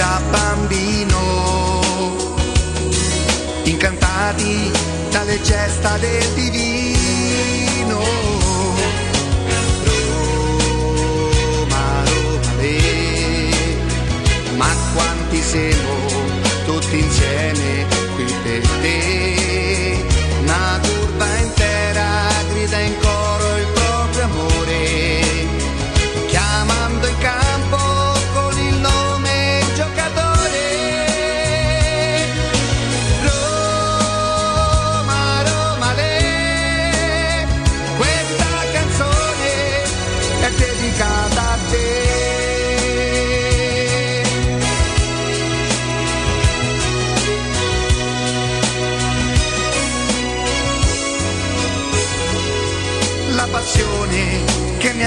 da bambino, incantati dalle gesta del divino. Roma, Roma, le, ma quanti siamo tutti insieme qui per te. Una curva intera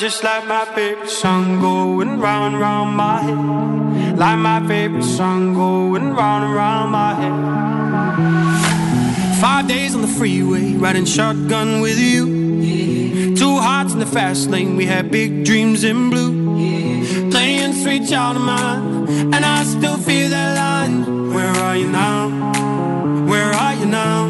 just like my favorite song going round and round my head. Like my favorite song going round and round my head. Five days on the freeway, riding shotgun with you. Two hearts in the fast lane, we had big dreams in blue. Playing sweet child of mine, and I still feel that line. Where are you now? Where are you now?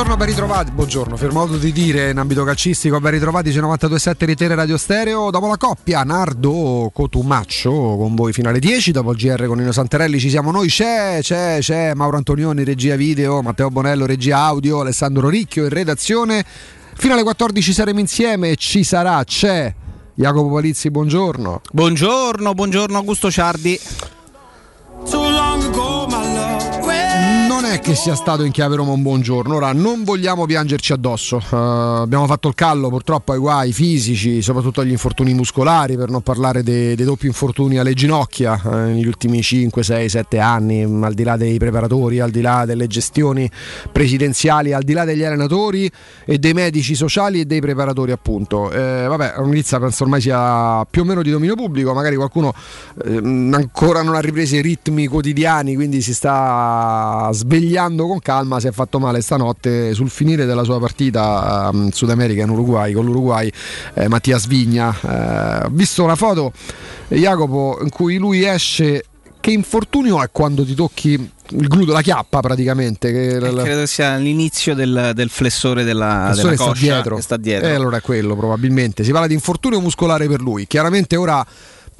Buongiorno, ben ritrovati. Buongiorno, per modo di dire in ambito calcistico, ben ritrovati su 927 Ritere Radio Stereo. Dopo la coppia Nardo Cotumaccio con voi fino alle 10. Dopo il GR con Nino Santarelli ci siamo noi. C'è, c'è, c'è Mauro Antonioni, regia video, Matteo Bonello, regia audio, Alessandro Ricchio in redazione. Fino alle 14 saremo insieme. Ci sarà, c'è Jacopo Palizzi. Buongiorno. Buongiorno, buongiorno Augusto Ciardi. Too long ago, my love. È che sia stato in chiave Roma un buon giorno. Ora non vogliamo piangerci addosso. Uh, abbiamo fatto il callo purtroppo ai guai fisici, soprattutto agli infortuni muscolari, per non parlare dei, dei doppi infortuni alle ginocchia uh, negli ultimi 5, 6, 7 anni, al di là dei preparatori, al di là delle gestioni presidenziali, al di là degli allenatori e dei medici sociali e dei preparatori appunto. Eh, vabbè, un'inizia penso ormai sia più o meno di dominio pubblico, magari qualcuno eh, ancora non ha ripreso i ritmi quotidiani, quindi si sta svegliando con calma, si è fatto male stanotte sul finire della sua partita um, Sud America in Uruguay con l'Uruguay eh, Mattias Vigna. Eh, visto una foto Jacopo in cui lui esce che infortunio è quando ti tocchi il gluto, la chiappa praticamente. Che eh, credo sia l'inizio del, del flessore della, flessore della sta dietro. sta dietro. E eh, allora è quello probabilmente. Si parla di infortunio muscolare per lui. Chiaramente ora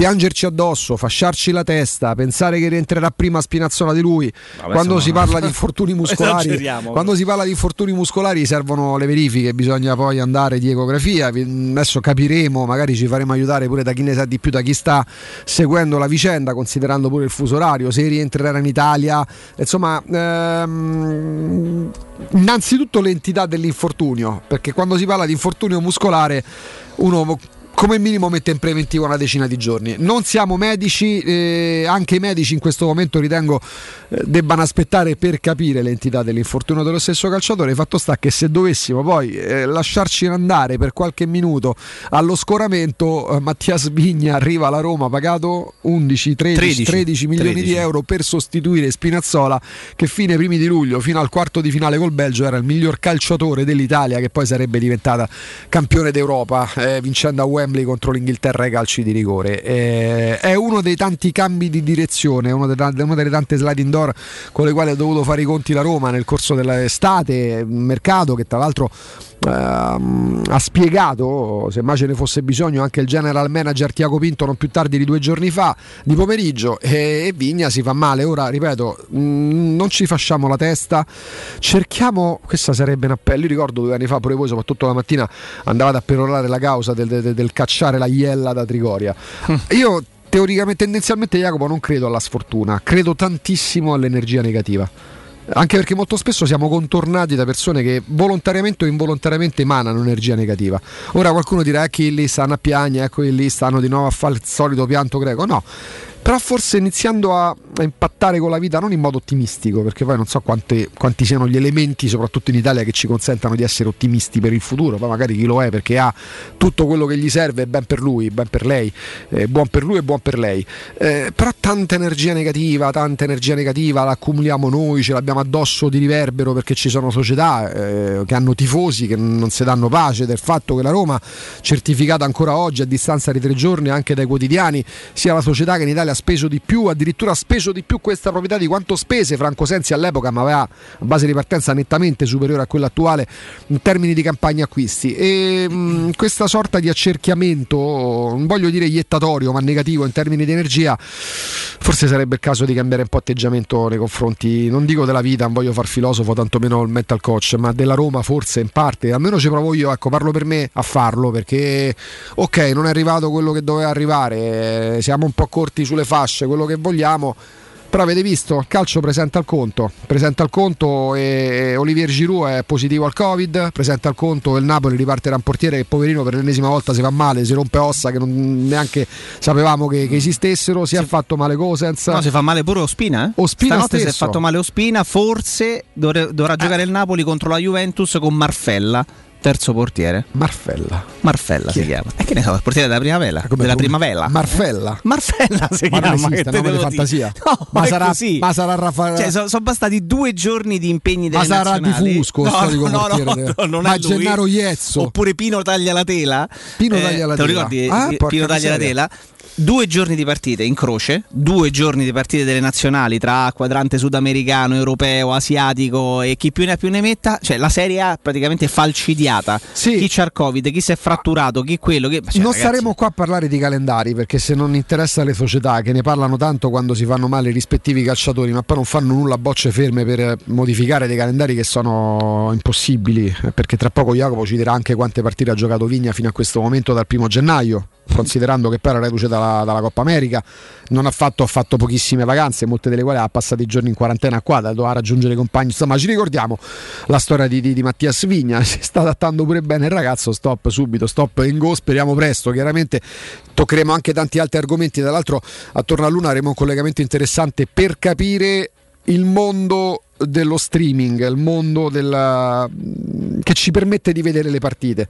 piangerci addosso, fasciarci la testa, pensare che rientrerà prima Spinazzola di lui. Vabbè, quando si parla di infortuni muscolari, quando si parla di infortuni muscolari servono le verifiche, bisogna poi andare di ecografia. Adesso capiremo, magari ci faremo aiutare pure da chi ne sa di più, da chi sta seguendo la vicenda, considerando pure il fuso orario, se rientrerà in Italia. Insomma, ehm, innanzitutto l'entità dell'infortunio, perché quando si parla di infortunio muscolare uno come minimo mette in preventivo una decina di giorni. Non siamo medici, eh, anche i medici in questo momento ritengo eh, debbano aspettare per capire l'entità dell'infortunio dello stesso calciatore. Fatto sta che se dovessimo poi eh, lasciarci andare per qualche minuto allo scoramento, eh, Mattias Vigna arriva alla Roma pagato 11, 13, 13, 13 milioni 13. di euro per sostituire Spinazzola che fine primi di luglio fino al quarto di finale col Belgio era il miglior calciatore dell'Italia che poi sarebbe diventata campione d'Europa eh, vincendo a Wembley Wembley contro l'Inghilterra ai calci di rigore. Eh, è uno dei tanti cambi di direzione, delle, una delle tante sliding door con le quali ha dovuto fare i conti la Roma nel corso dell'estate, un mercato che tra l'altro ha spiegato, se mai ce ne fosse bisogno, anche il general manager Tiago Pinto non più tardi di due giorni fa, di pomeriggio, e, Vigna si fa male. Ora, ripeto, mm, non ci fasciamo la testa, cerchiamo, questa sarebbe un appello, io ricordo due anni fa, pure voi soprattutto la mattina andavate a perorare la causa del, del, del cacciare la iella da Trigoria. Mm. Io teoricamente, tendenzialmente Jacopo non credo alla sfortuna, credo tantissimo all'energia negativa anche perché molto spesso siamo contornati da persone che volontariamente o involontariamente emanano energia negativa. Ora qualcuno dirà che eh, lì stanno a piagne, ecco lì stanno di nuovo a fare il solito pianto greco. No, però forse iniziando a, a, impattare con la vita non in modo ottimistico, perché poi non so quanti, quanti, siano gli elementi, soprattutto in Italia, che ci consentano di essere ottimisti per il futuro, poi magari chi lo è perché ha tutto quello che gli serve, ben per lui, ben per lei, eh, buon per lui e buon per lei. Eh, però tanta energia negativa, tanta energia negativa la accumuliamo noi, ce l'abbiamo addosso di riverbero perché ci sono società eh, che hanno tifosi che non si danno pace del fatto che la Roma, certificata ancora oggi a distanza di tre giorni anche dai quotidiani, sia la società che in Italia ha speso di più, addirittura ha speso di più questa proprietà di quanto spese Franco Sensi all'epoca, ma aveva base di partenza nettamente superiore a quella attuale in termini di campagna acquisti. E mh, questa sorta di accerchiamento, non voglio dire iettatorio, ma negativo in termini di energia, forse sarebbe il caso di cambiare un po' atteggiamento nei confronti, non dico della vita, non voglio far filosofo, tantomeno il mental coach, ma della Roma forse in parte, almeno ci provo io, ecco, parlo per me a farlo, perché ok, non è arrivato quello che doveva arrivare, siamo un po' corti sulle fasce, quello che vogliamo. Però avete visto, il calcio presenta il conto, presenta il conto e Olivier Giroud è positivo al Covid, presenta il conto il Napoli riparterà un portiere che poverino per l'ennesima volta si fa male, si rompe ossa che non neanche sapevamo che, che esistessero, si, si è fatto male Cosens. No, si fa male pure Ospina, eh? Ospina Stanotte stesso. si è fatto male Ospina, forse dovrà giocare eh. il Napoli contro la Juventus con Marfella terzo portiere? Marfella. Marfella Chi si è? chiama. E che ne so, il portiere della primavera? Come della primavera? Marfella. Marfella si ma chiama. Non esiste, nome di fantasia. No, ma, sarà, così. ma sarà Raffaele. Cioè, sono, sono, bastati due giorni di impegni delle Ma sarà nazionali. di Fusco, no, storico no, portiere. No, no, non ma è Gennaro Iezzo. Oppure Pino taglia la tela. Pino eh, taglia la te tela. lo ricordi? Ah, Pino taglia la tela due giorni di partite in croce, due giorni di partite delle nazionali tra quadrante sudamericano, europeo, asiatico e chi più ne ha più ne metta, cioè la Serie A praticamente falcidiata. Sì. Chi c'ha il Covid, chi si è fratturato, chi quello. Chi... Cioè, non ragazzi... staremo qua a parlare di calendari perché se non interessa alle società che ne parlano tanto quando si fanno male i rispettivi calciatori, ma poi non fanno nulla a bocce ferme per modificare dei calendari che sono impossibili, perché tra poco Jacopo ci dirà anche quante partite ha giocato Vigna fino a questo momento dal primo gennaio considerando che poi era reduce dalla, dalla Coppa America, non ha fatto, ha fatto pochissime vacanze, molte delle quali ha passato i giorni in quarantena qua, doveva raggiungere i compagni. Insomma, ci ricordiamo la storia di, di, di Mattia Svigna, si sta adattando pure bene il ragazzo, stop subito, stop in go, speriamo presto, chiaramente toccheremo anche tanti altri argomenti, tra l'altro attorno a Luna avremo un collegamento interessante per capire il mondo dello streaming, il mondo della... che ci permette di vedere le partite.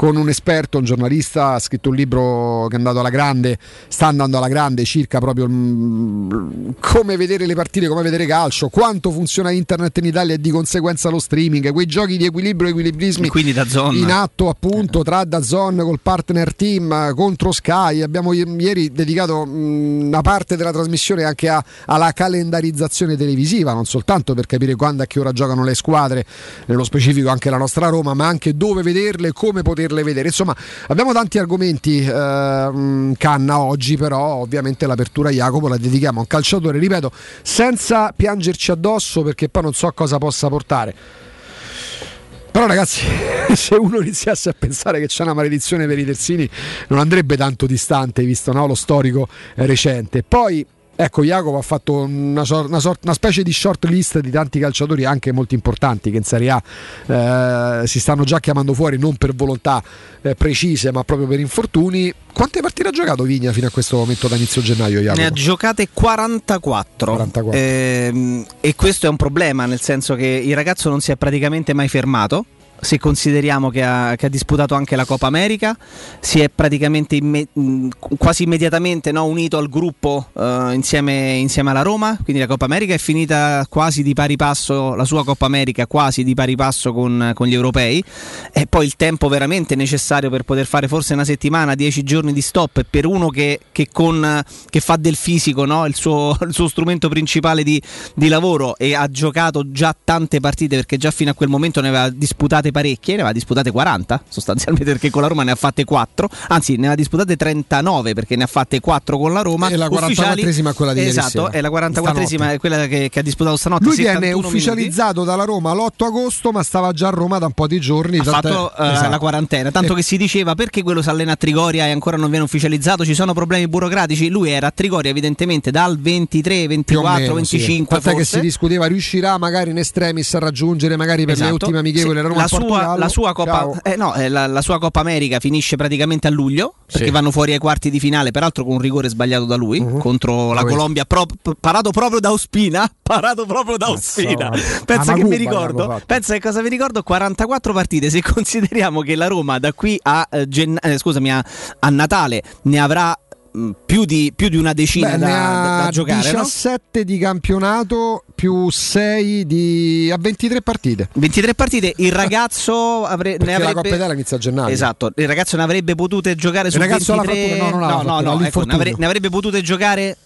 Con un esperto, un giornalista, ha scritto un libro che è andato alla grande, sta andando alla grande circa proprio il... come vedere le partite, come vedere calcio, quanto funziona internet in Italia e di conseguenza lo streaming, quei giochi di equilibrio e equilibrismi in atto appunto tra Dazon col partner team contro Sky. Abbiamo ieri dedicato una parte della trasmissione anche a, alla calendarizzazione televisiva, non soltanto per capire quando e a che ora giocano le squadre, nello specifico anche la nostra Roma, ma anche dove vederle e come poterle vedere. Insomma, abbiamo tanti argomenti eh, canna oggi, però ovviamente l'apertura Jacopo la dedichiamo a un calciatore, ripeto, senza piangerci addosso perché poi non so cosa possa portare. Però ragazzi, se uno iniziasse a pensare che c'è una maledizione per i terzini, non andrebbe tanto distante, visto no, lo storico recente. Poi Ecco, Jacopo ha fatto una, sor- una, sor- una, specie di short list di tanti calciatori anche molto importanti che in Serie A eh, si stanno già chiamando fuori non per volontà eh, precise ma proprio per infortuni. Quante partite ha giocato Vigna fino a questo momento da inizio gennaio? Jacopo? Ne ha giocate 44, 44. Eh, e questo è un problema nel senso che il ragazzo non si è praticamente mai fermato se consideriamo che ha, che ha, disputato anche la Coppa America, si è praticamente imme- quasi immediatamente no, unito al gruppo uh, insieme, insieme, alla Roma, quindi la Coppa America è finita quasi di pari passo, la sua Coppa America quasi di pari passo con, con gli europei. E poi il tempo veramente necessario per poter fare forse una settimana, dieci giorni di stop per uno che, che, con, che fa del fisico no, il, suo, il, suo, strumento principale di, di lavoro e ha giocato già tante partite perché già fino a quel momento ne aveva disputate disputate parecchie, ne aveva disputate 40 sostanzialmente perché con la Roma ne ha fatte 4, anzi ne ha disputate 39 perché ne ha fatte 4 con la Roma. E la 44esima è quella di Esatto, e la 44esima è quella che, che, ha disputato stanotte. Lui viene ufficializzato minuti. dalla Roma l'8 agosto ma stava già a Roma da un po' di giorni. Ha fatto uh, esatto. la quarantena, tanto e... che si diceva perché quello si allena a Trigoria e ancora non viene ufficializzato, ci sono problemi burocratici, lui era a Trigoria evidentemente dal 23, 24, meno, 25. Sì. che si discuteva riuscirà magari in estremis a raggiungere magari per esatto. le ultime amichevoli sì. la Roma la sua, la, sua Coppa, eh, no, eh, la, la, sua Coppa America finisce praticamente a luglio perché sì. vanno fuori ai quarti di finale, peraltro con un rigore sbagliato da lui uh-huh. contro la Colombia, pro, parato proprio da Ospina. Parato proprio da Ospina. Pensa che mi ricordo. Pensa che cosa vi ricordo? 44 partite. Se consideriamo che la Roma da qui a, eh, gen- eh, scusami, a, a Natale ne avrà più di, più di, una decina Beh, da, da, giocare 17 no? di campionato più 6 di a 23 partite. 23 partite il ragazzo avre, ne avrebbe la Coppa Italia inizia a gennaio. Esatto il ragazzo ne avrebbe potute giocare su il ragazzo 23 no, no, no, no, no ecco, ne, avrebbe, ne avrebbe potute giocare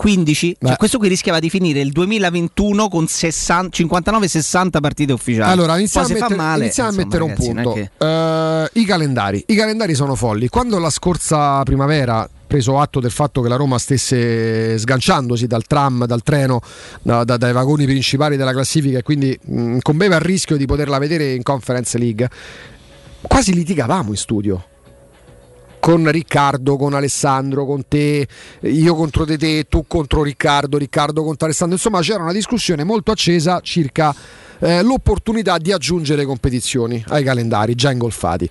15, cioè questo qui rischiava di finire il 2021 con 59-60 partite ufficiali. Allora, iniziamo a mettere, male, iniziamo insomma, a mettere ragazzi, un punto. Che... Uh, I calendari. I calendari sono folli. Quando la scorsa primavera preso atto del fatto che la Roma stesse sganciandosi dal tram, dal treno, da, da, dai vagoni principali della classifica e quindi mh, incombeva il rischio di poterla vedere in Conference League, quasi litigavamo in studio con Riccardo, con Alessandro, con te, io contro te, te, tu contro Riccardo, Riccardo contro Alessandro. Insomma, c'era una discussione molto accesa circa eh, l'opportunità di aggiungere competizioni ai calendari già ingolfati.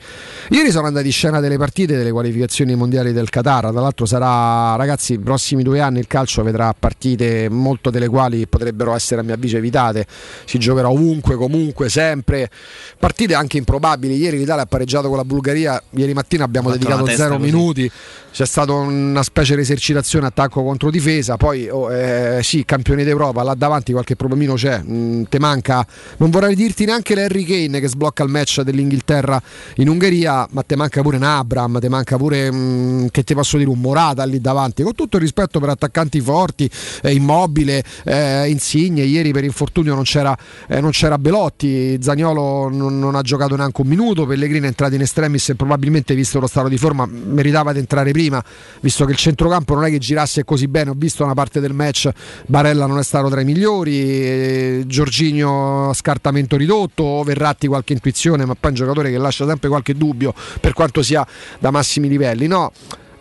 Ieri sono andati in scena delle partite delle qualificazioni mondiali del Qatar, tra l'altro sarà, ragazzi, i prossimi due anni il calcio vedrà partite, molto delle quali potrebbero essere a mio avviso evitate, si giocherà ovunque, comunque, sempre, partite anche improbabili. Ieri l'Italia ha pareggiato con la Bulgaria, ieri mattina abbiamo dedicato zero minuti. C'è stata una specie di esercitazione attacco contro difesa. Poi oh, eh, sì campioni d'Europa. Là davanti qualche problemino c'è. Mm, te manca non vorrei dirti neanche l'Harry Kane che sblocca il match dell'Inghilterra in Ungheria ma te manca pure un Abram te manca pure mm, che ti posso dire un Morata lì davanti. Con tutto il rispetto per attaccanti forti eh, immobile eh, Insigne ieri per infortunio non c'era, eh, non c'era Belotti Zagnolo non, non, ha giocato neanche un minuto Pellegrini è entrato in estremis e probabilmente visto lo stato di forma meritava di entrare prima, visto che il centrocampo non è che girasse così bene, ho visto una parte del match, Barella non è stato tra i migliori, eh, Giorginio scartamento ridotto, Verratti qualche intuizione, ma poi un giocatore che lascia sempre qualche dubbio per quanto sia da massimi livelli. No,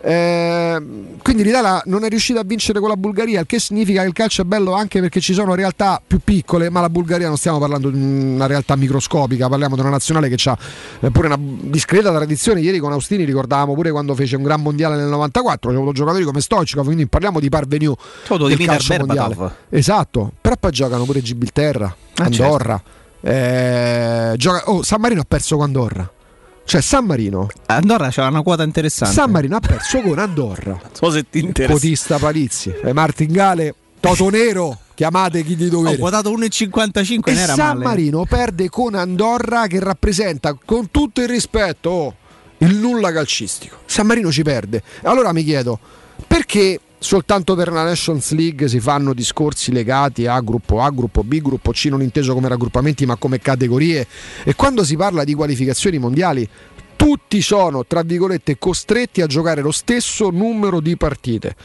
Eh, quindi l'Italia non è riuscita a vincere con la Bulgaria, il che significa che il calcio è bello anche perché ci sono realtà più piccole, ma la Bulgaria non stiamo parlando di una realtà microscopica, parliamo di una nazionale che ha eh, pure una discreta tradizione. Ieri con Austini ricordavamo pure quando fece un gran mondiale nel 94, c'è avuto giocatori come Stoichkov, quindi parliamo di parvenu del calcio mondiale. Esatto, però poi giocano pure Gibilterra, ah, Andorra. Certo. Eh, gioca... oh, San Marino ha perso con Andorra. Cioè, San Marino. Andorra c'era una quota interessante. San Marino ha perso con Andorra. Non so se ti interessa. Potista Palizzi, e Martingale, Toto Nero. Chiamate chi di dovere. Ho quotato 1,55 e San male. Marino perde con Andorra che rappresenta con tutto il rispetto oh, il nulla calcistico. San Marino ci perde. Allora mi chiedo perché soltanto per la Nations League si fanno discorsi legati a gruppo A, gruppo B, gruppo C, non inteso come raggruppamenti ma come categorie. E quando si parla di qualificazioni mondiali, tutti sono, tra virgolette, costretti a giocare lo stesso numero di partite,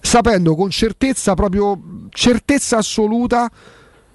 sapendo con certezza, proprio certezza assoluta,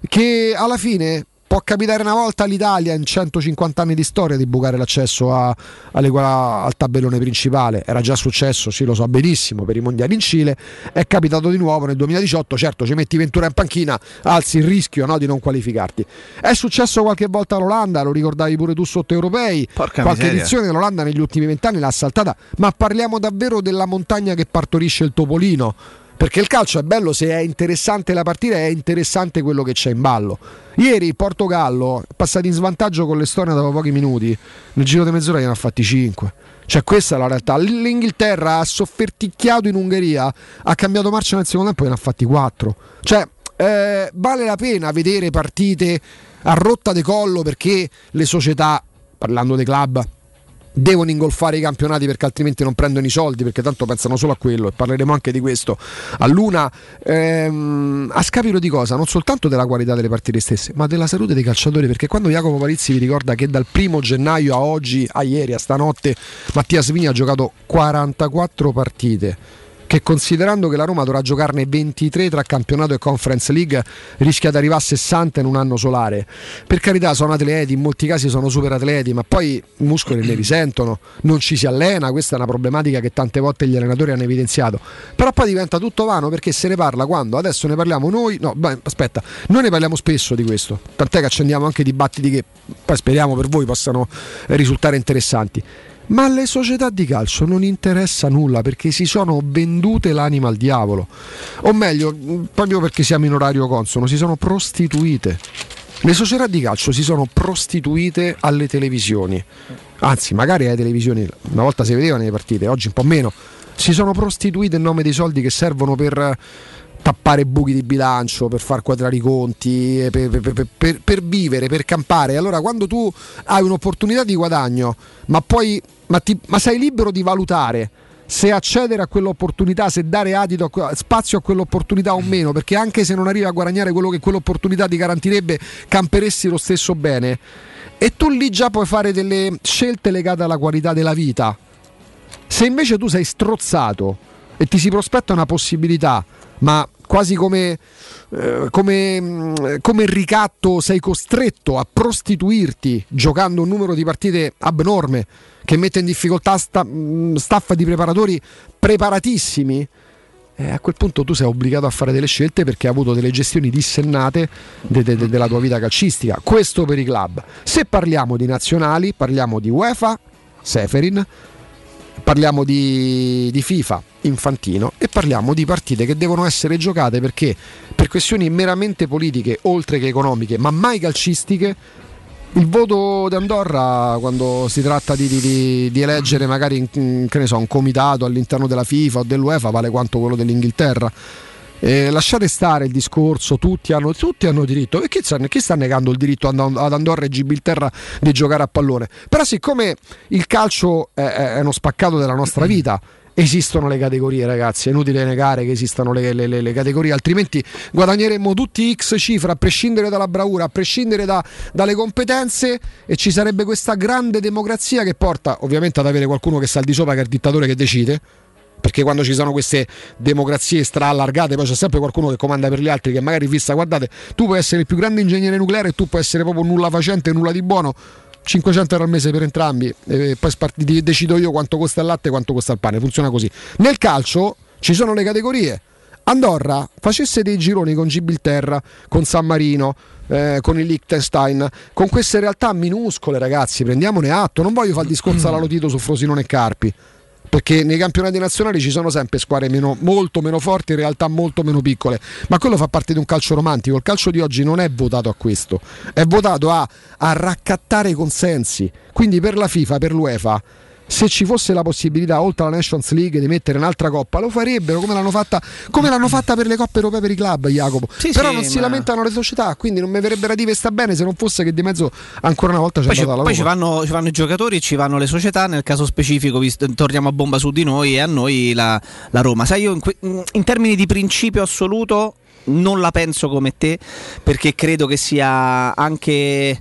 che alla fine può capitare una volta all'Italia in 150 anni di storia di bucare l'accesso a, alle, al tabellone principale. Era già successo, sì, lo so benissimo, per i mondiali in Cile. È capitato di nuovo nel 2018. Certo, ci metti Ventura in panchina, alzi il rischio no, di non qualificarti. È successo qualche volta all'Olanda, lo ricordavi pure tu sotto europei. Porca qualche miseria. edizione dell'Olanda negli ultimi vent'anni l'ha saltata. Ma parliamo davvero della montagna che partorisce il topolino perché il calcio è bello se è interessante la partita è interessante quello che c'è in ballo. Ieri Portogallo è passato in svantaggio con l'Estonia dopo pochi minuti, nel giro di mezz'ora gliene ha fatti 5. Cioè questa è la realtà. L'Inghilterra ha sofferticchiato in Ungheria, ha cambiato marcia nel secondo tempo e ne ha fatti 4. Cioè eh, vale la pena vedere partite a rotta de collo perché le società, parlando dei club, devono ingolfare i campionati perché altrimenti non prendono i soldi perché tanto pensano solo a quello e parleremo anche di questo a Luna ehm, a scapito di cosa? non soltanto della qualità delle partite stesse ma della salute dei calciatori perché quando Jacopo Palizzi vi ricorda che dal primo gennaio a oggi a ieri a stanotte Mattia Svini ha giocato 44 partite che considerando che la Roma dovrà giocarne 23 tra campionato e Conference League rischia di arrivare a 60 in un anno solare. Per carità sono atleti, in molti casi sono super atleti, ma poi i muscoli ne risentono, non ci si allena, questa è una problematica che tante volte gli allenatori hanno evidenziato. Però poi diventa tutto vano perché se ne parla quando adesso ne parliamo noi, no, beh, aspetta, noi ne parliamo spesso di questo, tant'è che accendiamo anche dibattiti che poi speriamo per voi possano risultare interessanti ma alle società di calcio non interessa nulla perché si sono vendute l'anima al diavolo. O meglio, proprio perché siamo in orario consono, si sono prostituite. Le società di calcio si sono prostituite alle televisioni. Anzi, magari alle televisioni una volta si vedevano le partite, oggi un po' meno. Si sono prostituite in nome dei soldi che servono per tappare buchi di bilancio, per far quadrare i conti, per, per, per, per, vivere, per campare. Allora, quando tu hai un'opportunità di guadagno, ma poi ma, ti, ma sei libero di valutare se accedere a quell'opportunità, se dare adito, spazio a quell'opportunità o meno, perché anche se non arrivi a guadagnare quello che quell'opportunità ti garantirebbe, camperesti lo stesso bene. E tu lì già puoi fare delle scelte legate alla qualità della vita. Se invece tu sei strozzato e ti si prospetta una possibilità, ma quasi come, eh, come, mm, come, ricatto sei costretto a prostituirti giocando un numero di partite abnorme che mette in difficoltà sta, mm, staff di preparatori preparatissimi. Eh, a quel punto tu sei obbligato a fare delle scelte perché hai avuto delle gestioni dissennate de, de, de, della tua vita calcistica. Questo per i club. Se parliamo di nazionali, parliamo di UEFA, Seferin, parliamo di, di FIFA, Infantino e parliamo di partite che devono essere giocate perché per questioni meramente politiche, oltre che economiche, ma mai calcistiche, il voto di Andorra quando si tratta di, di, di eleggere magari so, un comitato all'interno della FIFA o dell'UEFA vale quanto quello dell'Inghilterra. Eh, lasciate stare il discorso, tutti hanno, tutti hanno diritto. E chi sta, chi sta, negando il diritto ad Andorra e Gibilterra di giocare a pallone? Però, siccome il calcio è, è uno spaccato della nostra vita, esistono le categorie, ragazzi. È inutile negare che esistano le, le, le, le, categorie, altrimenti guadagneremmo tutti X cifra, a prescindere dalla bravura, a prescindere da, dalle competenze, e ci sarebbe questa grande democrazia che porta ovviamente ad avere qualcuno che sta al di sopra, che è il dittatore che decide. Perché quando ci sono queste democrazie straallargate, poi c'è sempre qualcuno che comanda per gli altri, che magari fissa, guardate, tu puoi essere il più grande ingegnere nucleare e tu puoi essere proprio nulla facente, nulla di buono 500 euro al mese per entrambi e poi spart- decido io quanto costa il latte e quanto costa il pane, funziona così. Nel calcio ci sono le categorie. Andorra facesse dei gironi con Gibilterra, con San Marino, eh, con il Liechtenstein, con queste realtà minuscole, ragazzi, prendiamone atto. Non voglio fare il discorso alla Lotito su Frosinone e Carpi. Perché nei campionati nazionali ci sono sempre squadre meno, molto meno forti, in realtà molto meno piccole, ma quello fa parte di un calcio romantico. Il calcio di oggi non è votato a questo, è votato a, a raccattare consensi. Quindi per la FIFA, per l'UEFA, se ci fosse la possibilità, oltre alla Nations League, di mettere un'altra coppa, lo farebbero come l'hanno fatta, come l'hanno fatta per le coppe europee per i club, Jacopo. Sì, Però sì, non ma... si lamentano le società, quindi non mi verrebbe da dire sta bene se non fosse che di mezzo ancora una volta c'è poi, la poi ci vanno, ci vanno, i giocatori e ci vanno le società, nel caso specifico visto, torniamo a bomba su di noi e a noi la, la Roma. Sai, io in, in termini di principio assoluto non la penso come te, perché credo che sia anche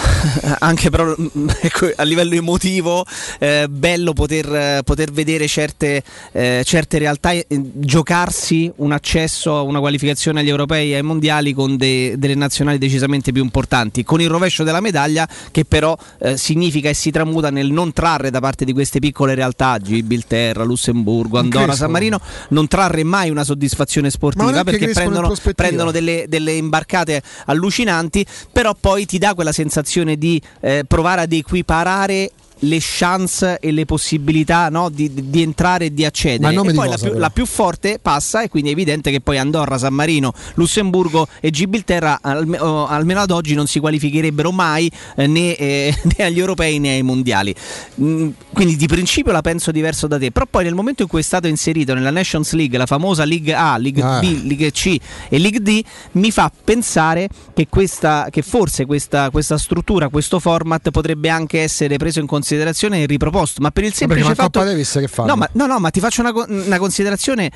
anche però mm, ecco, a livello emotivo eh, bello poter, poter vedere certe, eh, certe realtà eh, giocarsi un accesso a una qualificazione agli europei e ai mondiali con de, delle nazionali decisamente più importanti. Con il rovescio della medaglia che però eh, significa e si tramuta nel non trarre da parte di queste piccole realtà Gibilterra, Lussemburgo, Andorra, San Marino non trarre mai una soddisfazione sportiva perché prendono, prendono delle, delle imbarcate allucinanti però poi ti dà quella sensazione sensazione di eh, provare ad equiparare le chance e le possibilità no, di, di, entrare e di accedere. e poi la, più, la, più, forte passa e quindi è evidente che poi Andorra, San Marino, Lussemburgo e Gibilterra al, oh, almeno ad oggi non si qualificherebbero mai eh, né, eh, né, agli europei né ai mondiali. Mm, quindi di principio la penso diverso da te, però poi nel momento in cui è stato inserito nella Nations League, la famosa League A, League ah. B, League C e League D, mi fa pensare che, questa, che forse questa, questa struttura, questo format potrebbe anche essere preso in considerazione considerazione e riproposto, ma per il semplice ma fatto Davis che No, ma, no, no, ma ti faccio una, una considerazione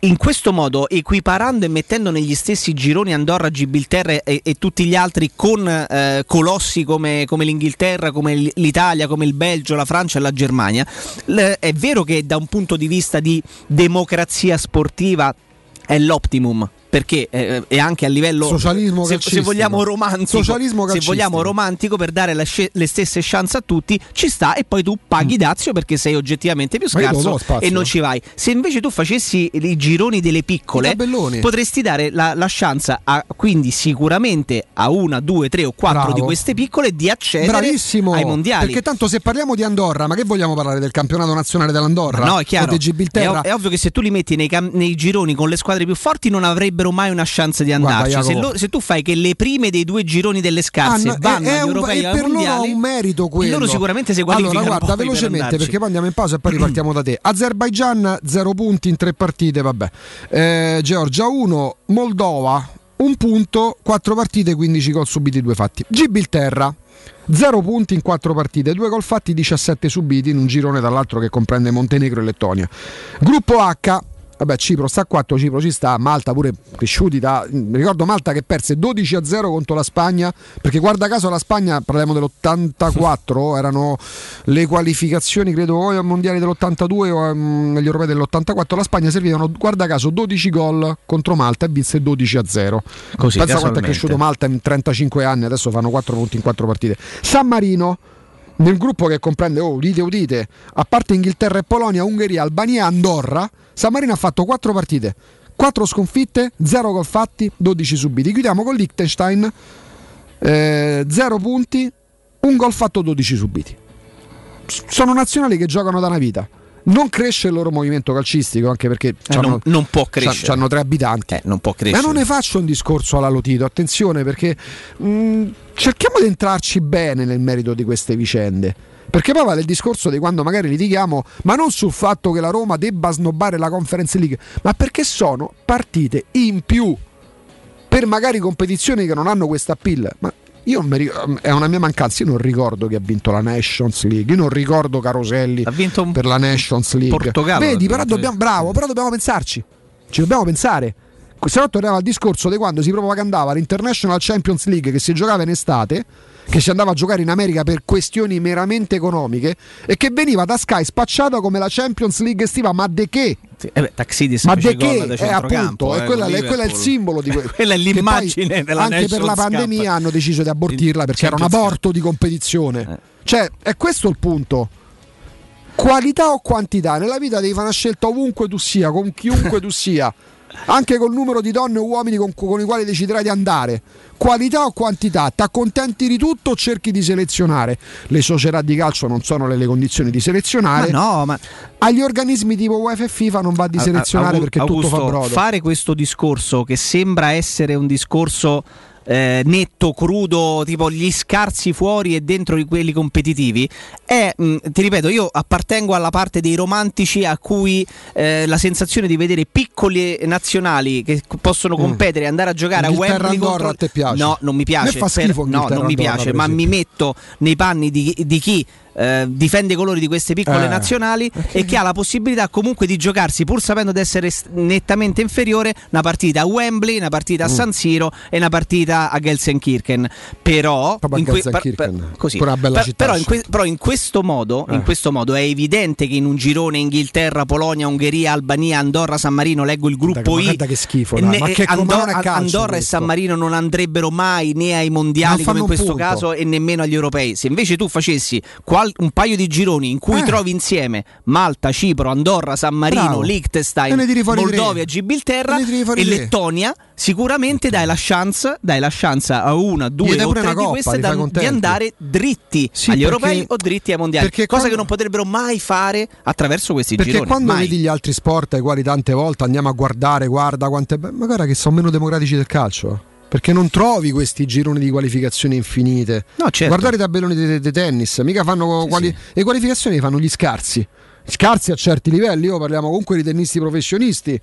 in questo modo, equiparando e mettendo negli stessi gironi Andorra, Gibilterra e, e tutti gli altri con eh, colossi come, come, l'Inghilterra, come l'Italia, come il Belgio, la Francia e la Germania, l- è vero che da un punto di vista di democrazia sportiva è l'optimum perché eh, è anche a livello socialismo se, se vogliamo romantico se vogliamo romantico per dare le, le, stesse chance a tutti ci sta e poi tu paghi mm. dazio perché sei oggettivamente più scarso e non ci vai. Se invece tu facessi i gironi delle piccole potresti dare la, la chance a, quindi sicuramente a una, due, tre o quattro Bravo. di queste piccole di accedere Bravissimo, ai mondiali. Perché tanto se parliamo di Andorra ma che vogliamo parlare del campionato nazionale dell'Andorra? no è chiaro. È, ov- è, ovvio che se tu li metti nei, cam- nei gironi con le squadre più forti non avrebbero avrebbero mai una chance di andarci. Guarda, se, lo, se, tu fai che le prime dei due gironi delle scarse ah, no, vanno è, agli europei e per loro ha un merito quello. loro sicuramente si qualificano Allora, guarda, velocemente per perché poi andiamo in pausa e poi ripartiamo da te. Azerbaijan 0 punti in tre partite, vabbè. Eh, Georgia 1, Moldova 1 punto, 4 partite, 15 gol subiti, 2 fatti. Gibilterra 0 punti in 4 partite, 2 gol fatti, 17 subiti in un girone dall'altro che comprende Montenegro e Lettonia. Gruppo H Vabbè, Cipro sta a 4, Cipro ci sta, Malta pure cresciuti da... ricordo Malta che perse 12 a 0 contro la Spagna, perché guarda caso la Spagna, parliamo dell'84, erano le qualificazioni credo o ai mondiali dell'82 o agli europei dell'84, la Spagna servivano guarda caso 12 gol contro Malta e vinse 12 a 0. Così, Pensa quanto è cresciuto Malta in 35 anni, adesso fanno 4 punti in 4 partite. San Marino nel gruppo che comprende, oh, udite udite, a parte Inghilterra e Polonia, Ungheria, Albania e Andorra, San Marino ha fatto 4 partite, 4 sconfitte, 0 gol fatti, 12 subiti. Chiudiamo con Liechtenstein, eh, 0 punti, un gol fatto, 12 subiti. Sono nazionali che giocano da una vita non cresce il loro movimento calcistico anche perché eh, non, non, può crescere. hanno tre abitanti. Eh, non può crescere. Ma non ne faccio un discorso alla Lotito attenzione perché mh, mm, cerchiamo di entrarci bene nel merito di queste vicende. Perché poi vale il discorso di quando magari litighiamo, ma non sul fatto che la Roma debba snobbare la Conference League, ma perché sono partite in più per magari competizioni che non hanno questa appeal. Ma io è una mia mancanza, io non ricordo che ha vinto la Nations League, io non ricordo Caroselli per la Nations League. Portogallo. Vedi, però dobbiamo, bravo, però dobbiamo pensarci. Ci dobbiamo pensare. Se no torniamo al discorso di quando si propagandava l'International Champions League che si giocava in estate, che si andava a giocare in America per questioni meramente economiche e che veniva da Sky spacciata come la Champions League estiva, ma de che? Eh beh, Taxidis Ma de che da è appunto, eh, è quella, è quella è il simbolo di que- Quella è l'immagine della Anche per la Nations Cup. pandemia hanno deciso di abortirla perché era un Champions aborto di competizione. Eh. Cioè, è questo il punto. Qualità o quantità? Nella vita devi fare una scelta ovunque tu sia, con chiunque tu sia. Anche col numero di donne o uomini con, con i quali deciderai di andare. Qualità o quantità? Ti accontenti di tutto o cerchi di selezionare? Le società di calcio non sono nelle condizioni di Ma selezionare. no, ma Agli organismi tipo UEFA e FIFA non va di selezionare Au- perché Augusto, tutto fa brodo. fare questo discorso che sembra essere un discorso eh, netto, crudo, tipo gli scarsi fuori e dentro di quelli competitivi, è, mh, ti ripeto, io appartengo alla parte dei romantici a cui eh, la sensazione di vedere piccoli nazionali che possono competere e andare a giocare a Mm. Inghilterra, Wembley Andorra, contro... a te piace? No, non mi piace. A Per- no, non mi piace, ma mi metto nei panni di, di chi eh, difende i colori di queste piccole Eh. nazionali e che ha la possibilità comunque di giocarsi, pur sapendo di essere nettamente inferiore, una partita a Wembley, una partita a Mm. San Siro e una partita a Gelsenkirchen. Però, in que- per- per- così. però, in sì. que- però in questo modo, in Eh. questo modo è evidente che in un girone Inghilterra, Polonia, Ungheria, Albania, Andorra, San Marino, leggo il gruppo I. che schifo, ne- Ma che- Andor- calcio Andorra e questo. San Marino non andrebbero mai né ai mondiali come in questo punto. caso e nemmeno agli europei. Se invece tu facessi qual- un paio di gironi in cui Eh. trovi insieme Malta, Cipro, Andorra, San Marino, Bravo. Liechtenstein, Moldovia. Gibilterra E e. Lettonia, sicuramente dai la chance, dai la chance a una, due o tre di coppa, queste da- di andare dritti Sì, agli perché- europei o dritti ai mondiali. perché cosa quando- che non potrebbero mai fare attraverso questi Perché gironi. quando mai. vedi gli altri sport ai quali tante volte andiamo a guardare, guarda quante. beh, Ma guarda che sono meno democratici del calcio. Perché non trovi questi gironi di qualificazioni infinite. No, certo. Guardare i tabelloni di, di tennis, mica fanno Sì, quali- sì. le qualificazioni fanno gli scarsi. Scarsi a certi livelli, io parliamo comunque di tennisti professionisti.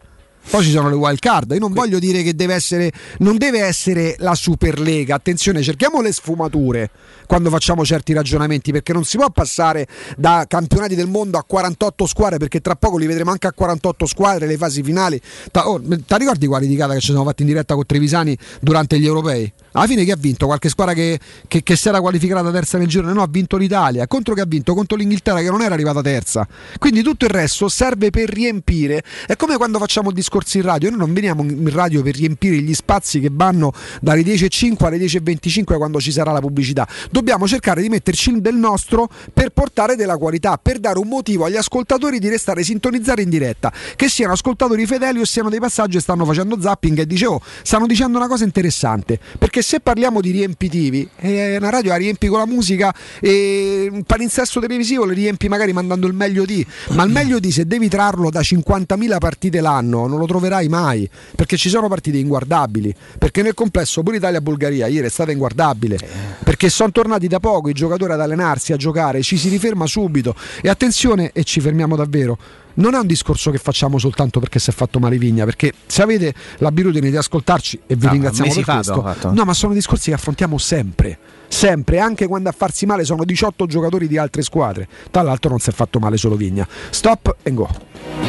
Poi ci sono le wild card. Io non voglio dire che deve essere, non deve essere la Superlega. Attenzione, cerchiamo le sfumature quando facciamo certi ragionamenti, perché non si può passare da campionati del mondo a 48 squadre, perché tra poco li vedremo anche a 48 squadre, le fasi finali. Ta- oh, Ti ricordi quali di cara che ci siamo fatti in diretta con Trevisani durante gli europei? Alla fine chi ha vinto? Qualche squadra che, che, che si era qualificata terza nel girone? No, ha vinto l'Italia. Contro che ha vinto? Contro l'Inghilterra che non era arrivata terza. Quindi tutto il resto serve per riempire. È come quando facciamo discorsi in radio. Noi non veniamo in radio per riempire gli spazi che vanno dalle 10.05 alle 10.25 quando ci sarà la pubblicità. Dobbiamo cercare di metterci del nostro per portare della qualità, per dare un motivo agli ascoltatori di restare sintonizzati in diretta. Che siano ascoltatori fedeli o siano dei passaggi e stanno facendo zapping e dicevo, stanno dicendo una cosa interessante. Perché se parliamo di riempitivi, eh, una radio la riempi con la musica e un palinsesto televisivo le riempi magari mandando il meglio di. Ma il meglio di se devi trarlo da 50.000 partite l'anno non lo troverai mai. Perché ci sono partite inguardabili. Perché nel complesso pure Italia-Bulgaria ieri è stata inguardabile. Perché sono tornati da poco i giocatori ad allenarsi, a giocare, ci si riferma subito. E attenzione, e ci fermiamo davvero. Non è un discorso che facciamo soltanto perché si è fatto male Vigna, perché se avete l'abitudine di ascoltarci e vi Ah, ringraziamo mesi per questo, fatto. no, ma sono discorsi che affrontiamo sempre, sempre, anche quando a farsi male sono 18 giocatori di altre squadre. Tra l'altro non si è fatto male solo Vigna. Stop and go.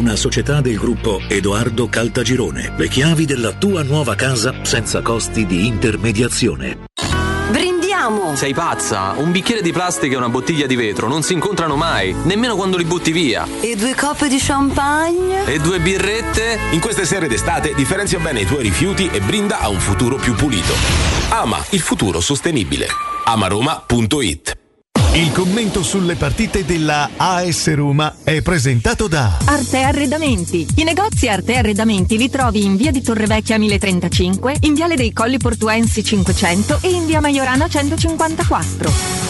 una società del gruppo Edoardo Caltagirone. Le chiavi della tua nuova casa senza costi di intermediazione. Brindiamo! Sei pazza? Un bicchiere di plastica e una bottiglia di vetro non si incontrano mai, nemmeno quando li butti via. E due coppe di champagne? E due birrette? In queste sere d'estate differenzia bene i tuoi rifiuti e brinda a un futuro più pulito. Ama il futuro sostenibile. amaroma.it Il commento sulle partite della AS Roma è presentato da Arte Arredamenti. I negozi Arte Arredamenti li trovi in via di Torrevecchia 1035, in viale dei Colli Portuensi 500 e in via Maiorana 154.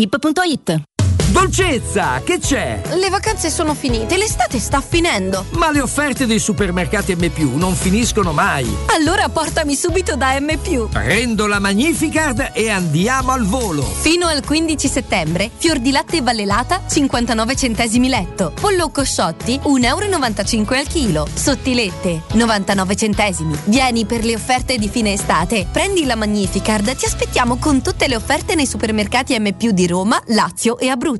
equipa.ita. Dolcezza, che c'è? Le vacanze sono finite, l'estate sta finendo. Ma le offerte dei supermercati M non finiscono mai. Allora portami subito da M. Prendo la Magnificard e andiamo al volo. Fino al 15 settembre, fior di latte vallelata 59 centesimi letto. Pollo cosciotti 1,95 euro al chilo. Sottilette 99 centesimi. Vieni per le offerte di fine estate. Prendi la Magnificard, ti aspettiamo con tutte le offerte nei supermercati M di Roma, Lazio e Abruzzo.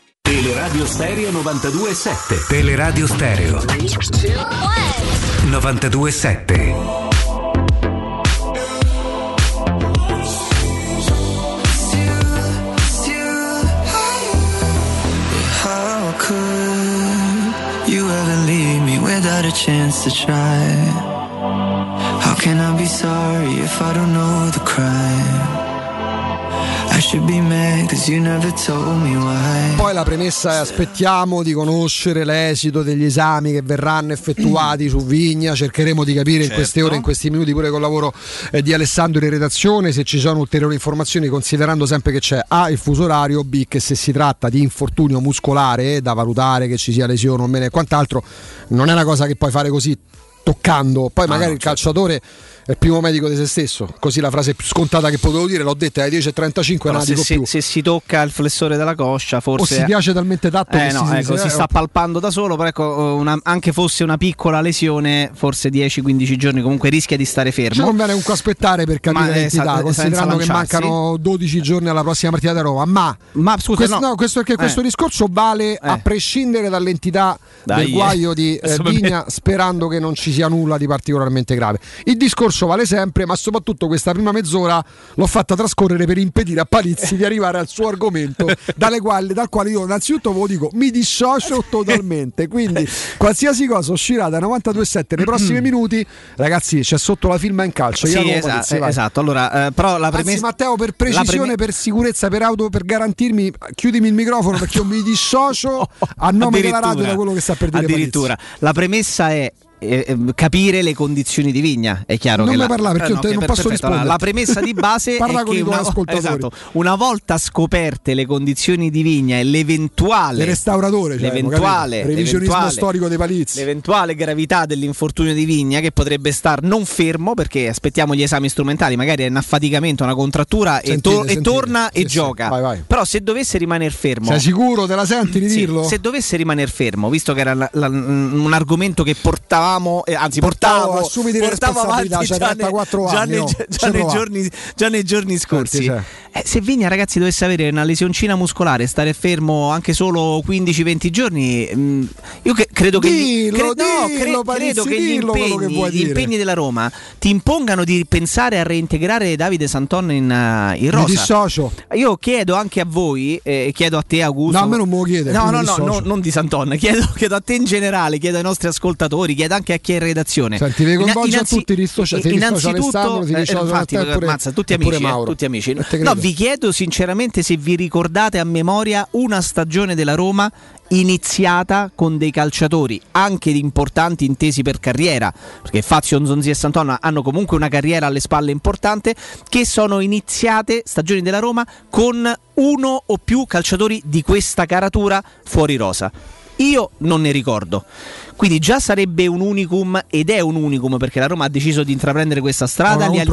Teleradio Stereo 92.7 Teleradio Stereo 92.7 How could you ever leave me without a chance to try? How can I be sorry if I don't know the crime? Poi la premessa è aspettiamo di conoscere l'esito degli esami che verranno effettuati su Vigna, cercheremo di capire in queste Certo. ore, in questi minuti pure col lavoro eh, di Alessandro in redazione. Se ci sono ulteriori informazioni considerando sempre che c'è A il fuso orario, B che se si tratta di infortunio muscolare eh, da valutare che ci sia lesione o meno e quant'altro non è una cosa che puoi fare così toccando, poi magari il calciatore è il primo medico di se stesso, così la frase più scontata che potevo dire l'ho detta alle 10.35 Però non la se, dico più. se si tocca il flessore della coscia, forse. O si piace talmente tanto Eh che no, si, ecco, si- si eh, sta palpando da solo, però ecco, una- anche fosse una piccola lesione, forse 10-15 giorni comunque rischia di stare Ci fermo. conviene comunque aspettare per capire Ma, l'entità, esatto, considerando che mancano 12 giorni alla prossima partita da Roma. Ma, scusa, questo, no. no, questo perché questo Eh. discorso vale a prescindere dall'entità Dai, del guaio eh. di eh, Vigna, sperando che non ci sia nulla di particolarmente grave. Il discorso vale sempre, ma soprattutto questa prima mezz'ora l'ho fatta trascorrere per impedire a Palizzi di arrivare al suo argomento, dalle quali- dal quale io innanzitutto ve lo dico, mi dissocio totalmente. Quindi qualsiasi cosa uscirà da 92.7 nei prossimi minuti, ragazzi, c'è sotto la firma in calcio. Sì, Jacopo esa- Palizzi, esatto. Allora, eh, però la Anzi, premessa. Matteo, per precisione, preme- per sicurezza, per auto, per garantirmi, chiudimi il microfono perché io mi dissocio a nome della radio da quello che sta per dire Addirittura. La premessa è. Eh, eh, capire le condizioni di Vigna è chiaro Non che me la, parlare, perché io te- ok, non posso perfetto. Allora, rispondere. la premessa di base è che una, esatto, una volta scoperte le condizioni di Vigna e l'eventuale Il restauratore, cioè, l'eventuale, revisionismo storico dei Palizzi. l'eventuale gravità dell'infortunio di Vigna che potrebbe star non fermo perché aspettiamo gli esami strumentali, magari è un affaticamento, una contrattura e, Sentite, e sentite. torna Sì, e sì. gioca. Vai, vai. Però se dovesse rimanere fermo Sei sicuro? Te la senti di Sì, dirlo? se dovesse rimanere fermo, visto che era la- la- un argomento che portavamo, eh, anzi Portavo, portavo, portavo avanti già, nei- 34 già già Ci nei giorni, già nei giorni scorsi. Senti, Eh, se Vigna, ragazzi, dovesse avere una lesioncina muscolare, stare fermo anche solo 15-20 giorni, mh, io che- credo che, Dillo, cre- no, dillo, cre- credo Palizzi, che gli che impegni, vuoi gli impegni della Roma ti impongano di pensare a reintegrare Davide Santon in, uh, in Mi rosa. dissocio. Io chiedo anche a voi, eh, chiedo a te Augusto. No, a me non me lo chiede, No, mi no, no, no, non di Santon, chiedo, chiedo a te in generale, chiedo ai nostri ascoltatori, chiedo anche a chi è in redazione. Senti, vi coinvolge a tutti, rissocia- ti dissocia innanzitutto, eh, infatti, ammazza, tutti amici, eh, Mauro. tutti amici. No, credo. Vi chiedo sinceramente se vi ricordate a memoria una stagione della Roma iniziata con dei calciatori anche importanti intesi per carriera, perché Fazio, Zonzi e Sant'Anna hanno comunque una carriera alle spalle importante, che sono iniziate stagioni della Roma con uno o più calciatori di questa caratura fuori rosa. Io non ne ricordo. Quindi già sarebbe un unicum ed è un unicum perché la Roma ha deciso di intraprendere questa strada, li ha,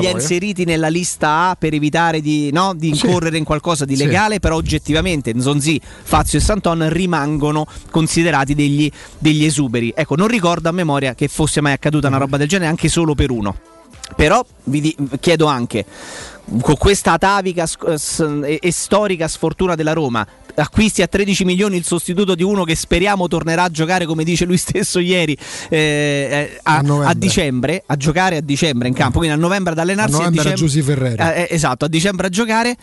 li ha inseriti nella lista A per evitare di, no, di Sì. incorrere in qualcosa di Sì. legale, però oggettivamente Nzonzi, Fazio e Santon rimangono considerati degli, degli esuberi. Ecco, non ricordo a memoria che fosse mai accaduta una roba del genere anche solo per uno. Però vi di- chiedo anche, con questa atavica e storica sfortuna della Roma, acquisti a 13 milioni il sostituto di uno che speriamo tornerà a giocare, come dice lui stesso ieri, eh, eh, a, A a dicembre, a giocare a dicembre in campo, quindi a novembre ad allenarsi A novembre a era Giusy Ferreri. eh, eh, esatto, a dicembre a giocare.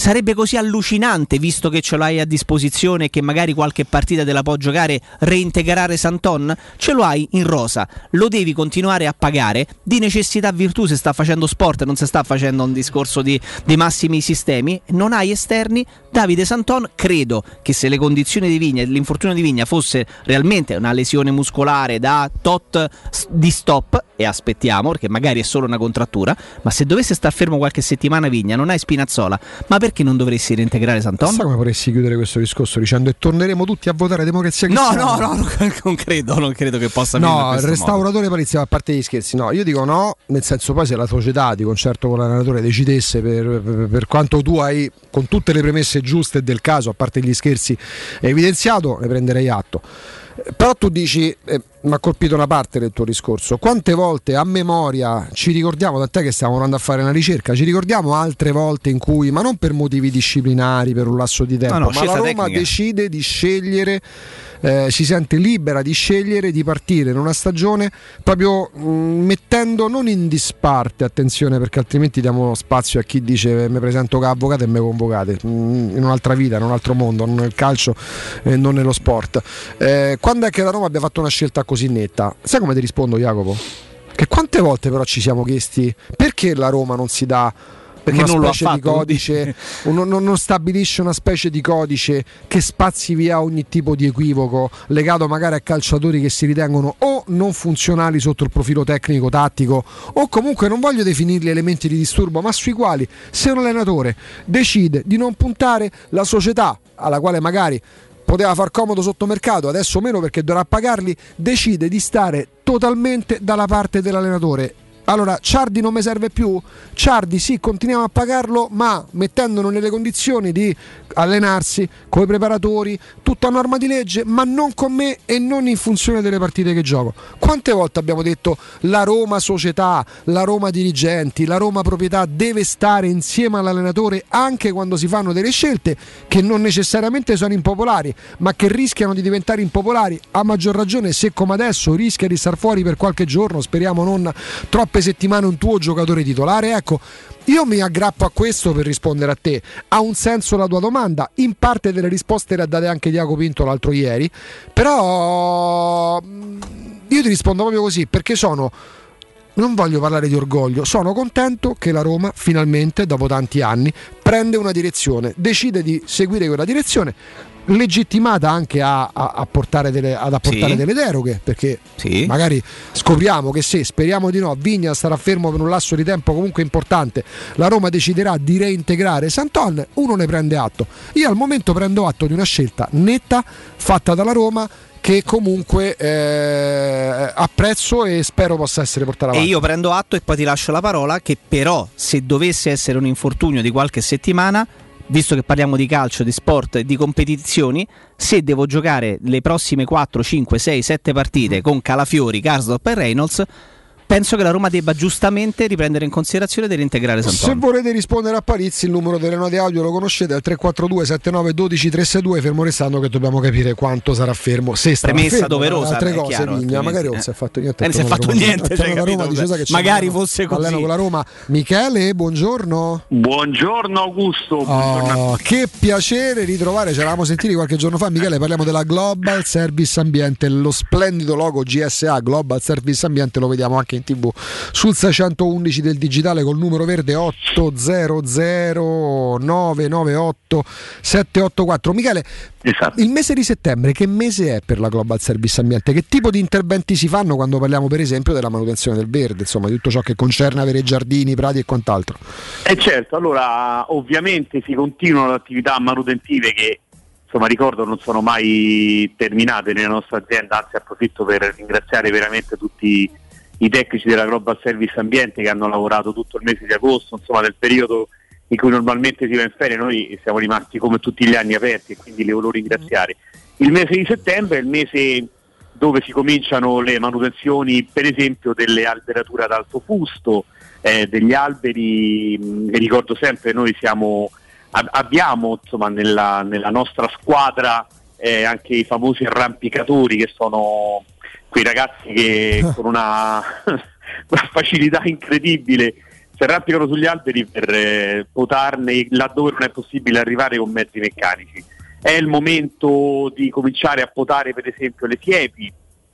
Sarebbe così allucinante, visto che ce l'hai a disposizione e che magari qualche partita te la può giocare, reintegrare Santon? Ce lo hai in rosa, lo devi continuare a pagare. Di necessità virtù se sta facendo sport, non si sta facendo un discorso di, di massimi sistemi. Non hai esterni. Davide Santon, credo che se le condizioni di Vigna e l'infortunio di Vigna fosse realmente una lesione muscolare da tot di stop, e aspettiamo perché magari è solo una contrattura, ma se dovesse star fermo qualche settimana Vigna, non hai Spinazzola, ma perché non dovresti reintegrare Santon? Sai come vorresti chiudere questo discorso dicendo e torneremo tutti a votare democrazia No, cristiana? no, no, non- non credo, non credo che possa No, il restauratore Palizzi, a parte gli scherzi, no, io dico no, nel senso poi se la società di concerto con l'allenatore decidesse per, per- per quanto tu hai con tutte le premesse giuste del caso, a parte gli scherzi evidenziato, ne prenderei atto. Però tu dici, eh, mi ha colpito una parte del tuo discorso, quante volte a memoria ci ricordiamo, tant'è che stiamo andando a fare una ricerca, ci ricordiamo altre volte in cui, ma non per motivi disciplinari, per un lasso di tempo, no, ma la Roma tecnica. decide di scegliere, eh, si sente libera di scegliere di partire in una stagione proprio mh, mettendo non in disparte, attenzione perché altrimenti diamo spazio a chi dice mi presento come avvocato e mi convocate, mh, in un'altra vita, in un altro mondo, non nel calcio e non nello sport. Eh, quando è che la Roma abbia fatto una scelta così netta? Sai come ti rispondo Jacopo? Che quante volte però ci siamo chiesti perché la Roma non si dà Perché una non lo ha specie di fatto, codice, non, non stabilisce una specie di codice che spazi via ogni tipo di equivoco legato magari a calciatori che si ritengono o non funzionali sotto il profilo tecnico tattico o comunque non voglio definirli elementi di disturbo ma sui quali se un allenatore decide di non puntare la società alla quale magari poteva far comodo sotto mercato, adesso meno perché dovrà pagarli, decide di stare totalmente dalla parte dell'allenatore. Allora, Ciardi non mi serve più? Ciardi sì, continuiamo a pagarlo, ma mettendolo nelle condizioni di allenarsi con i preparatori, tutto a norma di legge, ma non con me e non in funzione delle partite che gioco. Quante volte abbiamo detto la Roma società, la Roma dirigenti, la Roma proprietà deve stare insieme all'allenatore anche quando si fanno delle scelte che non necessariamente sono impopolari, ma che rischiano di diventare impopolari, a maggior ragione se come adesso rischia di star fuori per qualche giorno, speriamo non troppe settimane un tuo giocatore titolare, ecco, io mi aggrappo a questo per rispondere a te. Ha un senso la tua domanda? In parte delle risposte le ha date anche Diaco Pinto l'altro ieri, però mm, io ti rispondo proprio così perché sono non voglio parlare di orgoglio, sono contento che la Roma finalmente, dopo tanti anni, prende una direzione, decide di seguire quella direzione, legittimata anche a, a- a portare delle, ad apportare Sì. delle deroghe, perché Sì. magari scopriamo che se, speriamo di no, Vigna starà fermo per un lasso di tempo comunque importante, la Roma deciderà di reintegrare Santon, uno ne prende atto. Io al momento prendo atto di una scelta netta fatta dalla Roma che comunque eh, apprezzo e spero possa essere portata E avanti. io prendo atto e poi ti lascio la parola che però se dovesse essere un infortunio di qualche settimana, visto che parliamo di calcio, di sport e di competizioni, se devo giocare le prossime 4, 5, 6, 7 partite con Calafiori, Karsdorp e Reynolds, penso che la Roma debba giustamente riprendere in considerazione dell'integrare Se Sant'Antonio. volete rispondere a Palizzi, il numero delle note audio lo conoscete, il 342 79 12 362, fermo restando che dobbiamo capire quanto sarà fermo. Se sarà Premessa fermo, doverosa, altre cose, chiaro, Vigna, magari non altrimenti, si è fatto niente. Eh, non si è fatto Roma. niente, cioè, Roma, capito? sai che Magari fosse così. allena con la Roma. Michele, buongiorno. Buongiorno Augusto. Oh, che piacere ritrovare, ci eravamo sentiti qualche giorno fa, Michele, parliamo della Global Service Ambiente, lo splendido logo GSA Global Service Ambiente lo vediamo anche in tv sul 611 del digitale col numero verde 800 998 784. Michele, Esatto. il mese di settembre che mese è per la Global Service Ambiente? Che tipo di interventi si fanno quando parliamo per esempio della manutenzione del verde, insomma di tutto ciò che concerne avere giardini, prati e quant'altro? E certo, allora ovviamente si continuano le attività manutentive che insomma ricordo non sono mai terminate nella nostra azienda, anzi approfitto per ringraziare veramente tutti i tecnici della Global Service Ambiente che hanno lavorato tutto il mese di agosto, insomma nel periodo in cui normalmente si va in ferie noi siamo rimasti come tutti gli anni aperti e quindi li volevo ringraziare. Il mese di settembre è il mese dove si cominciano le manutenzioni per esempio delle alberature ad alto fusto, eh, degli alberi, mh, ricordo sempre noi siamo, ab- abbiamo insomma, nella, nella nostra squadra eh, anche i famosi arrampicatori che sono quei ragazzi che con una, una facilità incredibile si arrampicano sugli alberi per eh, potarne laddove non è possibile arrivare con mezzi meccanici. È il momento di cominciare a potare per esempio le siepi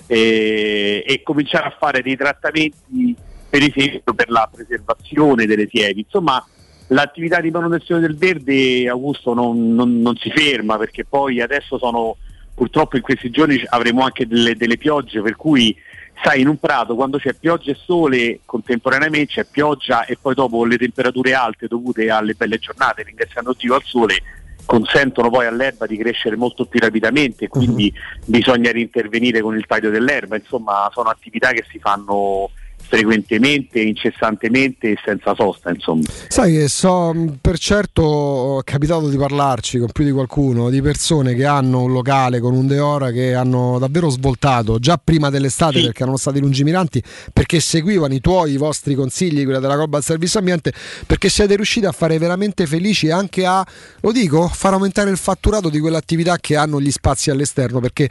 eh, e cominciare a fare dei trattamenti per esempio per la preservazione delle siepi. Insomma l'attività di manutenzione del verde Augusto non, non- non si ferma perché poi adesso sono purtroppo in questi giorni avremo anche delle, delle piogge per cui sai in un prato quando c'è pioggia e sole contemporaneamente c'è pioggia e poi dopo le temperature alte dovute alle belle giornate ringraziando Dio al sole consentono poi all'erba di crescere molto più rapidamente quindi bisogna rintervenire con il taglio dell'erba. Insomma sono attività che si fanno frequentemente, incessantemente e senza sosta insomma. Sai che so, mh, per certo è capitato di parlarci con più di qualcuno, di persone che hanno un locale con un Deora che hanno davvero svoltato già prima dell'estate perché erano stati lungimiranti, perché seguivano i tuoi, i vostri consigli, quella della Global Service Ambiente, perché siete riusciti a fare veramente felici e anche a, lo dico, far aumentare il fatturato di quell'attività che hanno gli spazi all'esterno, perché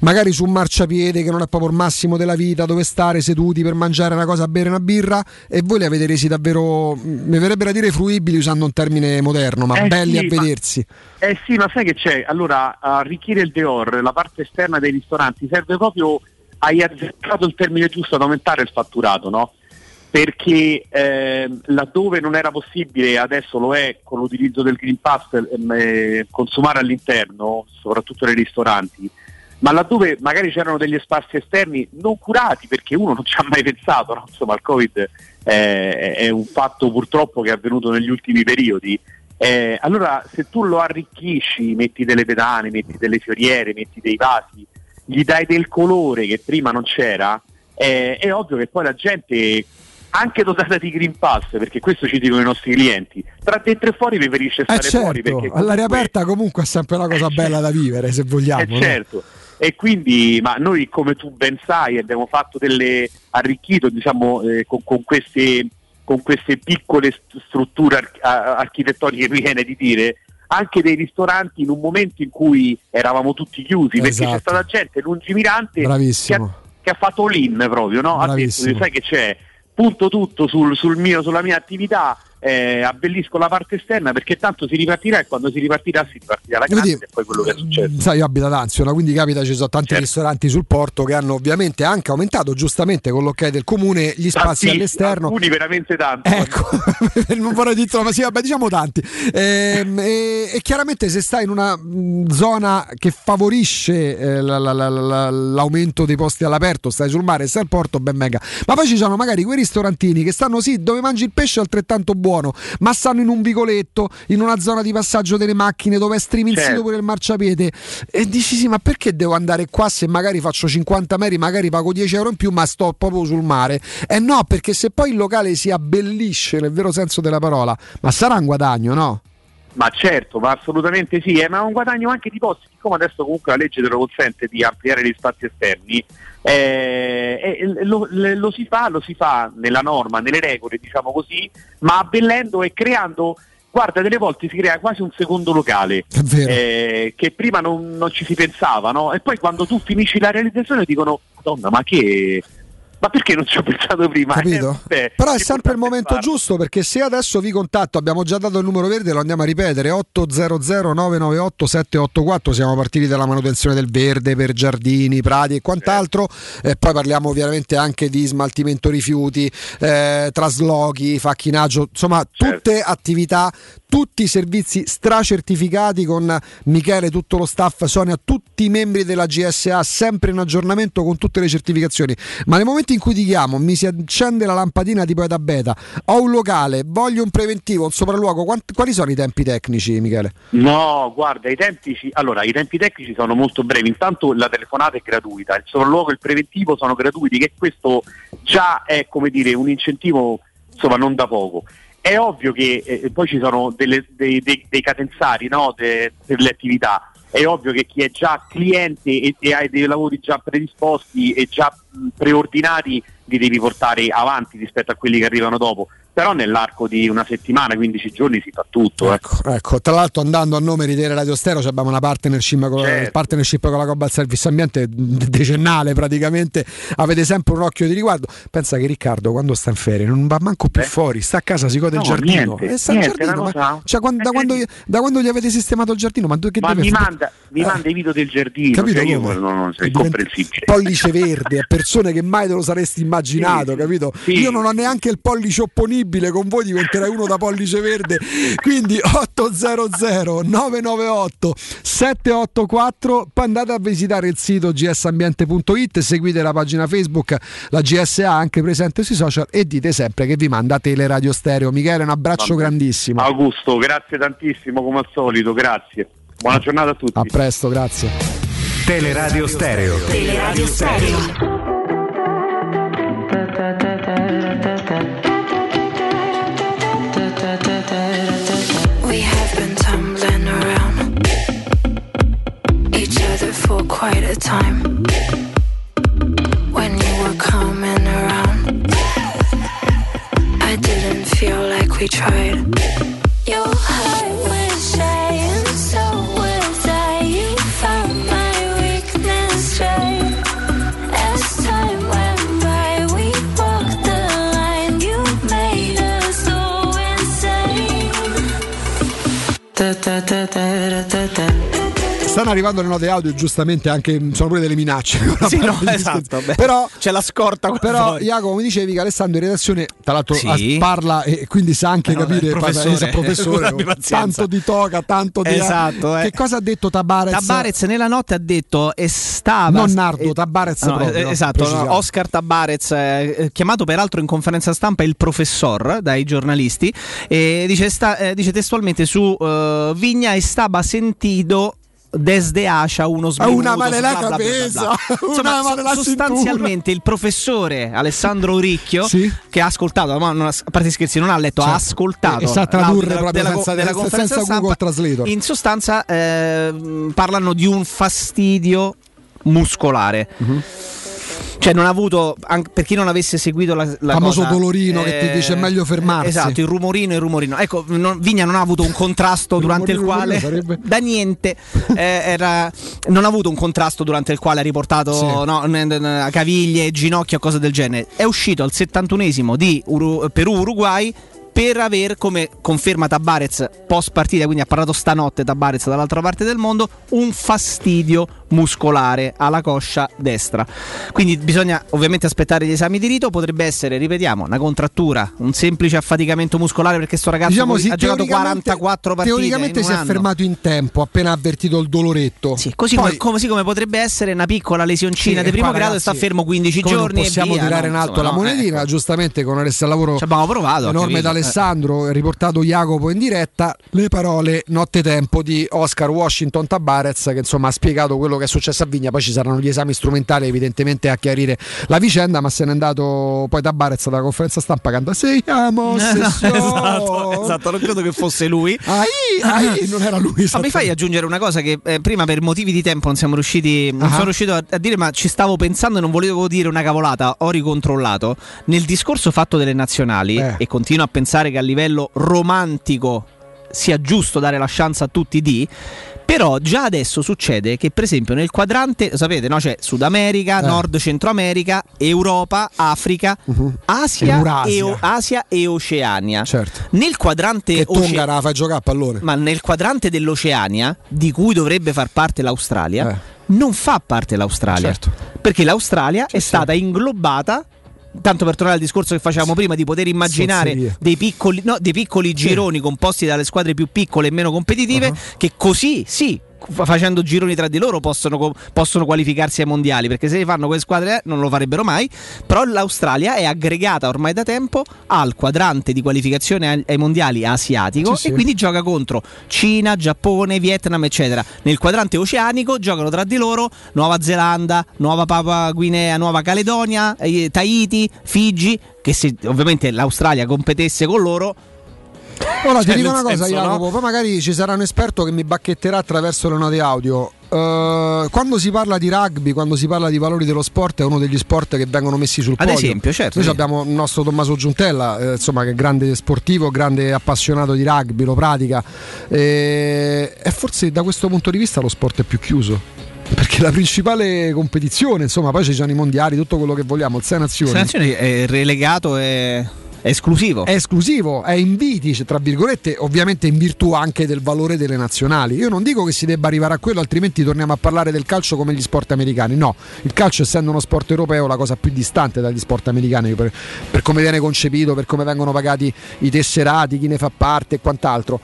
magari su un marciapiede che non è proprio il massimo della vita, dove stare seduti per mangiare una cosa, bere una birra, e voi li avete resi davvero, mh, mi verrebbe da dire fruibili usando un termine moderno, ma Eh belli sì, a ma- vedersi. Eh sì, ma sai che c'è? Allora, arricchire il Deor, la parte esterna dei ristoranti, serve proprio, hai azzeccato il termine giusto, ad aumentare il fatturato, no? Perché eh, laddove non era possibile, adesso lo è con l'utilizzo del Green Pass, eh, consumare all'interno, soprattutto nei ristoranti, ma laddove magari c'erano degli spazi esterni non curati perché uno non ci ha mai pensato, no? insomma il Covid eh, è un fatto purtroppo che è avvenuto negli ultimi periodi. Eh, allora se tu lo arricchisci, metti delle pedane, metti delle fioriere, metti dei vasi, gli dai del colore che prima non c'era, eh, è ovvio che poi la gente, anche dotata di Green Pass, perché questo ci dicono i nostri clienti, tra dentro e fuori preferisce Eh stare fuori certo, perché all'aria aperta comunque è sempre una cosa bella da vivere, se vogliamo. eh, no? certo. E quindi, ma noi come tu ben sai, abbiamo fatto delle arricchito diciamo, eh, con, con queste, con queste piccole st- strutture arch- architettoniche, mi viene di dire, anche dei ristoranti in un momento in cui eravamo tutti chiusi, perché Esatto. c'è stata gente lungimirante che ha, che ha fatto l'in proprio, no? ha detto, sai che c'è, punto tutto sul, sul mio, sulla mia attività, eh, abbellisco la parte esterna perché tanto si ripartirà e quando si ripartirà si ripartirà la grande e poi quello che è successo. Sai, io abito ad Anziola, quindi capita ci sono tanti Certo. ristoranti sul porto che hanno ovviamente anche aumentato giustamente con l'ok del comune gli spazi Tantissimi, all'esterno. Alcuni veramente tanti. Ecco, non vorrei dirlo, ma sì, vabbè, diciamo tanti. Ehm, e, e chiaramente se stai in una mh, zona che favorisce eh, la- la- la- la- l'aumento dei posti all'aperto, stai sul mare, stai al porto, ben mega. Ma poi ci sono magari quei ristorantini che stanno sì, dove mangi il pesce altrettanto buono, ma stanno in un vicoletto, in una zona di passaggio delle macchine dove è striminzito Certo. pure il marciapiede. E dici sì, ma perché devo andare qua se magari faccio 50 metri, magari pago 10 euro in più, ma sto proprio sul mare? Eh no, perché se poi il locale si abbellisce nel vero senso della parola, ma sarà un guadagno, no? Ma certo, ma assolutamente sì, eh, ma è un guadagno anche di posti, siccome adesso comunque la legge te lo consente di ampliare gli spazi esterni, eh, eh, lo, lo si fa, lo si fa nella norma, nelle regole, diciamo così, ma abbellendo e creando, guarda, delle volte si crea quasi un secondo locale, eh, che prima non, non ci si pensava, no? E poi quando tu finisci la realizzazione dicono, Madonna, ma che... Ma perché non ci ho pensato prima? Capito? Eh, beh, Però è sempre il momento farlo. giusto perché se adesso vi contatto, abbiamo già dato il numero verde, lo andiamo a ripetere, 800 998 784, siamo partiti dalla manutenzione del verde per giardini, prati e quant'altro, e poi parliamo ovviamente anche di smaltimento rifiuti, eh, traslochi, facchinaggio, insomma tutte attività, tutti i servizi stracertificati con Michele, tutto lo staff, Sonia, tutti i membri della GSA, sempre in aggiornamento con tutte le certificazioni. Ma nel momento in cui ti chiamo, mi si accende la lampadina tipo da beta, ho un locale, voglio un preventivo, un sopralluogo, quant- quali sono i tempi tecnici, Michele? No, guarda, i tempi, allora, i tempi tecnici sono molto brevi. Intanto la telefonata è gratuita, il sopralluogo e il preventivo sono gratuiti, che questo già è come dire un incentivo insomma non da poco. È ovvio che eh, poi ci sono delle- dei, dei- dei cadenzari no, de- per le attività. È ovvio che chi è già cliente e, e hai dei lavori già predisposti e già preordinati li devi portare avanti rispetto a quelli che arrivano dopo. Però nell'arco di una settimana, 15 giorni si fa tutto. eh. Ecco, tra l'altro andando a nome di Tele Radio Stereo abbiamo una partnership con, Certo. partnership con la Global Service Ambiente de- decennale praticamente, avete sempre un occhio di riguardo. Pensa che Riccardo quando sta in ferie non va manco più fuori, sta a casa, si gode No, il giardino. niente, e sta in niente, giardino, ma- cioè, quando- da, quando, da quando gli avete sistemato il giardino, ma, che Ma mi manda, mi manda i video del giardino, Capito cioè io non, non, è Diventa- incomprensibile. pollice verde a persone che mai te lo saresti immaginato, capito? Io non ho neanche il pollice opponibile, con voi diventerai uno da pollice verde. Quindi 800 998 784, poi andate a visitare il sito gsambiente.it, seguite la pagina Facebook, la GSA anche presente sui social e dite sempre che vi manda Teleradio Stereo. Michele, un abbraccio grandissimo. Augusto, grazie tantissimo come al solito, grazie. Buona giornata a tutti. A presto, grazie. Teleradio Stereo. Teleradio Stereo. For quite a time. When you were coming around, I didn't feel like we tried. Your heart was shy, and so was I. You found my weakness right. As time went by, we walked the line. You made us so insane. Da, da, da, da, da, da, da. Stanno arrivando le note audio, giustamente anche sono pure delle minacce. Sì, no, esatto, però c'è la scorta Però fuori. Jacopo mi dicevi che Alessandro in redazione tra l'altro Sì. parla e quindi sa anche Eh no, capire è professore. parla- professore, tanto di toga, tanto di Esatto, eh. Che cosa ha detto Tabarez? Tabarez nella notte ha detto e stava Non Nardo, Tabarez No, proprio, eh, esatto, no. Oscar Tabarez, eh, eh, chiamato peraltro in conferenza stampa il professor dai giornalisti, e dice, sta- eh, dice testualmente su eh, Vigna estaba sentido desde Ascia uno smenuto una mano bla. cabeza, una mano nella sostanzialmente il professore Alessandro Ricchio che ha ascoltato ma non a parte scherzi non ha letto ha Certo. ascoltato E sa tradurre l'audio della- proprio della, senza- della senza Google stampa. Translator. in sostanza eh, parlano di un fastidio muscolare Mhm. Cioè non ha avuto, anche per chi non avesse seguito la, la Famoso cosa, dolorino che ti dice è meglio fermarsi. Esatto, il rumorino e il rumorino. Ecco, non- Vigna non ha avuto un contrasto durante il quale rumorino da niente eh, era- non ha avuto un contrasto durante il quale ha riportato Sì. no, n- n- caviglie, ginocchia, cose del genere. È uscito al 71esimo di Uru- Perù-Uruguay per aver, come conferma Tabarez post partita, quindi ha parlato stanotte Tabarez dall'altra parte del mondo, un fastidio muscolare alla coscia destra. Quindi bisogna ovviamente aspettare gli esami di rito, potrebbe essere, ripetiamo, una contrattura, un semplice affaticamento muscolare perché sto ragazzo Diciamo sì, ha giocato teoricamente- 44 partite Teoricamente si è anno. fermato in tempo appena avvertito il doloretto. Così, Poi- come, così come potrebbe essere una piccola lesioncina Sì, di primo grado e sta fermo 15 come non giorni. possiamo via, tirare no, in alto insomma, la no, monetina, ecco. giustamente con Alessandro lavoro Ci abbiamo provato enorme capirlo. Alessandro, riportato Jacopo in diretta, le parole nottetempo di Oscar Washington Tabarez che insomma ha spiegato quello che è successo a Vigna, poi ci saranno gli esami strumentali evidentemente a chiarire la vicenda, ma se n'è andato poi Tabarez dalla conferenza stampa canta Sei amo, esatto, esatto, non credo che fosse lui. Ai, ai, non era lui. Ma mi fai aggiungere una cosa che eh, prima per motivi di tempo non siamo riusciti, non Ah. sono riuscito a, a dire, ma ci stavo pensando e non volevo dire una cavolata, ho ricontrollato. Nel discorso fatto delle nazionali, Eh. e continuo a pensare che a livello romantico sia giusto dare la chance a tutti di. Però già adesso succede che, per esempio, nel quadrante, sapete, no? c'è Sud America, Eh. Nord Centro America, Europa, Africa, Asia, Eurasia. e, O- Asia e Oceania. Certo. Nel quadrante Che Oce- Tonga la fai giocare a pallone. ma nel quadrante dell'Oceania, di cui dovrebbe far parte l'Australia, Eh. non fa parte l'Australia. Certo. Perché l'Australia è stata inglobata. Tanto per tornare al discorso che facevamo prima di poter immaginare dei piccoli, no, dei piccoli gironi composti dalle squadre più piccole e meno competitive, Uh-huh. che così sì, facendo gironi tra di loro possono, possono qualificarsi ai mondiali, perché se li fanno quelle squadre non lo farebbero mai, però l'Australia è aggregata ormai da tempo al quadrante di qualificazione ai, mondiali asiatico Sì, e sì. quindi gioca contro Cina, Giappone, Vietnam, eccetera. Nel quadrante oceanico giocano tra di loro Nuova Zelanda, Nuova Papua Guinea, Nuova Caledonia, eh, Tahiti, Figi, che se ovviamente l'Australia competesse con loro Ora ti Cioè, dico nel una cosa, senso, no? Jacopo, poi magari ci sarà un esperto che mi bacchetterà attraverso le note audio. Eh, quando si parla di rugby, quando si parla di valori dello sport, è uno degli sport che vengono messi sul Ad podio. esempio, certo, Noi sì. abbiamo il nostro Tommaso Giuntella, eh, insomma, che è grande sportivo, grande appassionato di rugby, lo pratica. Eh, e forse da questo punto di vista lo sport è più chiuso. Perché la principale competizione, insomma, poi ci sono i mondiali, tutto quello che vogliamo, il Sei Nazioni. Sei Nazioni è relegato e esclusivo. È esclusivo, è inviti, cioè, tra virgolette, ovviamente in virtù anche del valore delle nazionali. Io non dico che si debba arrivare a quello, altrimenti torniamo a parlare del calcio come gli sport americani. No, il calcio essendo uno sport europeo è la cosa più distante dagli sport americani per, per come viene concepito, per come vengono pagati i tesserati, chi ne fa parte e quant'altro.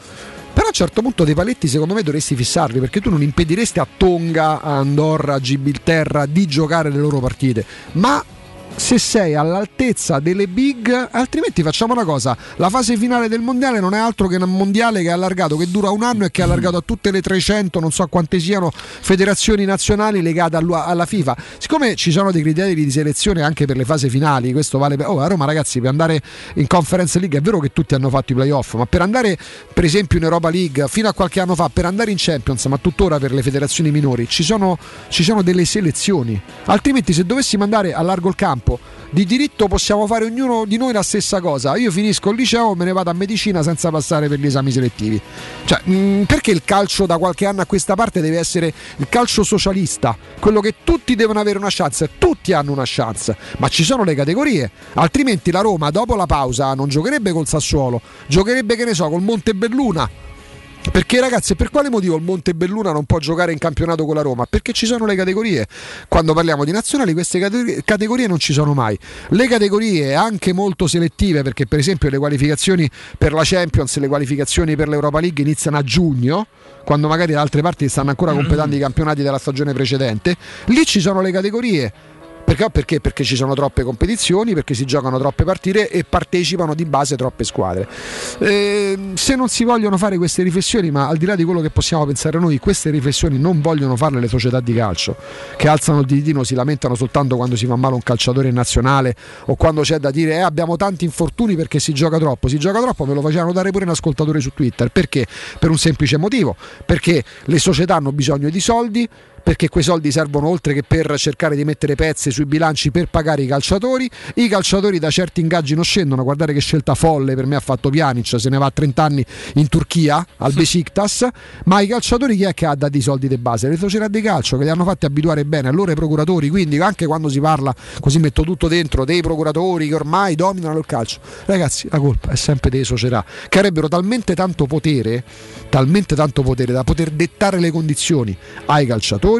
Però a un certo punto dei paletti secondo me dovresti fissarli perché tu non impediresti a Tonga, a Andorra, a Gibilterra di giocare le loro partite, ma se sei all'altezza delle big, altrimenti facciamo una cosa: la fase finale del mondiale non è altro che un mondiale che è allargato, che dura un anno e che è allargato a tutte le 300, non so quante siano, federazioni nazionali legate alla FIFA. Siccome ci sono dei criteri di selezione anche per le fasi finali, questo vale per. Oh, a Roma, ragazzi, per andare in Conference League è vero che tutti hanno fatto i playoff, ma per andare, per esempio, in Europa League fino a qualche anno fa, per andare in Champions, ma tuttora per le federazioni minori, ci sono, ci sono delle selezioni. Altrimenti, se dovessimo andare a largo il campo, di diritto possiamo fare ognuno di noi la stessa cosa. Io finisco il liceo me ne vado a medicina senza passare per gli esami selettivi. Cioè, mh, perché il calcio da qualche anno a questa parte deve essere il calcio socialista? Quello che tutti devono avere una chance, tutti hanno una chance, ma ci sono le categorie. Altrimenti la Roma dopo la pausa non giocherebbe col Sassuolo, giocherebbe che ne so, col Montebelluna. Perché ragazzi, per quale motivo il Montebelluna non può giocare in campionato con la Roma? Perché ci sono le categorie. Quando parliamo di nazionali queste cate- categorie non ci sono mai. Le categorie anche molto selettive, perché per esempio le qualificazioni per la Champions, le qualificazioni per l'Europa League iniziano a giugno, quando magari da altre parti stanno ancora completando i campionati della stagione precedente, lì ci sono le categorie. Perché? Perché? Perché ci sono troppe competizioni, perché si giocano troppe partite e partecipano di base troppe squadre. Ehm, se non si vogliono fare queste riflessioni, ma al di là di quello che possiamo pensare noi, queste riflessioni non vogliono farle le società di calcio, che alzano il ditino, si lamentano soltanto quando si fa male un calciatore nazionale o quando c'è da dire eh, abbiamo tanti infortuni perché si gioca troppo. Si gioca troppo, me lo faceva notare pure un ascoltatore su Twitter. Perché? Per un semplice motivo, perché le società hanno bisogno di soldi perché quei soldi servono oltre che per cercare di mettere pezze sui bilanci per pagare i calciatori. I calciatori da certi ingaggi non scendono. Guardate che scelta folle per me ha fatto Pjanic, se ne va a 30 anni in Turchia al Besiktas. Ma i calciatori chi è che ha dato i soldi di base? Le società di calcio che li hanno fatti abituare bene a loro i procuratori. Quindi anche quando si parla, così metto tutto dentro, dei procuratori che ormai dominano il calcio. Ragazzi, la colpa è sempre delle società che avrebbero talmente tanto potere, talmente tanto potere da poter dettare le condizioni ai calciatori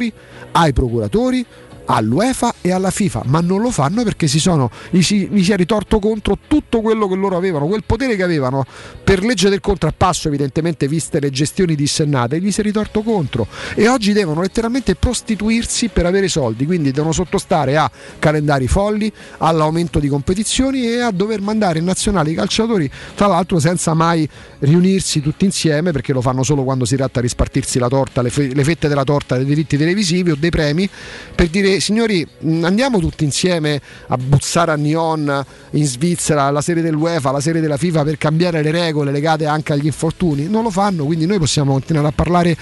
ai procuratori, all'UEFA e alla FIFA, ma non lo fanno perché si sono, gli, si, gli si è ritorto contro tutto quello che loro avevano, quel potere che avevano per legge del contrappasso, evidentemente viste le gestioni dissennate, gli si è ritorto contro. E oggi devono letteralmente prostituirsi per avere soldi, quindi devono sottostare a calendari folli, all'aumento di competizioni e a dover mandare in nazionale i calciatori, tra l'altro senza mai riunirsi tutti insieme perché lo fanno solo quando si tratta di spartirsi la torta, le, fe- le fette della torta dei diritti televisivi o dei premi per dire signori mh, andiamo tutti insieme a buzzare a Nyon in Svizzera alla serie dell'UEFA, alla serie della FIFA per cambiare le regole legate anche agli infortuni, non lo fanno, quindi noi possiamo continuare a parlare.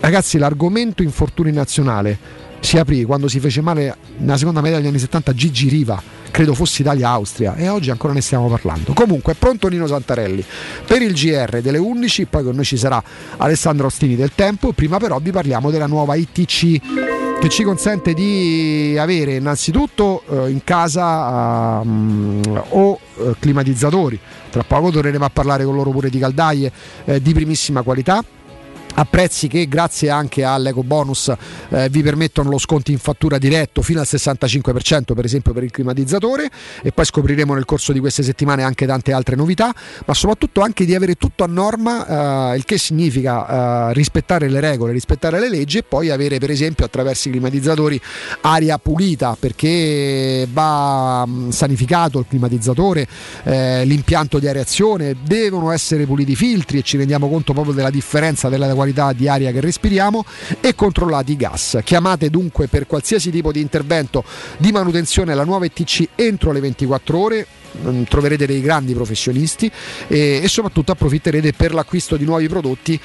Ragazzi l'argomento infortuni nazionale si aprì quando si fece male nella seconda media degli anni 70 Gigi Riva credo fosse Italia-Austria e oggi ancora ne stiamo parlando. Comunque pronto Nino Santarelli. Per il GR delle 11 poi con noi ci sarà Alessandro Ostini del Tempo. Prima però vi parliamo della nuova ITC che ci consente di avere innanzitutto eh, in casa um, o eh, climatizzatori. Tra poco torneremo a parlare con loro pure di caldaie eh, di primissima qualità a prezzi che grazie anche all'eco bonus eh, vi permettono lo sconto in fattura diretto fino al 65% per esempio per il climatizzatore. E poi scopriremo nel corso di queste settimane anche tante altre novità ma soprattutto anche di avere tutto a norma eh, il che significa eh, rispettare le regole rispettare le leggi e poi avere per esempio attraverso i climatizzatori aria pulita perché va mh, sanificato il climatizzatore eh, l'impianto di areazione devono essere puliti i filtri e ci rendiamo conto proprio della differenza della qualità di aria che respiriamo e controllati i gas. Chiamate dunque per qualsiasi tipo di intervento di manutenzione la nuova ETC entro le 24 ore mm, troverete dei grandi professionisti e, e soprattutto approfitterete per l'acquisto di nuovi prodotti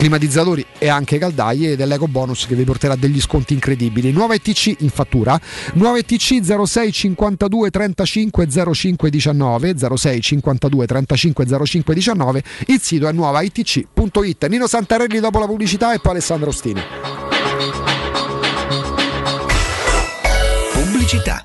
climatizzatori e anche caldaie dell'eco bonus che vi porterà degli sconti incredibili. Nuova ETC in fattura, nuova ETC 06 52 35 05 19 06 52 35 05 19 il sito è nuovaitc.it. Nino Santarelli dopo la pubblicità e poi Alessandro Ostini. Pubblicità.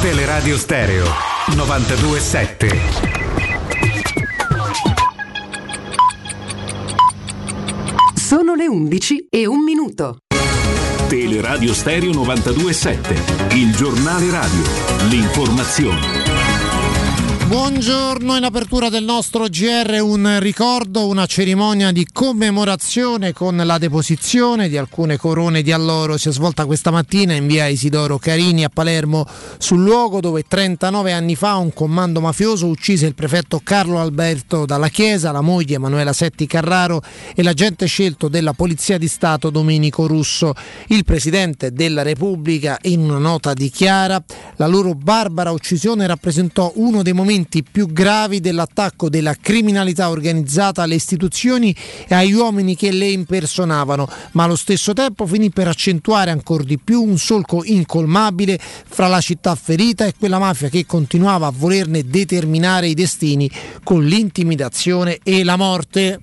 Teleradio Stereo 927. Sono le 11 e un minuto. Teleradio Stereo 927, il giornale radio, l'informazione. Buongiorno, in apertura del nostro GR un ricordo, una cerimonia di commemorazione con la deposizione di alcune corone di alloro si è svolta questa mattina in via Isidoro Carini a Palermo, sul luogo dove 39 anni fa un comando mafioso uccise il prefetto Carlo Alberto Dalla Chiesa, la moglie Emanuela Setti Carraro e l'agente scelto della Polizia di Stato Domenico Russo. Il Presidente della Repubblica in una nota dichiara la loro barbara uccisione rappresentò uno dei momenti più gravi dell'attacco della criminalità organizzata alle istituzioni e agli uomini che le impersonavano, ma allo stesso tempo finì per accentuare ancora di più un solco incolmabile fra la città ferita e quella mafia che continuava a volerne determinare i destini con l'intimidazione e la morte.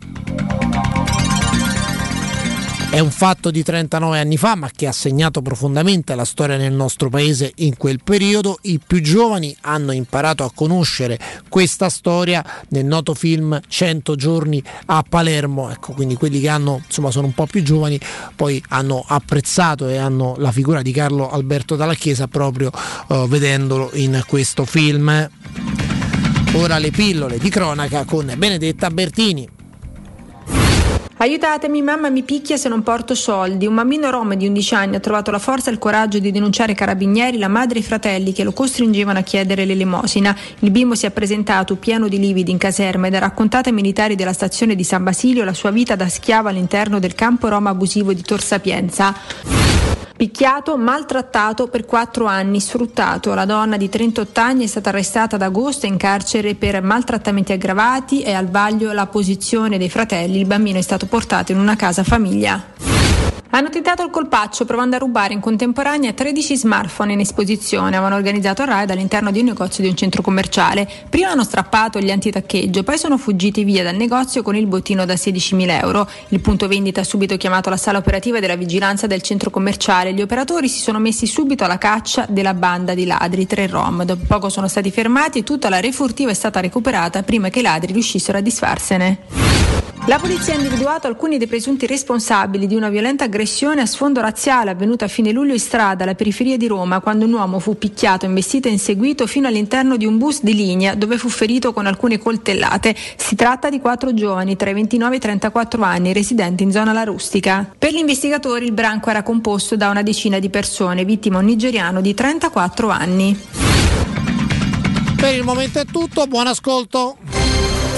È un fatto di 39 anni fa, ma che ha segnato profondamente la storia nel nostro paese in quel periodo. I più giovani hanno imparato a conoscere questa storia nel noto film 100 giorni a Palermo. Ecco, quindi quelli che hanno, insomma, sono un po' più giovani, poi hanno apprezzato e hanno la figura di Carlo Alberto Dalla Chiesa proprio eh, vedendolo in questo film. Ora le pillole di cronaca con Benedetta Bertini. Aiutatemi, mamma mi picchia se non porto soldi. Un bambino rom di 11 anni ha trovato la forza e il coraggio di denunciare i carabinieri, la madre e i fratelli che lo costringevano a chiedere l'elemosina. Il bimbo si è presentato pieno di lividi in caserma ed ha raccontato ai militari della stazione di San Basilio la sua vita da schiavo all'interno del campo rom abusivo di Tor Sapienza. Picchiato, maltrattato per quattro anni, sfruttato. La donna di 38 anni è stata arrestata ad agosto in carcere per maltrattamenti aggravati e al vaglio la posizione dei fratelli. Il bambino è stato portato in una casa famiglia. Hanno tentato il colpaccio provando a rubare in contemporanea 13 smartphone in esposizione. Avevano organizzato il raid all'interno di un negozio di un centro commerciale. Prima hanno strappato gli antitaccheggio, poi sono fuggiti via dal negozio con il bottino da 16.000 euro. Il punto vendita ha subito chiamato la sala operativa della vigilanza del centro commerciale. Gli operatori si sono messi subito alla caccia della banda di ladri, tre rom. Dopo poco sono stati fermati e tutta la refurtiva è stata recuperata prima che i ladri riuscissero a disfarsene. La polizia ha individuato alcuni dei presunti responsabili di una violenta aggressione a sfondo razziale avvenuta a fine luglio in strada alla periferia di Roma quando un uomo fu picchiato, investito e inseguito fino all'interno di un bus di linea dove fu ferito con alcune coltellate. Si tratta di quattro giovani tra i 29 e i 34 anni residenti in zona La Rustica. Per gli investigatori il branco era composto da una decina di persone, vittima un nigeriano di 34 anni. Per il momento è tutto, buon ascolto.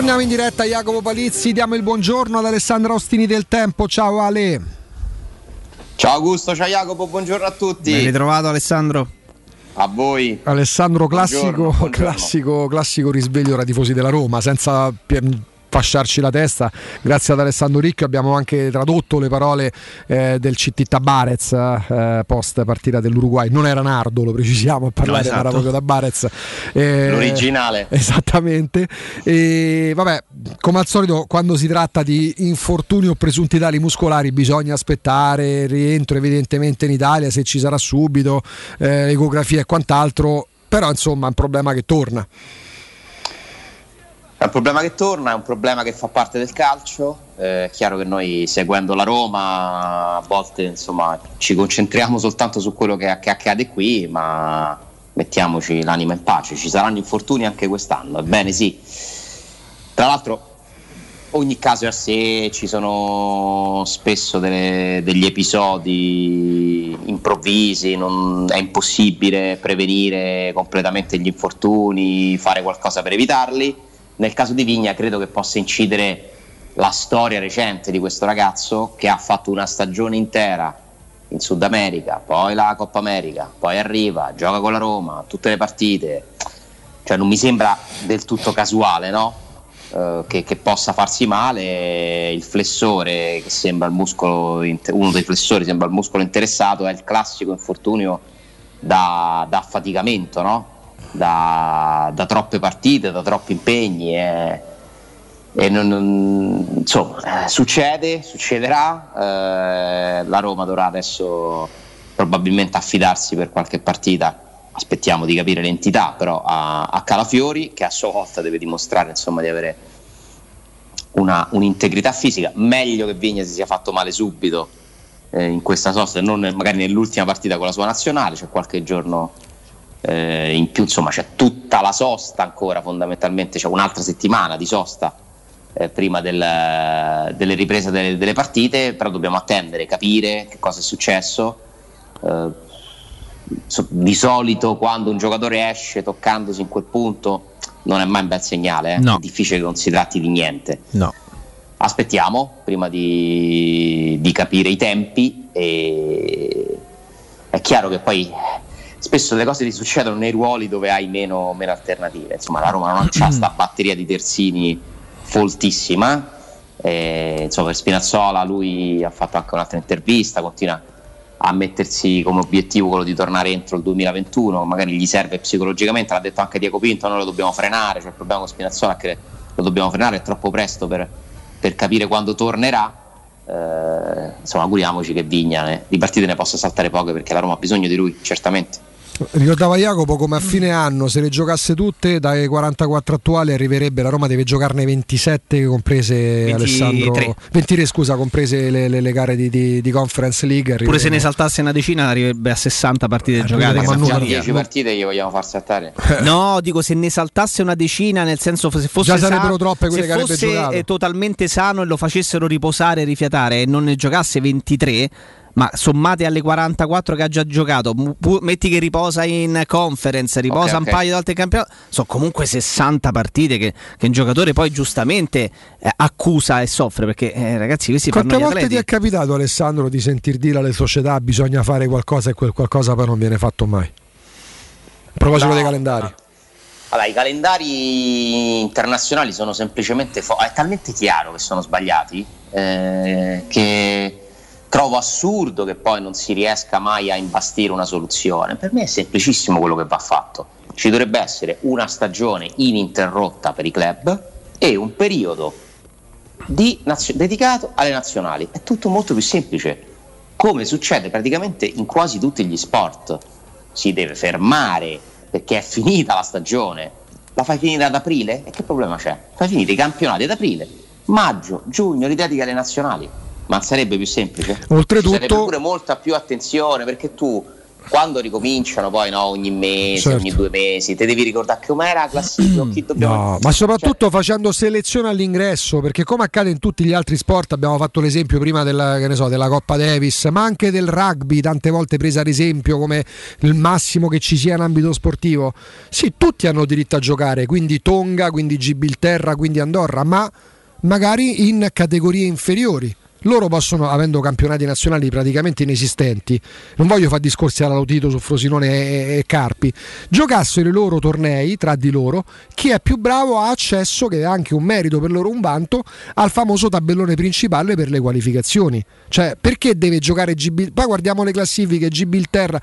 Torniamo in diretta Jacopo Palizzi, diamo il buongiorno ad Alessandro Ostini del Tempo. Ciao Ale. Ciao Augusto, ciao Jacopo, buongiorno a tutti. Ben ritrovato Alessandro. A voi. Alessandro classico, Buongiorno, buongiorno. classico, classico risveglio da tifosi della Roma, senza fasciarci la testa. Grazie ad Alessandro Ricchio abbiamo anche tradotto le parole eh, del CT Tabarez eh, post partita dell'Uruguay. Non era Nardo, lo precisiamo, a parlare No, esatto. era proprio Tabarez. Eh, L'originale. Esattamente. E vabbè, come al solito, quando si tratta di infortuni o presunti tali muscolari, bisogna aspettare il rientro, evidentemente in Italia, se ci sarà subito, eh, ecografia e quant'altro. Però insomma è un problema che torna. È un problema che torna, è un problema che fa parte del calcio. Eh, è chiaro che noi seguendo la Roma a volte insomma, ci concentriamo soltanto su quello che, che accade qui, ma mettiamoci l'anima in pace. Ci saranno infortuni anche quest'anno, ebbene sì. Tra l'altro ogni caso è a sé, ci sono spesso delle- degli episodi improvvisi, non- è impossibile prevenire completamente gli infortuni, fare qualcosa per evitarli. Nel caso di Vigna credo che possa incidere la storia recente di questo ragazzo che ha fatto una stagione intera in Sud America, poi la Coppa America, poi arriva, gioca con la Roma, tutte le partite. Cioè non mi sembra del tutto casuale, no? Eh, che, che possa farsi male, il flessore che sembra il muscolo, uno dei flessori sembra il muscolo interessato, è il classico infortunio da, da affaticamento, no? Da, da troppe partite, da troppi impegni. eh. E non- non- insomma, eh, succede, succederà. eh, la Roma dovrà adesso probabilmente affidarsi per qualche partita. Aspettiamo di capire l'entità, però a, a Calafiori, che a sua volta deve dimostrare insomma, di avere una, un'integrità fisica. Meglio che Vigna si sia fatto male subito eh, in questa sosta non magari nell'ultima partita con la sua nazionale, c'è qualche giorno eh, in più, insomma c'è tutta la sosta ancora fondamentalmente, c'è un'altra settimana di sosta eh, prima del- delle riprese delle, delle partite, però dobbiamo attendere, capire che cosa è successo. Eh, so- di solito quando un giocatore esce toccandosi in quel punto non è mai un bel segnale, eh. No. è difficile che non si tratti di niente. No. Aspettiamo prima di, di capire i tempi e è chiaro che poi spesso le cose ti succedono nei ruoli dove hai meno, meno alternative. Insomma, la Roma non ha sta batteria di terzini foltissima. Eh, insomma, per Spinazzola lui ha fatto anche un'altra intervista, continua a mettersi come obiettivo quello di tornare entro il 2021, magari gli serve psicologicamente, l'ha detto anche Diego Pinto, noi lo dobbiamo frenare, cioè il problema con Spinazzola è che lo dobbiamo frenare, è troppo presto per, per capire quando tornerà. Eh, insomma, auguriamoci che Vigna eh, di partite ne possa saltare poche perché la Roma ha bisogno di lui, certamente. Ricordava Jacopo come a fine anno se le giocasse tutte dai 44 attuali arriverebbe la Roma deve giocarne 27 comprese 23. Alessandro 23 scusa comprese le, le- le gare di, di- di Conference League Pure se ne arriveremo- saltasse una decina arriverebbe a 60 partite giocate. arriveremo a che numero- via. 10 partite gli vogliamo far saltare. No, dico se ne saltasse una decina, nel senso se fosse Già sarebbero sa- troppe quelle se che avrebbe fosse eh, totalmente sano e lo facessero riposare e rifiatare e non ne giocasse 23, ma sommate alle 44 che ha già giocato, pu- metti che riposa in conference, riposa Ok, un ok. paio di altri campionati, sono comunque 60 partite che, che un giocatore poi giustamente eh, accusa e soffre perché eh, ragazzi questi Quante fanno volte ti è capitato Alessandro di sentir dire alle società bisogna fare qualcosa e quel qualcosa poi non viene fatto mai? A proposito No. dei calendari. Allora, i calendari internazionali sono semplicemente fo- è talmente chiaro che sono sbagliati eh, che trovo assurdo che poi non si riesca mai a imbastire una soluzione. Per me è semplicissimo quello che va fatto. Ci dovrebbe essere una stagione ininterrotta per i club e un periodo nazio- dedicato alle nazionali. È tutto molto più semplice, come succede praticamente in quasi tutti gli sport. Si deve fermare perché è finita la stagione. La fai finire ad aprile? E che problema c'è? Fai finire i campionati ad aprile, maggio, giugno, li dedichi alle nazionali. Ma sarebbe più semplice? Oltretutto- Ci sarebbe pure molta più attenzione perché tu quando ricominciano poi no, ogni mese, Certo. ogni due mesi, te devi ricordare che com'era la classifica, chi dobbiamo... No, ma soprattutto facendo selezione all'ingresso, perché come accade in tutti gli altri sport, abbiamo fatto l'esempio prima della, che ne so, della Coppa Davis, ma anche del rugby, tante volte presa ad esempio come il massimo che ci sia in ambito sportivo. Sì, tutti hanno diritto a giocare, quindi Tonga, quindi Gibilterra, quindi Andorra, ma magari in categorie inferiori. Loro possono, avendo campionati nazionali praticamente inesistenti, non voglio fare discorsi alla Lotito su Frosinone e, e Carpi, giocassero i loro tornei tra di loro, chi è più bravo ha accesso, che è anche un merito per loro, un vanto, al famoso tabellone principale per le qualificazioni. Cioè, perché deve giocare Gibilterra? Poi guardiamo le classifiche, Gibilterra.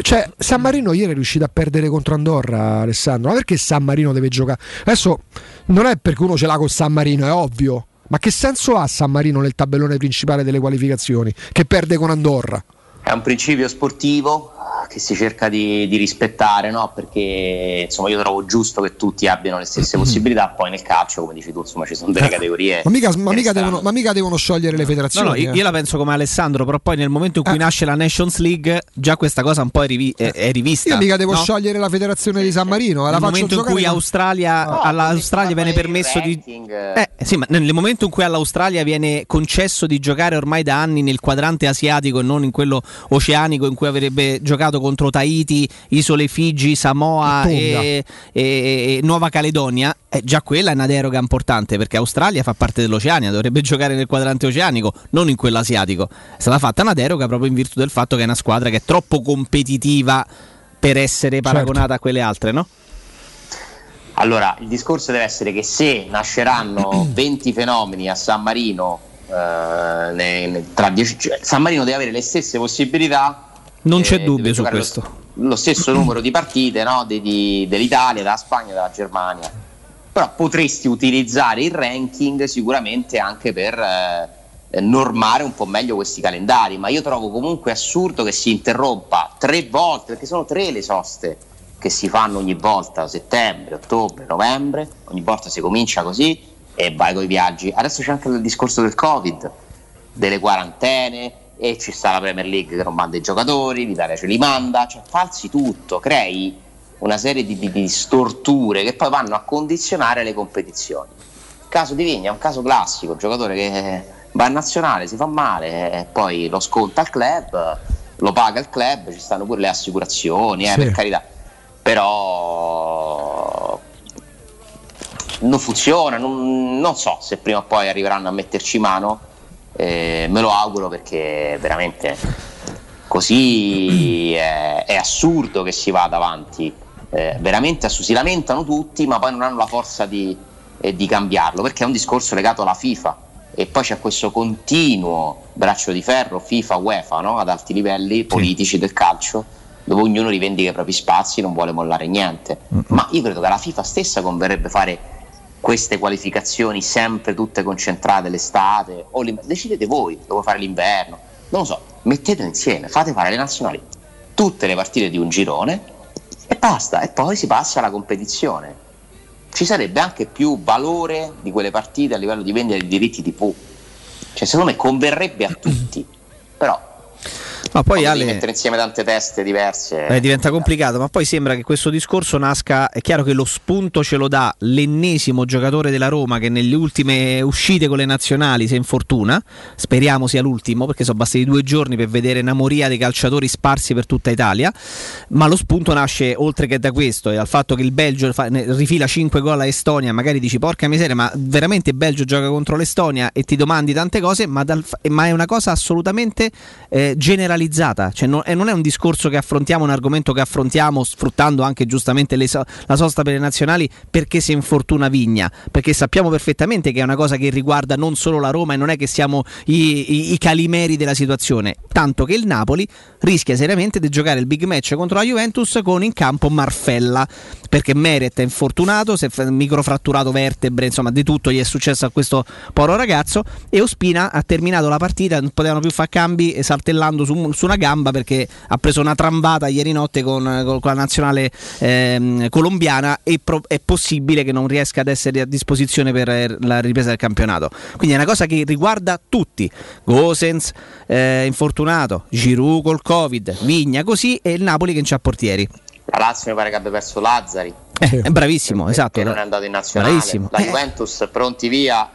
Cioè, San Marino ieri è riuscito a perdere contro Andorra, Alessandro. Ma perché San Marino deve giocare? Adesso non è perché uno ce l'ha con San Marino, è ovvio. Ma che senso ha San Marino nel tabellone principale delle qualificazioni? Che perde con Andorra? È un principio sportivo che si cerca di, di rispettare, no? perché insomma, io trovo giusto che tutti abbiano le stesse possibilità, poi nel calcio, come dici tu, insomma, ci sono delle categorie. Ma mica, ma mica devono, ma mica devono sciogliere le No, federazioni. no, io, eh. io la penso come Alessandro, però poi nel momento in cui nasce la Nations League, già questa cosa un po' è, rivi- è- è rivista. Io mica devo no? sciogliere la federazione di San Marino. eh, la Nel momento in cui Australia, all'Australia viene permesso di. Eh, sì, ma nel momento in cui all'Australia viene concesso di giocare ormai da anni nel quadrante asiatico e non in quello oceanico in cui avrebbe giocato contro Tahiti, Isole Figi, Samoa e, e- e Nuova Caledonia, eh, già quella è una deroga importante perché Australia fa parte dell'Oceania, dovrebbe giocare nel quadrante oceanico, non in quello asiatico. È stata fatta una deroga proprio in virtù del fatto che è una squadra che è troppo competitiva per essere paragonata a quelle altre, no? Allora, il discorso deve essere che se nasceranno 20 fenomeni a San Marino, eh, ne- ne- tra 10 cioè, San Marino deve avere le stesse possibilità. Non c'è eh, dubbio deve su giocare lo- questo. Lo, stesso numero di partite no, di- di- dell'Italia, della Spagna, della Germania. Però potresti utilizzare il ranking sicuramente anche per eh, normare un po' meglio questi calendari. Ma io trovo comunque assurdo che si interrompa tre volte, perché sono tre le soste che si fanno ogni volta, settembre, ottobre, novembre, ogni volta si comincia così e vai con i viaggi. Adesso c'è anche il discorso del Covid, delle quarantene e ci sta la Premier League che non manda i giocatori, l'Italia ce li manda, cioè falsi tutto, crei una serie di, di- di storture che poi vanno a condizionare le competizioni. Il caso di Vigna è un caso classico, un giocatore che va in nazionale, si fa male e poi lo sconta al club, lo paga il club, ci stanno pure le assicurazioni, eh, Sì. per carità però non funziona, non, non so se prima o poi arriveranno a metterci mano, eh, me lo auguro perché veramente così è, è assurdo che si vada avanti, eh, veramente assurdo. si lamentano tutti ma poi non hanno la forza di, eh, di cambiarlo perché è un discorso legato alla FIFA e poi c'è questo continuo braccio di ferro FIFA UEFA no? ad alti livelli politici del calcio dove ognuno rivendica i propri spazi non vuole mollare niente. Ma io credo che alla FIFA stessa converrebbe fare queste qualificazioni sempre tutte concentrate l'estate o decidete voi, devo fare l'inverno, non lo so, mettetele insieme, fate fare le nazionali tutte le partite di un girone e basta, e poi si passa alla competizione. Ci sarebbe anche più valore di quelle partite a livello di vendita di diritti TV. Cioè, secondo me converrebbe a tutti. Però Ma poi Ale, mettere insieme tante teste diverse. Eh, diventa complicato, ma poi sembra che questo discorso nasca. È chiaro che lo spunto ce lo dà l'ennesimo giocatore della Roma che nelle ultime uscite con le nazionali si infortuna. Speriamo sia l'ultimo, perché sono bastati due giorni per vedere una moria dei calciatori sparsi per tutta Italia. Ma lo spunto nasce oltre che da questo e dal fatto che il Belgio fa- ne- rifila 5 gol a Estonia. Magari dici porca miseria, ma veramente il Belgio gioca contro l'Estonia e ti domandi tante cose, ma, dal ma è una cosa assolutamente eh, generalizzata. Cioè, non, e non è un discorso che affrontiamo, un argomento che affrontiamo sfruttando anche giustamente le la sosta per le nazionali perché si infortuna Vigna, perché sappiamo perfettamente che è una cosa che riguarda non solo la Roma e non è che siamo i, i- i calimeri della situazione, tanto che il Napoli rischia seriamente di giocare il big match contro la Juventus con in campo Marfella, perché Meret è infortunato, si è microfratturato vertebre, insomma di tutto gli è successo a questo povero ragazzo e Ospina ha terminato la partita, non potevano più fare cambi e saltellando su su una gamba perché ha preso una trambata ieri notte con, con- con la nazionale ehm, colombiana e pro- è possibile che non riesca ad essere a disposizione per eh, la ripresa del campionato. Quindi è una cosa che riguarda tutti. Gosens eh, infortunato, Giroud col Covid, Vigna così e il Napoli che non c'ha portieri. La Lazio mi pare che abbia perso Lazzari, Eh, è bravissimo, esatto. che non è andato in nazionale. Bravissimo. La Eh, Juventus pronti via,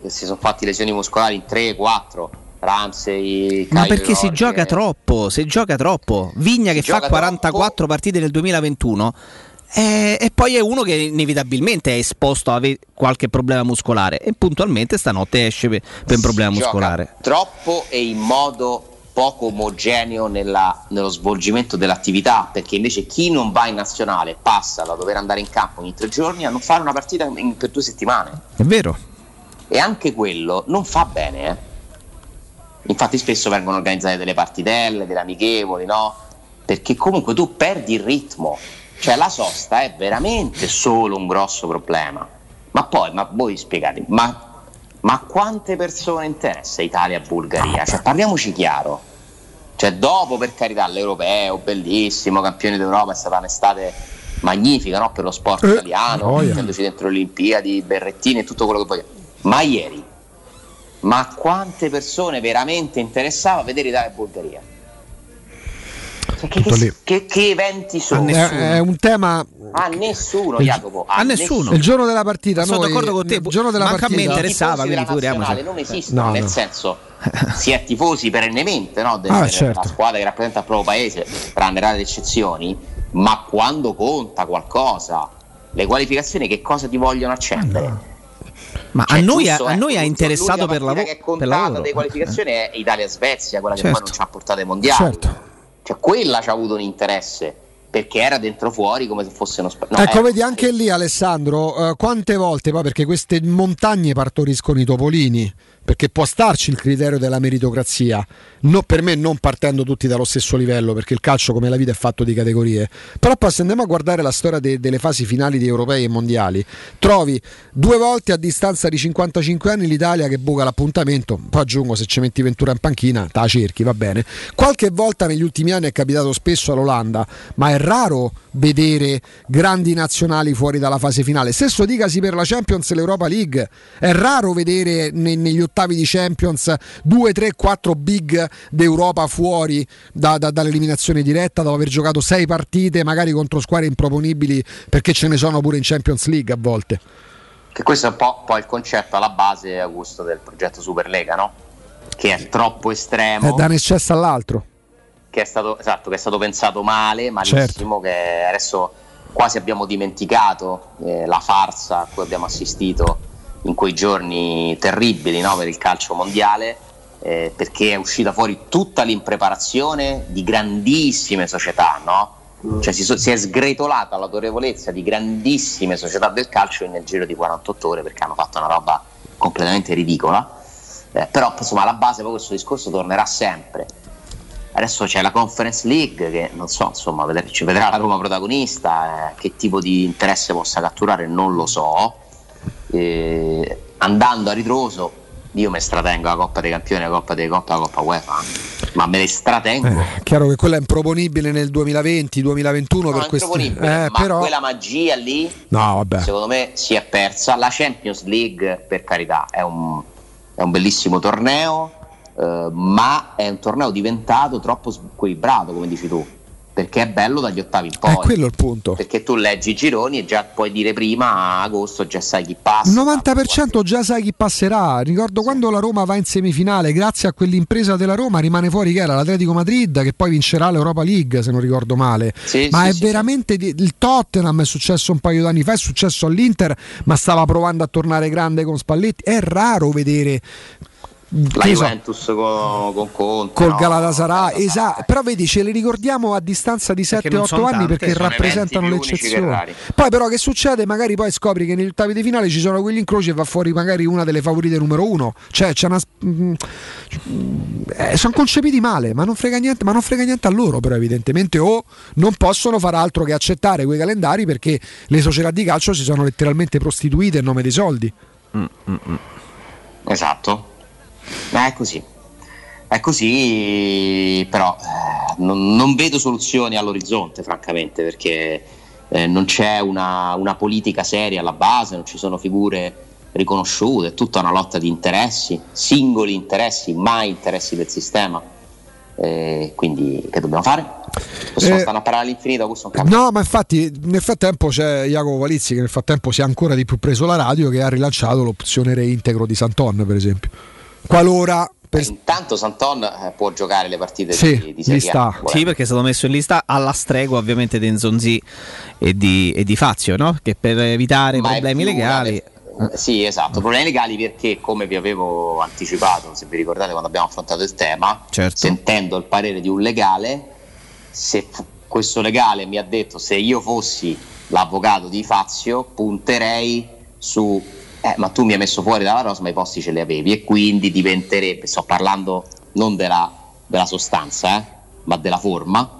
che si sono fatti lesioni muscolari in 3-4. Ramsey, Ma perché si gioca troppo, si gioca troppo. Vigna che Si fa gioca 44 partite nel 2021 eh, e poi è uno che inevitabilmente è esposto a ave- qualche problema muscolare e puntualmente stanotte esce per, per un problema Gioca muscolare. Troppo e in modo poco omogeneo nella- nello svolgimento dell'attività, perché invece chi non va in nazionale passa da dover andare in campo ogni tre giorni a non fare una partita in- per due settimane. È vero. E anche quello non fa bene, eh. Infatti spesso vengono organizzate delle partitelle, delle amichevoli, no? Perché comunque tu perdi il ritmo. Cioè la sosta è veramente solo un grosso problema. Ma poi, ma voi spiegate, ma, ma quante persone interessa Italia-Bulgaria? Cioè parliamoci chiaro. Cioè dopo per carità l'europeo, bellissimo, campione d'Europa, è stata un'estate magnifica no? per lo sport Eh, italiano, mettendoci dentro le Olimpiadi, Berrettini e tutto quello che vogliamo. Ma ieri, ma quante persone veramente interessava vedere Italia e Bulgaria? Cioè, che, che, che- che eventi sono? È, è un tema. A nessuno, Il- Jacopo. A, nessuno. Il giorno della partita, Sono noi, d'accordo con te, il giorno della manca a me partita, interessava, quindi figuriamoci. non esistono, No, nel no. senso si è tifosi perennemente no, del- Ah, della certo. squadra che rappresenta il proprio paese, tranne rare eccezioni, ma quando conta qualcosa, le qualificazioni che cosa ti vogliono accendere? Ma Cioè, a noi, giusto, a ecco, noi ha interessato per, lavo- che è per contata lavoro. delle qualificazioni è Italia-Svezia, quella che Certo. poi non ci ha portato ai mondiali. Certo. Cioè, quella ci ha avuto un interesse perché era dentro fuori come se fosse uno spazio. ecco, vedi anche lì Alessandro, eh, quante volte poi perché queste montagne partoriscono i topolini, perché può starci il criterio della meritocrazia, no, per me non partendo tutti dallo stesso livello, perché il calcio come la vita è fatto di categorie, però poi se andiamo a guardare la storia de- delle fasi finali di europei e mondiali, trovi due volte a distanza di 55 anni l'Italia che buca l'appuntamento, poi aggiungo se ci metti Ventura in panchina, te la cerchi, va bene. Qualche volta negli ultimi anni è capitato spesso all'Olanda, ma è raro vedere grandi nazionali fuori dalla fase finale. Stesso dicasi per la Champions e l'Europa League. È raro vedere ne- negli ottavi di Champions 2, 3, 4 big d'Europa fuori da- da- dall'eliminazione diretta dopo aver giocato 6 partite, magari contro squadre improponibili, perché ce ne sono pure in Champions League a volte. Che questo è un po' poi il concetto alla base, Augusto, del progetto Superlega, no? Che è troppo estremo. È da un eccesso all'altro. che è stato, esatto, che è stato pensato male, malissimo, Certo. che adesso quasi abbiamo dimenticato eh, la farsa a cui abbiamo assistito in quei giorni terribili no, per il calcio mondiale, eh, perché è uscita fuori tutta l'impreparazione di grandissime società, no? Cioè si, so- si è sgretolata l'autorevolezza di grandissime società del calcio nel giro di 48 ore perché hanno fatto una roba completamente ridicola. Eh, però insomma alla base poi questo discorso tornerà sempre. Adesso c'è la Conference League che non so, insomma, ci vedrà la Roma protagonista, eh, che tipo di interesse possa catturare non lo so. Eh, andando a ritroso, io mi stratengo la Coppa dei Campioni, la Coppa dei Coppa, la Coppa UEFA, ma me le stratengo. È chiaro che quella è improponibile nel 2020-2021 No, per improponibile, eh, ma però quella magia lì No, vabbè. secondo me si è persa. La Champions League, per carità, è un, è un bellissimo torneo, eh, ma è un torneo diventato troppo squilibrato, come dici tu, perché è bello dagli ottavi in poi. è quello il punto. Perché tu leggi i gironi e già puoi dire prima a agosto già sai chi passa. Il 90% già sai chi passerà. Ricordo quando la Roma va in semifinale, grazie a quell'impresa della Roma, rimane fuori che era l'Atletico Madrid che poi vincerà l'Europa League, se non ricordo male. Sì, ma sì, è sì, veramente il Tottenham è successo un paio d'anni fa, è successo all'Inter, ma stava provando a tornare grande con Spalletti. È raro vedere La che so, Juventus con, con Conte. col no? Galatasaray, esatto. Però vedi, ce le ricordiamo a distanza di Perché non 7-8 sono anni perché rappresentano l'eccezione. Poi però che succede? Magari poi scopri che negli ottavi di finale ci sono quegli incroci e va fuori magari una delle favorite numero uno. Cioè, c'è una. mm, eh, sono concepiti male, ma non frega niente, ma non frega niente a loro, però, evidentemente, o non possono fare altro che accettare quei calendari perché le società di calcio si sono letteralmente prostituite in nome dei soldi. Esatto, ma è così. è così, però eh, non, non vedo soluzioni all'orizzonte, francamente, perché eh, non c'è una, una politica seria alla base, non ci sono figure riconosciute, è tutta una lotta di interessi, singoli interessi, mai interessi del sistema. Eh, quindi che dobbiamo fare? Possiamo Eh, stare a parlare all'infinito, questo è un. No, ma infatti nel frattempo c'è Jacopo Palizzi che nel frattempo si è ancora di più preso la radio che ha rilanciato l'opzione reintegro di Santon, per esempio. Qualora per... Intanto Santon eh, può giocare le partite Sì, di, di Serie A. Sì, perché è stato messo in lista alla stregua ovviamente di Enzonzi e di, e di Fazio, no? Che per evitare Ma problemi legali. per- Sì, esatto, problemi legali perché come vi avevo anticipato, se vi ricordate quando abbiamo affrontato il tema, Certo. sentendo il parere di un legale, se questo legale mi ha detto se io fossi l'avvocato di Fazio punterei su eh, ma tu mi hai messo fuori dalla rosa ma i posti ce li avevi e quindi diventerebbe, sto parlando non della, della sostanza eh, ma della forma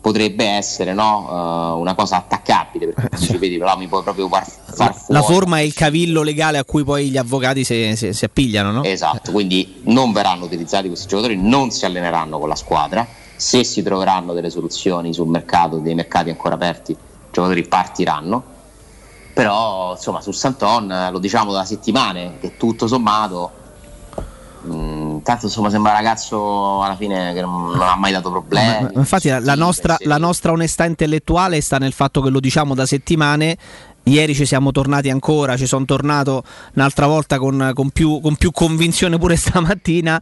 potrebbe essere no, eh, una cosa attaccabile perché tu dici vedi però mi puoi proprio far, far fuori La forma è il cavillo legale a cui poi gli avvocati si appigliano, no? Esatto, quindi non verranno utilizzati questi giocatori, non si alleneranno con la squadra. Se si troveranno delle soluzioni sul mercato, dei mercati ancora aperti, i giocatori partiranno. Però insomma su Santon eh, lo diciamo da settimane che tutto sommato mh, tanto insomma sembra un ragazzo alla fine che non, non ha mai dato problemi. Ma infatti la, la nostra, la nostra onestà intellettuale sta nel fatto che lo diciamo da settimane. Ieri ci siamo tornati ancora, ci sono tornato un'altra volta con, con più, con più convinzione pure stamattina.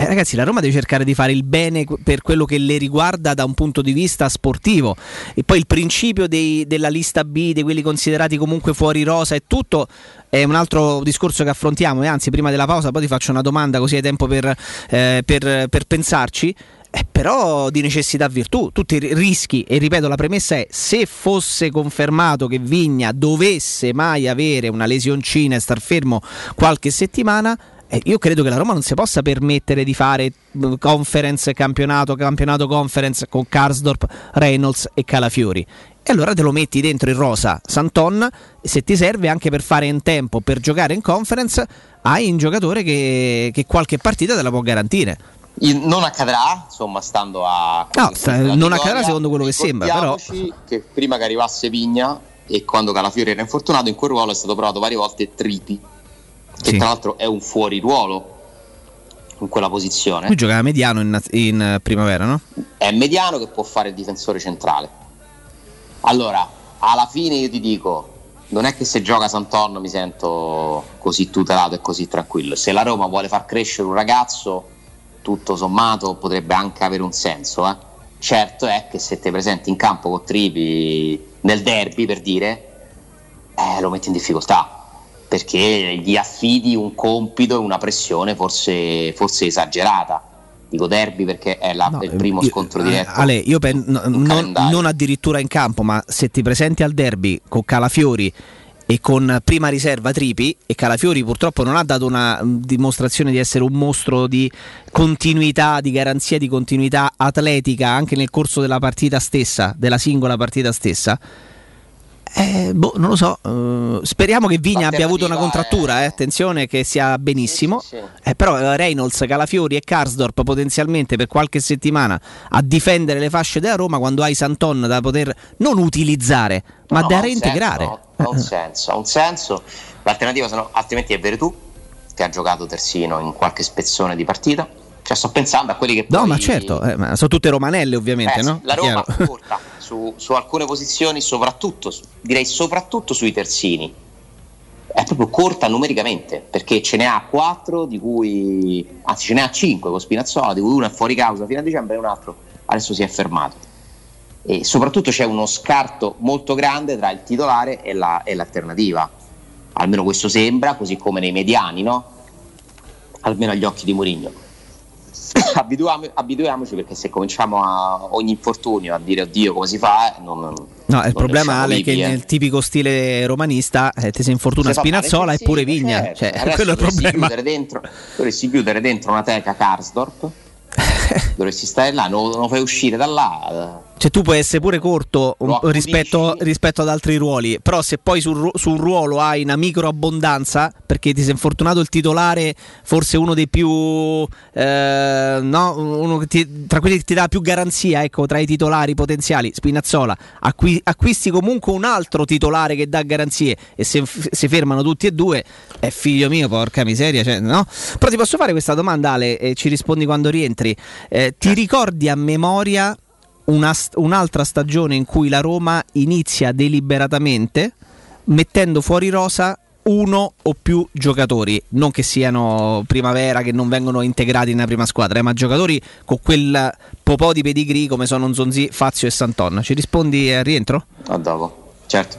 Eh, ragazzi, la Roma deve cercare di fare il bene per quello che le riguarda da un punto di vista sportivo. E poi il principio dei- della lista B, di quelli considerati comunque fuori rosa e tutto, è un altro discorso che affrontiamo. E anzi, prima della pausa, poi ti faccio una domanda così hai tempo per, eh, per- per pensarci. Eh, però di necessità virtù, tutti i rischi, e ripeto la premessa è se fosse confermato che Vigna dovesse mai avere una lesioncina e star fermo qualche settimana, io credo che la Roma non si possa permettere di fare eh, conference campionato, campionato conference con Karsdorp, Reynolds e Calafiori. E allora te lo metti dentro il rosa Santon, se ti serve anche per fare in tempo, per giocare in conference, hai un giocatore che, che qualche partita te la può garantire. Non accadrà, insomma, stando a No, non vittoria. accadrà secondo quello che sembra, però. Che prima che arrivasse Vigna e quando Calafiori era infortunato, in quel ruolo è stato provato varie volte Tripi, che Sì. tra l'altro è un fuori ruolo in quella posizione. Lui giocava mediano in, in, eh, primavera, no? È mediano che può fare il difensore centrale. Allora, alla fine io ti dico, non è che se gioca Santon mi sento così tutelato e così tranquillo. Se la Roma vuole far crescere un ragazzo, tutto sommato potrebbe anche avere un senso. eh. Certo è che se ti presenti in campo con Tripi nel derby, per dire, eh, lo metti in difficoltà. Perché gli affidi un compito e una pressione forse, forse esagerata. Dico derby perché è la- il primo scontro diretto. Ale, io pen- no- non, non addirittura in campo, ma se ti presenti al derby con Calafiori e con prima riserva Tripi, e Calafiori purtroppo non ha dato una dimostrazione di essere un mostro di continuità, di garanzia di continuità atletica anche nel corso della partita stessa, della singola partita stessa. Eh, boh, non lo so. eh, speriamo che Vigna abbia avuto una contrattura. eh, attenzione, che sia benissimo. Eh, però eh, Reynolds, Calafiori e Karsdorp potenzialmente per qualche settimana a difendere le fasce della Roma quando hai Santon da poter non utilizzare, ma No, da reintegrare. senso, Ha un senso, ha un senso. L'alternativa sono, altrimenti è Veretù che ha giocato terzino in qualche spezzone di partita. Cioè sto pensando a quelli che No, poi- ma certo, eh, ma sono tutte romanelle ovviamente, Eh, no? La Roma Chiaro. corta su, su alcune posizioni, soprattutto, su- direi soprattutto sui terzini. È proprio corta numericamente, perché ce ne ha 4 di cui, anzi ce ne ha 5 con Spinazzola, di cui uno è fuori causa fino a dicembre e un altro adesso si è fermato. E soprattutto c'è uno scarto molto grande tra il titolare e, la- e l'alternativa. Almeno questo sembra, così come nei mediani, no? Almeno agli occhi di Mourinho. Abituam- abituiamoci perché se cominciamo a ogni infortunio a dire oddio come si fa, eh, non, No, il problema Ale, è che eh. nel tipico stile romanista eh, ti si infortuna Se Spinazzola e pure Vigna. certo. Cioè, Adesso quello è il dovresti problema. Chiudere dentro, dovresti chiudere dentro una teca Karsdorp, dovresti stare là, non non lo fai uscire da là. Cioè, tu puoi essere pure corto un- rispetto, rispetto ad altri ruoli, però se poi sul, sul ruolo hai una micro abbondanza, perché ti sei infortunato il titolare, forse uno dei più. eh, no, uno che ti- tra quelli che ti dà più garanzia, ecco, tra i titolari potenziali, Spinazzola, acqui- acquisti comunque un altro titolare che dà garanzie e se si fermano tutti e due, è figlio mio, porca miseria, cioè, no? Però ti posso fare questa domanda, Ale, e ci rispondi quando rientri. Eh, ti ricordi a memoria una un'altra stagione in cui la Roma inizia deliberatamente mettendo fuori rosa uno o più giocatori, non che siano primavera, che non vengono integrati nella prima squadra, eh, ma giocatori con quel popò di pedigree come sono Zonzi, Fazio e Santon. Ci rispondi al rientro? A dopo, certo.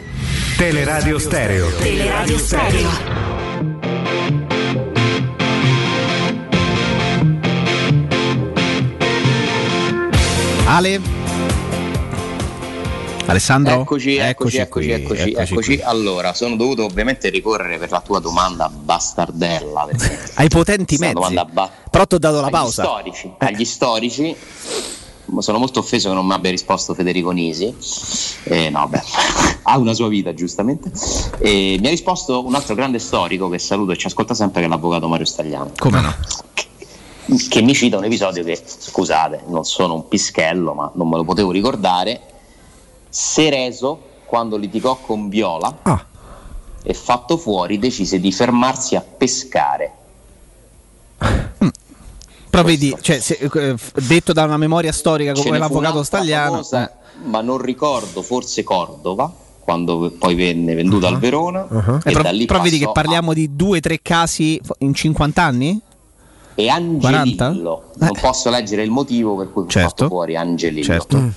Teleradio Stereo. Teleradio Stereo. Ale. Alessandro? Eccoci, eccoci, eccoci, qui, eccoci, eccoci, eccoci. Allora, sono dovuto ovviamente ricorrere per la tua domanda bastardella. Ai potenti mezzi. Ba- Però ti ho dato la agli pausa. Storici, eh. Agli storici sono molto offeso che non mi abbia risposto Federico Nisi. Eh, no, beh, ha una sua vita, giustamente. E mi ha risposto un altro grande storico che saluto e ci ascolta sempre, che è l'avvocato Mario Stagliano. Come no? Che mi cita un episodio che, scusate, non sono un pischello, ma non me lo potevo ricordare. Cereso, quando litigò con Viola Ah. e fatto fuori, decise di fermarsi a pescare. Però vedi, cioè, se- eh, detto da una memoria storica come l'avvocato Stagliano, famosa, eh. ma non ricordo, forse Cordova, quando poi venne venduta al Verona. Eh, E però da lì però vedi che parliamo di due o tre casi in 50 anni? E Angelillo, non posso leggere il motivo per cui fu Certo. fatto fuori Angelillo. Certo.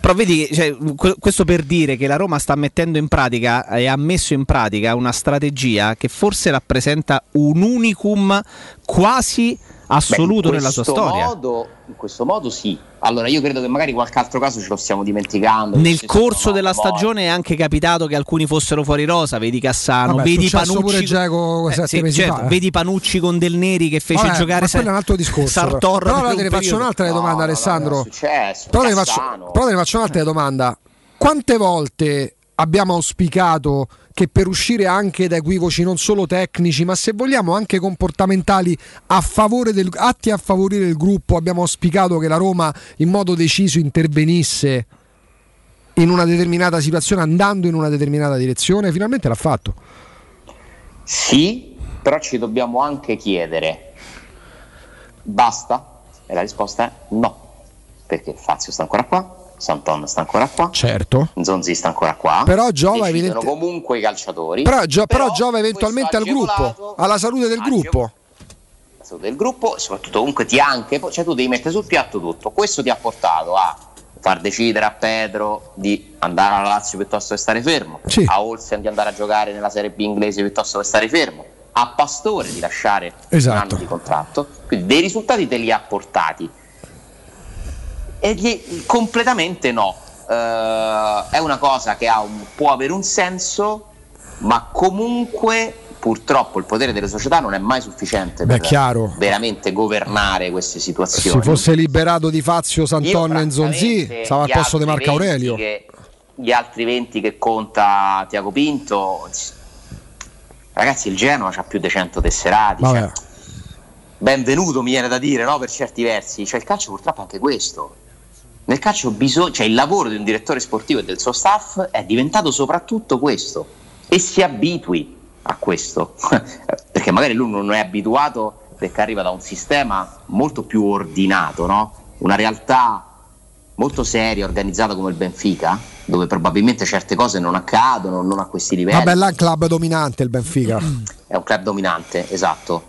Però vedi, che, cioè, que- questo per dire che la Roma sta mettendo in pratica e ha messo in pratica una strategia che forse rappresenta un unicum quasi assoluto Beh, nella sua storia. modo- in questo modo sì. Allora io credo che magari qualche altro caso ce lo stiamo dimenticando. Nel corso no, della morti. stagione è anche capitato che alcuni fossero fuori rosa, vedi Cassano, Vabbè, vedi Panucci, Dzeko Eh, sì, certo, eh. vedi Panucci con Del Neri che fece Vabbè, giocare ma se- quello è un altro discorso. Sartor però allora te ne faccio un'altra domanda, Alessandro. successo, Però te, faccio, però te ne faccio un'altra domanda. Quante volte abbiamo auspicato che per uscire anche da equivoci non solo tecnici, ma se vogliamo anche comportamentali a del, atti a favorire il gruppo, abbiamo auspicato che la Roma in modo deciso intervenisse in una determinata situazione andando in una determinata direzione? Finalmente l'ha fatto. Sì, però ci dobbiamo anche chiedere, basta? E la risposta è no, perché Fazio sta ancora qua, Santon sta ancora qua, Certo. Zonzi sta ancora qua. Però giova decidono evidente- comunque i calciatori. Però, gio- però Però giova eventualmente al gruppo, alla salute del gruppo. del gruppo soprattutto comunque ti anche, cioè tu devi mettere sul piatto tutto. Questo ti ha portato a far decidere a Pedro di andare alla Lazio piuttosto che stare fermo, Sì. a Olsen di andare a giocare nella Serie B inglese piuttosto che stare fermo, a Pastore di lasciare Esatto. un anno di contratto. Quindi dei risultati te li ha portati. E gli- completamente no. Eh, è una cosa che ha un- può avere un senso, ma comunque purtroppo il potere delle società non è mai sufficiente Beh, per chiaro. veramente governare queste Se situazioni. fosse liberato di Fazio, Io, Santon e francamente, stava al posto di Marco 20 Aurelio. che- gli altri 20 che conta Tiago Pinto, ragazzi, il Genoa ha più di 100 tesserati. cioè, benvenuto mi viene da dire, no? Per certi versi. Cioè, il calcio purtroppo è anche questo. Nel calcio bisogna, cioè il lavoro di un direttore sportivo e del suo staff è diventato soprattutto questo. E si abitui a questo. perché magari lui non è abituato perché arriva da un sistema molto più ordinato, no? Una realtà molto seria, organizzata come il Benfica, dove probabilmente certe cose non accadono, non a questi livelli Vabbè, là è un club dominante il Benfica. è un club dominante, esatto.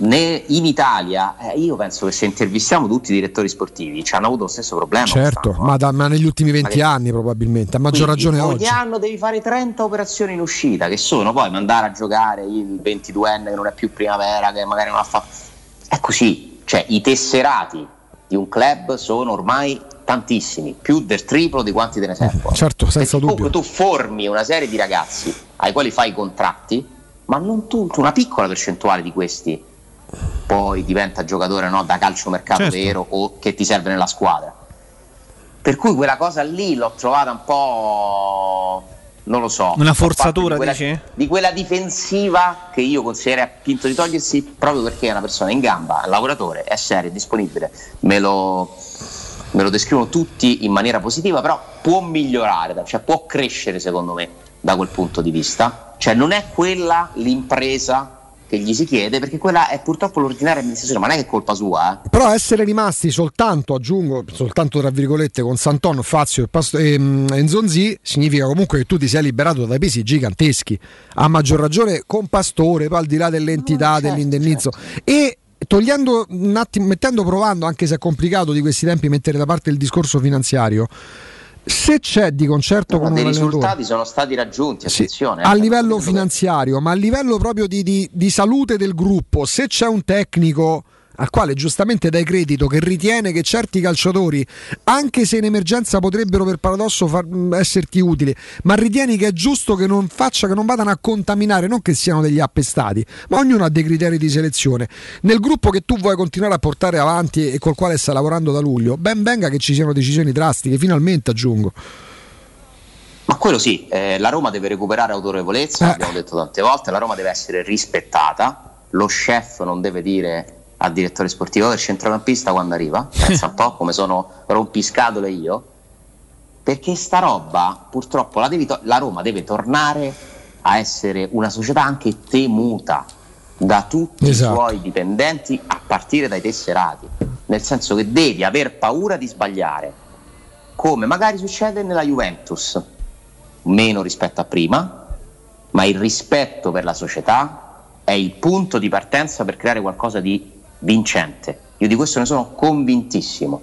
Ne- in Italia, eh, io penso che se intervistiamo tutti i direttori sportivi ci hanno avuto lo stesso problema. Certo, ma, da- ma negli ultimi 20 Ma che- anni probabilmente, a maggior Quindi, ragione ogni oggi. anno devi fare 30 operazioni in uscita, che sono poi mandare a giocare il 22enne che non è più primavera, che magari non ha fatto. È così, cioè i tesserati di un club sono ormai tantissimi, più del triplo di quanti te ne servono. Certo, senza Perché dubbio. comunque tu formi una serie di ragazzi ai quali fai i contratti, ma non tutti, una piccola percentuale di questi poi diventa giocatore no, da calciomercato Certo. vero o che ti serve nella squadra. Per cui quella cosa lì l'ho trovata un po'. non lo so. Una forzatura, di quella, dici? Di quella difensiva che io consiglierei a Pinto di togliersi proprio perché è una persona in gamba, lavoratore, è serio, è disponibile. Me lo, me lo descrivono tutti in maniera positiva, però può migliorare, cioè può crescere secondo me da quel punto di vista. Cioè non è quella l'impresa che gli si chiede, perché quella è purtroppo l'ordinaria amministrazione, ma non è che è colpa sua. eh. Però essere rimasti soltanto, aggiungo, soltanto tra virgolette, con Santon, Fazio e, Past- e, mm, e Nzonzi, significa comunque che tu ti sei liberato dai pesi giganteschi. A maggior ragione con Pastore, poi al di là dell'entità dell'indennizzo. E togliendo un attimo, mettendo, provando, anche se è complicato di questi tempi, mettere da parte il discorso finanziario. Se c'è di concerto No, con un allenatore risultati sono stati raggiunti, Sì, attenzione. a eh, livello capito che- finanziario, ma a livello proprio di, di- di salute del gruppo, se c'è un tecnico al quale giustamente dai credito, che ritiene che certi calciatori, anche se in emergenza potrebbero per paradosso far, mh, esserti utili, ma ritieni che è giusto che non faccia, che non vadano a contaminare, non che siano degli appestati, ma ognuno ha dei criteri di selezione. Nel gruppo che tu vuoi continuare a portare avanti e col quale stai lavorando da luglio, ben venga che ci siano decisioni drastiche, finalmente aggiungo. Ma quello sì, eh, la Roma deve recuperare autorevolezza, Eh. l'abbiamo detto tante volte, la Roma deve essere rispettata, lo chef non deve dire al direttore sportivo del centrocampista quando arriva, pensa un po' come sono rompiscatole io, perché sta roba purtroppo la, to- la Roma deve tornare a essere una società anche temuta da tutti Esatto. i suoi dipendenti a partire dai tesserati, nel senso che devi aver paura di sbagliare, come magari succede nella Juventus, meno rispetto a prima, ma il rispetto per la società è il punto di partenza per creare qualcosa di vincente. Io di questo ne sono convintissimo.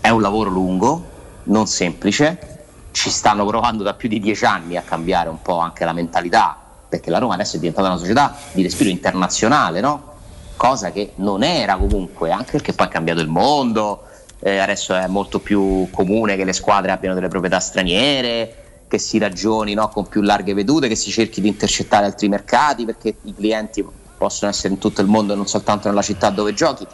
È un lavoro lungo, non semplice, ci stanno provando da più di dieci anni a cambiare un po' anche la mentalità, perché la Roma adesso è diventata una società di respiro internazionale, no? Cosa che non era comunque, anche perché poi è cambiato il mondo, eh, adesso è molto più comune che le squadre abbiano delle proprietà straniere, che si ragioni no, con più larghe vedute, che si cerchi di intercettare altri mercati perché i clienti possono essere in tutto il mondo e non soltanto nella città dove giochi.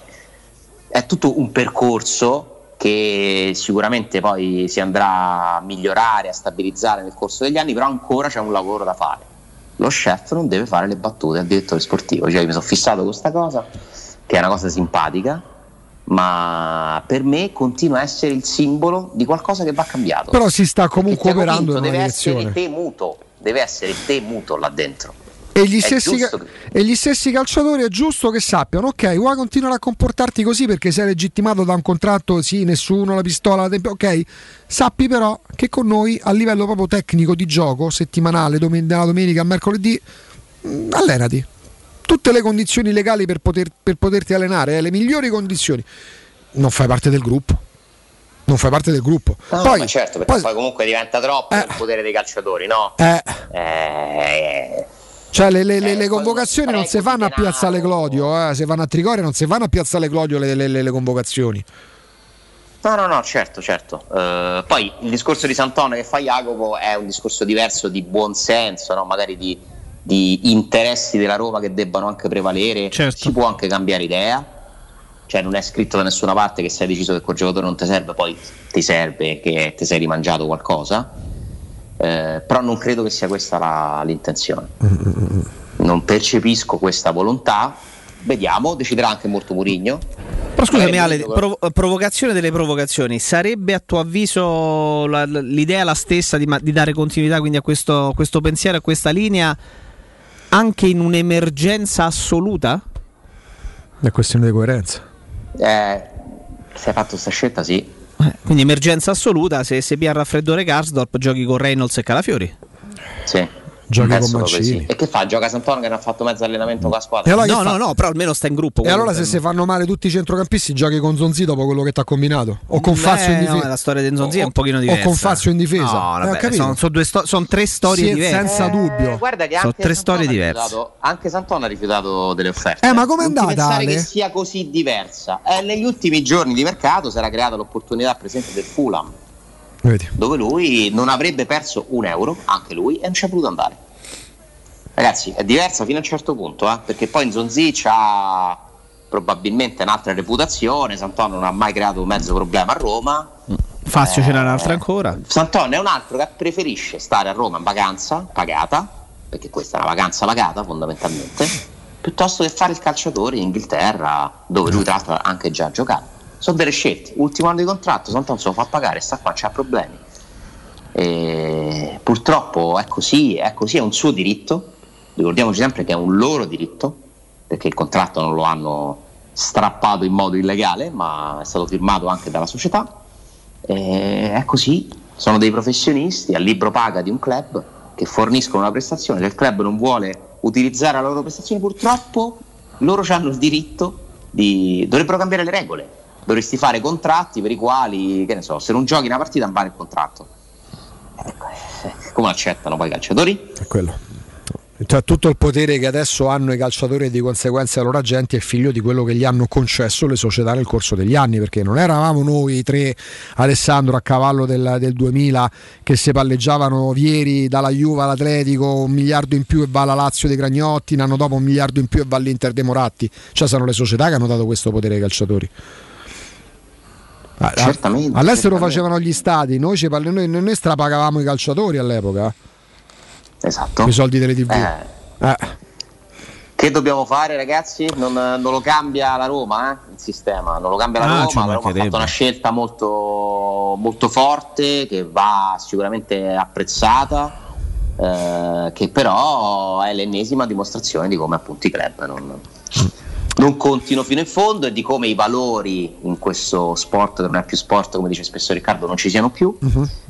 È tutto un percorso che sicuramente poi si andrà a migliorare, a stabilizzare nel corso degli anni, però ancora c'è un lavoro da fare. Lo chef non deve fare le battute al direttore sportivo, cioè io mi sono fissato con questa cosa, che è una cosa simpatica, ma per me continua a essere il simbolo di qualcosa che va cambiato. Però si sta comunque operando in una deve direzione. essere temuto, deve essere temuto là dentro. E gli, stessi, che- e gli stessi calciatori è giusto che sappiano, ok, vuoi continuare a comportarti così perché sei legittimato da un contratto, sì, nessuno, la pistola, ok, sappi però che con noi a livello proprio tecnico di gioco, settimanale, domen- dalla domenica al mercoledì, mh, allenati. Tutte le condizioni legali per, poter- per poterti allenare, eh, le migliori condizioni. Non fai parte del gruppo. Non fai parte del gruppo. No, poi, ma certo, perché poi- poi, comunque diventa troppo il potere dei calciatori, no? eh, Eh, Cioè le, le- le- le convocazioni non si fanno a Piazzale Clodio, eh, se vanno a Trigoria non si fanno a Piazzale Clodio le, le- le- le convocazioni. No, no, no, certo, certo. Eh, poi il discorso di Sant'Anna che fa Jacopo è un discorso diverso di buonsenso, no? magari di, di interessi della Roma che debbano anche prevalere. Si può anche cambiare idea, cioè non è scritto da nessuna parte che se hai deciso che quel giocatore non ti serve, poi ti serve che ti sei rimangiato qualcosa. Eh, però non credo che sia questa la- l'intenzione. Non percepisco questa volontà. Vediamo, deciderà anche molto Murigno. Però scusami Magari Ale, provo- provocazione delle provocazioni, sarebbe a tuo avviso la- l'idea la stessa di, ma- di dare continuità quindi a questo, questo pensiero, a questa linea, anche in un'emergenza assoluta? È questione di coerenza. Eh, se hai fatto questa scelta, sì. Eh, Quindi emergenza assoluta, se pia il raffreddore Karsdorp giochi con Reynolds e Calafiori. Sì. Giochi con Mancini. sì. E che fa? Gioca Sant'Antonio che non ha fatto mezzo allenamento con la squadra? Allora no, no, no, però almeno sta in gruppo. E allora se si fanno male tutti i centrocampisti giochi con Zonzi dopo quello che ti ha combinato? O con Eh, Fazio in no, difesa? la storia di Nzonzi è O- un pochino o diversa. con Fazio in difesa? No, Eh, vabbè, capito. sono, sono due sto- sono tre storie Sì, diverse. senza dubbio. Eh, guarda che Sono anche tre storie diverse. rifiutato- Anche Sant'Antonio ha rifiutato delle offerte. Eh, ma com'è Non ti andata, pensare Ale? che sia così diversa. Eh, negli ultimi giorni di mercato si era creata l'opportunità, per esempio, del Fulham, Vedi. dove lui non avrebbe perso un euro, anche lui, e non ci è voluto andare. Ragazzi, è diversa fino a un certo punto, eh, perché poi Nzonzi ha probabilmente un'altra reputazione, Sant'Antonio non ha mai creato un mezzo problema a Roma. Fazio ce n'è Eh, un'altra ancora. Sant'Antonio è un altro che preferisce stare a Roma in vacanza pagata, perché questa è una vacanza pagata fondamentalmente, piuttosto che fare il calciatore in Inghilterra, dove lui tra l'altro ha anche già giocato. Sono delle scelte. Ultimo anno di contratto, Sant'Antonio se lo fa pagare, sta qua, c'ha problemi. E purtroppo è così, è così, è un suo diritto. Ricordiamoci sempre che è un loro diritto, perché il contratto non lo hanno strappato in modo illegale, ma è stato firmato anche dalla società. E è così, sono dei professionisti a libro paga di un club che forniscono una prestazione, se il club non vuole utilizzare la loro prestazione, purtroppo loro hanno il diritto di... dovrebbero cambiare le regole, dovresti fare contratti per i quali, che ne so, se non giochi una partita non vale il contratto. Ecco, Come accettano poi i calciatori? È quello. Cioè, tutto il potere che adesso hanno i calciatori e di conseguenza i loro agenti è figlio di quello che gli hanno concesso le società nel corso degli anni, perché non eravamo noi tre, Alessandro, a cavallo del, del 2000, che si palleggiavano ieri dalla Juve all'Atletico, un miliardo in più e va alla Lazio dei Gragnotti, un anno dopo un miliardo in più e va all'Inter dei Moratti. Cioè, sono le società che hanno dato questo potere ai calciatori. A- Certamente, All'estero certamente. facevano gli stati, noi, ci parli- noi, noi strapagavamo i calciatori all'epoca. Esatto. Con i soldi delle TV. Eh. Eh. Che dobbiamo fare, ragazzi? Non, non lo cambia la Roma, eh, il sistema, non lo cambia la Ah, Roma. La Roma ha fatto una scelta molto, molto forte che va sicuramente apprezzata, eh, che però è l'ennesima dimostrazione di come appunto i club non, non contino fino in fondo e di come i valori in questo sport, che non è più sport, come dice spesso Riccardo, non ci siano più.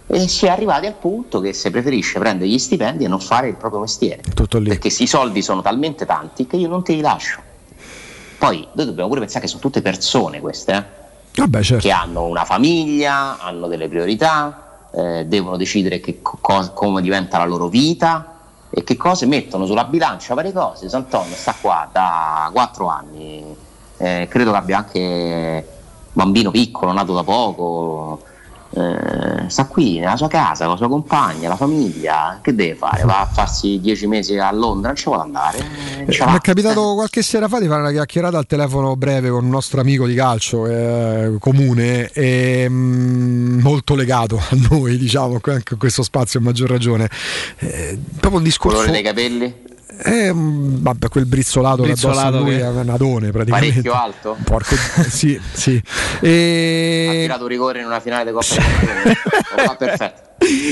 E si è arrivati al punto che si preferisce prendere gli stipendi e non fare il proprio mestiere. Tutto lì. Perché i soldi sono talmente tanti che io non te li lascio. Poi noi dobbiamo pure pensare che sono tutte persone queste, eh, Vabbè, certo. che hanno una famiglia, hanno delle priorità, eh, devono decidere co- come diventa la loro vita e che cose mettono sulla bilancia varie cose. Sant'Antonio sta qua da 4 anni, eh, credo che abbia anche bambino piccolo, nato da poco. Eh, sta qui nella sua casa con la sua compagna, la famiglia, che deve fare? Va a farsi 10 mesi a Londra, non ci vuole andare. eh, Mi è capitato qualche sera fa di fare una chiacchierata al telefono breve con un nostro amico di calcio eh, comune e mm, molto legato a noi, diciamo, anche in questo spazio a maggior ragione. Eh, proprio un discorso. Colore dei capelli? Eh, mm, vabbè, quel brizzolato, che addosso a Brizzolato lui che- è un adone praticamente. Parecchio alto? Porco, sì, sì. Ha E... tirato un rigore in una finale di Coppa Campioni. Oh, perfetto.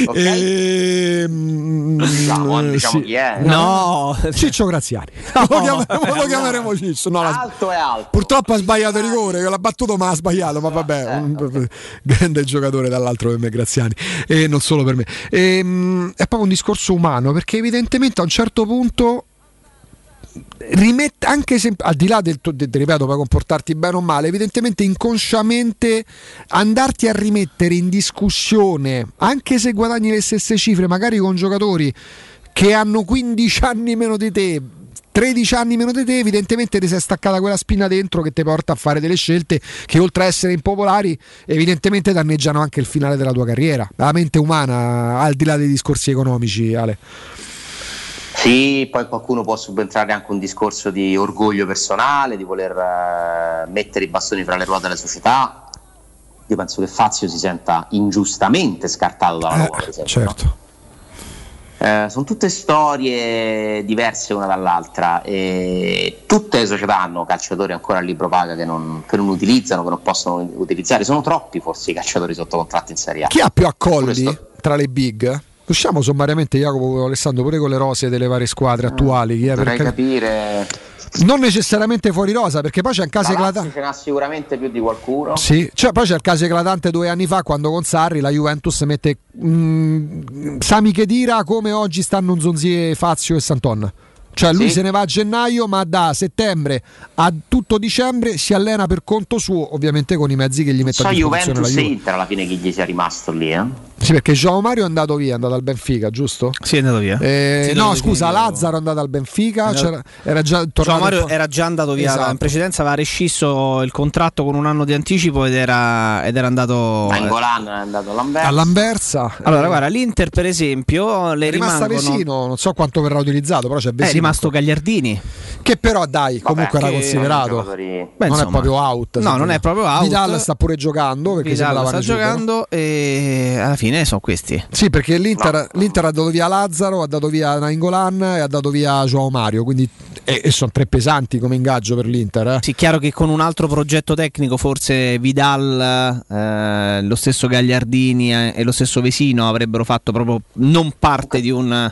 Ok? Ehm, Diciamo, diciamo sì. chi è. No, Ciccio Graziani. lo, chiameremo, lo chiameremo Ciccio. No, la- Alto e alto. Purtroppo ha sbagliato il rigore, l'ha battuto ma ha sbagliato, ma vabbè, un grande giocatore dall'altro per me Graziani e non solo per me. Ehm, è proprio un discorso umano perché evidentemente a un certo punto rimette anche se al di là del tuo, te ripeto puoi comportarti bene o male evidentemente inconsciamente andarti a rimettere in discussione anche se guadagni le stesse cifre magari con giocatori che hanno 15 anni meno di te 13 anni meno di te, evidentemente ti sei staccata quella spina dentro che ti porta a fare delle scelte che oltre a essere impopolari, evidentemente danneggiano anche il finale della tua carriera. La mente umana, al di là dei discorsi economici, Ale. Sì, poi qualcuno può subentrare anche un discorso di orgoglio personale, di voler eh, mettere i bastoni fra le ruote della società. Io penso che Fazio si senta ingiustamente scartato dalla Roma, per esempio. certo. Eh, sono tutte storie diverse una dall'altra e tutte le società hanno calciatori ancora a libro paga che non, che non utilizzano, che non possono utilizzare. Sono troppi forse i calciatori sotto contratto in Serie A. Chi ha più accolli tra le big? Usciamo sommariamente Jacopo Alessandro pure con le rose delle varie squadre attuali. Chi è? Dovrei Perché- capire. Non necessariamente fuori rosa, perché poi c'è un caso eclatante. ce n'ha sicuramente più di qualcuno. Sì, cioè, poi c'è il caso eclatante due anni fa quando con Sarri la Juventus mette mm, Sami Chedira come oggi stanno Zonzi, Fazio e Santon. Cioè lui Sì. se ne va a gennaio, ma da settembre a tutto dicembre si allena per conto suo, ovviamente con i mezzi che gli mette So a disposizione Juventus la e Juve. Inter alla fine chi gli sia rimasto lì, eh? Sì, perché Joao Mario è andato via, è andato al Benfica, giusto? Sì, è andato via. Eh, Sì, no, scusa. Lazzaro è andato al Benfica, Era- c'era- era già Joao. Mario era già andato via Esatto. in precedenza, aveva rescisso il contratto con un anno di anticipo ed era, ed era andato Angolan è andato all'Anversa. all'Anversa. Allora, Eh, guarda, l'Inter per esempio le è rimasta rimangono Vesino, non so quanto verrà utilizzato, però c'è è Vesino. rimasto Gagliardini. Che però dai, comunque era considerato. Beh, non è proprio out. No, non me. è proprio out. Vidal sta pure giocando perché Vidal sta giocando e alla fine sono questi. Sì, perché l'Inter, l'Inter ha dato via Lazzaro, ha dato via Nainggolan e ha dato via Joao Mario, quindi e, e sono tre pesanti come ingaggio per l'Inter. eh. Sì, chiaro che con un altro progetto tecnico, forse Vidal, eh, lo stesso Gagliardini eh, e lo stesso Vesino avrebbero fatto proprio non parte di un,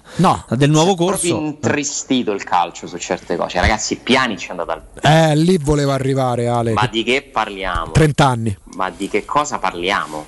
del nuovo Proprio corso. intristito il calcio su certe cose. Ragazzi, Piani ci è andato al. Eh, lì voleva arrivare Ale. Ma di che parliamo? 30 anni. Ma di che cosa parliamo?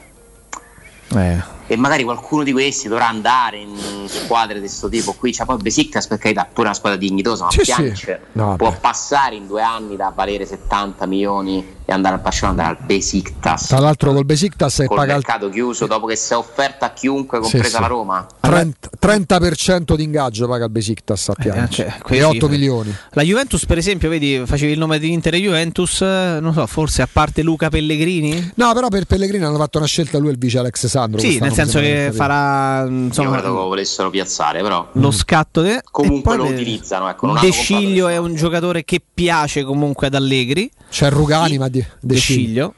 Eh. E magari qualcuno di questi dovrà andare in squadre di questo tipo qui. C'è poi Besiktas per carità, pure una squadra dignitosa, ma Sì, sì. No, può passare in due anni da valere 70 milioni e andare al Barcellona, andare al Besiktas. Tra l'altro col Besiktas e Col paga il mercato chiuso dopo che si è offerta a chiunque, compresa sì. la Roma. 30%, 30% di ingaggio paga il Besiktas a Pjanic. cioè, e quelle 8 cifre. milioni. La Juventus, per esempio, vedi, facevi il nome di Inter e Juventus, eh, non so, forse a parte Luca Pellegrini? No, però per Pellegrini hanno fatto una scelta lui e il vice Alex Sandro. Sì, nel senso che farà Io insomma, credo che lo volessero piazzare, però lo scatto de- comunque lo utilizzano. Ecco, De Sciglio è un giocatore che piace comunque ad Allegri. C'è Rugani, ma di, De Sciglio.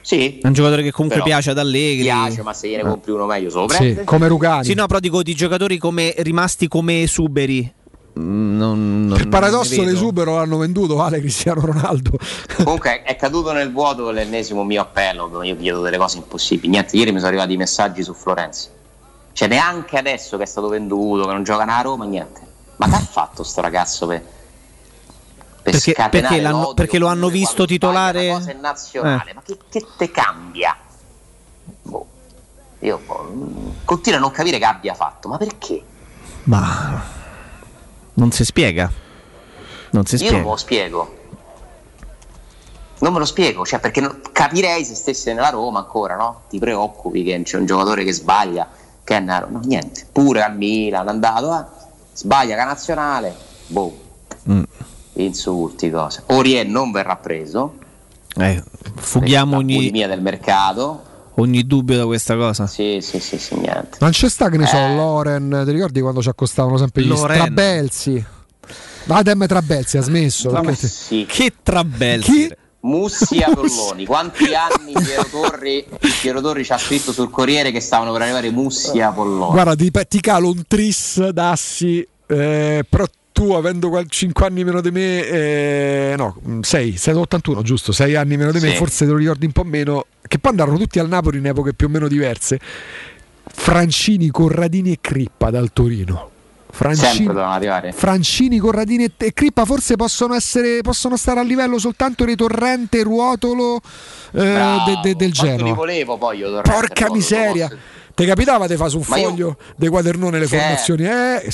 Sì. È un giocatore che comunque Però piace ad Allegri. piace, ma se gliene compri uno meglio, lo Sì, come Rugani. Sì, no, però dico di giocatori come rimasti come esuberi. Mm, Non, non- Per paradosso l'esubero l'hanno venduto vale Cristiano Ronaldo. Comunque è caduto nel vuoto l'ennesimo mio appello dove io chiedo delle cose impossibili. Niente, ieri mi sono arrivati i messaggi su Florenzi. Cioè neanche adesso che è stato venduto, che non gioca a Roma, niente. Ma che ha fatto sto ragazzo per, per Perché, perché l'hanno- perché lo hanno visto titolare? Una cosa è nazionale, Eh. ma che, che te cambia? Boh. Io boh, continuo a non capire che abbia fatto, ma perché? Ma non si spiega. Non si Io non spiega. me lo spiego. Non me lo spiego, cioè perché non- capirei se stessi nella Roma ancora, no? Ti preoccupi che c'è un giocatore che sbaglia, che è nero. No, niente. Pure al Milan, è andato, eh, sbaglia che nazionale, boh, Mm. Insulti, cose. Orie non verrà preso, Eh, fughiamo ogni, bulimia del mercato. ogni dubbio da questa cosa. Sì, sì, sì, sì, niente. Non c'è sta che ne so, Eh. Loren, ti ricordi quando ci accostavano sempre gli Loren. Strabelsi? Adem Trabelsi ha smesso. Sì. Che trabelsi. Mussi a Polloni. Quanti anni Piero Torri, Piero Torri ci ha scritto sul Corriere che stavano per arrivare Mussi a Polloni? Guarda, ti, ti calo un tris d'assi, eh, però tu avendo 5 anni meno di me, eh, no, 6, 81 giusto, 6 anni meno di me, Sì. forse te lo ricordi un po' meno, che poi andarono tutti al Napoli in epoche più o meno diverse. Francini, Corradini e Crippa dal Torino. Francini. Francini, Corradini e, Crippa forse possono, essere, possono stare a livello soltanto di Torrente, Ruotolo eh, de- de- del Quanto li volevo poi io Torrente, Porca miseria! Ti capitava di fare su un Ma io- foglio dei quadernoni le Cioè- formazioni? Eh,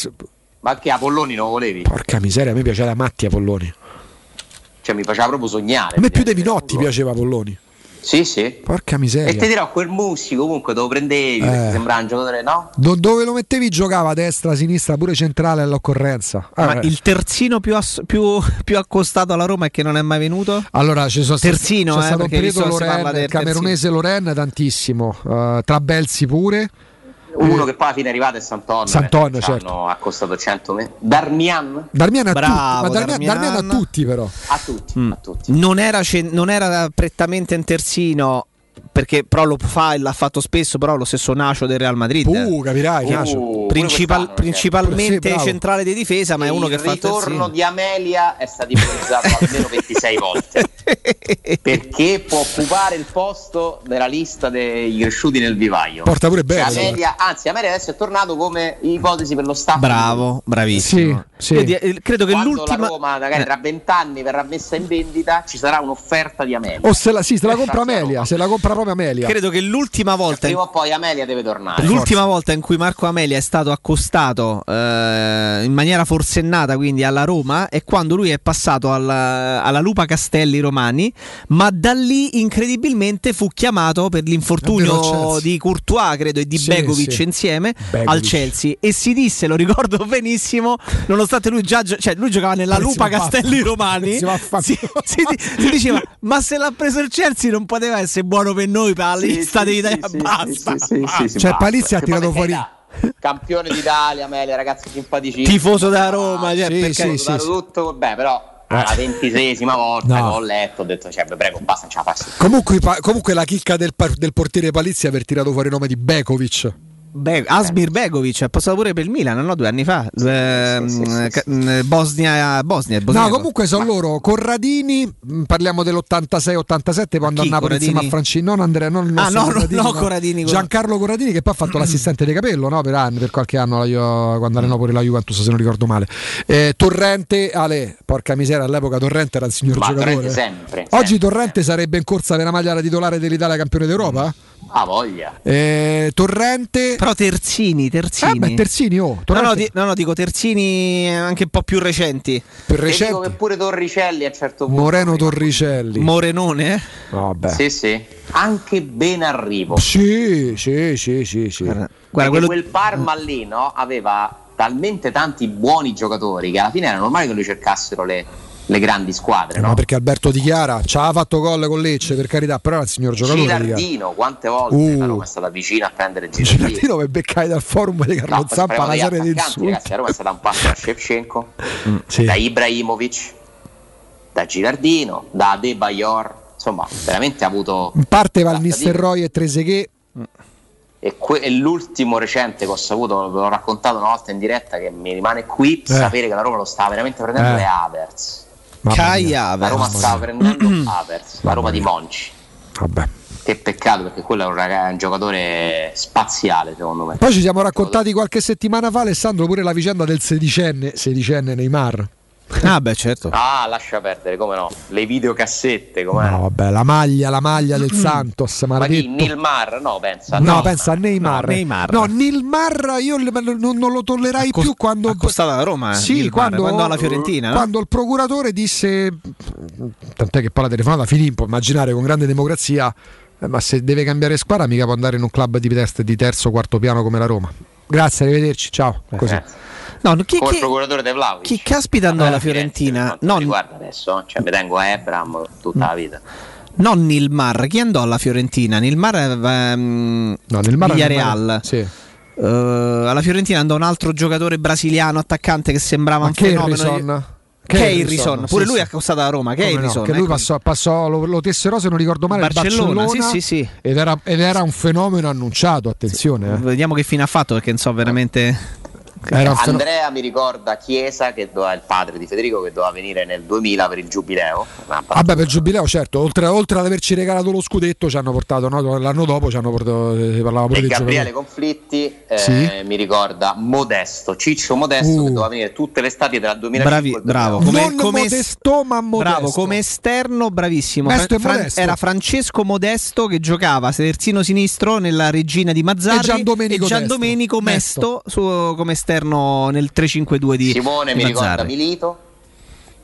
Ma che a Polloni non lo volevi? porca miseria, a me piaceva Matti a Polloni. Cioè mi faceva proprio sognare. A me più dei Vinotti piaceva Polloni. Sì, sì. Porca E ti miseria. dirò, quel Mussi comunque te lo prendevi, perché Eh. sembrava un giocatore, no? Do- dove lo mettevi giocava a destra, a sinistra, pure centrale all'occorrenza. Ah, Ma eh. il terzino più, ass- più- più accostato alla Roma e che non è mai venuto? Allora ci sono Terzino, c'è eh, stato un periodo Loren, del camerunese Loren tantissimo, uh, Trabelsi pure. Uno Eh, che poi alla fine è arrivato è Santonno. Santonno, eh, ci certo. hanno accostato 100 metri. Darmian? Darmian a Bravo, tutti, ma Darmian, Darmian. A tutti però. A tutti, Mm. a tutti. Non era, non era prettamente un terzino, perché però lo fa e l'ha fatto spesso, però lo stesso Nacio del Real Madrid. Uh, capirai, Uh, Nacio. Principal- principalmente Sì, centrale di difesa, ma è uno il che fa il ritorno di Amelia è stato ipotizzato almeno 26 volte perché può occupare il posto nella lista dei cresciuti nel vivaio. Porta pure Cioè, bene. Amelia, anzi, Amelia adesso è tornato come ipotesi per lo staff. Bravo, bravissimo. Sì, sì. Io eh, credo che Quando l'ultima. la Roma magari Eh. tra vent'anni verrà messa in vendita, ci sarà un'offerta di Amelia. O se la, sì, se la compra Amelia, Roma. se la compra proprio Amelia. Credo che l'ultima volta. Prima o poi Amelia deve tornare. L'ultima volta in cui Marco Amelia è stato accostato eh, in maniera forsennata quindi alla Roma è quando lui è passato alla, alla Lupa Castelli Romani, ma da lì incredibilmente fu chiamato per l'infortunio di Courtois, credo, e di Sì, Begovic sì. insieme Begovic. al Chelsea e si disse, lo ricordo benissimo, nonostante lui già cioè lui giocava nella Pezzi Lupa Castelli Romani, si, si si diceva "Ma se l'ha preso il Chelsea non poteva essere buono per noi per la Sì, lista sì, dei sì, Italia, sì, basta". sì, sì, sì, sì, Cioè. Palizzi ha tirato fuori- Campione d'Italia, Amelia, ragazzi simpaticissimi. Tifoso da Roma, cioè, Sì, perché- sì, sì, tutto, vabbè, però alla ventisesima volta No. che ho letto ho detto, cioè, prego, basta, non ce la faccio. Comunque, comunque la chicca del, del portiere Palizzi è aver tirato fuori il nome di Bekovic. Be- Asmir Begovic è passato pure per il Milan, no? Due anni fa. Ehm, sì, sì, sì, ca- mh, Bosnia, Bosnia, No, comunque sono loro. Corradini, parliamo dell'86-87 quando chi, a Napoli insieme a? Francini, non Andrea, non il Ah, no, no, Corradini, no, ma Corradini, Giancarlo Corradini che poi ha fatto l'assistente di capello no? per anni, per qualche anno Ju- quando allenò pure la Juventus se non ricordo male. Eh, Torrente, Ale, porca miseria, all'epoca Torrente era il signor Ma giocatore. Torrente sempre, Oggi sempre. Torrente sarebbe in corsa per la maglia da titolare dell'Italia campione d'Europa? Ah, voglia. Eh, Torrente, Però Terzini, Terzini. Eh beh, Terzini, oh. No Torrente- no, di- no, no, dico Terzini anche un po' più recenti. Per Ti dico che pure Torricelli a un certo punto. Moreno Torricelli. Morenone? eh? Vabbè. Sì, sì. Anche ben arrivo. Sì, sì, sì, sì, sì. Perché quel Parma lì no, aveva talmente tanti buoni giocatori che alla fine era normale che lui cercassero le, le grandi squadre. Eh, No? Perché Alberto Di Chiara ci ha fatto gol con Lecce, per carità, però era il signor giocatore. Girardino, quante volte Uh. la Roma è stata vicina a prendere Girardino? Girardino per beccare dal forum di Carlo No, Zampa una serie di insulti. ragazzi, la Roma è stata un passo da Shevchenko, sì. da Ibrahimovic, da Girardino, da De Bayor, insomma, veramente ha avuto In parte trattative. Nistelrooy e Trezeguet. E, que- e l'ultimo recente che ho saputo, ve l'ho raccontato una volta in diretta, che mi rimane qui, Eh. sapere che la Roma lo stava veramente prendendo Eh. è Havertz. Kai La Havertz. Roma stava prendendo Havertz, la Roma di Monci. Vabbè. Che peccato perché quello è un, raga- un giocatore spaziale secondo me. Poi ci siamo raccontati qualche settimana fa, Alessandro, pure la vicenda del sedicenne, sedicenne Neymar. Ah, beh, certo. Ah, lascia perdere, come no? Le videocassette, come No, vabbè, la maglia, la maglia del Santos, Ma chi? Nilmar? No, pensa. No, pensa a Neymar. No, Neymar. No, Nilmar io non, non lo tollerai più quando. Costato alla Roma. eh, Sì, Nilmar, quando, quando alla Fiorentina. no? quando il procuratore disse, tant'è che poi la telefonata finì, può immaginare con grande democrazia, eh, ma se deve cambiare squadra mica può andare in un club di, test, di terzo o quarto piano come la Roma. Grazie, arrivederci, ciao. Così. No, chi, Come il chi- procuratore De Vlaovic. chi caspita andò alla Fiorentina? No, Non, riguarda adesso, cioè mi tengo a Ebram tutta la vita. non Nilmar. Chi andò alla Fiorentina? Nilmar um, No, Nilmar- Villarreal. Sì. Eh, alla Fiorentina andò un altro giocatore brasiliano attaccante che sembrava Ma un fenomeno. Harrison? Keirison, pure sì, lui sì. è costato alla Roma. Come no, Keirison, che lui ecco. passò, passò- lo, lo tesserò se non ricordo male il Barcellona, Barcellona, sì, sì, sì. Ed, era, ed era un fenomeno annunciato attenzione eh. Vediamo che fine ha fatto perché non so veramente. Fenomeno- Andrea mi ricorda Chiesa, che doveva, il padre di Federico, che doveva venire nel 2000 per il giubileo. Vabbè, per il giubileo, certo, oltre, oltre ad averci regalato lo scudetto, ci hanno portato no, l'anno dopo, ci hanno portato, eh, si parlava pure E di Gabriele giocatori. Conflitti eh, Sì. mi ricorda Modesto, Ciccio Modesto, Uh. che doveva venire tutte le estati dal 2005 Bravi, bravo. 2008. Come, Non come modesto, ma modesto. Bravo, come esterno, bravissimo. Mesto modesto. era Francesco Modesto che giocava terzino sinistro nella regina di Mazzarri E Giandomenico e Giandomenico Destro. Mesto, su- come esterno nel 3-5-2 di Simone di mi ricorda. Milito,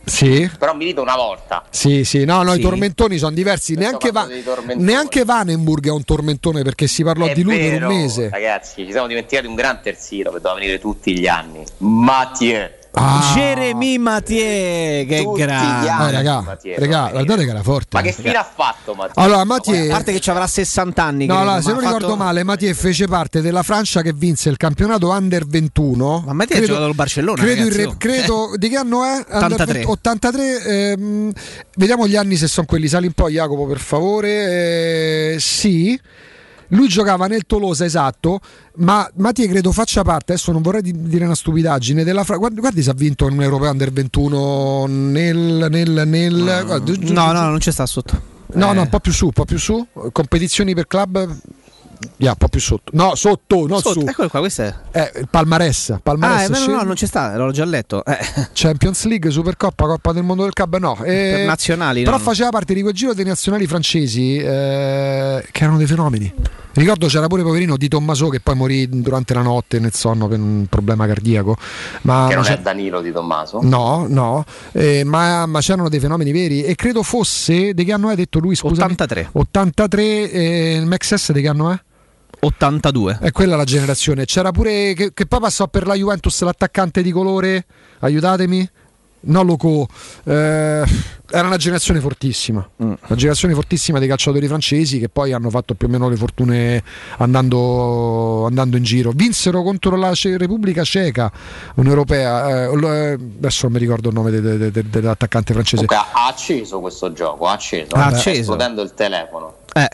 Sì. però Milito una volta. Sì, sì, no, no, Sì. i tormentoni sono diversi. Neanche, Va- neanche Vanenburg è un tormentone perché si parlò È di lui vero, per un mese. Ragazzi, ci siamo dimenticati un gran terzino che doveva venire tutti gli anni. Mathieu. Ah. Jeremy Mathieu, che grande. Eh, raga, Mathieu, raga, guardate che era forte. Ma che fine ha fatto Mathieu? Allora, Mathieu, A parte che ci avrà 60 anni. No, credo, no, se non ricordo fatto- male, Mathieu fece parte della Francia che vinse il campionato Under 21. Ma Mathieu ha giocato al Barcellona, Credo, re- oh. credo di che anno è? Under 83. 20 83. ehm, vediamo gli anni se sono quelli. Sali un po', Jacopo, per favore. Eh, sì. Lui giocava nel Tolosa, esatto, ma Mattia credo faccia parte, adesso non vorrei di- dire una stupidaggine, della Fra- guardi, guardi se ha vinto un europeo under 21 nel... nel, nel guarda, giù- giù- No, no, non c'è sta sotto. No, Eh. no, un po' più su, un po' più su. Competizioni per club. Yeah, un po' più sotto. No, sotto, non Sotto, su. Eccolo qua, questo è. Eh, il Palmarès. Palmarès Ah, è vero, scende. no, non c'è sta, l'ho già letto. Eh. Champions League, Supercoppa, Coppa del Mondo del Club, no. Eh, Per nazionali, Però no. faceva parte di quel giro dei nazionali francesi eh, che erano dei fenomeni. Ricordo c'era pure poverino di Tommaso che poi morì durante la notte nel sonno per un problema cardiaco. Ma, Che non c'è- è Danilo di Tommaso. No, no, eh, ma, ma c'erano dei fenomeni veri e credo fosse, di che anno hai detto lui? Scusa. 83. 83, eh, il Max S di che anno è? 82. È quella la generazione. C'era pure che, che poi passò per la Juventus l'attaccante di colore. Aiutatemi. No, Loco. Eh, era una generazione fortissima. Una generazione fortissima dei calciatori francesi che poi hanno fatto più o meno le fortune andando, andando in giro. Vinsero contro la Repubblica Ceca, un'europea. eh, eh, adesso non mi ricordo il nome de- de- de- dell'attaccante francese. Comunque ha acceso questo gioco, ha acceso. Ha Sta acceso. esplodendo il telefono. Eh.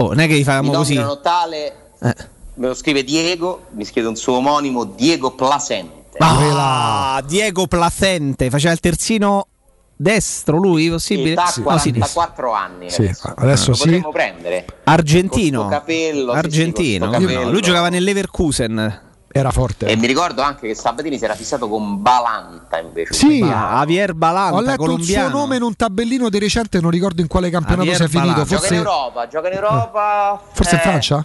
Oh, non è che gli Mi facciamo così. tale, Eh. me lo scrive Diego, mi scrive un suo omonimo Diego Placente. Ah, Diego Placente faceva il terzino destro lui possibile? Sinistro. 44 anni. Sì, adesso. adesso lo sì. potremmo prendere. Argentino. Capello, sì, Argentino. sì, capello. lui giocava nell'Everkusen. Era forte. E mi ricordo anche che Sabatini si era fissato con Balanta invece. Sì. Javier Balanta, Ho letto colombiano. il suo nome in un tabellino di recente, non ricordo in quale campionato Javier sia finito. Balanta. Gioca in Forse, Europa, gioca in Europa. forse in eh, Francia?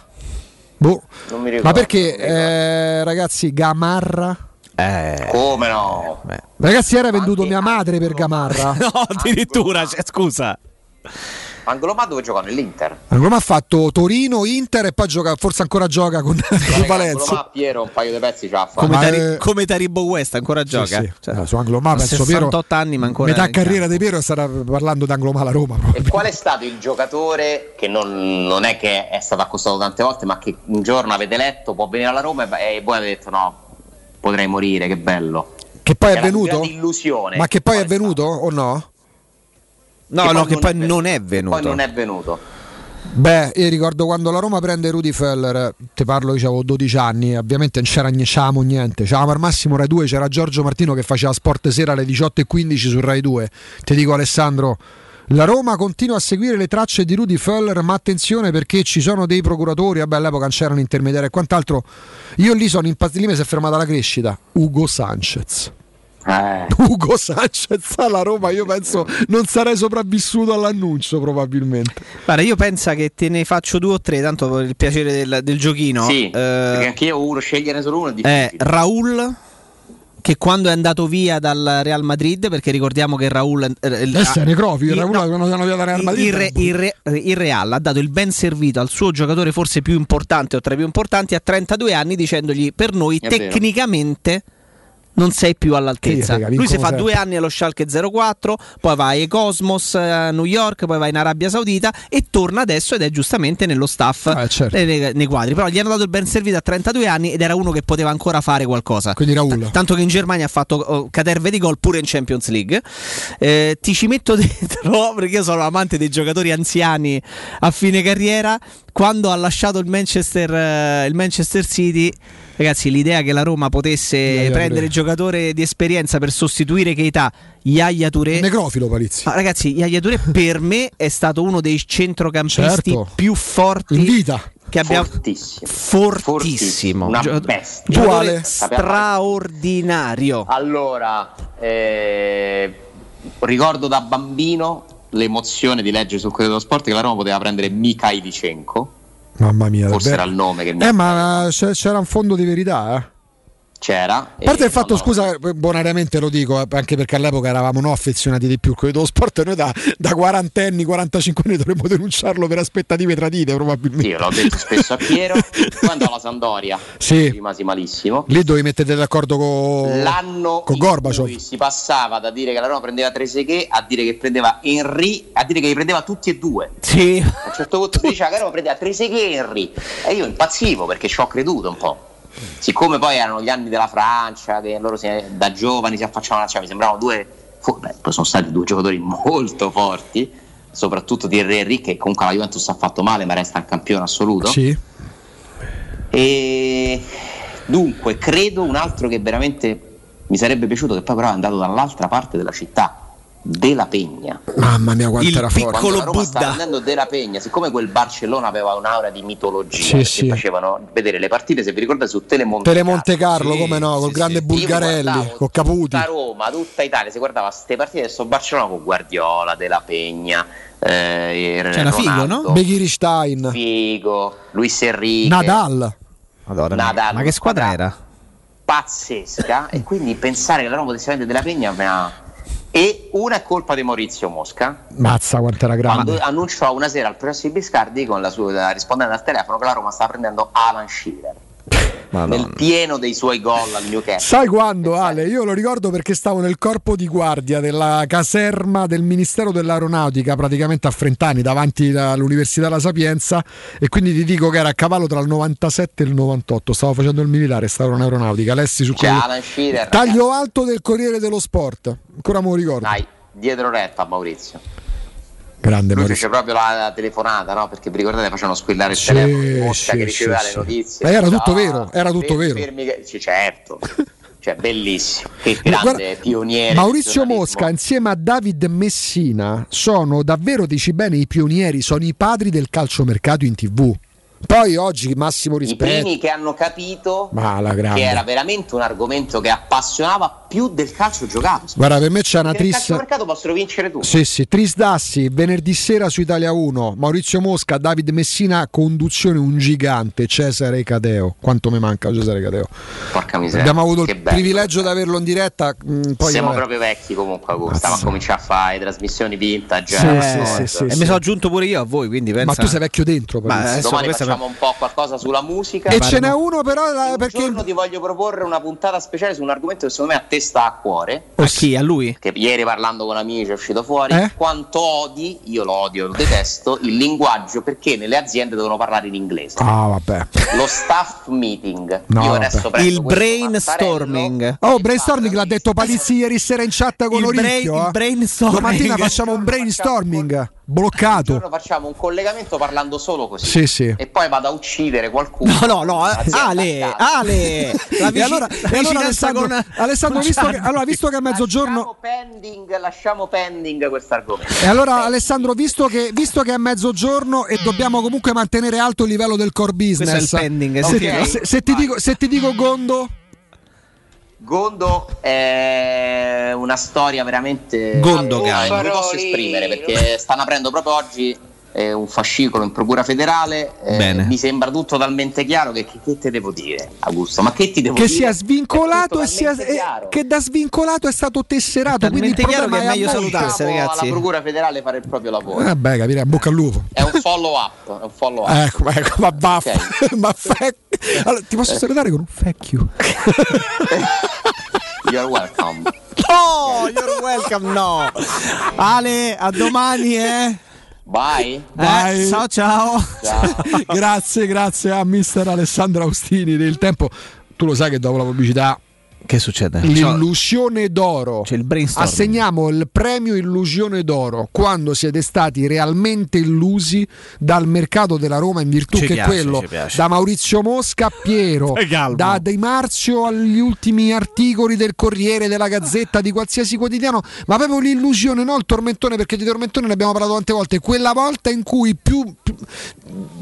Boh. Non mi ricordo. Ma perché, eh, ragazzi, Gamarra? Eh. Come no? Ragazzi, era venduto mia madre per Gamarra. no, addirittura, cioè, scusa. Anglomà dove gioca? Nell'Inter. Roma ha fatto Torino, Inter e poi gioca, forse ancora gioca con, con Valencia. Anglomà Piero un paio di pezzi l'ha fatto. Come, Tari- eh, come Taribo West ancora gioca. Sì, sì. Cioè, su Anglomà ha penso Piero 68 anni ma ancora metà in carriera di Piero starà parlando d'Anglomà la Roma. E qual è stato il giocatore che non, non è che è stato accostato tante volte, ma che un giorno avete letto può venire alla Roma e, e voi avete detto no, potrei morire, che bello. Che poi è Era una venuto? grande illusione. Ma che poi è venuto o no? No, no, che poi non è venuto. Poi non è venuto. Beh, io ricordo quando la Roma prende Rudy Feller, te parlo, dicevo 12 anni, ovviamente non c'era c'avevamo niente, c'avevamo al massimo Rai 2, c'era Giorgio Martino che faceva sport sera alle 18.15 su Rai 2. Ti dico Alessandro, la Roma continua a seguire le tracce di Rudy Feller, ma attenzione perché ci sono dei procuratori, vabbè all'epoca non c'erano intermediari e quant'altro. Io lì sono impazzito, lì mi si è fermata la crescita. Ugo Sanchez. Eh. Ugo Sanchez alla Roma, io penso non sarei sopravvissuto all'annuncio probabilmente. Guarda, io penso che te ne faccio due o tre, tanto per il piacere del, del giochino. Sì, Eh, perché anche io uno scegliere solo uno è difficile. è Raul che quando è andato via dal Real Madrid, perché ricordiamo che Raul eh, Adesso è necrofico, il- Raul no, quando via da Real Madrid. il, Re- il Re- il Real ha dato il ben servito al suo giocatore forse più importante o tra i più importanti a 32 anni dicendogli per noi È vero. Non sei più all'altezza. Sì, raga, Lui si fa sempre. due anni allo Schalke 04, poi va ai Cosmos a New York, poi va in Arabia Saudita e torna adesso ed è giustamente nello staff Ah, certo. eh, nei, nei quadri. Però gli hanno dato il ben servito a 32 anni ed era uno che poteva ancora fare qualcosa. Quindi Raul. Tanto che in Germania ha fatto oh, caterve di gol pure in Champions League. Eh, ti ci metto dentro perché io sono amante dei giocatori anziani a fine carriera. Quando ha lasciato il Manchester, eh, il Manchester City, ragazzi, l'idea che la Roma potesse Yaya prendere Touré. giocatore di esperienza per sostituire Keita, Yaya Touré. Necrofilo Palizzi. Ma ragazzi, Yaya Touré per me è stato uno dei centrocampisti Certo. più forti In vita. che abbiamo Fortissimo. fortissimo, Una Gio- bestia. Sapeva- straordinario. Allora, eh, ricordo da bambino l'emozione di leggere sul Corriere dello Sport che la Roma poteva prendere Mikhailichenko, Mamma mia, forse davvero. era il nome che mi Eh, ma c'era un fondo di verità, eh. C'era. A parte il fatto, no, scusa, bonariamente lo dico, eh, anche perché all'epoca eravamo no affezionati di più Corriere dello Sport, noi da, da quarantenni, 45 anni dovremmo denunciarlo per aspettative tradite probabilmente. Io l'ho detto spesso a Piero, quando alla Sandoria Sì. rimasi malissimo. Lì dovevi mettere d'accordo con, L'anno con Gorbaciov. si passava da dire che la Roma prendeva Trezeguet a dire che prendeva Henry, a dire che li prendeva tutti e due. Sì. A un certo punto si diceva che la Roma prendeva Trezeguet e Henry e io impazzivo perché ci ho creduto un po'. Siccome poi erano gli anni della Francia, che loro si- da giovani si affacciavano, cioè, mi sembravano due, beh, poi sono stati due giocatori molto forti, soprattutto di Henry che comunque la Juventus ha fatto male ma resta il campione assoluto. Sì. E dunque, credo un altro che veramente mi sarebbe piaciuto, che poi però è andato dall'altra parte della città, Della Pegna. Mamma mia, quanto era forte. Quando la Roma stava prendendo Della Pegna, siccome quel Barcellona aveva un'aura di mitologia, Sì, sì. facevano vedere le partite, se vi ricordate, su Telemonte. Tele Monte Carlo, come no, col grande Bulgarelli, con Caputi. Tutta Roma, tutta Italia, si guardava queste partite del sto Barcellona con Guardiola, Della Pegna, eh, C'era Figo, no? Begiri Stein. Figo, Luis Enrique. Nadal. Madonna, Nadal, ma che squadra era? pazzesca e quindi pensare che la Roma potesse vendere della Pegna mi ha- e una è colpa di Maurizio Mosca Mazza quanto era grande. quando annunciò una sera al processo di Biscardi con la sua rispondendo al telefono che la Roma stava prendendo Alan Shearer nel pieno dei suoi gol al Newcastle Sai quando Ale? Io lo ricordo perché stavo nel corpo di guardia della caserma del Ministero dell'Aeronautica, praticamente a Frentani, davanti all'Università La Sapienza, e quindi ti dico che era a cavallo tra il 97 e il 98. Stavo facendo il militare, stavo in aeronautica. Lessi su c'è Alan Shearer Taglio alto del Corriere dello Sport. Ancora me lo ricordo. dai dietro retta Maurizio Grande lui Maurizio. fece proprio la, la telefonata no? perché vi ricordate facevano squillare il Sì, telefono sì, che riceveva sì, le notizie Ma era tutto Ah, vero, era tutto fermi, vero. fermi sì, certo cioè bellissimo che grande Guarda, pioniere Maurizio. Mosca insieme a David Messina sono davvero, dici bene, i pionieri, sono i padri del calciomercato in tv. Poi oggi massimo I rispetto. primi che hanno capito che era veramente un argomento che appassionava più del calcio giocato. Guarda, per me c'è una Perché nel triste. calciomercato possono vincere tutti. Sì, sì, Tris Dassi, venerdì sera su Italia 1, Maurizio Mosca, David Messina, conduzione un gigante, Cesare Cadeo. Quanto mi manca Cesare Cadeo? Porca miseria. Abbiamo avuto Che il bello. privilegio di averlo in diretta. mh, poi Siamo vabbè. proprio vecchi comunque, stiamo a cominciare a fare trasmissioni vintage. Sì, eh, sì, sì, sì, e sì. mi sono aggiunto pure io a voi, quindi pensa. Ma tu sei vecchio dentro, Ma adesso Domani questa facciamo un po' qualcosa sulla musica. E ce n'è uno però la- Un perché giorno ti voglio proporre una puntata speciale su un argomento che secondo me a te sta a cuore. A chi? A lui? Che ieri parlando con amici è uscito fuori. Eh? Quanto odi, io lo odio, lo detesto, il linguaggio perché nelle aziende devono parlare in inglese. Ah, vabbè. Lo staff meeting. No, io vabbè. adesso prendo Il brainstorming. Oh, brainstorming l'ha detto Palizzi ieri sera in chat con Il brain- Oricchio. il eh. brainstorming. Domattina facciamo un brainstorming bloccato. giorno facciamo un collegamento parlando solo così. Sì, sì. E poi vado a uccidere qualcuno. No, no, no, eh, Ale. Ale. La E allora, e allora Alessandro, con- Alessandro, visto che, allora, visto che a mezzogiorno Lasciamo pending, lasciamo pending questo argomento. E allora Alessandro, visto che, visto che è mezzogiorno e dobbiamo comunque mantenere alto il livello del core business, Questo è il pending, se, ok. se- se ti dico, se ti dico Gondo, Gondo è una storia veramente. Gondogan. Non mi posso esprimere perché stanno aprendo proprio oggi eh, un fascicolo in procura federale. eh. Mi sembra tutto talmente chiaro che, che, che te devo dire, Augusto? Ma che ti devo che dire? sia svincolato È e sia, e- chiaro. che da svincolato è stato tesserato. Quindi il chiaro che è è a meglio salutarsi. Ragazzi. alla procura federale fare il proprio lavoro. Vabbè, capire, bocca al lupo. È un follow up. È un follow up. Ecco, ecco, ma baffa. Ok. ma fe- allora, ti posso salutare con un fecchio. You're welcome. No, you're welcome, no. Ale, a domani, eh. Bye. Vai. Eh, ciao, ciao. grazie, grazie a mister Alessandro Austini del tempo. Tu lo sai che dopo la pubblicità Che succede? L'illusione d'oro. C'è il brainstorming. Assegniamo il premio Illusione d'oro quando siete stati realmente illusi dal mercato della Roma in virtù Ci che piace, quello da Maurizio Mosca a Piero, da Di Marzio agli ultimi articoli del Corriere, della Gazzetta, di qualsiasi quotidiano, ma proprio l'illusione, no il tormentone, perché di tormentone ne abbiamo parlato tante volte, quella volta in cui più, più-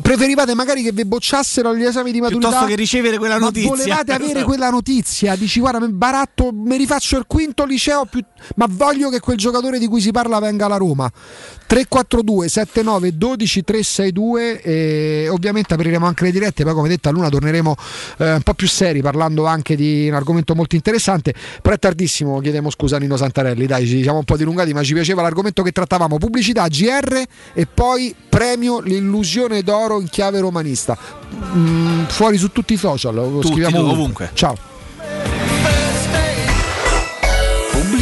preferivate magari che vi bocciassero gli esami di maturità Piuttosto che ricevere quella ma notizia. volevate avere quella notizia dici guarda mi baratto mi rifaccio il quinto liceo più- ma voglio che quel giocatore di cui si parla venga alla Roma. 342 79 12 362 e ovviamente apriremo anche le dirette poi come detto a Luna torneremo eh, un po' più seri parlando anche di un argomento molto interessante però è tardissimo chiediamo scusa a Nino Santarelli dai ci siamo un po' dilungati ma ci piaceva l'argomento che trattavamo pubblicità GR e poi premio l'illusione d'oro in chiave romanista. Mm, fuori su tutti i social lo Tutti, scriviamo ovunque. ciao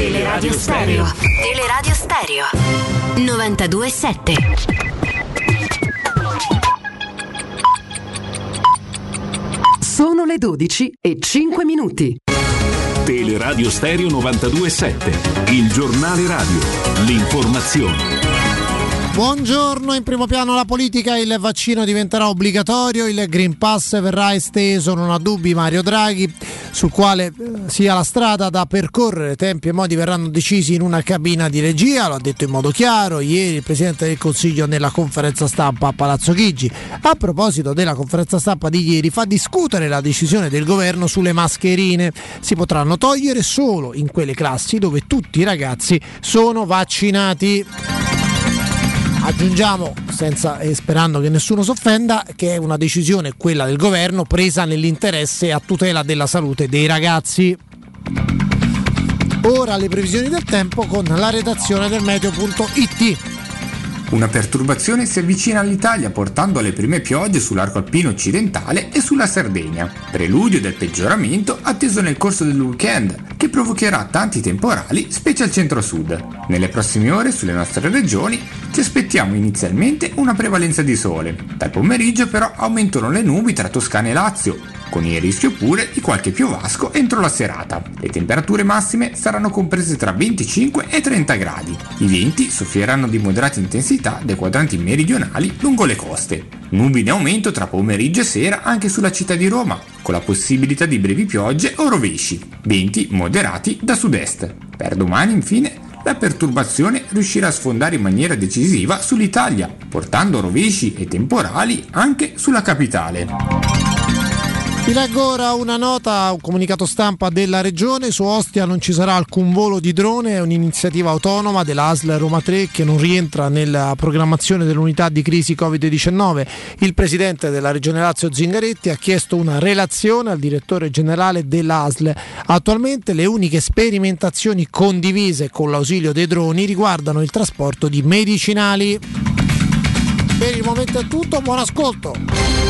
Teleradio Stereo. Teleradio Stereo. 92.7. Sono le 12 e 5 minuti. Teleradio Stereo 92.7. Il giornale radio. L'informazione. Buongiorno, in primo piano la politica, il vaccino diventerà obbligatorio, il Green Pass verrà esteso, non ha dubbi Mario Draghi, sul quale eh, sia la strada da percorrere, tempi e modi verranno decisi in una cabina di regia, lo ha detto in modo chiaro ieri il Presidente del Consiglio nella conferenza stampa a Palazzo Chigi. A proposito della conferenza stampa di ieri, fa discutere la decisione del governo sulle mascherine, si potranno togliere solo in quelle classi dove tutti i ragazzi sono vaccinati. Aggiungiamo, senza, e sperando che nessuno si offenda, che è una decisione, quella del governo, presa nell'interesse a tutela della salute dei ragazzi. Ora le previsioni del tempo con la redazione del meteo.it. Una perturbazione si avvicina all'Italia portando alle prime piogge sull'arco alpino occidentale e sulla Sardegna, preludio del peggioramento atteso nel corso del weekend, che provocherà tanti temporali, specie al centro-sud. Nelle prossime ore sulle nostre regioni ci aspettiamo inizialmente una prevalenza di sole. Dal pomeriggio però aumentano le nubi tra Toscana e Lazio, con il rischio pure di qualche piovasco entro la serata. Le temperature massime saranno comprese tra 25 e 30 gradi. I venti soffieranno di moderata intensità dai quadranti meridionali lungo le coste. Nubi in aumento tra pomeriggio e sera anche sulla città di Roma, con la possibilità di brevi piogge o rovesci. Venti moderati da sud-est. Per domani infine la perturbazione riuscirà a sfondare in maniera decisiva sull'Italia, portando rovesci e temporali anche sulla capitale. Vi leggo ora una nota, un comunicato stampa della regione. Su Ostia non ci sarà alcun volo di drone, è un'iniziativa autonoma dell'ASL Roma 3 che non rientra nella programmazione dell'unità di crisi Covid-19. Il presidente della regione Lazio Zingaretti ha chiesto una relazione al direttore generale dell'ASL. Attualmente le uniche sperimentazioni condivise con l'ausilio dei droni riguardano il trasporto di medicinali. Per il momento è tutto, buon ascolto.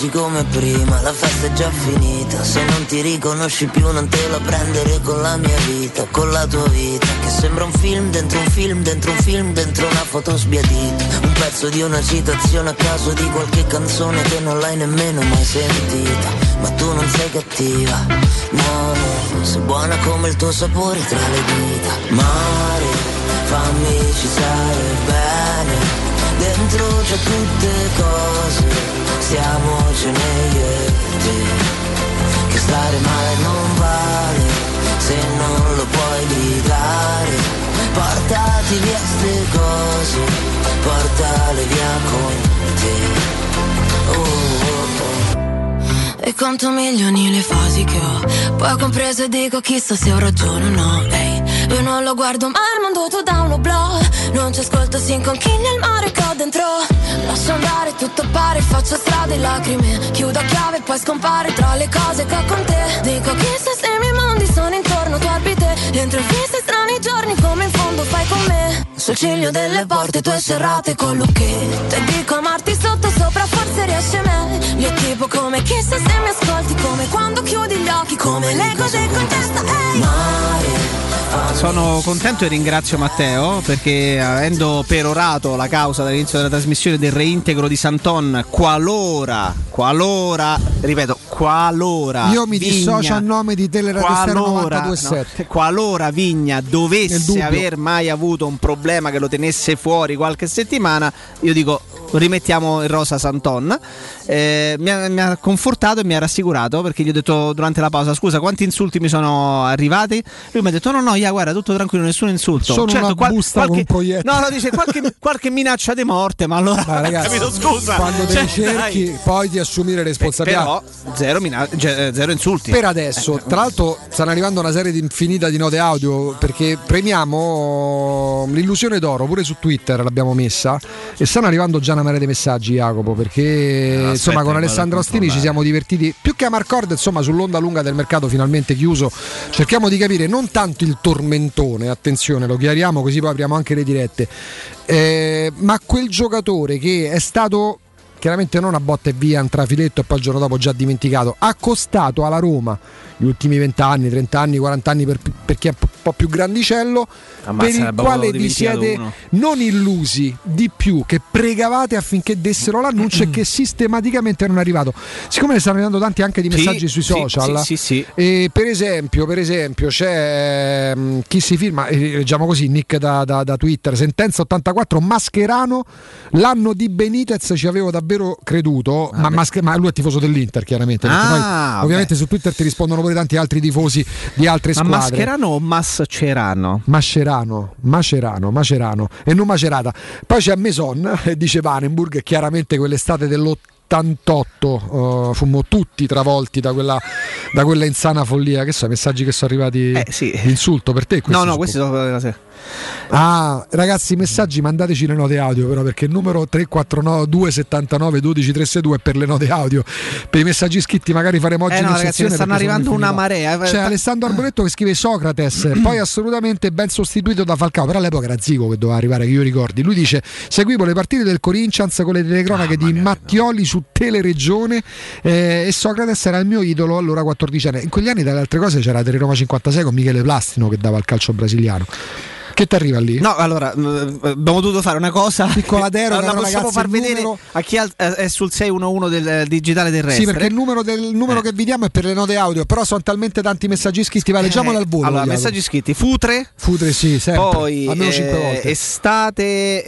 amici come prima, la festa è già finita. Se non ti riconosci più non te la prendere con la mia vita Con la tua vita Che sembra un film dentro un film dentro un film dentro una foto sbiadita. Un pezzo di una citazione a caso di qualche canzone che non l'hai nemmeno mai sentita. Ma tu non sei cattiva, no, no Sei buona come il tuo sapore tra le dita. Mare, fammi ci stare bene Dentro c'è tutte cose, stiamocene io e te Che stare male non vale, se non lo puoi gridare. Portati via ste cose, portale via con te. Oh, oh, oh. E conto milioni le fasi che ho? Poi compreso e dico chissà se ho ragione o no Ehi, io non lo guardo ma mondo tu da uno blog Non ci ascolto, si inconchiglia il mare che ho dentro. Lascio andare, tutto pare, faccio strade e lacrime. Chiudo a chiave e poi scompare tra le cose che ho con te. Dico chissà se i miei mondi sono intorno, tu orbite Entro fisse strani giorni come in fondo fai con me. Sul ciglio delle porte tue serrate con lucchetto E dico amarti sotto sopra forse riesce meglio Io tipo come chissà se mi ascolti Come quando chiudi gli occhi, come le cose con testa Ehi Sono contento e ringrazio Matteo perché avendo perorato la causa dall'inizio della trasmissione del reintegro di Santon, qualora, qualora, ripeto, qualora Io mi Vigna- dissocio a nome di Teleradio qualora, 92.7. no, qualora Vigna dovesse aver mai avuto un problema che lo tenesse fuori qualche settimana, io dico rimettiamo il rosa Santon. Eh, mi, ha, mi ha confortato e mi ha rassicurato perché gli ho detto durante la pausa: Scusa, quanti insulti mi sono arrivati? Lui mi ha detto: No, no, yeah, guarda, tutto tranquillo, nessun insulto. Sono una busta con un proiettile. No, no, dice qualche, qualche minaccia di morte, ma allora Ma ragazzi, capito, scusa. quando Cioè, cerchi, dai. poi ti assumi le responsabilità. Però zero, mina- eh, zero insulti. Per adesso, tra l'altro, stanno arrivando una serie di infinita di note audio perché premiamo l'illusione d'oro pure su Twitter l'abbiamo messa e stanno arrivando già una marea di messaggi, Jacopo. Perché aspetta, insomma, con Alessandro Ostini ci siamo divertiti più che a Marcord, insomma, sull'onda lunga del mercato finalmente chiuso. Cerchiamo di capire non tanto il tormentone, attenzione, lo chiariamo così poi apriamo anche le dirette, eh, ma quel giocatore che è stato chiaramente non a botta e via un trafiletto e poi il giorno dopo già dimenticato, ha costato alla Roma gli ultimi 20 anni, 30 anni, 40 anni per, per chi è un po' più grandicello, Ammazza, per il quale vi siete uno. non illusi di più, che pregavate affinché dessero l'annuncio e che sistematicamente non è arrivato. Siccome ne stanno arrivando tanti anche di Sì, messaggi sui sì, social, sì, sì, sì. e per esempio, per esempio c'è mm, chi si firma, eh, leggiamo così, Nick da, da- da Twitter, sentenza 84, Mascherano, l'anno di Benitez ci avevo davvero creduto, ma, Masche- ma lui è tifoso dell'Inter chiaramente, Ah, poi, ovviamente su Twitter ti rispondono pure tanti altri tifosi di altre Ma squadre. Mascherano o Mascerano? Mascherano, Macerano, Macerano e non Macerata. Poi c'è Maison e dice Vanenburg, chiaramente quell'estate dell'88 eh, fummo tutti travolti da quella, da quella insana follia. Che so, i messaggi che sono arrivati di insulto per te? No, no, questi sono. Ah, ragazzi, messaggi mandateci le note audio, però, perché il numero 349 279 12362 è per le note audio. Per i messaggi scritti, magari faremo oggi Eh no, una ragazzi, sezione ne stanno arrivando una marea. C'è Ta- Alessandro Arboletto che scrive Socrates, poi assolutamente ben sostituito da Falcao, però all'epoca era Zico che doveva arrivare, che io ricordi. Lui dice: Seguivo le partite del Corinthians con le telecronache di Mattioli su Teleregione eh, e Socrates era il mio idolo allora 14 anni. In quegli anni, dalle altre cose, c'era Teleroma 56 con Michele Plastino che dava il calcio brasiliano. Che ti arriva lì? No, allora eh, abbiamo dovuto fare una cosa. Piccola deroga, però, possiamo far vedere numero- a chi al- eh, è sul 611 del eh, digitale terrestre. Sì, perché il numero, del, il numero che vi diamo è per le note audio, però sono talmente tanti messaggi scritti, va, leggiamoli al volo. Allora, messaggi scritti: Futre. Futre, sì, sempre. Poi almeno eh, 5 volte. estate,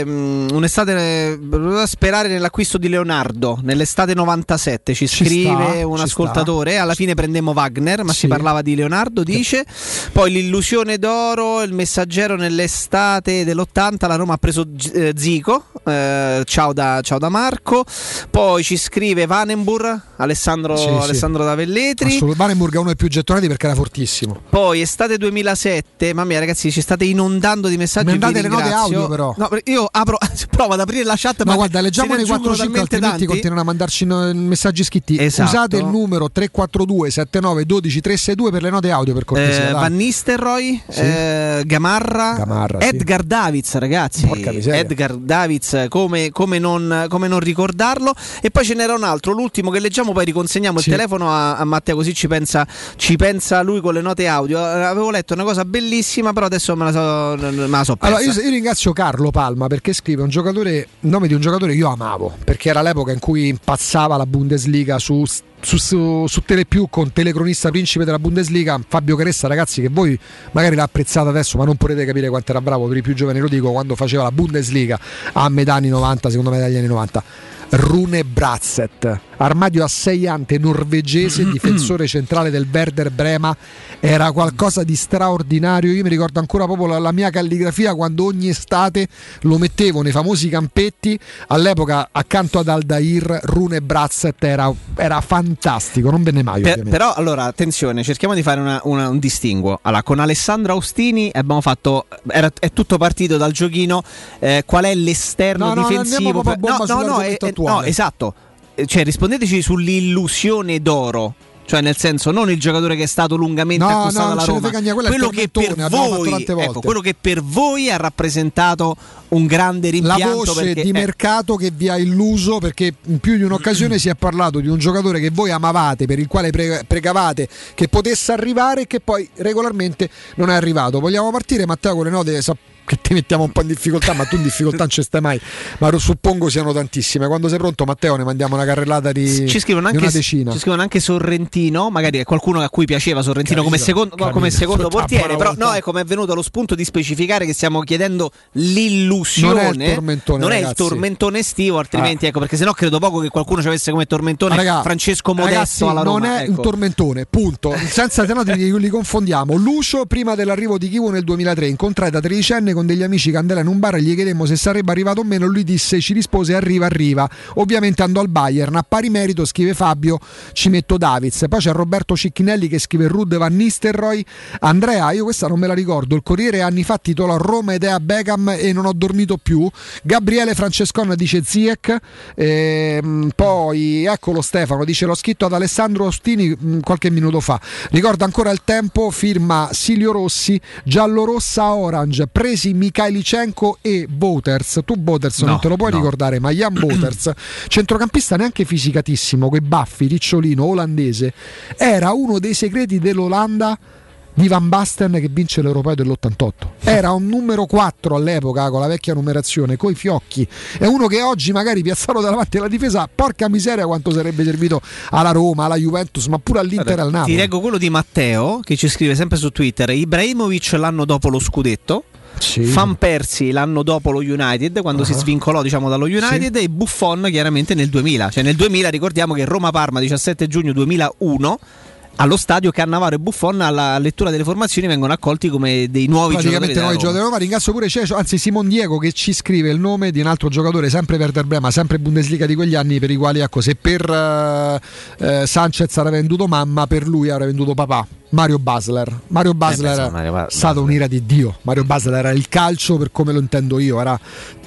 ehm, un'estate eh, sperare nell'acquisto di Leonardo nell'estate 97 ci Ci scrive sta, un ci ascoltatore. Alla fine prendemmo Wagner, ma si Sì. parlava di Leonardo. Dice poi l'illusione d'oro, il messaggero nell'estate dell'80. La Roma ha preso eh, Zico. eh, ciao, da, ciao da Marco. Poi ci scrive Vanenburg, Alessandro, Sì, sì. Alessandro da Velletri. Assolutamente. Vanenburg è uno dei più gettonati perché era fortissimo. Poi estate 2007, mamma mia ragazzi, ci state inondando di messaggi. Mandate le note audio, però. No, io apro, provo ad aprire la chat. Ma ma guarda, leggiamo nei aggiungono 4-5 talmente altrimenti tanti. continuano a mandarci messaggi scritti. Esatto. Usate il numero 342 79 12 362 per le note audio per cortesia. Eh. Van Nistelrooy, Sì. eh, Gamarra, Gamarra, Gamarra, sì. Edgar Davids, ragazzi. Edgar Davids, come, come non, come non ricordarlo? E poi ce n'era un altro, l'ultimo che leggiamo, poi riconsegniamo Sì. il telefono a, a Matteo, così ci pensa, ci pensa lui con le note audio. Eh, Avevo letto una cosa bellissima, però adesso me la so, me la so. Allora, io, io ringrazio Carlo Palma perché scrive un giocatore, il nome di un giocatore che io amavo, perché era l'epoca in cui impazzava la Bundesliga su, su, su, su Telepiù con telecronista principe della Bundesliga, Fabio Caressa, ragazzi che voi magari l'apprezzate adesso, ma non potete capire quanto era bravo, per i più giovani lo dico, quando faceva la Bundesliga a metà anni 90, secondo me dagli anni 90. Rune Bratzett, armadio asseiante norvegese, difensore centrale del Werder Brema, era qualcosa di straordinario. Io mi ricordo ancora proprio la, la mia calligrafia quando ogni estate lo mettevo nei famosi campetti. All'epoca, accanto ad Aldair, Rune Bratzett era, era fantastico. Non venne mai. Per- però allora attenzione, cerchiamo di fare una- una- un distinguo. Allora, con Alessandro Austini abbiamo fatto. era- è tutto partito dal giochino. eh, qual è l'esterno No, no, difensivo? a no, no, no, eh, attuale. no, esatto. Cioè, rispondeteci sull'illusione d'oro. Cioè, nel senso, non il giocatore che è stato lungamente No, accostato no, alla Roma. niente, quello che voi, ecco, quello che per voi ha rappresentato un grande la rimpianto. voce perché, di eh, mercato che vi ha illuso perché in più di un'occasione si è parlato di un giocatore che voi amavate, per il quale pre- pregavate che potesse arrivare e che poi regolarmente non è arrivato. Vogliamo partire Matteo con le note? Che ti mettiamo un po' in difficoltà, ma tu in difficoltà non ci stai mai. Ma lo suppongo siano tantissime. Quando sei pronto, Matteo, ne mandiamo una carrellata di, ci scrivono, anche, una decina. ci scrivono anche Sorrentino, magari è qualcuno a cui piaceva Sorrentino come Capito, secondo, capito. come secondo portiere, però no, ecco, mi è venuto lo spunto di specificare che stiamo chiedendo l'illusione. Non è il tormentone, Non è il ragazzi. tormentone estivo, altrimenti ecco, perché sennò credo poco che qualcuno ci avesse come tormentone Raga, Francesco ragazzi, Modesto alla Roma. non è ecco. un tormentone, punto. Senza se no li, confondiamo. Lucio, prima dell'arrivo di Kivu nel 2003, incontrai da tredicenne con degli amici Candela in un bar e gli chiedemmo se sarebbe arrivato o meno. Lui disse, ci rispose: Arriva, arriva. Ovviamente andò al Bayern. A pari merito, scrive Fabio, ci metto Davids. Poi c'è Roberto Cicchinelli che scrive Rud Van Nistelrooy. Andrea, io questa non me la ricordo. Il Corriere anni fa titola Roma ed è a Beckham e non ho dormito più. Gabriele Francescon dice Ziek. Ehm, poi eccolo Stefano, dice l'ho scritto ad Alessandro Ostini mh, qualche minuto fa. Ricorda ancora il tempo, firma Silvio Rossi, giallo-rossa orange, presi Mikhailichenko e Boters. Tu Boters No, non te lo puoi no. ricordare, ma Jan Boters, centrocampista neanche fisicatissimo, coi baffi, ricciolino, olandese, era uno dei segreti dell'Olanda di Van Basten che vince l'Europeo dell'88. Era un numero 4 all'epoca con la vecchia numerazione, coi fiocchi. È uno che oggi magari piazzato davanti alla difesa, porca miseria quanto sarebbe servito alla Roma, alla Juventus, ma pure all'Inter e al Napoli. Ti leggo quello di Matteo che ci scrive sempre su Twitter: Ibrahimovic l'anno dopo lo scudetto. Fan Persi l'anno dopo lo United, quando si Ah. svincolò diciamo, dallo United, e Buffon chiaramente nel 2000. Cioè nel 2000 ricordiamo che Roma-Parma 17 giugno 2001 allo stadio Cannavaro e Buffon alla lettura delle formazioni vengono accolti come dei nuovi giocatori praticamente noi Roma. giocatori Roma. Ringrazio pure Cecio, anzi Simon Diego che ci scrive il nome di un altro giocatore, sempre Werder Brema, sempre Bundesliga di quegli anni, per i quali ecco, se per eh, eh, Sanchez avrà venduto mamma, per lui avrà venduto papà. Mario Basler. Mario Basler insomma, Mario Ba- è stato un'ira di Dio. Mario Basler era il calcio per come lo intendo io, era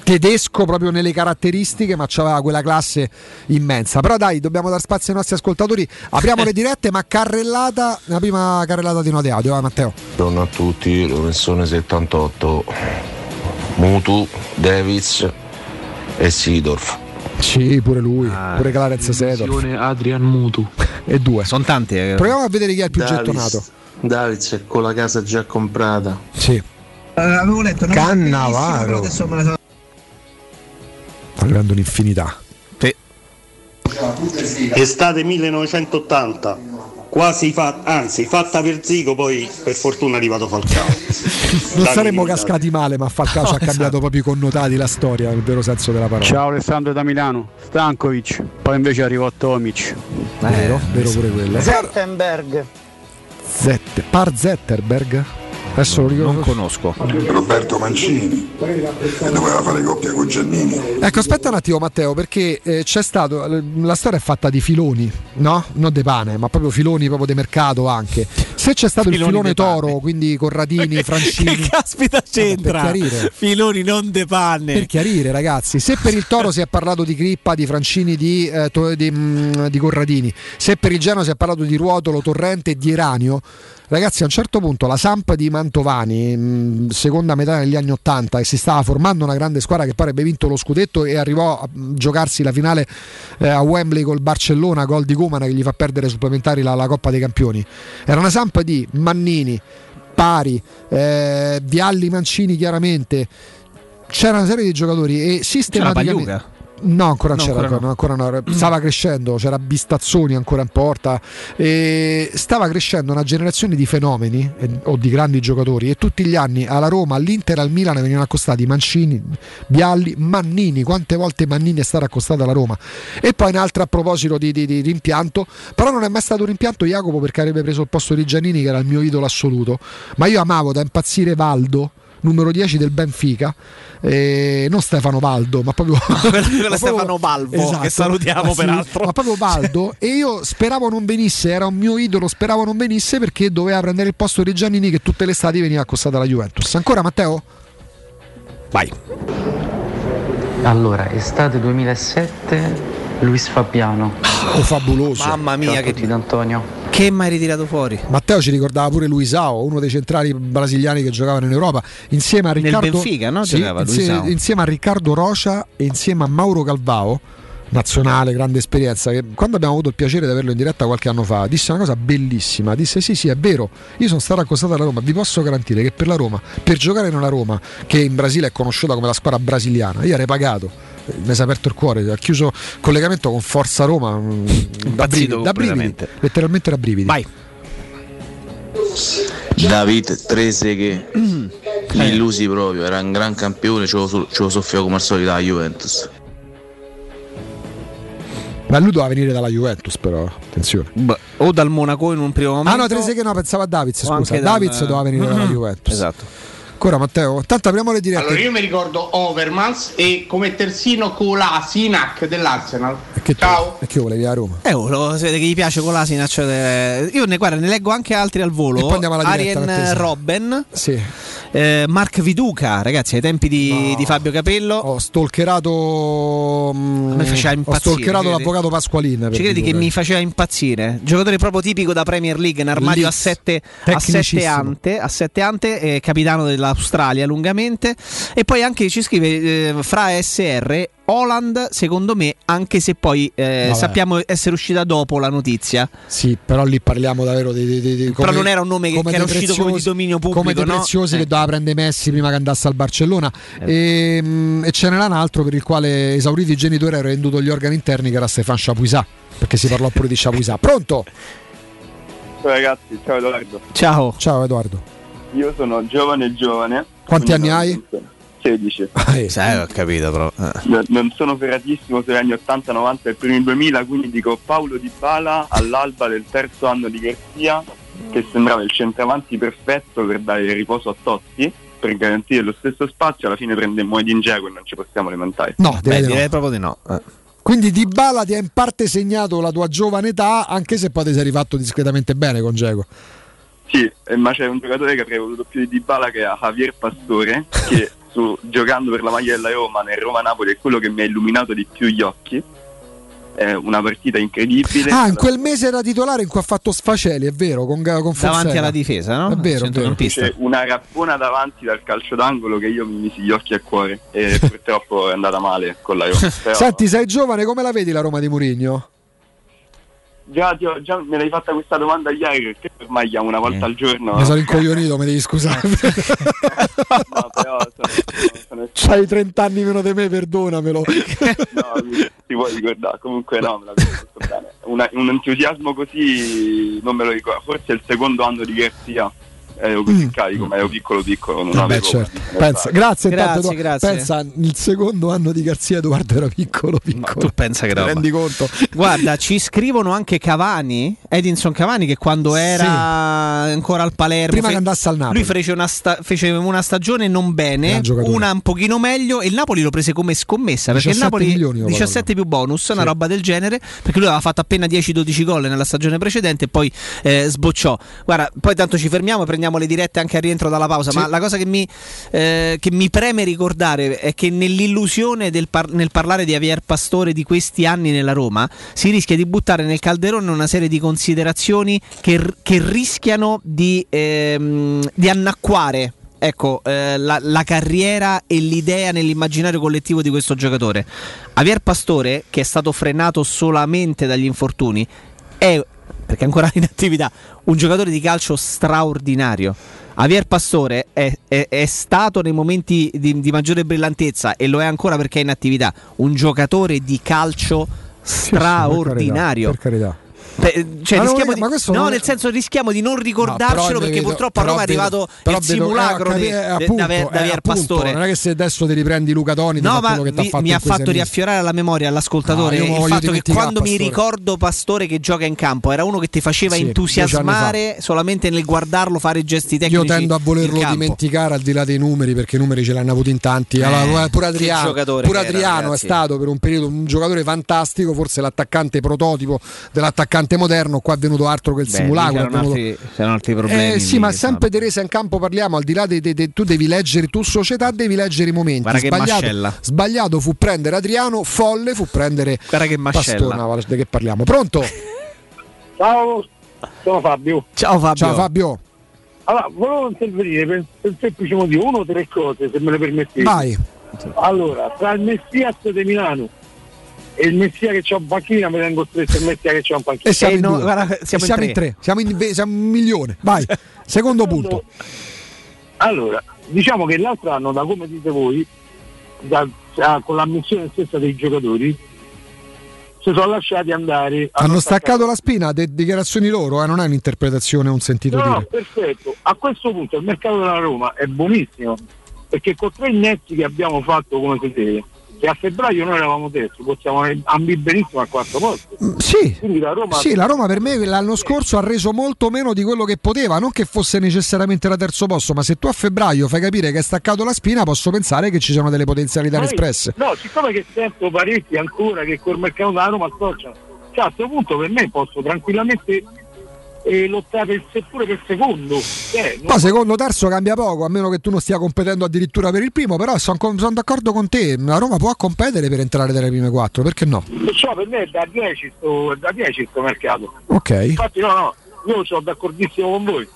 tedesco proprio nelle caratteristiche, ma aveva quella classe immensa. Però dai, dobbiamo dar spazio ai nostri ascoltatori. Apriamo le dirette, ma carrellata, la prima carrellata di note audio, vai Matteo. Buongiorno a tutti, Lorenzone 78, Mutu, Davids e Sidorf. Sì, pure lui, Ah, pure Clarence Sedorf. Adrian Mutu. E due. Sono tanti. eh. Proviamo a vedere chi è il più gettonato. Davids è con la casa già comprata. Sì. avevo letto una Cannavaro. adesso me la so- Sta arrivando un'infinità. Estate 1980, quasi fa- anzi fatta per Zico, poi per fortuna è arrivato Falcao. Non Da saremmo cascati male, ma Falcao ci ha cambiato proprio i connotati la storia, nel vero senso della parola. Ciao Alessandro da Milano, Stankovic, poi invece arrivò Tomic. Vero, vero pure quello. Zettenberg. Zette- Par Zetterberg? Adesso lo ricordo. Non conosco. Roberto Mancini doveva fare coppia con Giannini. Ecco, aspetta un attimo, Matteo, perché eh, c'è stato. La storia è fatta di filoni, no? Non de pane, ma proprio filoni proprio di mercato anche. Se c'è stato il Filoni filone de panne. toro, quindi Corradini, Francini. Che caspita c'entra? Per chiarire. Filoni non de panne. Per chiarire, ragazzi, se per il Toro si è parlato di Crippa, di Francini, di, eh, to- di, mm, di Corradini, se per il Genoa si è parlato di Ruotolo, Torrente e di Eranio, ragazzi, a un certo punto la Samp di Mantovani, mm, seconda metà degli anni Ottanta, e si stava formando una grande squadra che poi avrebbe vinto lo scudetto e arrivò a mm, giocarsi la finale eh, a Wembley col Barcellona, gol di Kumana che gli fa perdere supplementari la, la Coppa dei Campioni. Era una Samp di Mannini, Pari, eh, Vialli Mancini chiaramente c'era una serie di giocatori e sistematicamente? No, ancora No, c'era, ancora no. ancora no. stava crescendo, c'era Bistazzoni ancora in porta, stava crescendo una generazione di fenomeni eh, o di grandi giocatori e tutti gli anni alla Roma, all'Inter al Milan venivano accostati Mancini, Bialli, Mannini, quante volte Mannini è stato accostato alla Roma e poi un'altra a proposito di, di- di rimpianto, però non è mai stato un rimpianto Jacopo perché avrebbe preso il posto di Giannini che era il mio idolo assoluto, ma io amavo da impazzire Valdo numero 10 del Benfica, eh, non Stefano Valdo, ma proprio, ma proprio- Stefano Balbo, che salutiamo ma sì, peraltro. ma proprio Valdo e io speravo non venisse, era un mio idolo, speravo non venisse perché doveva prendere il posto di Giannini che tutte le estati veniva accostata alla Juventus. Ancora Matteo? Vai. Allora, estate 2007, Luis Fabiano. Oh, fabuloso. Mamma mia, Ciao che, tutti, D'Antonio. che mai ritirato fuori? Matteo ci ricordava pure Luisao, uno dei centrali brasiliani che giocavano in Europa, insieme a Nel Riccardo Benfica, no? Sì, Giocava insie- Luisao. insieme a Riccardo Rocia e insieme a Mauro Calvao, nazionale, grande esperienza, che quando abbiamo avuto il piacere di averlo in diretta qualche anno fa, disse una cosa bellissima, disse sì sì è vero, io sono stato accostato alla Roma, vi posso garantire che per la Roma, per giocare nella Roma, che in Brasile è conosciuta come la squadra brasiliana, io avrei pagato. Eh, Mi si è aperto il cuore, ha chiuso il collegamento con Forza Roma. mm, Da brividi, da brividi, letteralmente da brividi. Vai. David Treseghe, li illusi proprio, era un gran campione, ce lo, ce lo soffia come al solito la Juventus. Ma lui doveva venire dalla Juventus, però attenzione. o dal Monaco in un primo momento. Ah no, Treseghe no, pensavo a Davids, scusa. dal- Davids doveva venire dalla Mhm. Juventus. Esatto. Ancora Matteo, tanto apriamo le dirette. Allora io mi ricordo Overmans e come terzino Kolasinac dell'Arsenal. E che, Ciao. e che io volevi a Roma? Eh, oh, lo si vede che gli piace con l'Asinac. eh, Io ne, guarda, ne leggo anche altri al volo. E poi andiamo alla diretta, attesa. Robben, Sì. eh, Mark Viduca, ragazzi, ai tempi di, di Fabio Capello. Ho stalkerato. mm, me faceva ho impazzire, stalkerato credi? l'avvocato Pasqualin. Ci credi che mi faceva impazzire? Giocatore proprio tipico da Premier League, in armadio a Leeds. sette, a sette ante, a sette ante eh, capitano dell'Australia lungamente. E poi anche ci scrive eh, fra SR. Holland, secondo me, anche se poi eh, sappiamo essere uscita dopo la notizia, Sì, però lì parliamo davvero di. di- di- di- Però come- non era un nome che- che era uscito come di dominio pubblico, Come dei no? preziosi Eh. che doveva prendere Messi prima che andasse al Barcellona. E, mm, e ce n'era un altro per il quale, esauriti i genitori, era venduto gli organi interni, che era Stefan Chapuisat. Perché si parlò pure di Chapuisat. Pronto? Ciao ragazzi, ciao Edoardo. Ciao. Ciao Edoardo. Io sono giovane giovane. Quanti anni hai? 16. Sai, ho capito però. Non- Non sono ferratissimo sugli anni 80, 90 e primi 2000, quindi dico Paolo Di Bala all'alba del terzo anno di Garzia, che sembrava il centravanti perfetto per dare riposo a Totti, per garantire lo stesso spazio, alla fine prendemmo Edin Dzeko e non ci possiamo lamentare. No, direi Beh, di no. direi proprio di no. Eh. Quindi Di Bala ti ha in parte segnato la tua giovane età, anche se poi ti sei rifatto discretamente bene con Geco. Sì, eh, ma c'è un giocatore che avrei voluto più di Dybala che è Javier Pastore, che su- giocando per la maglia della Roma nel Roma-Napoli è quello che mi ha illuminato di più gli occhi. È una partita incredibile. Ah, in quel mese era titolare in cui ha fatto Sfaceli, è vero, con, con Fonseca. Davanti alla difesa, no? È vero, è vero. C'è una rappona davanti dal calcio d'angolo che io mi misi gli occhi a cuore e purtroppo è andata male con la Roma. Però Senti, sei giovane, come la vedi la Roma di Murigno? Già, ti ho- già me l'hai fatta questa domanda ieri perché ormai chiamo una volta al giorno. Mi sono incoglionito, mi devi scusare. No, però sono, sono- sono C'hai 30 anni meno di me, perdonamelo. No, ti puoi ricordare, comunque no, me la ricordo molto bene. Una- un entusiasmo così non me lo ricordo, forse è il secondo anno di Garzia ero così carico, ma ero piccolo piccolo, non Vabbè, avevo Mm. certo. Pensa, grazie, Grazie, intanto, Edo- grazie. Pensa, il secondo anno di Garzia Edoardo era piccolo, piccolo. Tu pensa che Ti rendi conto? Guarda, ci scrivono anche Cavani Edinson Cavani che quando era ancora al Palermo Prima che andasse al Napoli. lui fece una, sta- fece una stagione non bene, una un pochino meglio e il Napoli lo prese come scommessa perché il 17 Napoli milioni, ho 17 più bonus, una roba del genere, perché lui aveva fatto appena 10-12 gol nella stagione precedente e poi eh, sbocciò. Guarda, poi tanto ci fermiamo e prendiamo le dirette anche a rientro dalla pausa, Sì. ma la cosa che mi, eh, che mi preme ricordare è che nell'illusione del par- nel parlare di Javier Pastore di questi anni nella Roma si rischia di buttare nel calderone una serie di considerazioni che, r- che rischiano di, ehm, di annacquare ecco, eh, la, la carriera e l'idea nell'immaginario collettivo di questo giocatore. Javier Pastore, che è stato frenato solamente dagli infortuni, è perché è ancora in attività, un giocatore di calcio straordinario. Javier Pastore è, è- è stato nei momenti di, di maggiore brillantezza e lo è ancora perché è in attività, un giocatore di calcio straordinario. Per carità. Beh, cioè, Ma rischiamo di, ma questo no, non- nel senso rischiamo di non No, ricordarcelo però perché vedo- purtroppo a Roma è vedo- arrivato però il vedo- simulacro eh, di, eh, di- appunto, di eh, di Pastore. Non è che se adesso ti riprendi Luca Toni, No, ma mi, fatto mi ha fatto riaffiorare alla memoria all'ascoltatore No, io il fatto che quando mi ricordo Pastore che gioca in campo era uno che ti faceva Sì, entusiasmare solamente nel guardarlo fare gesti Io tecnici. tendo a volerlo dimenticare al di là dei numeri perché i numeri ce l'hanno avuti in tanti. Eh, Allora, pure che Adriano, pure Adriano è stato per un periodo un giocatore fantastico, forse l'attaccante prototipo dell'attaccante moderno. Qua è venuto altro che il Beh, simulacro. c'erano venuto- altri, c'erano altri problemi. Eh, sì, ma che sempre di resa in campo parliamo, al di là dei, dei- dei- tu devi leggere, tu società devi leggere i momenti. Guarda che sbagliato, sbagliato fu prendere Adriano, folle fu prendere Guarda che. No, guarda di che parliamo. Pronto? Ciao, sono Fabio. Ciao Fabio. Ciao Fabio. Allora, volevo intervenire per, per il semplice motivo, uno o tre cose, se me le permettete. Vai. Allora, tra il Messias di Milano e il Messia che c'ha un panchina, mi tengo stretto il Messia che c'ha un panchina. E siamo, Eh, in, no, due. guarda, E siamo in siamo tre. in tre, siamo in, siamo un milione. Vai. Secondo punto. Allora, diciamo che l'altro anno, da come dite voi, da- da- con l'ammissione stessa dei giocatori, si sono lasciati andare. Hanno staccato la spina, de- dichiarazioni loro, eh, non è un'interpretazione, un sentito No, no, dire. perfetto. A questo punto il mercato della Roma è buonissimo perché con tre netti che abbiamo fatto come si deve, che a febbraio noi eravamo terzi, possiamo ambire benissimo al quarto posto. Sì, Quindi la Roma sì, la Roma per me l'anno scorso ha reso molto meno di quello che poteva, non che fosse necessariamente la terzo posto, ma se tu a febbraio fai capire che hai staccato la spina, posso pensare che ci sono delle potenzialità Poi- espresse. No, siccome che sento parecchi ancora che col mercato della Roma associano, cioè a questo punto per me posso tranquillamente eh, lottare seppure per secondo. Non- Poi secondo terzo cambia poco, a meno che tu non stia competendo addirittura per il primo, però sono d'accordo con te, la Roma può competere per entrare tra le prime quattro, perché no? Perciò per me è da 10 sto, da 10 sto mercato. Ok. Infatti no, no, io sono d'accordissimo con voi.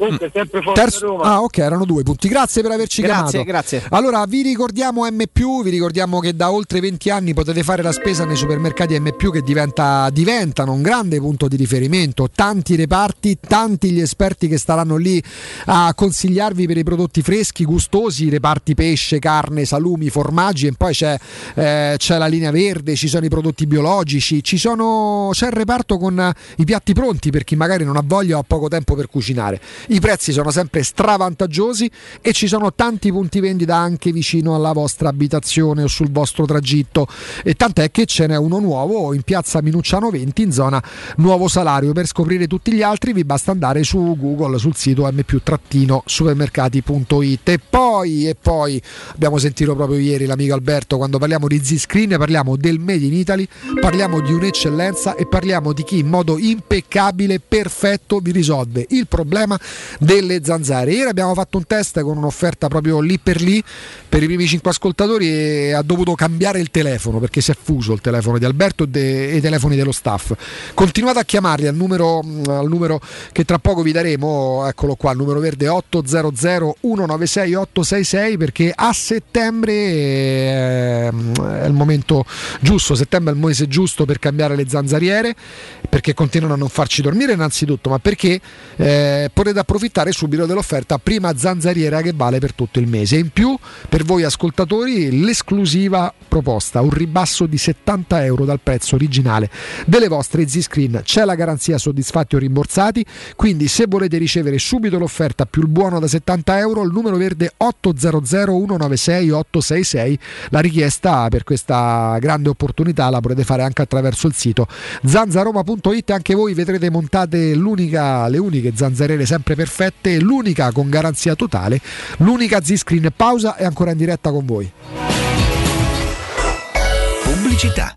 Comunque sempre forte Terzo- Roma. ah, ok, erano due punti. Grazie per averci Grazie, chiamato. grazie. Allora, vi ricordiamo M, vi ricordiamo che da oltre 20 anni potete fare la spesa nei supermercati M, che diventa, diventano un grande punto di riferimento. Tanti reparti, tanti gli esperti che staranno lì a consigliarvi per i prodotti freschi, gustosi, reparti pesce, carne, salumi, formaggi. E poi c'è, eh, c'è la linea verde, ci sono i prodotti biologici, ci sono, c'è il reparto con i piatti pronti per chi magari non ha voglia o ha poco tempo per cucinare. I prezzi sono sempre stravantaggiosi e ci sono tanti punti vendita anche vicino alla vostra abitazione o sul vostro tragitto. E tant'è che ce n'è uno nuovo in piazza Minucciano 20 in zona Nuovo Salario. Per scoprire tutti gli altri vi basta andare su Google sul sito m-supermercati.it. E poi, e poi abbiamo sentito proprio ieri l'amico Alberto quando parliamo di Z-Screen, parliamo del Made in Italy, parliamo di un'eccellenza e parliamo di chi in modo impeccabile, perfetto vi risolve il problema delle zanzare. Ieri abbiamo fatto un test con un'offerta proprio lì per lì per i primi 5 ascoltatori e ha dovuto cambiare il telefono perché si è fuso il telefono di Alberto e, i telefoni dello staff. Continuate a chiamarli al numero, al numero che tra poco vi daremo, eccolo qua, il numero verde 800 196 866 perché a settembre eh, è il momento giusto, settembre è il mese giusto per cambiare le zanzariere perché continuano a non farci dormire innanzitutto, ma perché eh, potete approfittare subito dell'offerta prima zanzariera che vale per tutto il mese. In più, per voi ascoltatori, l'esclusiva proposta, un ribasso di 70 euro dal prezzo originale delle vostre Z-Screen. C'è la garanzia soddisfatti o rimborsati, quindi se volete ricevere subito l'offerta più il buono da 70 euro, il numero verde 800 196 866. La richiesta per questa grande opportunità la potete fare anche attraverso il sito zanzaroma.it zanzarere.it anche voi vedrete montate l'unica, le uniche zanzariere sempre perfette, l'unica con garanzia totale, l'unica Z-Screen. Pausa e ancora in diretta con voi. Pubblicità.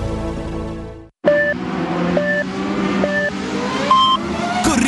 you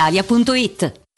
brispalitalia.it.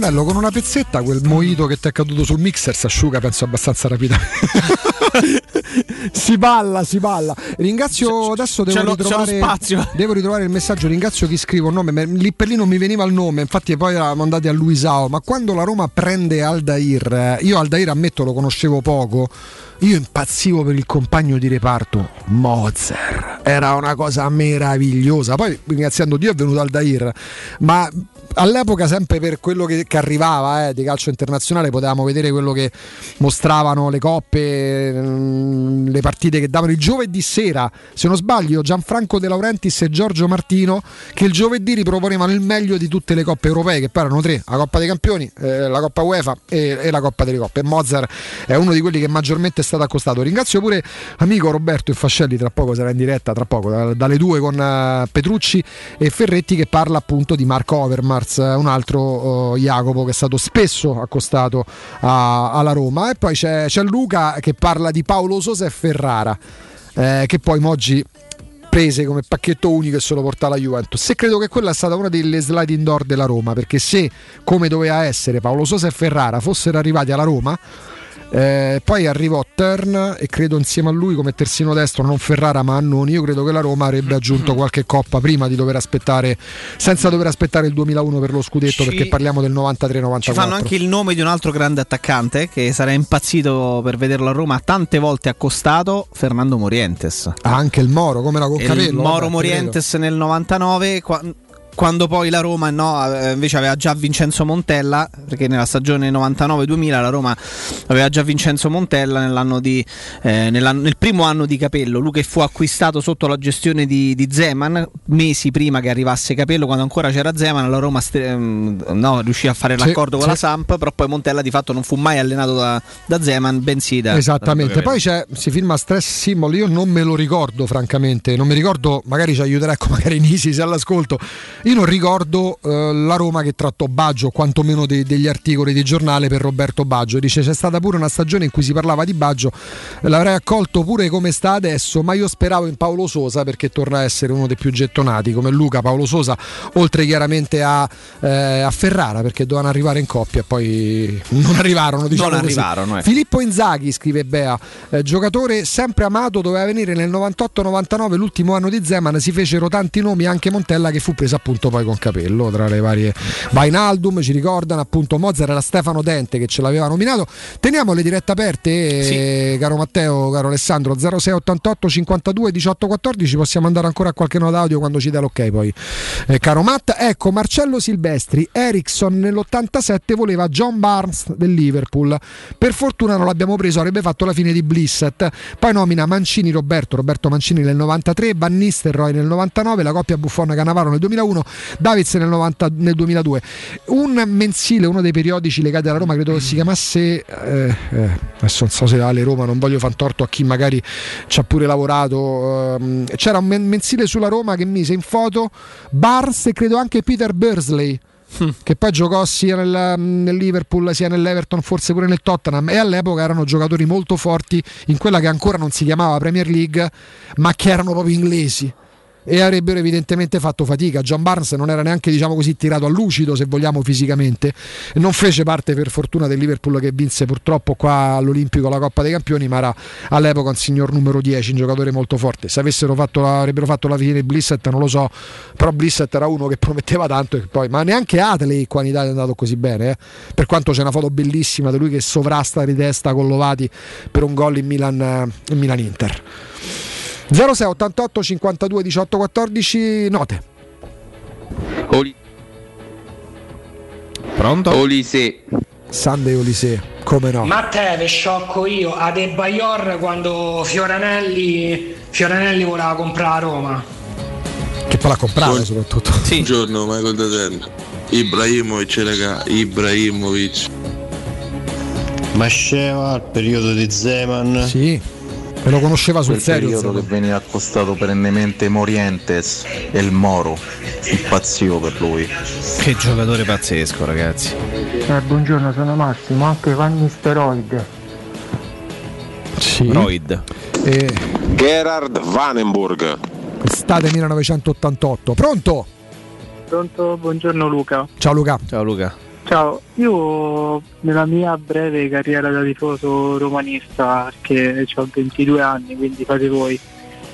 Bonello, con una pezzetta quel moito che ti è caduto sul mixer si asciuga, penso abbastanza rapidamente. si balla, si balla. Ringrazio adesso devo lo- ritrovare, spazio. devo ritrovare il messaggio. Ringrazio chi scrive un nome. Lì per lì non mi veniva il nome. Infatti, poi eravamo andati a Luisao. Ma quando la Roma prende Aldair, eh, io Aldair ammetto lo conoscevo poco. Io impazzivo per il compagno di reparto Mozer. Era una cosa meravigliosa. Poi, ringraziando Dio, è venuto Aldair. Ma all'epoca, sempre per quello che, che arrivava eh, di calcio internazionale, potevamo vedere quello che mostravano le coppe, mm, le partite che davano il giovedì sera. Se non sbaglio, Gianfranco De Laurentiis e Giorgio Martino, che il giovedì riproponevano il meglio di tutte le coppe europee, che poi erano tre: la Coppa dei Campioni, eh, la Coppa UEFA e, e la Coppa delle Coppe. E Mozart è uno di quelli che maggiormente è stato accostato. Ringrazio pure amico Roberto Fascelli, tra poco sarà in diretta, tra poco, da- dalle due con eh, Petrucci e Ferretti che parla appunto di Marco Overmars, eh, un altro oh, Jacopo che è stato spesso accostato a- alla Roma. E poi c'è, c'è Luca che parla di Paolo Sosa e Ferrara, eh, che poi Moggi prese come pacchetto unico e se lo portò alla Juventus. Se credo che quella è stata una delle slide indoor della Roma, perché se come doveva essere Paolo Sosa e Ferrara fossero arrivati alla Roma, eh, poi arrivò Turn e credo insieme a lui come terzino destro, non Ferrara ma Annoni. Io credo che la Roma avrebbe aggiunto qualche coppa prima di dover aspettare, senza dover aspettare il 2001 per lo scudetto, Ci- perché parliamo del 93-94. Ci fanno anche il nome di un altro grande attaccante che sarà impazzito per vederlo a Roma, tante volte accostato, Fernando Morientes. Ah, anche il Moro, come la col il. Moro vabbè, Morientes nel 99 qua- quando poi la Roma no, eh, invece aveva già Vincenzo Montella perché nella stagione 99-2000 la Roma aveva già Vincenzo Montella nell'anno di, eh, nell'anno- nel primo anno di Capello. Lui che fu acquistato sotto la gestione di, di Zeman mesi prima che arrivasse Capello quando ancora c'era Zeman la Roma ste- ehm, no, riuscì a fare Sì, l'accordo con sì. la Samp però poi Montella di fatto non fu mai allenato da, da Zeman bensì da Esattamente, da poi c'è, si firma Stress Symbol, io non me lo ricordo francamente, non mi ricordo, magari ci aiuterà, ecco magari Nisi se all'ascolto, io non ricordo eh, la Roma che trattò Baggio, quantomeno de- degli articoli di giornale per Roberto Baggio, dice c'è stata pure una stagione in cui si parlava di Baggio, l'avrei accolto pure come sta adesso, ma io speravo in Paolo Sosa perché torna a essere uno dei più gettonati come Luca, Paolo Sosa, oltre chiaramente a, eh, a Ferrara perché dovevano arrivare in coppia e poi non arrivarono, diciamo Non arrivarono, eh. Filippo Inzaghi, scrive Bea, eh, giocatore sempre amato, doveva venire nel 98-99, l'ultimo anno di Zeman, si fecero tanti nomi, anche Montella che fu preso appunto poi con capello tra le varie Vainaldum, ci ricordano appunto Mozart era Stefano Dente che ce l'aveva nominato. Teniamo le dirette aperte, eh, caro Matteo, caro Alessandro, 0688 52 18 14, possiamo andare ancora a qualche nota audio quando ci dà l'ok poi. Eh, caro Matt, ecco Marcello Silvestri, Ericsson nell'87 voleva John Barnes del Liverpool. Per fortuna non l'abbiamo preso, avrebbe fatto la fine di Blissett. Poi nomina Mancini Roberto, Roberto Mancini nel 93, Van Nistelrooy nel 99, la coppia Buffon Canavaro nel 2001, Davids nel, 90 nel 2002. Un mensile, uno dei periodici legati alla Roma, credo che si chiamasse eh, eh, adesso non so se alle Roma, non voglio far torto a chi magari ci ha pure lavorato. ehm, c'era un men- mensile sulla Roma che mise in foto Barnes e credo anche Peter Bursley che poi giocò sia nel, nel Liverpool sia nell'Everton, forse pure nel Tottenham e all'epoca erano giocatori molto forti in quella che ancora non si chiamava Premier League, ma che erano proprio inglesi. E avrebbero evidentemente fatto fatica. John Barnes non era neanche diciamo così tirato a lucido, se vogliamo, fisicamente. Non fece parte per fortuna del Liverpool che vinse purtroppo qua all'Olimpico la Coppa dei Campioni, ma era all'epoca un signor numero 10, un giocatore molto forte. Se fatto la- avrebbero fatto la fine Blissett, non lo so, però Blissett era uno che prometteva tanto e poi, ma neanche Atley qua in Italia è andato così bene, eh. per quanto c'è una foto bellissima di lui che sovrasta di testa con Lovati per un gol in Milan, eh, in Milan Inter. 06 88 52 18 14 note. Pronto? Olise. Sunday Olise, come no? Ma te, ve sciocco io, a De Bayor quando Fioranelli, Fioranelli voleva comprare a Roma. Che poi l'ha comprata soprattutto. Buongiorno Michael Daten. Ibrahimovic raga, Ibrahimovic. Masceva al periodo di Zeman. Sì, me lo conosceva sul Quel serio. periodo Zeman. che veniva accostato perennemente Morientes e il Moro. Impazzivo per lui. Che giocatore pazzesco, ragazzi. Eh, buongiorno, sono Massimo, anche Van Nistelrooy. Sì. Royd. E Gerard Vanenburg. estate 1988. Pronto? Pronto, buongiorno Luca. Ciao Luca. Ciao Luca. Ciao, io nella mia breve carriera da tifoso romanista, perché ho 22 anni, quindi fate voi,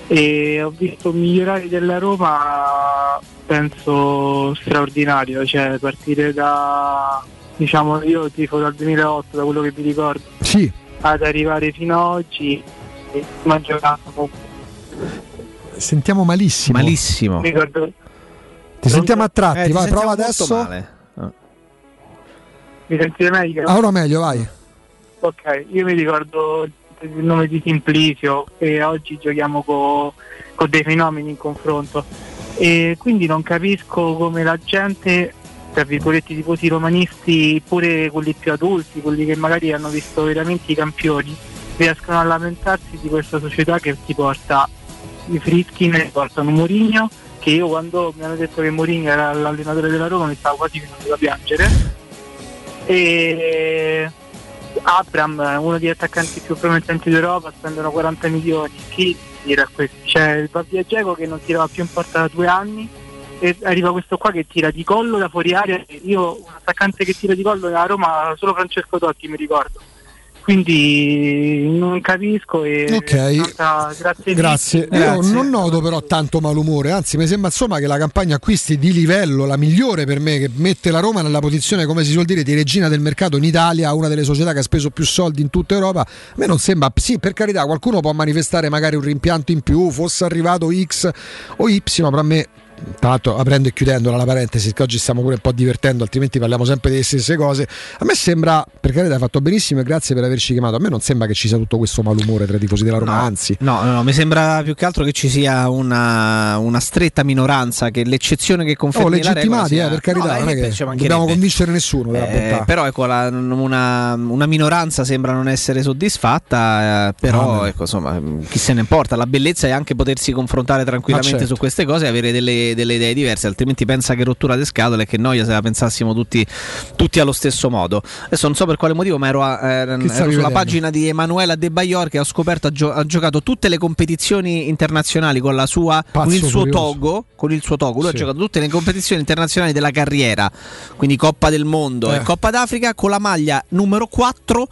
e ho visto migliorare della Roma, penso straordinario, cioè partire da, diciamo, io tifo dal 2008, da quello che mi ricordo, Sì, ad arrivare fino ad oggi, e mi ha giocato sentiamo malissimo. Malissimo. ricordo Ti sentiamo a tratti, Eh, vai, prova adesso. male. Mi sentite meglio? Ah, ora meglio, vai. Ok, io mi ricordo il nome di Simplisio e oggi giochiamo con dei fenomeni in confronto e quindi non capisco come la gente, tra virgolette i tifosi romanisti, pure quelli più adulti, quelli che magari hanno visto veramente i campioni, riescono a lamentarsi di questa società che ti porta i Fritkin e portano Mourinho che io quando mi hanno detto che Mourinho era l'allenatore della Roma mi stavo quasi finendo da piangere e Abram, uno degli attaccanti più promettenti d'Europa, spendono 40 milioni. Chi tira questi? C'è il Babbia Geco che non tirava più in porta da due anni e arriva questo qua che tira di collo da fuori area. Io un attaccante che tira di collo a Roma solo Francesco Totti mi ricordo. Quindi non capisco e Ok. tanta- grazie. Grazie. mille. Io non noto però tanto malumore, anzi mi sembra insomma che la campagna acquisti di livello, la migliore per me, che mette la Roma nella posizione, come si suol dire, di regina del mercato in Italia, una delle società che ha speso più soldi in tutta Europa, a me non sembra, sì per carità qualcuno può manifestare magari un rimpianto in più, fosse arrivato X o Y, però a me... Tra l'altro, aprendo e chiudendola la parentesi, che oggi stiamo pure un po' divertendo, altrimenti parliamo sempre delle stesse cose. A me sembra, per carità, hai fatto benissimo e grazie per averci chiamato. A me non sembra che ci sia tutto questo malumore tra i tifosi della Roma, anzi. No, no, no, mi sembra più che altro che ci sia una, una stretta minoranza, che l'eccezione che conferma Oh, legittimati, sia- eh, per carità, No, non è eh, che ci mancherebbe. dobbiamo convincere nessuno della Eh, bontà. però ecco, la- una, una minoranza sembra non essere soddisfatta, eh, però ecco, insomma, chi se ne importa? La bellezza è anche potersi confrontare tranquillamente certo. su queste cose e avere delle, delle idee diverse, altrimenti pensa che rottura di scatole e che noia se la pensassimo tutti, tutti allo stesso modo. Adesso non so per quale motivo, ma ero, a- eh, ero sulla vedendo? pagina di Emanuela De Bayor che ho scoperto ha, gio- ha giocato tutte le competizioni internazionali con, la sua, con il suo togo. Con il suo togo, lui Sì. ha giocato tutte le competizioni internazionali della carriera, quindi Coppa del Mondo Eh. e Coppa d'Africa con la maglia numero 4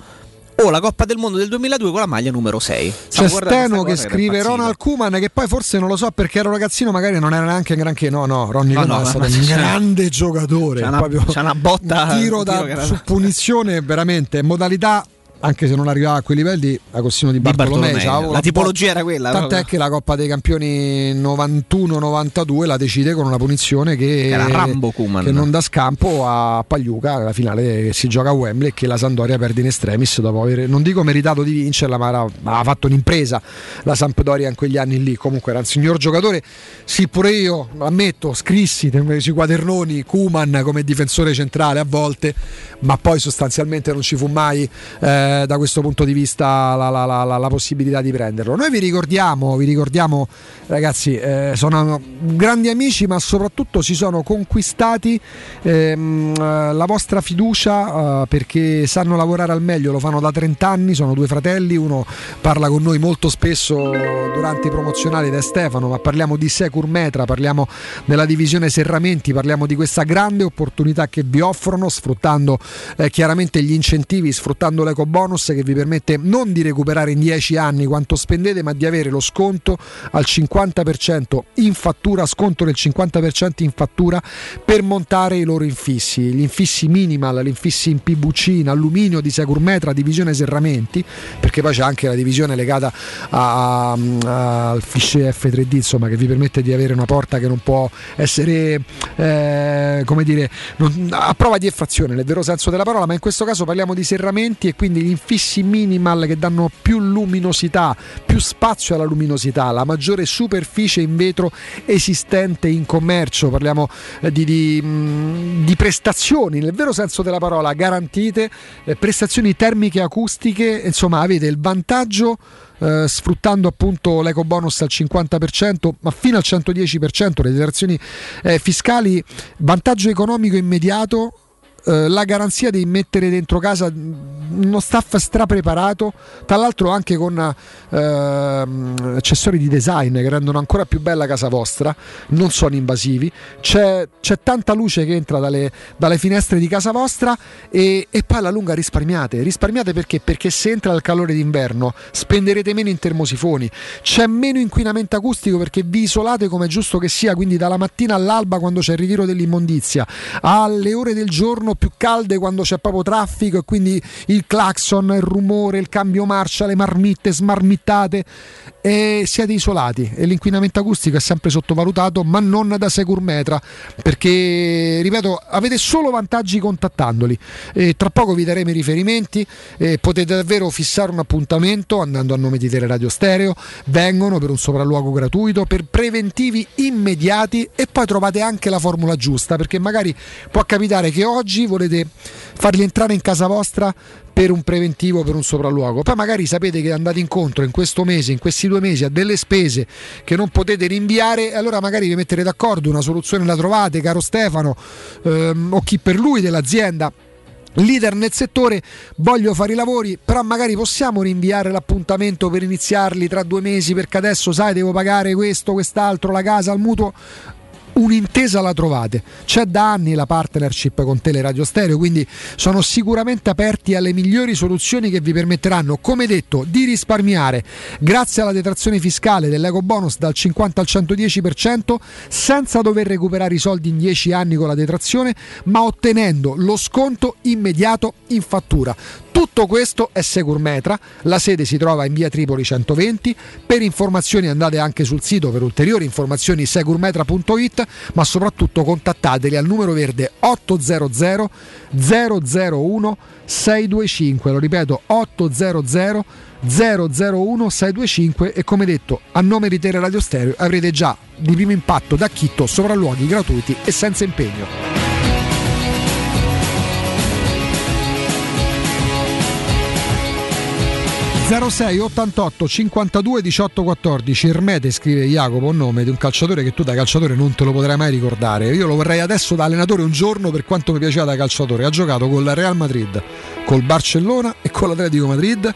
o la Coppa del Mondo del 2002 con la maglia numero 6. C'è Steno che scrive Ronald Kuman che poi forse non lo so perché era ragazzino magari non era neanche granché. No no Ronny No, no, è stato un grande giocatore. c'è una- c'è una botta- un tiro, un da, tiro era- su punizione veramente. Modalità anche se non arrivava a quei livelli Agostino di Di Bartolomei, La tipologia era quella, tant'è proprio. che la Coppa dei Campioni 91-92 la decide con una punizione che, che non dà scampo a Pagliuca la finale che si gioca a Wembley e che la Sandoria perde in estremis dopo aver non dico meritato di vincerla ma aveva fatto un'impresa la Sampdoria in quegli anni lì. Comunque era un signor giocatore. Sì pure io ammetto scrissi sui quadernoni Kuman come difensore centrale a volte ma poi sostanzialmente non ci fu mai eh, da questo punto di vista la, la- la- la- possibilità di prenderlo. Noi vi ricordiamo vi ricordiamo ragazzi eh, sono grandi amici ma soprattutto si sono conquistati ehm, eh, la vostra fiducia eh, perché sanno lavorare al meglio lo fanno da 30 anni sono due fratelli uno parla con noi molto spesso durante i promozionali è Stefano ma parliamo di Secur Metra parliamo della divisione serramenti parliamo di questa grande opportunità che vi offrono sfruttando eh, chiaramente gli incentivi sfruttando l'eco bonus che vi permette non di recuperare in 10 anni quanto spendete ma di avere lo sconto al 50% in fattura sconto del 50% in fattura per montare i loro infissi. Gli infissi minimal gli infissi in PVC in alluminio di Secur Metra divisione serramenti perché poi c'è anche la divisione legata al fiche F3D insomma che vi permette di avere una porta che non può essere eh, come dire non- a prova di effrazione nel vero senso della parola ma in questo caso parliamo di serramenti e quindi gli infissi minimal che danno più luminosità più spazio alla luminosità la maggiore superficie in vetro esistente in commercio. Parliamo eh, di, di, mh, di prestazioni nel vero senso della parola garantite eh, prestazioni termiche acustiche. Insomma avete il vantaggio eh, sfruttando appunto l'eco bonus al 50% ma fino al 110% le detrazioni eh, fiscali vantaggio economico immediato eh, la garanzia di mettere dentro casa uno staff strapreparato, tra l'altro anche con ehm, accessori di design che rendono ancora più bella casa vostra, non sono invasivi, c'è, c'è tanta luce che entra dalle, dalle finestre di casa vostra e, e poi alla lunga risparmiate, risparmiate perché? Perché se entra il calore d'inverno spenderete meno in termosifoni, c'è meno inquinamento acustico perché vi isolate come è giusto che sia, quindi dalla mattina all'alba quando c'è il ritiro dell'immondizia, alle ore del giorno più calde quando c'è proprio traffico e quindi il clacson, il rumore, il cambio marcia, le marmitte smarmittate e siete isolati. E l'inquinamento acustico è sempre sottovalutato ma non da Securmetra perché ripeto avete solo vantaggi contattandoli. E tra poco vi daremo i riferimenti potete davvero fissare un appuntamento andando a nome di Teleradio Stereo. Vengono per un sopralluogo gratuito per preventivi immediati e poi trovate anche la formula giusta perché magari può capitare che oggi volete farli entrare in casa vostra per un preventivo, per un sopralluogo. Poi magari sapete che andate incontro in questo mese, in questi due mesi a delle spese che non potete rinviare, allora magari vi metterete d'accordo, una soluzione la trovate, caro Stefano, ehm, o chi per lui dell'azienda leader nel settore, voglio fare i lavori, però magari possiamo rinviare l'appuntamento per iniziarli tra due mesi perché adesso sai devo pagare questo, quest'altro, la casa, il mutuo un'intesa la trovate. C'è da anni la partnership con Teleradio Stereo, quindi sono sicuramente aperti alle migliori soluzioni che vi permetteranno, come detto, di risparmiare grazie alla detrazione fiscale dell'eco bonus dal 50 al 110% senza dover recuperare i soldi in 10 anni con la detrazione, ma ottenendo lo sconto immediato in fattura. Tutto questo è Securmetra, la sede si trova in via Tripoli 120, per informazioni andate anche sul sito per ulteriori informazioni securmetra.it, ma soprattutto contattateli al numero verde 800 001 625, lo ripeto 800 001 625 e come detto a nome di Tele Radio Stereo avrete già di primo impatto da Chitto sopralluoghi gratuiti e senza impegno. 06 88 52 18 14 Ermete scrive Jacopo un nome di un calciatore che tu da calciatore non te lo potrai mai ricordare. Io lo vorrei adesso da allenatore un giorno per quanto mi piaceva da calciatore. Ha giocato con la Real Madrid col Barcellona e con l'Atletico Madrid.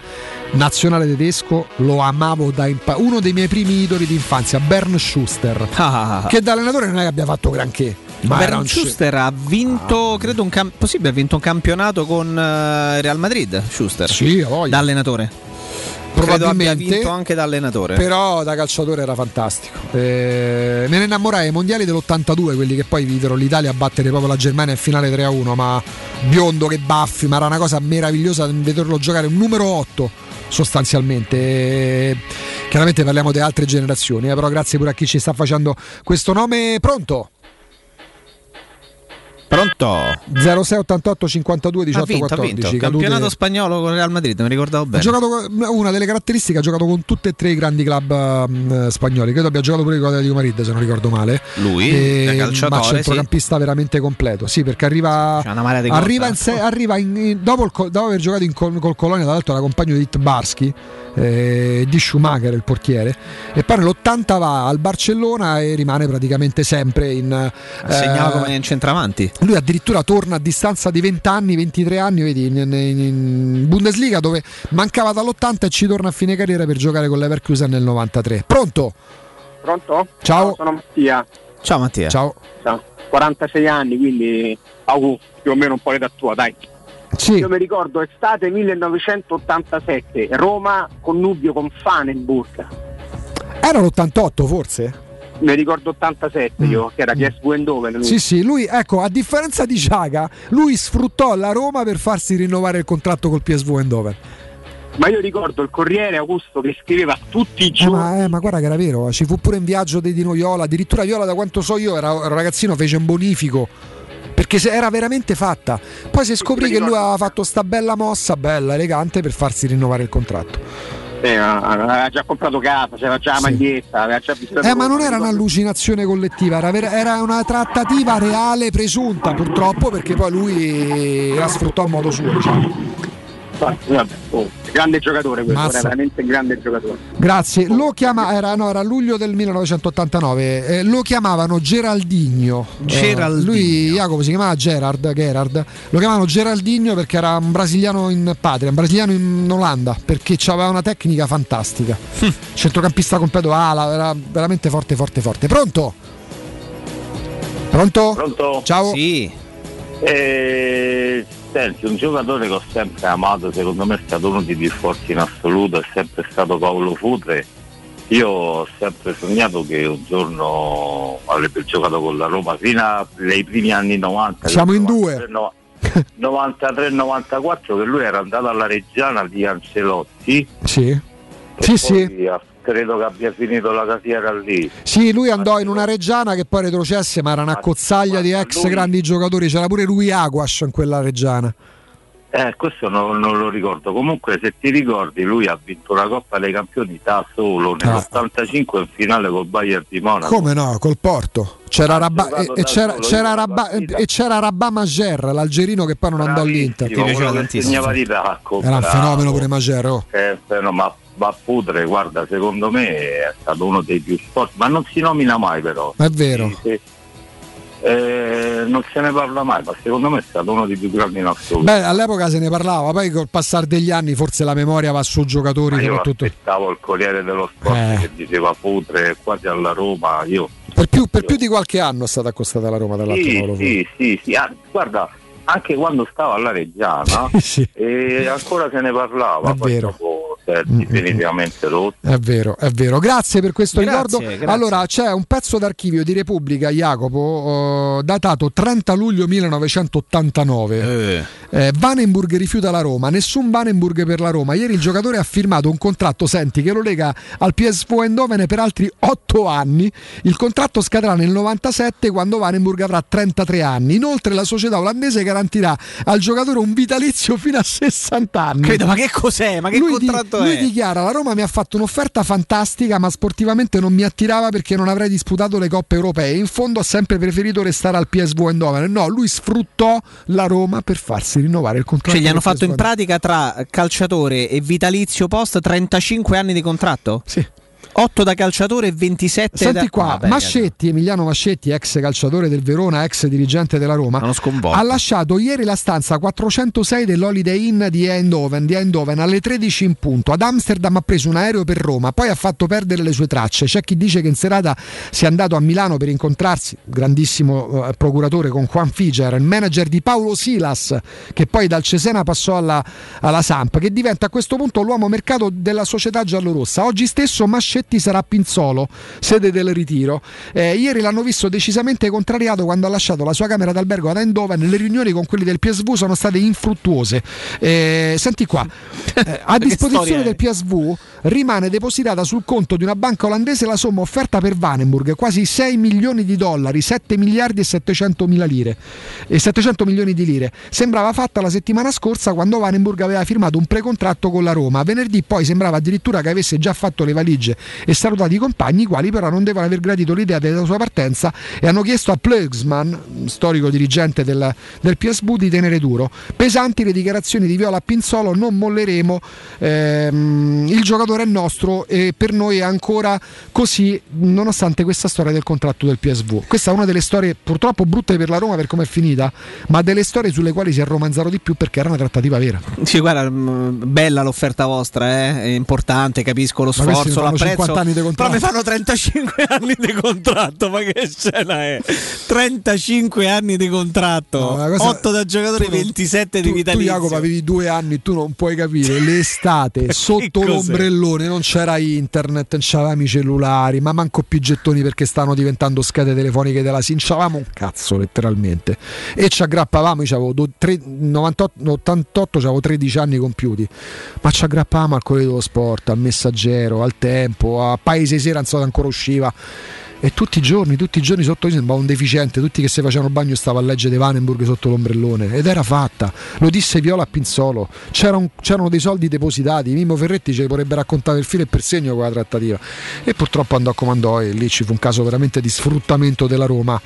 Nazionale tedesco lo amavo da impa- uno dei miei primi idoli di infanzia Bern Schuster. Ah. che da allenatore non è che abbia fatto granché. Ma un Schuster ha vinto, credo, un cam- possibile, ha vinto un campionato con eh, Real Madrid. Schuster, Sì, da allenatore. Credo Probabilmente, vinto anche da allenatore. Però da calciatore era fantastico. Eh, me ne innamorai ai mondiali dell'82, quelli che poi videro l'Italia battere proprio la Germania in finale 3-1, ma biondo che baffi, ma era una cosa meravigliosa vederlo giocare un numero 8 sostanzialmente. Eh, chiaramente parliamo di altre generazioni, eh, però grazie pure a chi ci sta facendo questo nome. Pronto? Pronto? 0688 52 ha 18 vinto, ha 14 vinto. cadute- Campionato spagnolo con Real Madrid, mi ricordavo Ha bene. giocato con- una delle caratteristiche ha giocato con tutti e tre i grandi club ehm, spagnoli. Credo abbia giocato pure con l'Atletico Madrid, se non ricordo male. Lui, E- da ma calciatore, centrocampista veramente completo. Sì, perché arriva, arriva, in se- arriva in- in- dopo, il dopo aver giocato col, col Colonia, tra l'altro era compagno di Itbarski, eh, di Schumacher, il portiere. E poi nell'80 va al Barcellona e rimane praticamente sempre in. Segnava eh, come in centravanti. Lui addirittura torna a distanza di 20 anni, 23 anni, vedi, in, in- in Bundesliga dove mancava dall'80 e ci torna a fine carriera per giocare con l'Everkusen nel 93. Pronto? Pronto? Ciao. Sono Mattia. Ciao Mattia. Ciao. Ciao. 46 anni, quindi augù, più o meno un po' l'età tua, dai. Sì. Io mi ricordo estate 1987, Roma connubio con Fanenburg. Era l'88 forse? Mi ricordo 87 io, che era lui. Mm. Sì, sì, lui, ecco, a differenza di Ciaga, lui sfruttò la Roma per farsi rinnovare il contratto col PSV Eindhoven. Ma io ricordo il Corriere Augusto che scriveva tutti i Eh, giorni. ma, eh, ma guarda che era vero, ci fu pure in viaggio di Dino Viola, addirittura Viola da quanto so io era, un ragazzino, fece un bonifico. Perché era veramente fatta. Poi si scoprì che lui aveva fatto sta bella mossa, bella, elegante, per farsi rinnovare il contratto. Eh, aveva già comprato casa, c'era già la maglietta, aveva già visto. Eh, ma non era un'allucinazione collettiva, era, vera- era una trattativa reale presunta, purtroppo, perché poi lui la sfruttò a modo suo. Diciamo. Infatti, vabbè, oh, grande giocatore questo, Mazza. era veramente un grande giocatore. Grazie, lo chiama, era, no, era luglio del 1989, eh, lo chiamavano Geraldinho. Eh, Geraldinho. lui, Jacopo, si chiamava Gerard, Gerard, lo chiamavano Geraldinho perché era un brasiliano in patria, un brasiliano in Olanda, perché aveva una tecnica fantastica. Centrocampista completo ala, era veramente forte, forte, forte. Pronto? Pronto? Pronto? Ciao. Sì. Eh, senti, un giocatore che ho sempre amato, secondo me è stato uno dei più forti in assoluto, è sempre stato Paolo Futre. Io ho sempre sognato che un giorno avrebbe giocato con la Roma fino ai primi anni 90. Siamo in due. 93-94 che lui era andato alla Reggiana di Ancelotti Sì. Sì, poi sì. ha- credo che abbia finito la carriera lì. Sì, lui andò in una reggiana che poi retrocesse, ma era una cozzaglia di ex lui- grandi giocatori. C'era pure lui Aguas in quella reggiana. Eh, questo non, non lo ricordo. Comunque, se ti ricordi, lui ha vinto la Coppa dei Campioni da solo nell'85 in finale col Bayern di Monaco. Come no, col Porto. C'era Rabba, e, e c'era, c'era Rabba, e c'era Rabba Mager, l'algerino che poi non andò all'Inter. Bravissimo, uno che segnava di tacco. Era un fenomeno pure Mager. oh. Eh, però, ma, ma Putre, guarda, secondo me è stato uno dei più forti, ma non si nomina mai però. È vero. Sì. Eh, non se ne parla mai, ma secondo me è stato uno dei più grandi in assoluto. Beh, all'epoca se ne parlava, poi col passare degli anni forse la memoria va su giocatori Ma io soprattutto. aspettavo il Corriere dello Sport Eh. che diceva Putre quasi alla Roma, io Per più, per più di qualche anno è stata accostata alla Roma dall'altro Sì, Paolo sì, sì, sì. Ah, guarda, anche quando stava alla Reggiana e ancora se ne parlava, È vero. dopo è definitivamente rotto. È vero, è vero. Grazie per questo Grazie, ricordo. grazie. Allora, c'è un pezzo d'archivio di Repubblica, Jacopo, eh, datato 30 luglio 1989. Eh, Vanenburg rifiuta la Roma, nessun Vanenburg per la Roma. Ieri il giocatore ha firmato un contratto, senti, che lo lega al PSV Eindhoven per altri 8 anni. Il contratto scadrà nel 97 quando Vanenburg avrà 33 anni. Inoltre la società olandese garantirà al giocatore un vitalizio fino a 60 anni. Credo, ma che cos'è? Ma che lui, di- contratto lui è? dichiara la Roma mi ha fatto un'offerta fantastica ma sportivamente non mi attirava perché non avrei disputato le coppe europee in fondo ho sempre preferito restare al PSV Eindhoven no lui sfruttò la Roma per farsi rinnovare il contratto Cioè, gli hanno fatto in PSV. pratica tra calciatore e vitalizio post 35 anni di contratto? Sì. 8 da calciatore e 27 Senti da qua, Vabbè, Mascetti, Emiliano Mascetti, ex calciatore del Verona, ex dirigente della Roma, ha lasciato ieri la stanza 406 dell'Holiday Inn di Eindhoven, di Eindhoven alle 13 in punto. Ad Amsterdam ha preso un aereo per Roma, poi ha fatto perdere le sue tracce. C'è chi dice che in serata sia andato a Milano per incontrarsi, grandissimo eh, procuratore con Juan Figer, il manager di Paolo Silas, che poi dal Cesena passò alla, alla Samp, che diventa a questo punto l'uomo mercato della società giallorossa. Oggi stesso Mascetti sarà a Pinzolo, sede del ritiro. Eh, ieri l'hanno visto decisamente contrariato quando ha lasciato la sua camera d'albergo ad Eindhoven. Le riunioni con quelli del PSV sono state infruttuose. Eh, senti qua, eh, a disposizione del PSV rimane depositata sul conto di una banca olandese la somma offerta per Vanenburg, quasi 6 milioni di dollari, 7 miliardi e 700 mila lire e 700 milioni di lire. Sembrava fatta la settimana scorsa quando Vanenburg aveva firmato un precontratto con la Roma. Venerdì poi sembrava addirittura che avesse già fatto le valigie e salutato i compagni, i quali però non devono aver gradito l'idea della sua partenza e hanno chiesto a Pleugsman, storico dirigente del, del PSV, di tenere duro. Pesanti le dichiarazioni di Viola Pinzolo, non molleremo, ehm, il giocatore è nostro e per noi è ancora così nonostante questa storia del contratto del PSV. Questa è una delle storie purtroppo brutte per la Roma per come è finita, ma delle storie sulle quali si è romanzato di più perché era una trattativa vera. Sì, guarda, mh, bella l'offerta vostra, eh, è importante, capisco lo sforzo, fanno l'apprezzo. 50 anni di contratto. Però mi fanno 35 anni di contratto, ma che scena è? 35 anni di contratto, No, cosa- 8 da giocatore, tu non- 27 di Tu, tu vitalizio. Jacopo avevi due anni, tu non puoi capire. L'estate sotto l'ombrellone non c'era internet, non c'avevamo i cellulari, ma manco più gettoni perché stavano diventando schede telefoniche della SIM. C'avevamo un cazzo letteralmente. E ci aggrappavamo, io avevo do- tre- 98, 88, avevo 13 anni compiuti, ma ci aggrappavamo al Corriere dello Sport, al Messaggero, al Tempo, a Paese Sera, non so ancora usciva. E tutti i giorni, tutti i giorni sotto sembrava un deficiente, tutti che si facevano il bagno stavano a leggere Vanenburg sotto l'ombrellone ed era fatta, lo disse Viola a Pinzolo, C'era un- c'erano dei soldi depositati, Mimmo Ferretti ce li potrebbe raccontare il filo e per segno con la trattativa e purtroppo andò a comandò e lì ci fu un caso veramente di sfruttamento della Roma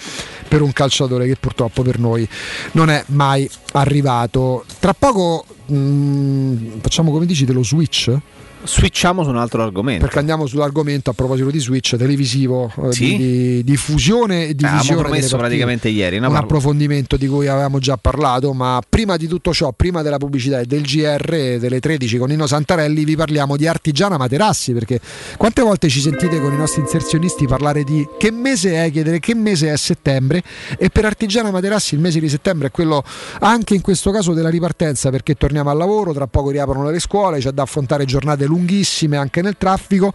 per un calciatore che purtroppo per noi non è mai arrivato. Tra poco mm, facciamo come dici dello switch? Switchiamo su un altro argomento. Perché andiamo sull'argomento a proposito di switch televisivo, eh, Sì? di, di- fusione e di Avevamo visione. promesso praticamente ieri, no? Un approfondimento di cui avevamo già parlato, ma prima di tutto ciò, prima della pubblicità e del GR delle 13 con Nino Santarelli, vi parliamo di Artigiana Materassi, perché quante volte ci sentite con i nostri inserzionisti parlare di che mese è, chiedere che mese è settembre e per Artigiana Materassi il mese di settembre è quello anche in questo caso della ripartenza, perché torniamo al lavoro, tra poco riaprono le scuole, c'è da affrontare giornate lunghissime anche nel traffico.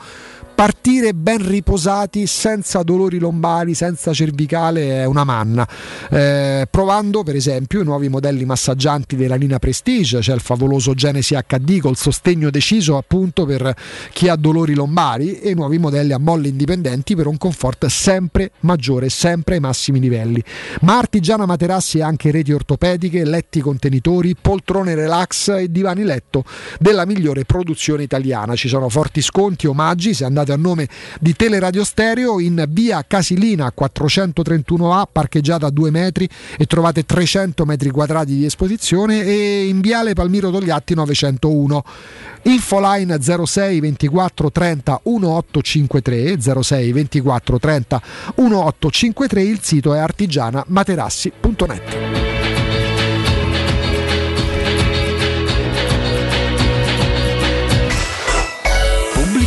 Partire ben riposati, senza dolori lombari, senza cervicale è una manna. Eh, provando per esempio i nuovi modelli massaggianti della linea Prestige, c'è il favoloso Genesi HD col sostegno deciso appunto per chi ha dolori lombari e i nuovi modelli a molle indipendenti per un comfort sempre maggiore, sempre ai massimi livelli. Ma Artigiana Materassi ha anche reti ortopediche, letti contenitori, poltrone relax e divani letto della migliore produzione italiana. Ci sono forti sconti, omaggi, se andate a nome di Teleradio Stereo in via Casilina 431A, parcheggiata a 2 metri e trovate 300 metri quadrati di esposizione e in viale Palmiro Togliatti 901. Infoline 06 24 30 1853 06 24 30 1853 il sito è artigianamaterassi.net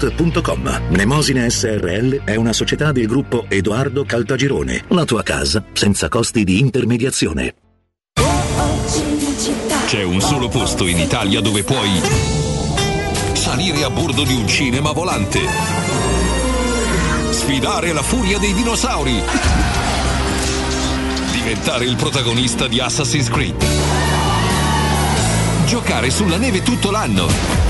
www.kcult.com. Mnemosine SRL è una società del gruppo Edoardo Caltagirone. La tua casa senza costi di intermediazione. C'è un solo posto in Italia dove puoi salire a bordo di un cinema volante, sfidare la furia dei dinosauri, diventare il protagonista di Assassin's Creed, giocare sulla neve tutto l'anno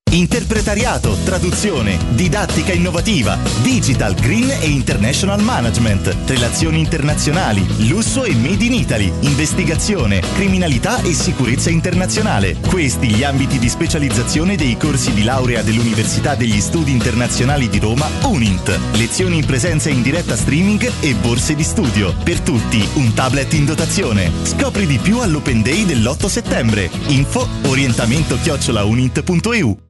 Interpretariato, traduzione, didattica innovativa, digital, green e international management, relazioni internazionali, lusso e made in Italy, investigazione, criminalità e sicurezza internazionale. Questi gli ambiti di specializzazione dei corsi di laurea dell'Università degli Studi Internazionali di Roma, UNINT. Lezioni in presenza in diretta streaming e borse di studio. Per tutti un tablet in dotazione. Scopri di più all'Open Day dell'8 settembre. Info orientamento chiocciolaunint.eu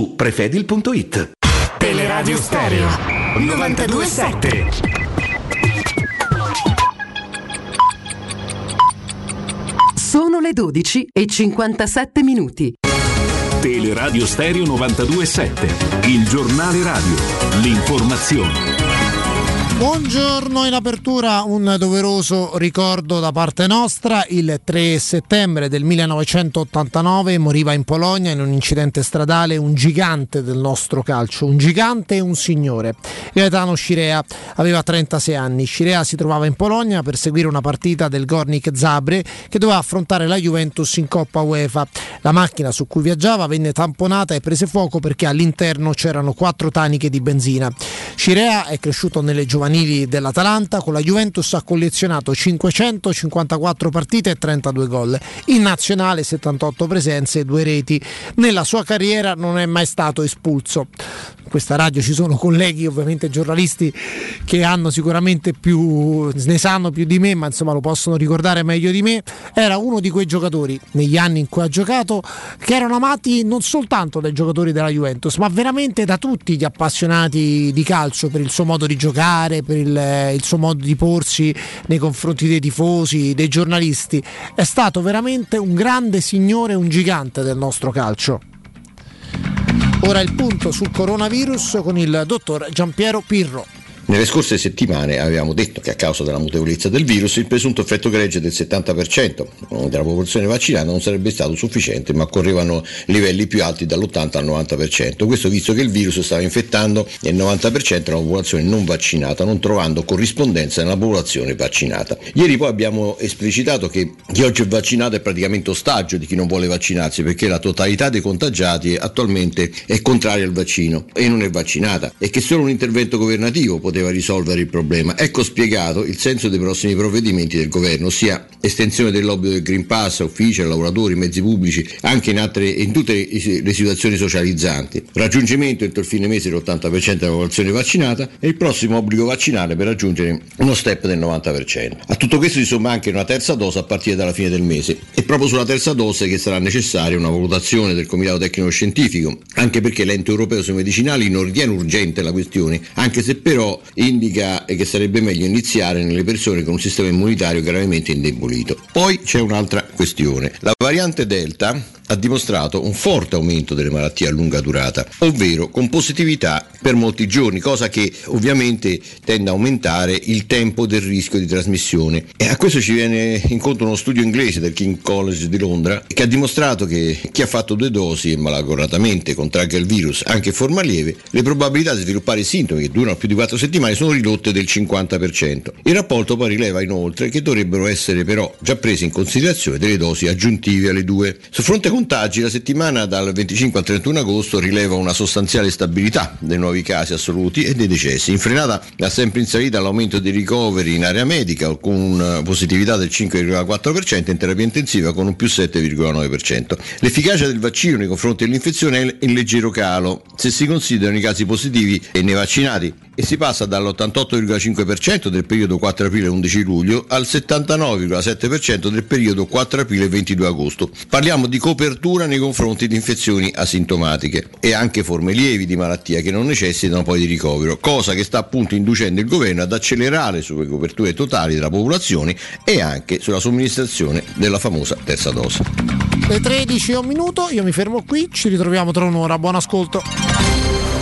prefedil.it. Teleradio Stereo 927. Sono le 12 e 57 minuti. Teleradio Stereo 927, il giornale radio, l'informazione. Buongiorno, in apertura un doveroso ricordo da parte nostra. Il 3 settembre del 1989 moriva in Polonia in un incidente stradale un gigante del nostro calcio, un gigante e un signore. Gaetano Scirea aveva 36 anni. Scirea si trovava in Polonia per seguire una partita del Gornik Zabre che doveva affrontare la Juventus in Coppa UEFA. La macchina su cui viaggiava venne tamponata e prese fuoco perché all'interno c'erano quattro taniche di benzina. Scirea è cresciuto nelle giovanili dell'Atalanta, con la Juventus ha collezionato 554 partite e 32 gol. In nazionale 78 presenze e due reti. Nella sua carriera non è mai stato espulso. Questa radio ci sono colleghi, ovviamente giornalisti, che hanno sicuramente più, ne sanno più di me, ma insomma lo possono ricordare meglio di me. Era uno di quei giocatori negli anni in cui ha giocato che erano amati non soltanto dai giocatori della Juventus, ma veramente da tutti gli appassionati di calcio per il suo modo di giocare, per il, il suo modo di porsi nei confronti dei tifosi, dei giornalisti. È stato veramente un grande signore, un gigante del nostro calcio. Ora il punto sul coronavirus con il dottor Giampiero Pirro. Nelle scorse settimane avevamo detto che a causa della mutevolezza del virus il presunto effetto gregge del 70% della popolazione vaccinata non sarebbe stato sufficiente, ma occorrevano livelli più alti dall'80 al 90%. Questo visto che il virus stava infettando il 90% della popolazione non vaccinata, non trovando corrispondenza nella popolazione vaccinata. Ieri poi abbiamo esplicitato che chi oggi è vaccinato è praticamente ostaggio di chi non vuole vaccinarsi, perché la totalità dei contagiati attualmente è contraria al vaccino e non è vaccinata e che solo un intervento governativo poteva risolvere il problema. Ecco spiegato il senso dei prossimi provvedimenti del governo, ossia estensione dell'obbligo del Green Pass uffici, lavoratori, mezzi pubblici, anche in, altre, in tutte le situazioni socializzanti, raggiungimento entro il fine mese dell'80% della popolazione vaccinata e il prossimo obbligo vaccinale per raggiungere uno step del 90%. A tutto questo si somma anche una terza dose a partire dalla fine del mese. È proprio sulla terza dose che sarà necessaria una valutazione del Comitato Tecnico Scientifico, anche perché l'ente europeo sui medicinali non ritiene urgente la questione, anche se però indica che sarebbe meglio iniziare nelle persone con un sistema immunitario gravemente indebolito. Poi c'è un'altra questione. La variante Delta ha dimostrato un forte aumento delle malattie a lunga durata, ovvero con positività per molti giorni, cosa che ovviamente tende a aumentare il tempo del rischio di trasmissione. E a questo ci viene incontro uno studio inglese del King College di Londra che ha dimostrato che chi ha fatto due dosi e malagoratamente contragga il virus anche in forma lieve, le probabilità di sviluppare sintomi che durano più di 4 settimane sono ridotte del 50%. Il rapporto poi rileva inoltre che dovrebbero essere però già prese in considerazione delle dosi aggiuntive alle due. Su fronte contagi la settimana dal 25 al 31 agosto rileva una sostanziale stabilità dei nuovi casi assoluti e dei decessi, infrenata da sempre in salita l'aumento dei ricoveri in area medica con una positività del 5,4% in terapia intensiva con un più 7,9%. L'efficacia del vaccino nei confronti dell'infezione è in leggero calo se si considerano i casi positivi nei vaccinati e si passa dall'88,5% del periodo 4 aprile-11 luglio al 79,7% del periodo 4 aprile-22 agosto. Parliamo di copertura nei confronti di infezioni asintomatiche e anche forme lievi di malattia che non necessitano poi di ricovero, cosa che sta appunto inducendo il governo ad accelerare sulle coperture totali della popolazione e anche sulla somministrazione della famosa terza dose. Le 13 e un minuto, io mi fermo qui, ci ritroviamo tra un'ora, buon ascolto.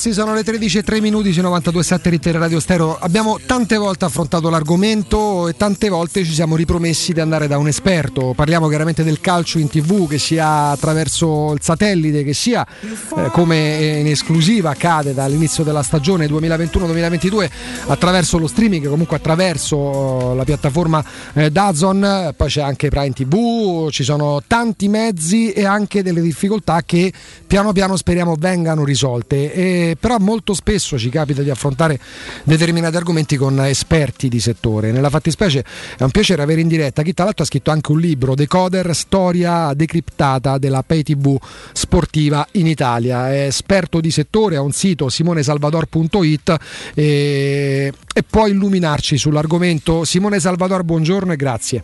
Palizzi, sono le 13 e 3 minuti su 92.7 Rittere Radio Stereo. Abbiamo tante volte affrontato l'argomento e tante volte ci siamo ripromessi di andare da un esperto. Parliamo chiaramente del calcio in tv che sia attraverso il satellite, che sia eh, come in esclusiva accade dall'inizio della stagione 2021-2022 attraverso lo streaming, comunque attraverso la piattaforma eh, Dazon, poi c'è anche Prime TV, ci sono tanti mezzi e anche delle difficoltà che piano piano speriamo vengano risolte. E, però molto spesso ci capita di affrontare determinati argomenti con esperti di settore. Nella fattispecie è un piacere avere in diretta chi tra l'altro ha scritto anche un libro, Decoder, storia decriptata della pay tv sportiva in Italia. È esperto di settore, ha un sito simonesalvador.it e, e può illuminarci sull'argomento. Simone Salvador, buongiorno e grazie.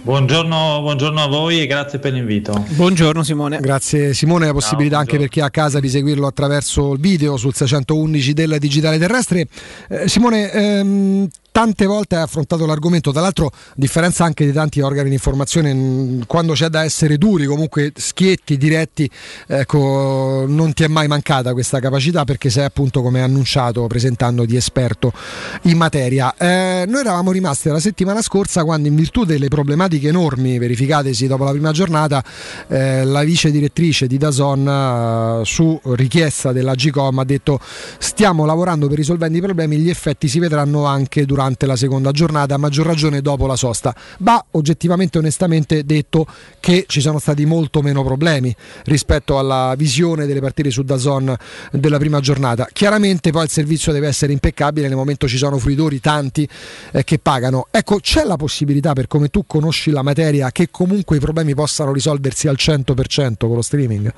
Buongiorno, buongiorno a voi e grazie per l'invito. Buongiorno Simone. Grazie Simone, la possibilità Ciao, anche per chi è a casa di seguirlo attraverso il video sul 611 del digitale terrestre. Eh, Simone, ehm, tante volte hai affrontato l'argomento, tra l'altro a differenza anche di tanti organi di informazione, quando c'è da essere duri, comunque schietti, diretti, ecco, non ti è mai mancata questa capacità perché sei appunto come annunciato presentando di esperto in materia. Eh, noi eravamo rimasti la settimana scorsa quando in virtù delle problematiche enormi verificatesi dopo la prima giornata, eh, la vice direttrice di Dazon eh, su richiesta della GCOM ha detto stiamo lavorando per risolvere i problemi, gli effetti si vedranno anche durante la seconda giornata, a maggior ragione dopo la sosta. Va oggettivamente onestamente detto che ci sono stati molto meno problemi rispetto alla visione delle partite su Dazon della prima giornata. Chiaramente poi il servizio deve essere impeccabile nel momento ci sono fruitori tanti eh, che pagano. Ecco, c'è la possibilità per come tu conosci la materia che comunque i problemi possano risolversi al 100% con lo streaming?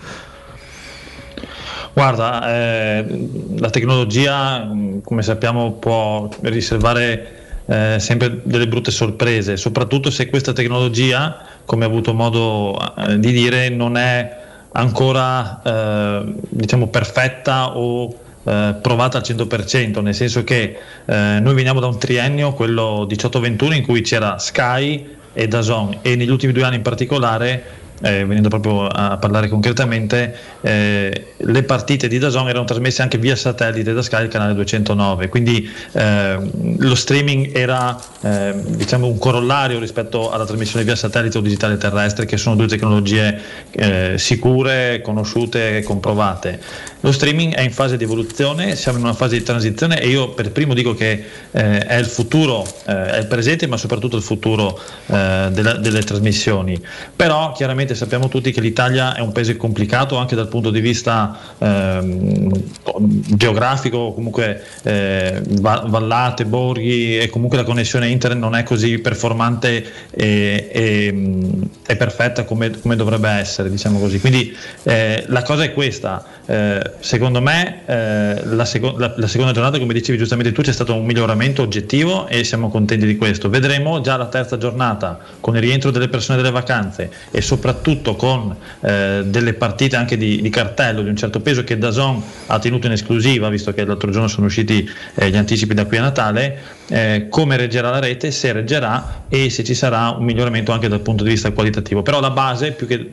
Guarda, eh, la tecnologia, mh, come sappiamo, può riservare eh, sempre delle brutte sorprese, soprattutto se questa tecnologia, come ho avuto modo eh, di dire, non è ancora eh, diciamo perfetta o eh, provata al 100%, nel senso che eh, noi veniamo da un triennio, quello 18-21, in cui c'era Sky, e Dazon e negli ultimi due anni in particolare eh, venendo proprio a parlare concretamente, eh, le partite di Dazon erano trasmesse anche via satellite da Sky, il canale 209, quindi eh, lo streaming era eh, diciamo un corollario rispetto alla trasmissione via satellite o digitale terrestre, che sono due tecnologie eh, sicure, conosciute e comprovate. Lo streaming è in fase di evoluzione, siamo in una fase di transizione e io per primo dico che eh, è il futuro, è il presente, ma soprattutto il futuro della, delle trasmissioni. Però chiaramente ovviamente sappiamo tutti che l'Italia è un paese complicato anche dal punto di vista ehm, geografico, comunque eh, vallate, borghi e comunque la connessione internet non è così performante e, e, e perfetta come, come, dovrebbe essere, diciamo così. Quindi eh, la cosa è questa, eh, secondo me eh, la, seco- la, la seconda giornata, come dicevi giustamente tu, c'è stato un miglioramento oggettivo e siamo contenti di questo. Vedremo già la terza giornata con il rientro delle persone delle vacanze e soprattutto soprattutto con eh, delle partite anche di, di, cartello di un certo peso che Dazon ha tenuto in esclusiva, visto che l'altro giorno sono usciti eh, gli anticipi da qui a Natale, eh, come reggerà la rete, se reggerà e se ci sarà un miglioramento anche dal punto di vista qualitativo. Però la base, più che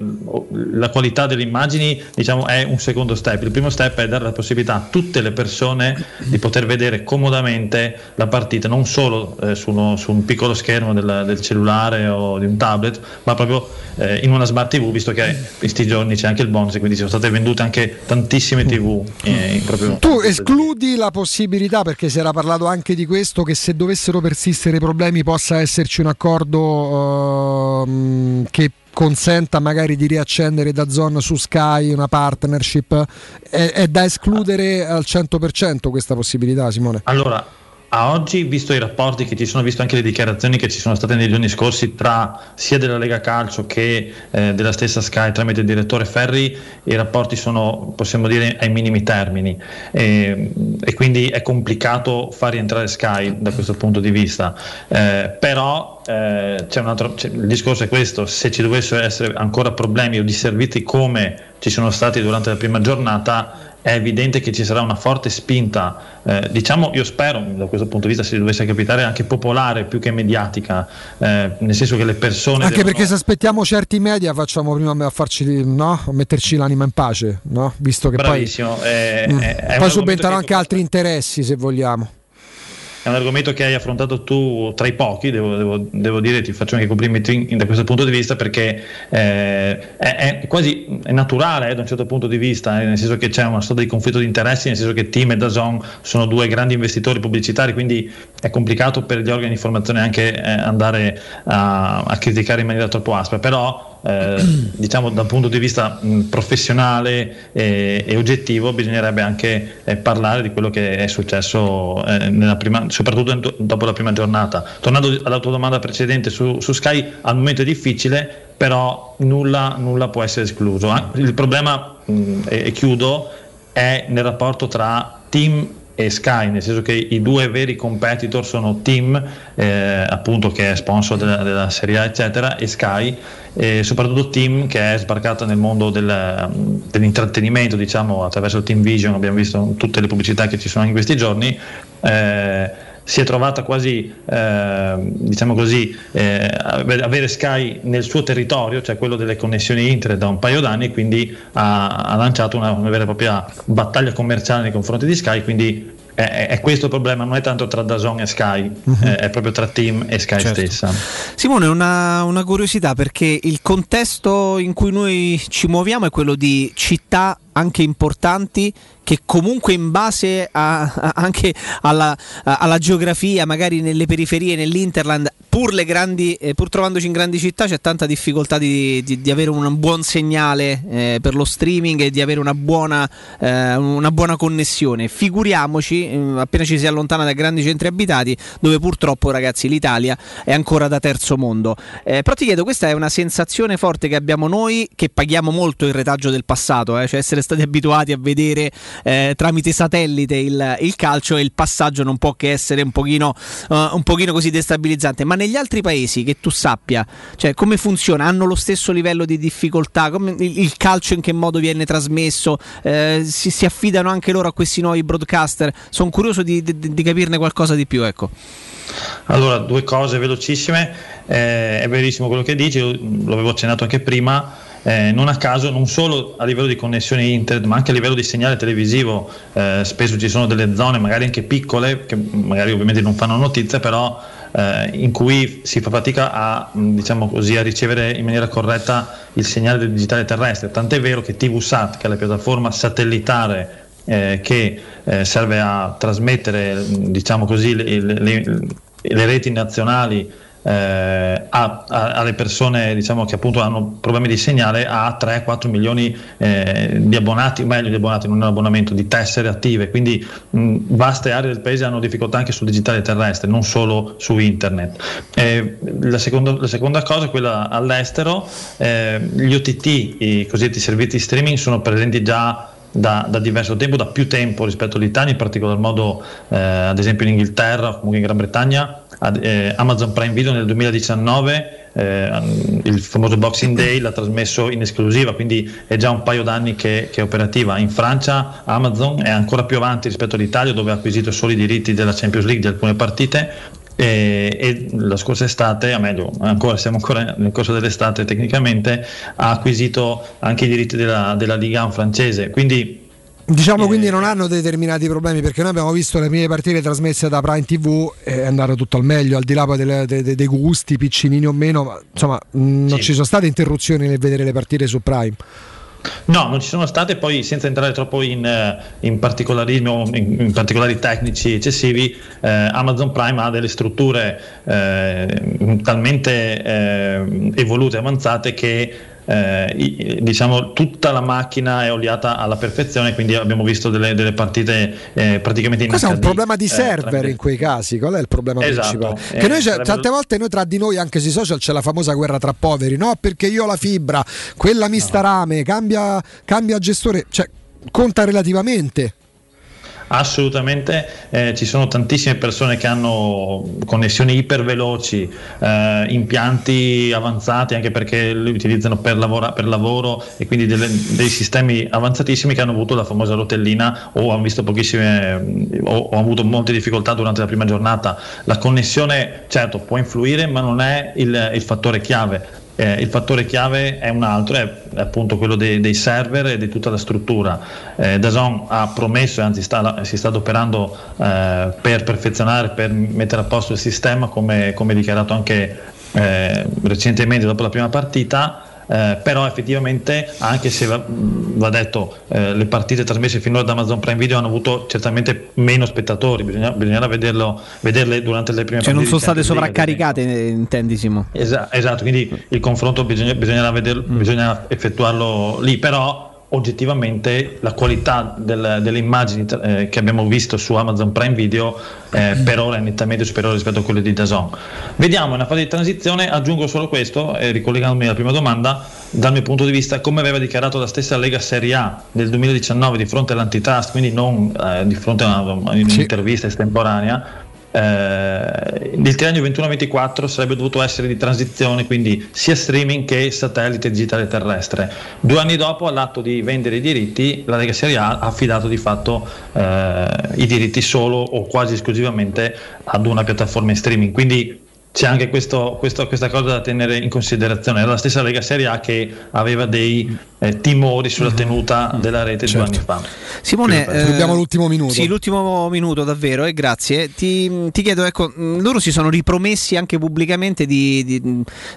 la qualità delle immagini, diciamo, è un secondo step. Il primo step è dare la possibilità a tutte le persone di poter vedere comodamente la partita, non solo eh, su, uno, su, un piccolo schermo del, del, cellulare o di un tablet, ma proprio eh, in una smart smart TV, visto che in questi giorni c'è anche il bonus, quindi sono state vendute anche tantissime TV. Eh, tu escludi la possibilità, perché si era parlato anche di questo, che se dovessero persistere problemi possa esserci un accordo uh, che consenta magari di riaccendere da zona su Sky una partnership è, è da escludere al 100% questa possibilità Simone? Allora a oggi, visto i rapporti che ci sono, visto anche le dichiarazioni che ci sono state nei giorni scorsi tra sia della Lega Calcio che eh, della stessa Sky tramite il direttore Ferri, i rapporti sono, possiamo dire, ai minimi termini e, e quindi è complicato far rientrare Sky da questo punto di vista. Eh, però eh, c'è un altro, c'è, il discorso è questo, se ci dovessero essere ancora problemi o disservizi come ci sono stati durante la prima giornata, è evidente che ci sarà una forte spinta, eh, diciamo io spero da questo punto di vista se dovesse capitare anche popolare più che mediatica, eh, nel senso che le persone... Anche devono... perché se aspettiamo certi media facciamo prima a, farci, no? a metterci l'anima in pace, no? visto che Bravissimo, poi, è, mm, è poi subentrano anche altri interessi se vogliamo è un argomento che hai affrontato tu tra i pochi, devo, devo, devo dire, ti faccio anche complimenti da questo punto di vista perché eh, è, è, quasi è naturale eh, da un certo punto di vista, eh, nel senso che c'è una sorta di conflitto di interessi, nel senso che Team e Dazon sono due grandi investitori pubblicitari, quindi è complicato per gli organi di informazione anche eh, andare a, a criticare in maniera troppo aspra, però eh, diciamo da un punto di vista mh, professionale e, e, oggettivo bisognerebbe anche eh, parlare di quello che è successo eh, prima, soprattutto dopo la prima giornata. Tornando alla tua domanda precedente su, su Sky, al momento è difficile, però nulla, nulla può essere escluso. Il problema, mh, e, e chiudo, è nel rapporto tra team e Sky, nel senso che i due veri competitor sono Team, eh, appunto che è sponsor della, della, Serie A, eccetera, e Sky, e soprattutto Team che è sbarcata nel mondo del, dell'intrattenimento, diciamo, attraverso Team Vision, abbiamo visto tutte le pubblicità che ci sono in questi giorni. Eh, si è trovata quasi, eh, diciamo così, eh, avere Sky nel suo territorio, cioè quello delle connessioni internet da un paio d'anni, quindi ha, ha lanciato una, una, vera e propria battaglia commerciale nei confronti di Sky, quindi è, è, questo il problema, non è tanto tra Dazon e Sky, uh-huh. è proprio tra Team e Sky certo. stessa. Simone, una, una curiosità perché il contesto in cui noi ci muoviamo è quello di città anche importanti che comunque in base a, a, anche alla, a, alla, geografia, magari nelle periferie, nell'Interland, pur, grandi, eh, pur trovandoci in grandi città c'è tanta difficoltà di, di, di avere un buon segnale eh, per lo streaming e di avere una buona, eh, una buona connessione. Figuriamoci, eh, appena ci si allontana dai grandi centri abitati, dove purtroppo ragazzi l'Italia è ancora da terzo mondo. Eh, però ti chiedo, questa è una sensazione forte che abbiamo noi che paghiamo molto il retaggio del passato, eh, cioè essere stati abituati a vedere eh, tramite satellite il, il, calcio e il passaggio non può che essere un pochino, un pochino così destabilizzante. Ma negli altri paesi che tu sappia, cioè, come funziona? Hanno lo stesso livello di difficoltà? Come, il, il, calcio in che modo viene trasmesso? Eh, si, si, affidano anche loro a questi nuovi broadcaster? Sono curioso di, di, di capirne qualcosa di più. Ecco. Allora, due cose velocissime. eh, è verissimo quello che dici, l'avevo accennato anche prima, eh, non a caso non solo a livello di connessione internet ma anche a livello di segnale televisivo eh, spesso ci sono delle zone magari anche piccole che magari ovviamente non fanno notizia però eh, in cui si fa fatica a, mh, diciamo così, a ricevere in maniera corretta il segnale del digitale terrestre. Tant'è vero che TVSAT che è la piattaforma satellitare eh, che eh, serve a trasmettere mh, diciamo così, le, le- le reti nazionali eh, a- a- alle persone diciamo, che appunto hanno problemi di segnale ha 3-4 milioni eh, di abbonati, meglio di abbonati, non un abbonamento, di tessere attive, quindi mh, vaste aree del paese hanno difficoltà anche sul digitale terrestre, non solo su internet. Eh, la, secondo- la seconda cosa è quella all'estero, eh, gli OTT, i cosiddetti servizi streaming, sono presenti già da, da diverso tempo, da più tempo rispetto all'Italia, in particolar modo eh, ad esempio in Inghilterra o comunque in Gran Bretagna. Ad- eh, Amazon Prime Video nel 2019, eh, il famoso Boxing Day, l'ha trasmesso in esclusiva, quindi è già un paio d'anni che, che è operativa. In Francia Amazon è ancora più avanti rispetto all'Italia, dove ha acquisito solo i diritti della Champions League di alcune partite e, e la scorsa estate, o meglio, ancora, siamo ancora nel corso dell'estate tecnicamente, ha acquisito anche i diritti della, della Liga 1 francese. Quindi Diciamo quindi non hanno determinati problemi perché noi abbiamo visto le prime partite trasmesse da Prime TV e è andato tutto al meglio, al di là delle- de- de- dei gusti, piccinini o meno, ma insomma mh, non ci sono state interruzioni nel vedere le partite su Prime. No, non ci sono state, poi senza entrare troppo in, eh, in particolarismi o in, in particolari tecnici eccessivi, eh, Amazon Prime ha delle strutture eh, talmente eh, evolute e avanzate che eh, i- diciamo tutta la macchina è oliata alla perfezione, quindi abbiamo visto delle, delle partite eh, praticamente in Questo è un problema di eh, server in quei casi, qual è il problema Esatto, principale? eh, che noi sarebbe- tante volte noi tra di noi, anche sui social, c'è la famosa guerra tra poveri, no? Perché io ho la fibra, quella mi sta rame, cambia, cambia gestore, cioè conta relativamente. Assolutamente, eh, ci sono tantissime persone che hanno connessioni iperveloci, eh, impianti avanzati anche perché li utilizzano per, lavora- per lavoro e quindi delle- dei sistemi avanzatissimi che hanno avuto la famosa rotellina o hanno visto pochissime o, o avuto molte difficoltà durante la prima giornata. La connessione certo può influire ma non è il, il fattore chiave. Eh, il fattore chiave è un altro, è appunto quello dei, dei server e di tutta la struttura. Eh, Dazon ha promesso anzi sta- si sta adoperando eh, per perfezionare, per mettere a posto il sistema, come, come dichiarato anche eh, recentemente dopo la prima partita. Eh, però effettivamente anche se va, va detto eh, le partite trasmesse finora da Amazon Prime Video hanno avuto certamente meno spettatori bisogna- bisognerà vederlo, vederle durante le prime Cioè non partite sono di state sovraccaricate, eh, intendi Simo? Esa- esatto, quindi il confronto bisogna, bisognerà vederlo- bisogna effettuarlo lì, però oggettivamente la qualità del- delle immagini eh, che abbiamo visto su Amazon Prime Video eh, per ora è nettamente superiore rispetto a quelle di Dazon. Vediamo, una fase di transizione, aggiungo solo questo, eh, ricollegandomi alla prima domanda, dal mio punto di vista, come aveva dichiarato la stessa Lega Serie A nel 2019 di fronte all'antitrust, quindi non eh, di fronte a una- a un'intervista estemporanea, eh, il triennio 21-24 sarebbe dovuto essere di transizione, quindi sia streaming che satellite digitale terrestre. Due anni dopo, all'atto di vendere i diritti, la Lega Serie A ha affidato di fatto eh, i diritti solo o quasi esclusivamente ad una piattaforma in streaming. Quindi c'è anche questo- questo- questa cosa da tenere in considerazione. Era la stessa Lega Serie A che aveva dei eh, timori sulla tenuta della rete due anni fa. Simone, Rubiamo l'ultimo minuto. Sì, l'ultimo minuto davvero e grazie. Ti, ti chiedo, ecco, mh, loro si sono ripromessi anche pubblicamente di, di-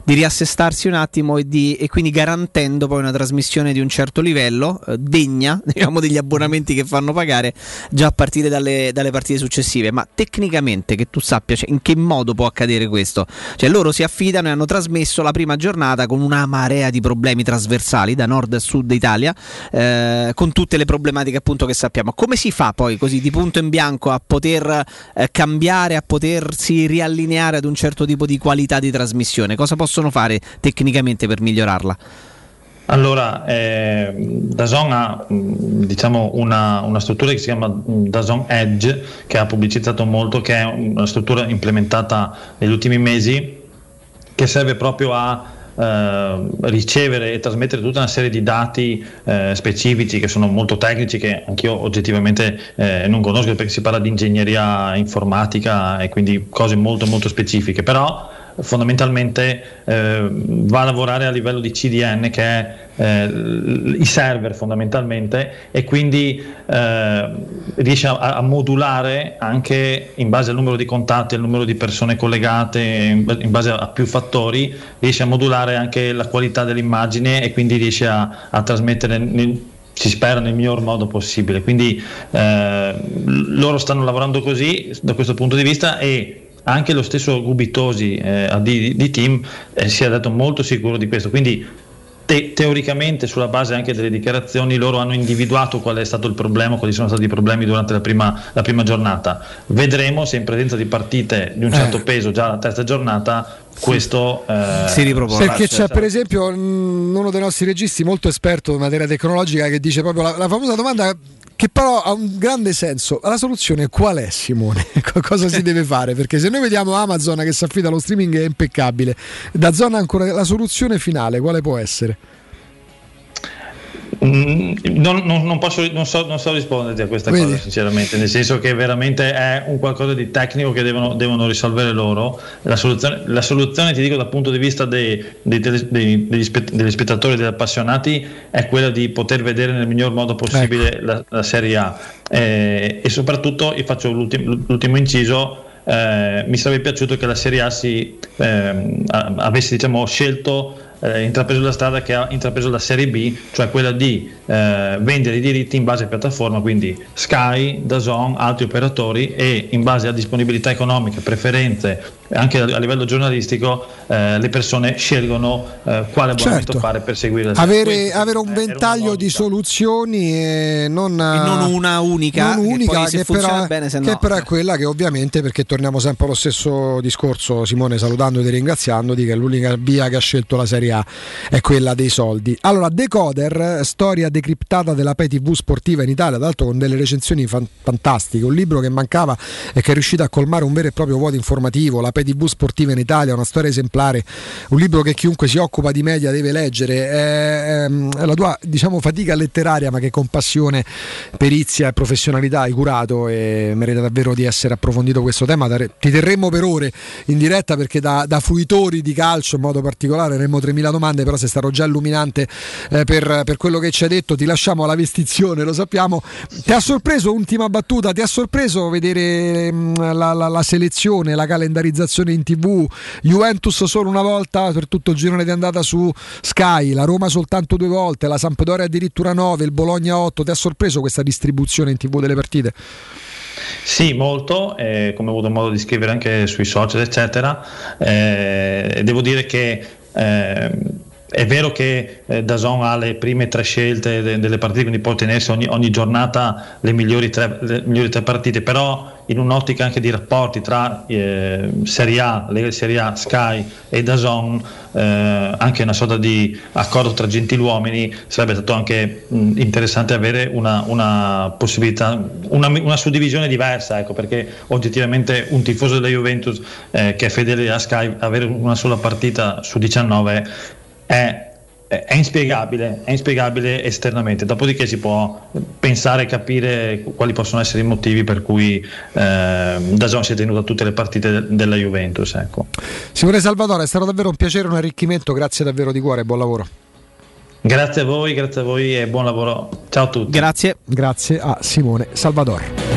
di riassestarsi un attimo e, di- e quindi garantendo poi una trasmissione di un certo livello, eh, degna diciamo, degli abbonamenti che fanno pagare già a partire dalle, dalle partite successive. Ma tecnicamente che tu sappia cioè, in che modo può accadere questo? Cioè loro si affidano e hanno trasmesso la prima giornata con una marea di problemi trasversali da nord a sud Italia, eh, con tutte le problematiche appunto che sappiamo. Come si fa poi così di punto in bianco a poter eh, cambiare, a potersi riallineare ad un certo tipo di qualità di trasmissione? Cosa possono fare tecnicamente per migliorarla? Allora, eh, Dazon ha diciamo una, una struttura che si chiama Dazon Edge, che ha pubblicizzato molto, che è una struttura implementata negli ultimi mesi, che serve proprio a eh, ricevere e trasmettere tutta una serie di dati eh, specifici che sono molto tecnici, che anch'io oggettivamente eh, non conosco perché si parla di ingegneria informatica e quindi cose molto molto specifiche, però fondamentalmente eh, va a lavorare a livello di CDN che è eh, i server fondamentalmente e quindi eh, riesce a, a modulare anche in base al numero di contatti, al numero di persone collegate, in, in base a, a più fattori, riesce a modulare anche la qualità dell'immagine e quindi riesce a, a trasmettere nel- si spera nel miglior modo possibile. Quindi eh, loro stanno lavorando così da questo punto di vista e anche lo stesso Gubitosi eh, di, di team eh, si è detto molto sicuro di questo. Quindi te- teoricamente sulla base anche delle dichiarazioni loro hanno individuato qual è stato il problema, quali sono stati i problemi durante la prima, la prima giornata. Vedremo se in presenza di partite di un certo Eh. peso già la terza giornata questo eh, Si riproporrà. Perché c'è per esempio uno dei nostri registi molto esperto in materia tecnologica che dice proprio la, la famosa domanda che però ha un grande senso. La soluzione qual è Simone? Cosa si deve fare? Perché se noi vediamo Amazon che si affida allo streaming è impeccabile, da zona ancora la soluzione finale quale può essere? Mm, non, non- non posso, non, so, non so risponderti a questa Vedi? cosa sinceramente, nel senso che veramente è un qualcosa di tecnico che devono, devono risolvere loro. La soluzione, la soluzione, ti dico dal punto di vista dei, dei dei- degli, spe- degli spettatori, degli appassionati, è quella di poter vedere nel miglior modo possibile Ecco. la, la Serie A Eh, e soprattutto, io faccio l'ultimo, l'ultimo inciso, eh, mi sarebbe piaciuto che la Serie A si, a- avesse diciamo, scelto eh, intrapreso la strada che ha intrapreso la Serie B, cioè quella di eh, vendere i diritti in base a piattaforma, quindi Sky, DAZN, altri operatori e in base a disponibilità economiche, preferenze, anche a, livello giornalistico, eh, le persone scelgono eh, quale abbonamento Certo. fare per seguire Avere, avere un ventaglio di soluzioni e non, E non una unica, non che unica, che, però, bene, se che no. però è quella che ovviamente, perché torniamo sempre allo stesso discorso, Simone, salutando e ringraziandoti, che l'unica via che ha scelto la Serie A è quella dei soldi. Allora, Decoder, storia decriptata della Pay TV sportiva in Italia, tra l'altro con delle recensioni fan- fantastiche, un libro che mancava e che è riuscito a colmare un vero e proprio vuoto informativo, la Pay TV sportiva in Italia, una storia esemplare, un libro che chiunque si occupa di media deve leggere, è, ehm, è la tua diciamo fatica letteraria ma che con passione, perizia e professionalità hai curato e merita davvero di essere approfondito questo tema, ti terremmo per ore in diretta perché da, da fruitori di calcio in modo particolare avremmo 3000 domande, però sei stato già illuminante eh, per, per quello che ci hai detto, ti lasciamo alla vestizione, lo sappiamo. Ti ha sorpreso, ultima battuta, ti ha sorpreso vedere mm, la, la- la selezione, la calendarizzazione in tv, Juventus solo una volta per tutto il girone di andata su Sky, la Roma soltanto due volte, la Sampdoria addirittura 9, il Bologna 8, ti ha sorpreso questa distribuzione in tv delle partite? Sì, molto, eh, come ho avuto modo di scrivere anche sui social, eccetera. Eh, devo dire che eh, è vero che eh, Dazon ha le prime tre scelte de- delle partite, quindi può tenersi ogni, ogni giornata le migliori, tre, le migliori tre partite, però in un'ottica anche di rapporti tra eh, Serie A, Lega Serie A, Sky e Dazon, eh, anche una sorta di accordo tra gentiluomini, sarebbe stato anche mh, interessante avere una, una possibilità, una, una suddivisione diversa, ecco, perché oggettivamente un tifoso della Juventus eh, che è fedele a Sky, avere una sola partita su 19 è, è inspiegabile, è inspiegabile esternamente, dopodiché si può pensare e capire quali possono essere i motivi per cui eh, Dazon si è tenuto a tutte le partite de- della Juventus. Ecco. Simone Salvatore, è stato davvero un piacere, un arricchimento, grazie davvero di cuore, buon lavoro. Grazie a voi, grazie a voi e buon lavoro. Ciao a tutti. Grazie. Grazie a Simone Salvatore.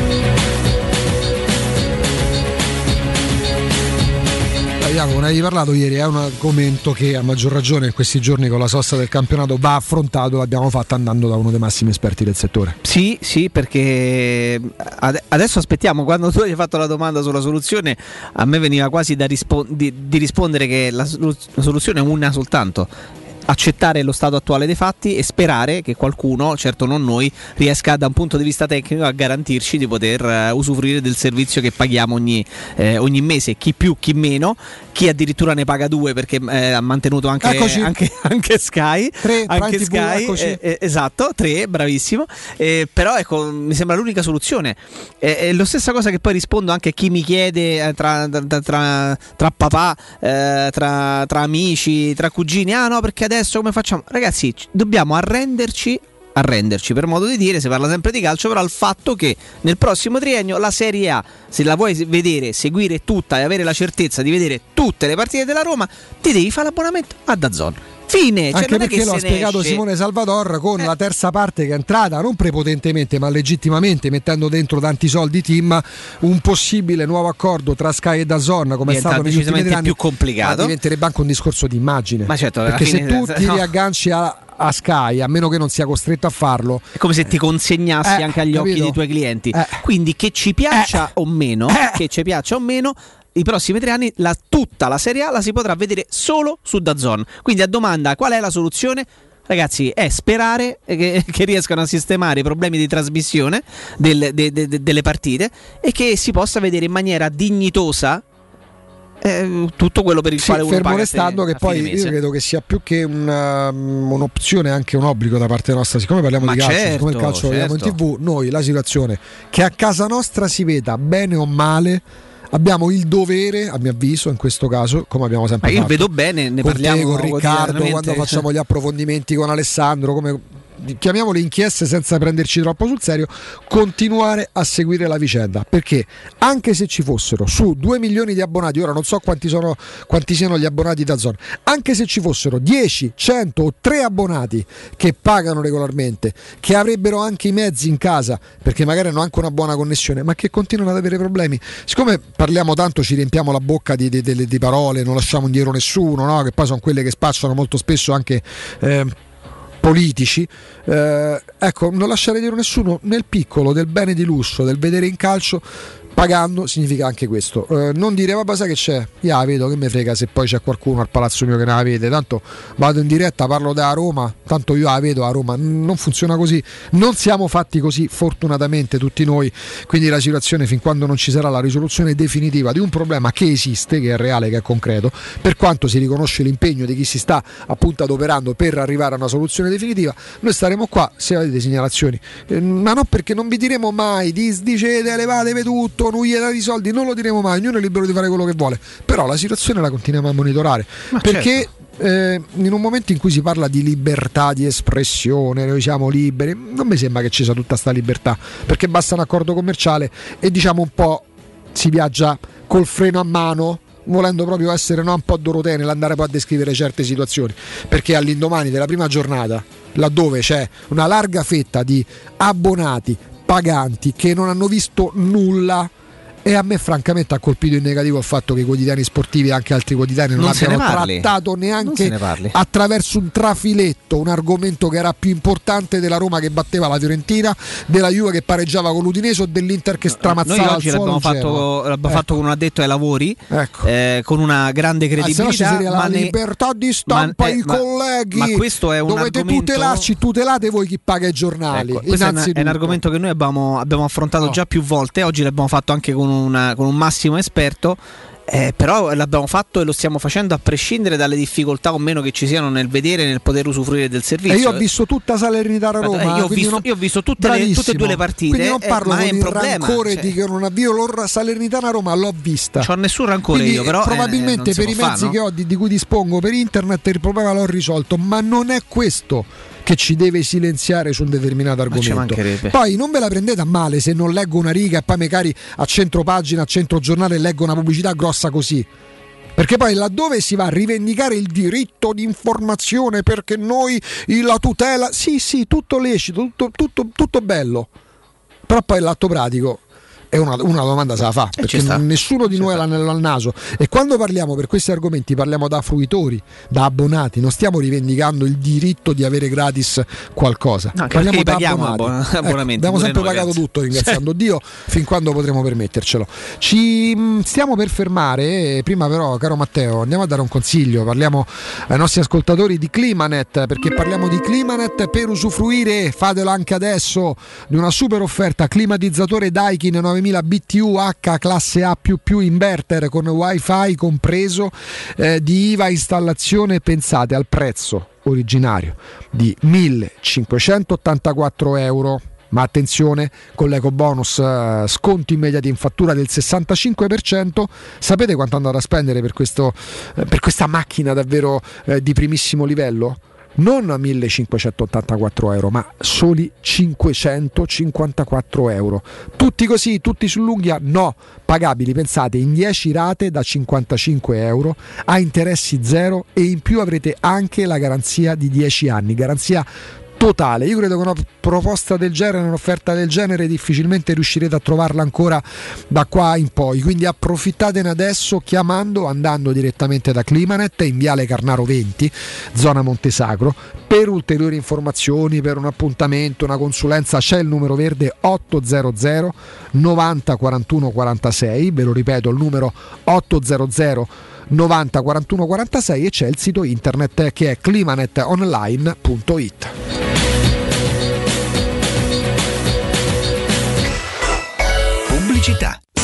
Jacopo, ne avevi parlato ieri, è un argomento che a maggior ragione in questi giorni con la sosta del campionato va affrontato, l'abbiamo fatto andando da uno dei massimi esperti del settore. Sì, sì, perché ade- adesso aspettiamo, quando tu hai fatto la domanda sulla soluzione, a me veniva quasi da rispo- di, di rispondere che la, solu- la soluzione è una soltanto. Accettare lo stato attuale dei fatti e sperare che qualcuno, certo non noi, riesca da un punto di vista tecnico a garantirci di poter eh, usufruire del servizio che paghiamo ogni, eh, ogni mese, chi più, chi meno, chi addirittura ne paga due perché eh, ha mantenuto anche, anche, anche Sky. Tre, anche TV, Sky eccoci. eh, eh, esatto, tre, bravissimo. Eh, però ecco, mi sembra l'unica soluzione. È la stessa cosa che poi rispondo anche a chi mi chiede tra, tra- tra- tra papà, tra, tra amici, tra cugini. Ah no, perché adesso come facciamo? Ragazzi, dobbiamo arrenderci arrenderci per modo di dire, si parla sempre di calcio, però al fatto che nel prossimo triennio la Serie A, se la vuoi vedere, seguire tutta e avere la certezza di vedere tutte le partite della Roma, ti devi fare l'abbonamento a Dazzon. Fine, cioè Anche perché l'ha spiegato esce. Eh. Simone Salvador con la terza parte che è entrata non prepotentemente ma legittimamente mettendo dentro tanti soldi team un possibile nuovo accordo tra Sky e Dazon come è stato negli ultimi anni più complicato. diventerebbe anche un discorso di immagine Ma certo, perché se tu ti no. riagganci a, a Sky a meno che non sia costretto a farlo È come se ti consegnassi Eh, anche agli occhi capito? dei tuoi clienti. Eh. Quindi che ci piaccia o meno, che ci piaccia o meno, i prossimi tre anni la- tutta la Serie A la si potrà vedere solo su Dazon. Quindi a domanda qual è la soluzione? Ragazzi, è sperare che, che riescano a sistemare i problemi di trasmissione del- de- de- de- delle partite e che si possa vedere in maniera dignitosa eh, tutto quello per il Sì, quale uno fermo restando che poi io credo che sia più che una- un'opzione anche un obbligo da parte nostra siccome parliamo Ma di calcio certo, siccome il calcio lo vediamo in certo. tv noi la situazione che a casa nostra si veda bene o male abbiamo il dovere a mio avviso in questo caso come abbiamo Ma sempre io fatto vedo bene, ne con parliamo te, con Riccardo quando facciamo gli approfondimenti con Alessandro come chiamiamole inchieste senza prenderci troppo sul serio continuare a seguire la vicenda perché anche se ci fossero su 2 milioni di abbonati ora non so quanti, sono, quanti siano gli abbonati da zona anche se ci fossero 10, 100 o 3 abbonati che pagano regolarmente che avrebbero anche i mezzi in casa perché magari hanno anche una buona connessione ma che continuano ad avere problemi siccome parliamo tanto ci riempiamo la bocca di, di- di- di parole non lasciamo indietro nessuno no? che poi sono quelle che spacciano molto spesso anche eh, politici, eh, ecco, non lasciare dire nessuno nel piccolo del bene di lusso, del vedere in calcio. Pagando significa anche questo, Eh, non dire vabbè sai che c'è, io la vedo che mi frega se poi c'è qualcuno al palazzo mio che non la vede, tanto vado in diretta, parlo da Roma, tanto io la vedo a Roma, non funziona così, non siamo fatti così fortunatamente tutti noi, quindi la situazione fin quando non ci sarà la risoluzione definitiva di un problema che esiste, che è reale, che è concreto, per quanto si riconosce l'impegno di chi si sta appunto adoperando per arrivare a una soluzione definitiva, noi staremo qua se avete segnalazioni, Eh, ma non perché non vi diremo mai, disdicete, levatevi tutto, non gli date i soldi, non lo diremo mai, ognuno è libero di fare quello che vuole, però la situazione la continuiamo a monitorare, perché eh, in un momento in cui si parla di libertà di espressione, noi siamo liberi, non mi sembra che ci sia tutta questa libertà, perché basta un accordo commerciale e diciamo un po' si viaggia col freno a mano volendo proprio essere no, un po' Dorotè nell'andare poi a descrivere certe situazioni. Perché all'indomani della prima giornata laddove c'è una larga fetta di abbonati paganti che non hanno visto nulla e a me francamente ha colpito in negativo il fatto che i quotidiani sportivi e anche altri quotidiani non, Non ne abbiano parli. trattato neanche ne attraverso un trafiletto un argomento che era più importante della Roma che batteva la Fiorentina, della Juve che pareggiava con l'Udinese o dell'Inter che stramazzava Noi oggi l'abbiamo, fatto, l'abbiamo Ecco. fatto con un addetto ai lavori, eh, con una grande Ah, credibilità. sarebbe ma la ne- libertà di stampa ma- eh, ai ma- colleghi. ma questo è un Dovete argomento- tutelarci, tutelate voi chi paga i giornali. Ecco, questo è un, è un argomento che noi abbiamo, abbiamo affrontato No. già più volte. Oggi l'abbiamo fatto anche con, una- con un massimo esperto. eh, però l'abbiamo fatto e lo stiamo facendo a prescindere dalle difficoltà o meno che ci siano nel vedere e nel poter usufruire del servizio. E io ho visto tutta Salernitana Roma. Eh, io ho visto- non- io ho visto tutte le- tutte e due le partite, Quindi non eh, parlo ma con il problema, rancore cioè. di che non avvio l'or Salernitana Roma, l'ho vista. Non ho nessun rancore Quindi, io, però. eh, probabilmente per i mezzi no? che ho di, di cui dispongo per internet il problema l'ho risolto, ma non è questo che ci deve silenziare su un determinato argomento. Poi non ve la prendete a male se non leggo una riga e poi magari a centro pagina, a centro giornale leggo una pubblicità grossa così. Perché poi laddove si va a rivendicare il diritto di informazione perché noi la tutela, sì sì, tutto lecito, tutto, tutto, tutto bello, però poi l'atto pratico è una, una domanda se la fa, perché ci sta. nessuno di noi ha l'anello al naso e quando parliamo per questi argomenti parliamo da fruitori, da abbonati, non stiamo rivendicando il diritto di avere gratis qualcosa. No, parliamo perché da paghiamo abbonati. abbon- Ecco, abbiamo sempre noi, pagato ragazzi. tutto, ringraziando Dio, fin quando potremo permettercelo. Ci mh, stiamo per fermare, eh, prima però, caro Matteo, andiamo a dare un consiglio, parliamo ai nostri ascoltatori di Climanet, perché parliamo di Climanet per usufruire, fatelo anche adesso, di una super offerta climatizzatore Daikin 9000 BTU H classe A++ inverter con wifi compreso eh, di IVA installazione pensate al prezzo originario di 1584 euro. Ma attenzione, con l'eco bonus eh, sconto immediati in fattura del 65%, sapete quanto andate a spendere per, questo, eh, per questa macchina davvero eh, di primissimo livello? Non a 1584 euro, ma soli 554 euro. Tutti così, tutti sull'unghia? No, pagabili, pensate, in 10 rate da 55 euro, a interessi zero e in più avrete anche la garanzia di 10 anni, garanzia totale. Io credo che una proposta del genere, un'offerta del genere, difficilmente riuscirete a trovarla ancora da qua in poi. Quindi approfittatene adesso chiamando, andando direttamente da Climanet in Viale Carnaro 20, zona Montesacro. Per ulteriori informazioni, per un appuntamento, una consulenza, c'è il numero verde 800 90 41 46. Ve lo ripeto, il numero 800 90 41 46 e c'è il sito internet che è climanetonline.it. Pubblicità.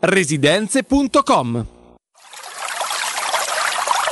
residenze.com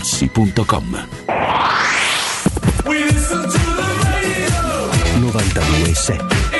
artigianamaterassi.com 92.7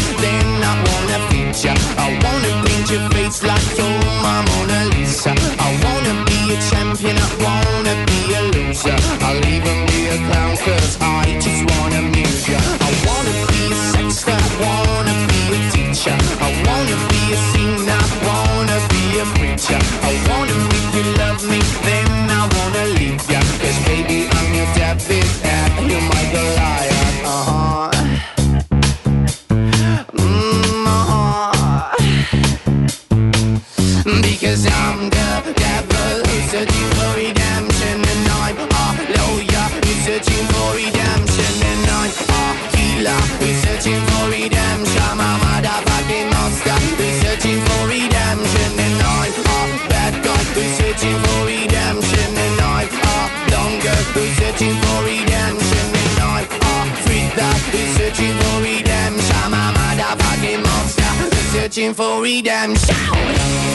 then I wanna ya. I wanna paint your face like you're my Mona Lisa. I wanna be a champion, I wanna be a loser. I'll even be a clown cause I searching for redemption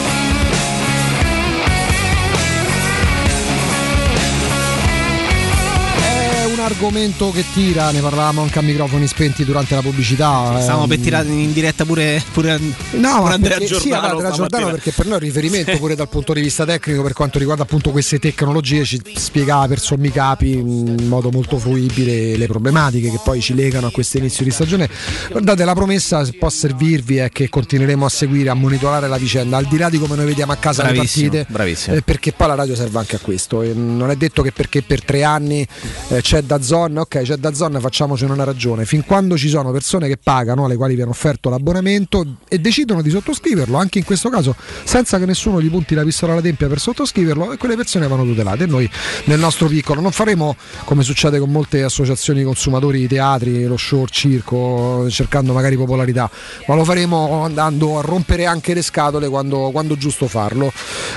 argomento che tira, ne parlavamo anche a microfoni spenti durante la pubblicità. Stavamo ehm, per tirare in diretta pure, pure, No, pure Andrea perché, sì, Giordano. vabbè, Andrea Giordano perché per noi è un riferimento pure dal punto di vista tecnico per quanto riguarda appunto queste tecnologie, ci spiegava per sommi capi in modo molto fruibile le problematiche che poi ci legano a questo inizio di stagione. Guardate, la promessa se può servirvi è che continueremo a seguire, a monitorare la vicenda, al di là di come noi vediamo a casa Bravissimo, le partite, bravissimo. eh, perché poi la radio serve anche a questo. E non è detto che perché per tre anni eh, c'è da zona, ok, c'è da zona, facciamocene una ragione. Fin quando ci sono persone che pagano, alle quali viene offerto l'abbonamento e decidono di sottoscriverlo, anche in questo caso senza che nessuno gli punti la pistola alla tempia per sottoscriverlo, e quelle persone vanno tutelate. E noi nel nostro piccolo non faremo come succede con molte associazioni di consumatori di teatri, lo show, il circo, cercando magari popolarità, ma lo faremo andando a rompere anche le scatole quando, quando è giusto farlo,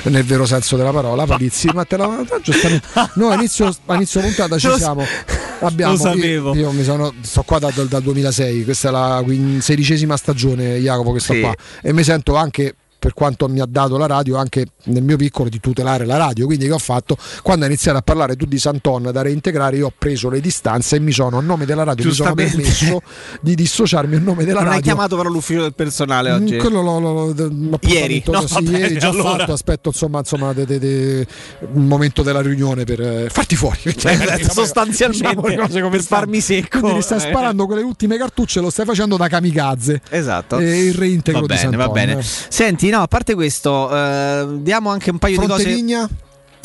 nel vero senso della parola. Palizzi, ma te la, giustamente, no, a inizio, a inizio puntata ci siamo. Abbiamo, lo sapevo. Io, io mi sono, sto qua dal, dal 2006, questa è la sedicesima stagione, Jacopo, che sto Sì. qua e mi sento anche per quanto mi ha dato la radio anche nel mio piccolo di tutelare la radio quindi che ho fatto quando ha iniziato a parlare tu di Santon da reintegrare io ho preso le distanze e mi sono a nome della radio mi sono permesso di dissociarmi a nome della Non hai radio chiamato però l'ufficio del personale Mm, oggi? Quello l'ho, l'ho- l'ho Ieri? No, così, va bene, ieri già allora. fatto, aspetto insomma, insomma de- de- de- un momento della riunione per eh, farti fuori. Eh, sostanzialmente, Diciamo cose come farmi secco. Quindi stai Eh. sparando quelle ultime cartucce, lo stai facendo da kamikaze. Esatto. E il reintegro va di bene, va Santon, bene. eh. Senti, no, a parte questo, eh, diamo anche un paio Fronte di cose. Vigna?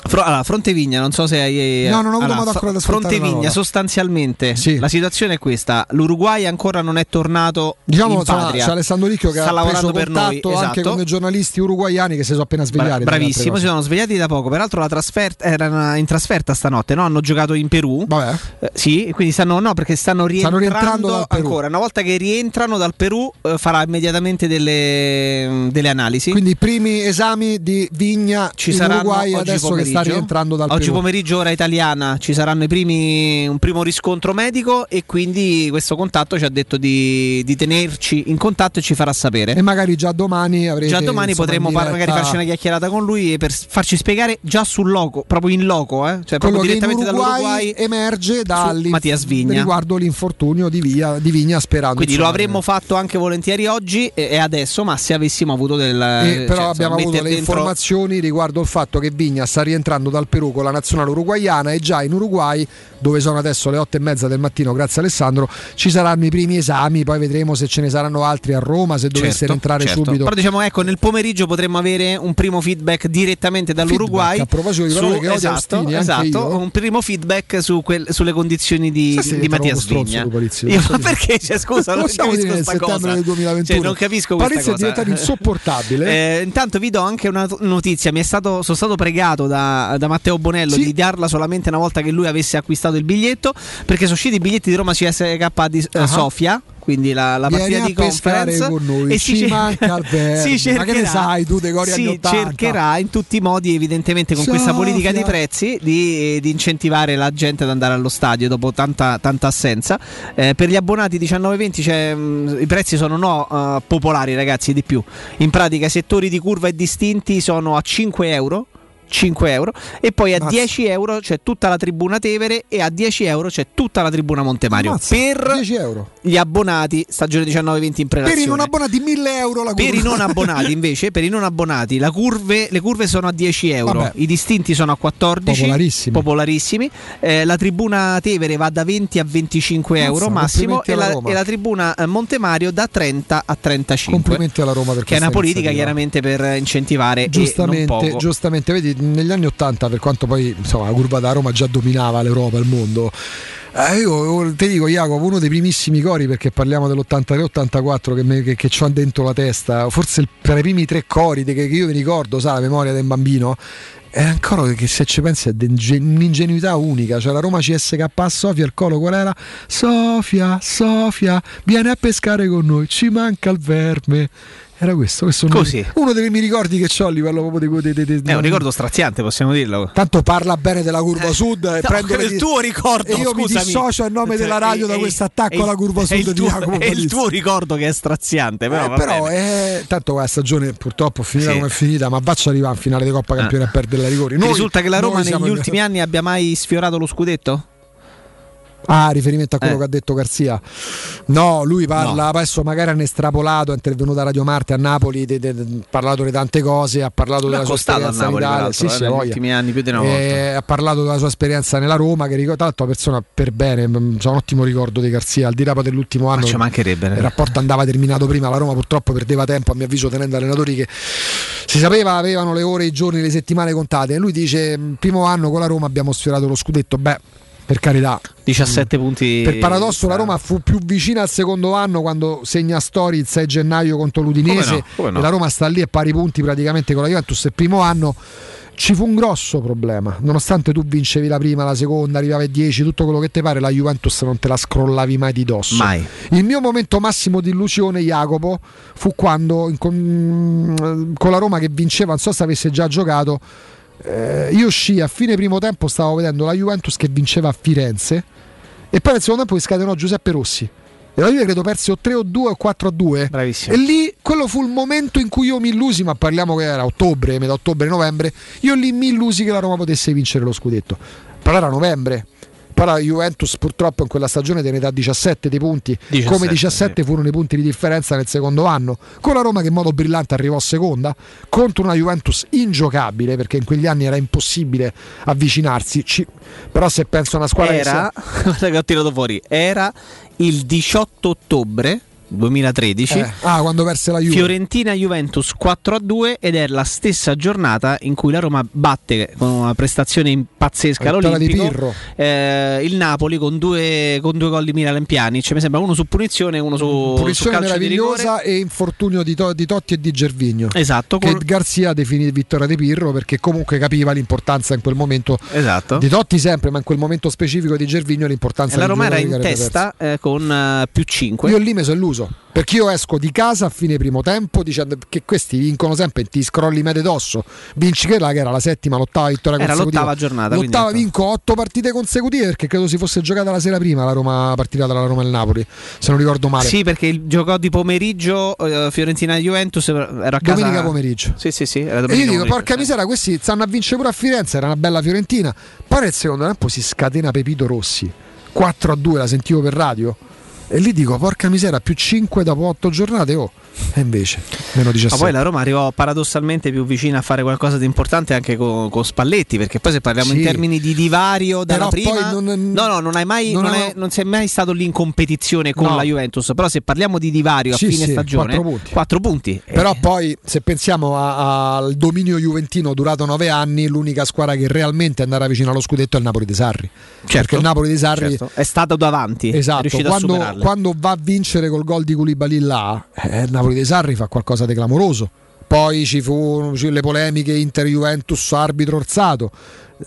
Fro- allora, Frontevigna, non so se hai. No, non ho avuto allora, modo ancora Frontevigna, sostanzialmente, la situazione è questa: l'Uruguay ancora non è tornato Diciamo patria. c'è Alessandro Ricchio che Sta ha lavorando preso per noi, contatto anche esatto. con dei giornalisti uruguaiani che si sono appena svegliati. Bra- bravissimo, si sono svegliati da poco. Peraltro la trasferta era in trasferta stanotte, no? Hanno giocato in Perù. Eh, sì, quindi stanno no, perché stanno rientrando, rientrando dal Perù. ancora. Una volta che rientrano dal Perù eh, farà immediatamente delle, delle analisi. Quindi i primi esami di Vigna ci in saranno Uruguay oggi adesso che sta rientrando dal Oggi pomeriggio ora italiana ci saranno i primi, un primo riscontro medico e quindi questo contatto ci ha detto di, di tenerci in contatto e ci farà sapere. E magari già domani avrete Già domani insomma, potremmo diretta magari farci una chiacchierata con lui per farci spiegare già sul loco, proprio in loco, eh? cioè quello proprio direttamente Uruguay dall'Uruguay. emerge dall'inf- Mattias Vigna. riguardo l'infortunio di, Via- di Vigna sperando Quindi lo avremmo fatto anche volentieri oggi e, adesso, ma se avessimo avuto del. E cioè, però abbiamo insomma, avuto le dentro- informazioni riguardo il fatto che Vigna sta rientrando dal Perù con la nazionale uruguaiana e già in Uruguay, dove sono adesso le otto e mezza del mattino, grazie Alessandro, ci saranno i primi esami, poi vedremo se ce ne saranno altri a Roma, se dovesse Certo, entrare certo. subito. Però diciamo ecco, nel pomeriggio potremmo avere un primo feedback direttamente dall'Uruguay. a proposito di parole che odio esatto, anche esatto, un primo feedback su quel- sulle condizioni di, se di trovo Mattias stronzo Vigna. tu, Palizzi? Io- Non so ma perché? Cioè, scusa, non Possiamo capisco dire nel sta settembre cosa. del 2021. Cioè, non capisco questa Palizzi è cosa. diventato insopportabile. Eh, intanto vi do anche una notizia. Mi è stato, sono stato pregato da, da Matteo Bonello di darla solamente una volta che lui avesse acquistato il biglietto. Perché sono usciti i biglietti di Roma CSK di Ah. Sofia. Quindi la, la partita di conference con noi, e ci cer- manca verme. si Ma che ne cercherà- sai tu dei cori si anni 80? cercherà in tutti i modi, evidentemente, con questa Sofia. politica di prezzi, di, di incentivare la gente ad andare allo stadio dopo tanta, tanta assenza. Eh, per gli abbonati 19-20 c'è, mh, i prezzi sono no eh, popolari, ragazzi, di più. In pratica, i settori di curva e distinti sono a 5 euro. 5 euro e poi a Mazza. 10 euro c'è tutta la tribuna Tevere e a 10 euro c'è tutta la tribuna Montemario Ammazza, per 10 euro. gli abbonati stagione 19-20 in Per prelazione i non abbonati 1000 euro la per curva. i non abbonati invece, per i non abbonati, la curve- le curve sono a 10 euro, Vabbè. i distinti sono a 14, Popolarissimi. popolarissimi. Eh, la tribuna Tevere va da 20 a 25 Mazza, euro massimo e la, e la tribuna eh, Montemario da 30 a 35. Complimenti alla Roma per che è una politica chiaramente per incentivare Giustamente, giustamente, vedi, negli anni 80, per quanto poi insomma, la curva da Roma già dominava l'Europa, il mondo. Eh, io ti dico, Jacopo, uno dei primissimi cori perché parliamo dell'83-84 che, me, che, che c'ho dentro la testa, forse il, tra i primi tre cori che, che io mi ricordo, sa, la memoria del bambino, era ancora che se ci pensi è un'ingenuità unica. Cioè la Roma CSK a Sofia, il colo qual era? Sofia, Sofia, vieni a pescare con noi, ci manca il verme. Era questo, questo Così. uno, dei miei ricordi che ho a livello proprio di, di, di, di È un ricordo straziante, possiamo dirlo. Tanto parla bene della curva sud e no, prendo il le- tuo ricordo, e io mi scusami. dissocio a nome della radio È- da questo attacco alla curva è sud di tuo- Jacopo È il tuo ricordo che è straziante, però, Eh, però è tanto la stagione purtroppo è finita Sì. come è finita, ma faccia arrivare in finale di Coppa Campioni a perdere la rigori. Noi- risulta che la Roma negli ultimi anni abbia mai sfiorato lo scudetto? Ah, riferimento a quello Eh. che ha detto Garzia. No, lui parla, adesso magari hanno estrapolato, è intervenuto a Radio Marte a Napoli, ha parlato di tante cose, ha parlato della sua esperienza in Napoli, Italia, peraltro, sì, eh, sì, negli voglia. ultimi anni più di una Eh, ha parlato della sua esperienza nella Roma, che ricordo, l'altro una persona per bene, c'ha un ottimo ricordo di Garzia, al di là dell'ultimo anno. ci mancherebbe, eh. Il rapporto andava terminato prima, la Roma purtroppo perdeva tempo, a mio avviso, tenendo allenatori che si sapeva avevano le ore, i giorni, le settimane contate. E lui dice: "Mm, Primo anno con la Roma abbiamo sfiorato lo scudetto. Beh, per carità. 17 punti. Per paradosso, la Roma fu più vicina al secondo anno quando segna Stori il 6 gennaio contro l'Udinese. Come no, come no. La Roma sta lì a pari punti praticamente con la Juventus. Il primo anno ci fu un grosso problema. Nonostante tu vincevi la prima, la seconda, arrivavi a 10, tutto quello che ti pare, la Juventus non te la scrollavi mai di dosso. Mai. Il mio momento massimo di illusione, Jacopo, fu quando con, con la Roma che vinceva, non so se avesse già giocato. Eh, io uscii a fine primo tempo, stavo vedendo la Juventus che vinceva a Firenze e poi nel secondo tempo scatenò Giuseppe Rossi. E la Juve credo perse o 3 o 2 o 4 a 2. Bravissimo. E lì quello fu il momento in cui io mi illusi, ma parliamo che era ottobre, metà ottobre-novembre. Io lì mi illusi che la Roma potesse vincere lo scudetto. Però era novembre. Poi la Juventus purtroppo in quella stagione teneva 17 dei punti, 17, come 17 furono i punti di differenza nel secondo anno, con la Roma che in modo brillante arrivò seconda, contro una Juventus ingiocabile, perché in quegli anni era impossibile avvicinarsi, Ci- però se penso a una squadra che Era, guarda che ho tirato fuori, era il 18 ottobre 2013. Eh, ah, quando perse la Juve. Fiorentina Juventus 4 a 2 ed è la stessa giornata in cui la Roma batte con una prestazione pazzesca Pirro. eh, il Napoli con due, con due gol di Milan Pjanic mi sembra uno su punizione e uno su, su Punizione rigore meravigliosa e infortunio di, To- di Totti e di Gervigno. Esatto, Che col- Garzia definì vittoria di Pirro perché comunque capiva l'importanza in quel momento Esatto. di Totti sempre, ma in quel momento specifico di Gervigno l'importanza e la Roma era in testa eh, con eh, più 5 Io lì mi sono illuso perché io esco di casa a fine primo tempo dicendo che questi vincono sempre e ti scrolli mede dosso. Vinci che, la, che era la settima, l'ottava vittoria Era consecutiva. l'ottava giornata, L'ottava ecco. vinco otto partite consecutive perché credo si fosse giocata la sera prima la Roma partita tra la Roma e il Napoli, se non ricordo male. Sì, perché il giocò di pomeriggio eh, Fiorentina Juventus era a casa Domenica pomeriggio. Sì, sì, sì, era E io dico, porca miseria, questi stanno a vincere pure a Firenze, era una bella Fiorentina. Poi nel secondo tempo si scatena Pepito Rossi, 4 a 2, la sentivo per radio. E lì dico, porca miseria, più 5 dopo 8 giornate, oh. E invece, meno 17. Ma poi la Roma arrivò paradossalmente più vicina a fare qualcosa di importante anche con, con Spalletti, perché poi se parliamo Sì. in termini di divario dalla Però prima, non- no, no, non hai mai, non non, è- non sei mai stato lì in competizione con No. la Juventus. Però se parliamo di divario Sì, a fine sì, stagione, quattro punti. quattro punti. Però Eh, poi se pensiamo a- al dominio juventino durato 9 anni, l'unica squadra che realmente è andata vicino allo scudetto è il Napoli di Sarri. Perché il Napoli di Sarri certo, è stato davanti, è Esatto, a quando, quando va a vincere col gol di Koulibaly là, eh, il Napoli dei Sarri fa qualcosa di clamoroso. Poi ci furono le polemiche Inter-Juventus, arbitro orzato.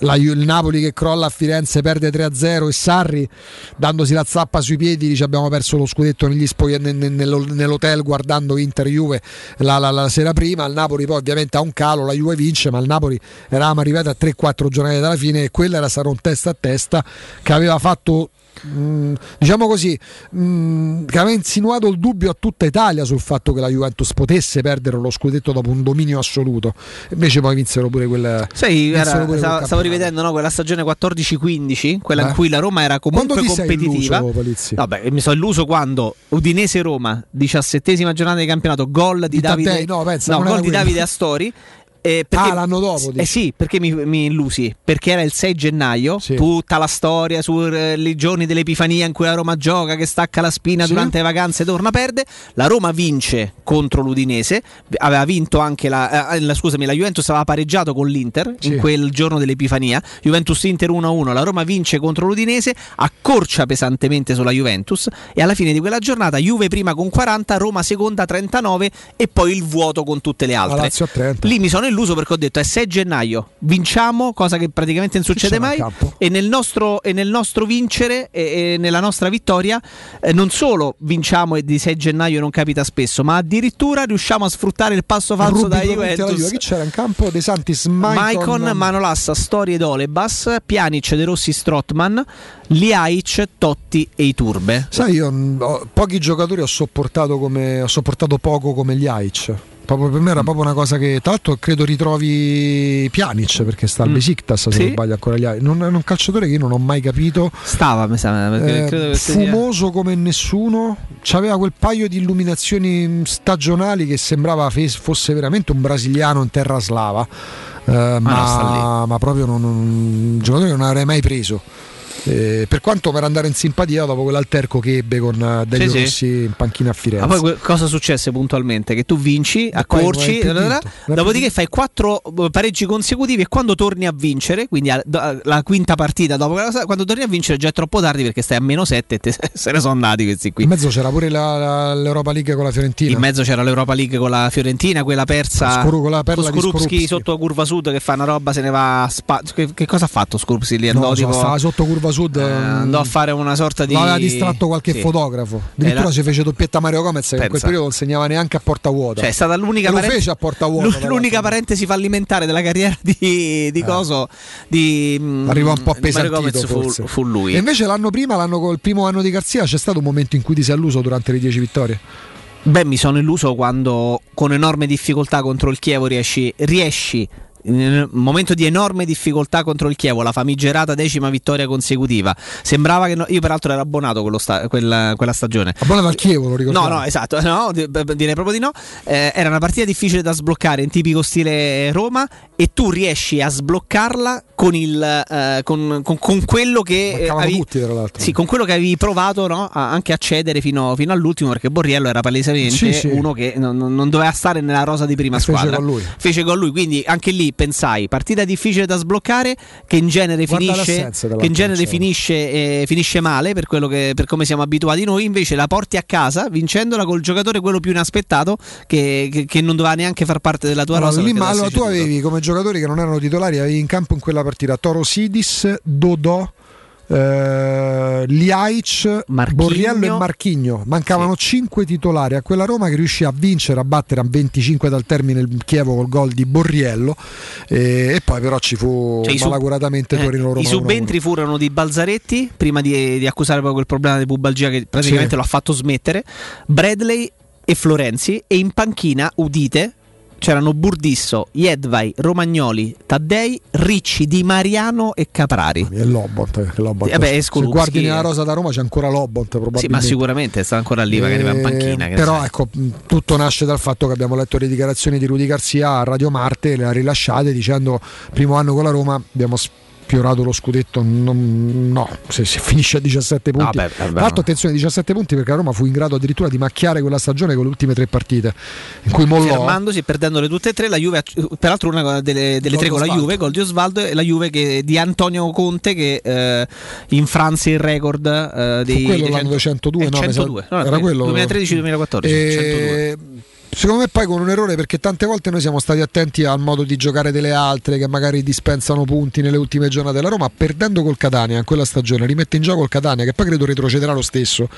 La il Napoli che crolla a Firenze perde 3-0 e Sarri dandosi la zappa sui piedi dice abbiamo perso lo scudetto spogli- nell'hotel guardando Inter-Juve la, la- la sera prima il Napoli poi ovviamente ha un calo la Juve vince ma il Napoli eravamo arrivati a 3-4 giornate dalla fine e quella era stato un testa a testa che aveva fatto Mm, diciamo così, mm, che aveva insinuato il dubbio a tutta Italia sul fatto che la Juventus potesse perdere lo scudetto dopo un dominio assoluto. Invece poi vinsero pure quel. Sai, era- pure stavo, stavo rivedendo no, quella stagione 14-15, quella Eh. in cui la Roma era comunque competitiva. illuso? Vabbè, mi sono illuso quando Udinese-Roma, diciassettesima giornata di campionato, gol di, Di Davide, Taddei, no, pensa, no, gol di. Davide Astori. eh, perché, Ah, l'anno dopo, Eh sì, perché mi, mi illusi? Perché era il 6 gennaio, tutta la storia sui giorni dell'Epifania in cui la Roma gioca, che stacca la spina Sì. durante le vacanze, torna, perde. La Roma vince contro l'Udinese, aveva vinto anche la, eh, la- scusami, la Juventus aveva pareggiato con l'Inter Sì. in quel giorno dell'Epifania. Juventus-Inter 1-1, la Roma vince contro l'Udinese, accorcia pesantemente sulla Juventus e alla fine di quella giornata Juve prima con 40, Roma seconda 39 e poi il vuoto con tutte le altre. Lazio a 30. Lì mi sono illuso perché ho detto è 6 gennaio, vinciamo, cosa che praticamente non succede mai. E nel nostro, e nel nostro vincere e, e nella nostra vittoria, eh, non solo vinciamo e di 6 gennaio non capita spesso, ma addirittura riusciamo a sfruttare il passo falso da Juventus. Juve. Chi c'era in campo? De Santis, Maicon, Maicon, Manolassa, Storie ed Olebas, Pjanic, De Rossi, Strotman, Liaic, Totti e Iturbe. Sai, io mh, ho- pochi giocatori ho sopportato, come, ho sopportato poco come gli Aic. Proprio per me era proprio una cosa che, tra l'altro, credo ritrovi Pjanic perché sta al Mm. Besiktas. Se Sì. non sbaglio ancora gli Aic. Non è un calciatore che io non ho mai capito. Stava, mi sa, perché Eh, sia- fumoso come nessuno, c'aveva quel paio di illuminazioni stagionali che sembrava fosse veramente un brasiliano in terra slava, Eh, sta ma, ma proprio non- non- un giocatore che non avrei mai preso. Eh, per quanto per andare in simpatia dopo quell'alterco che ebbe con uh, Delio Sì, sì. Rossi in panchina a Firenze. Ma poi cosa successe puntualmente? Che tu vinci. Non hai dopodiché fai quattro eh, pareggi consecutivi e quando torni a vincere, quindi a- la quinta partita dopo quella- quando torni a vincere già è troppo tardi perché stai a meno 7 e te- se ne sono andati questi qui. in mezzo c'era pure la- la- l'Europa League con la Fiorentina. In mezzo c'era l'Europa League con la Fiorentina, quella persa Scuru- con la perla di Skorupski sotto curva sud che fa una roba, se ne va a spa- che, che cosa ha fatto Skorupski lì? No, Andò so, tipo- stava sotto curva sud. Eh, mm, andò a fare una sorta di L'aveva distratto qualche Sì. fotografo. Addirittura Era- si fece doppietta Mario Gomez che in quel Pensa. periodo non segnava neanche a porta vuota. Cioè, è stata l'unica, fece a porta vuota. l'unica parentesi fallimentare della carriera di, di Coso. Di, mm, Arrivò un po' Gomez fu, fu lui. E invece l'anno prima, l'anno col primo anno di Garzia, c'è stato un momento in cui ti sei alluso durante le 10 vittorie. Beh, mi sono illuso quando con enorme difficoltà contro il Chievo riesci, riesci in un momento di enorme difficoltà contro il Chievo, la famigerata decima vittoria consecutiva. Sembrava che no- io, peraltro, ero abbonato sta- quella, quella stagione. Abbonato al Chievo, lo ricordo. No, no, esatto, no, direi proprio di no. Eh, era una partita difficile da sbloccare in tipico stile Roma e tu riesci a sbloccarla con, il, eh, con, con- con quello che eh, avevi, tutti, tra l'altro. sì, con quello che avevi provato no, a- anche a cedere fino, fino all'ultimo perché Borriello era palesemente Sì, sì. uno che non, non- doveva stare nella rosa di prima E fece squadra. con lui. Fece con lui, quindi anche lì pensai, partita difficile da sbloccare che in genere Guarda finisce, che in genere finisce, eh, finisce male per, quello che, per come siamo abituati noi, invece la porti a casa vincendola col giocatore quello più inaspettato che, che- che non doveva neanche far parte della tua Allora, rosa. lì, ma allora tu avevi come giocatori che non erano titolari, avevi in campo in quella partita Toro Sidis, Dodò, eh, Liaic, Borriello e Marchigno. Mancavano 5 titolari a quella Roma che riuscì a vincere, a battere a 25 dal termine il Chievo col gol di Borriello. eh, e poi però ci fu Cioè, i sub- malaguratamente eh, Torino Roma. I subentri furono di Balzaretti, prima di, di accusare poi quel problema di pubalgia che praticamente Sì. lo ha fatto smettere, Bradley e Florenzi e in panchina, udite, c'erano Burdisso, Jedvai, Romagnoli, Taddei, Ricci, Di Mariano e Caprari. E Lobont, che Lobont. Eh beh, e Se guardi nella rosa da Roma c'è ancora Lobont probabilmente. Sì, ma sicuramente sta ancora lì, magari va in Eh, panchina. però ecco, tutto nasce dal fatto che abbiamo letto le dichiarazioni di Rudy Garzia a Radio Marte, le ha rilasciate dicendo primo anno con la Roma abbiamo sfiorato lo scudetto, non- no, se, se finisce a 17 punti. beh, vabbè, Tra l'altro attenzione 17 punti perché la Roma fu in grado addirittura di macchiare quella stagione con le ultime tre partite in cui mollò. fermandosi e perdendole tutte e tre la Juve peraltro una delle, delle tre con la. Juve gol di Osvaldo e la Juve che, di Antonio Conte che eh, infranse il record eh, dei Fu quello dei l'anno 102, eh, no, mi sa- 102 no, era quello 2013-2014 E- Secondo me poi con un errore perché tante volte noi siamo stati attenti al modo di giocare delle altre che magari dispensano punti nelle ultime giornate della Roma, perdendo col Catania in quella stagione, rimette in gioco il Catania che poi credo retrocederà lo stesso.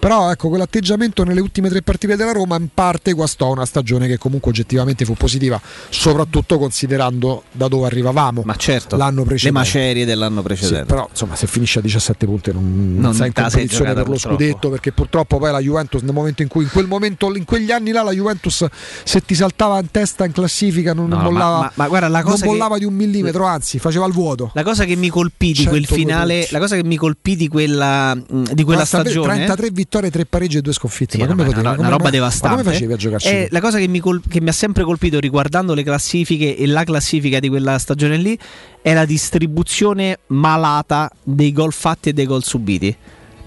Però ecco, quell'atteggiamento nelle ultime tre partite della Roma in parte guastò una stagione che comunque oggettivamente fu positiva, soprattutto considerando da dove arrivavamo ma certo l'anno le precedente. macerie dell'anno Sì, precedente però insomma se finisce a 17 punti non, non sei in competizione per lo purtroppo. scudetto perché purtroppo poi la Juventus nel momento in cui in quel momento in quegli anni là la Juventus se ti saltava in testa in classifica non No, ma- mollava, ma- ma guarda, la non cosa che- mollava di un millimetro anzi faceva il vuoto la cosa che mi colpì di quel 102 finale punti. la cosa che mi colpì di quella, di quella 33 stagione 33 vittorie vittorie, tre pareggi e due sconfitte. Sì, ma come potevi- una, come- una roba ma- devastante. Ma come facevi a giocarci? Eh, tu? la cosa che mi, col- che mi ha sempre colpito riguardando le classifiche e la classifica di quella stagione lì è la distribuzione malata dei gol fatti e dei gol subiti.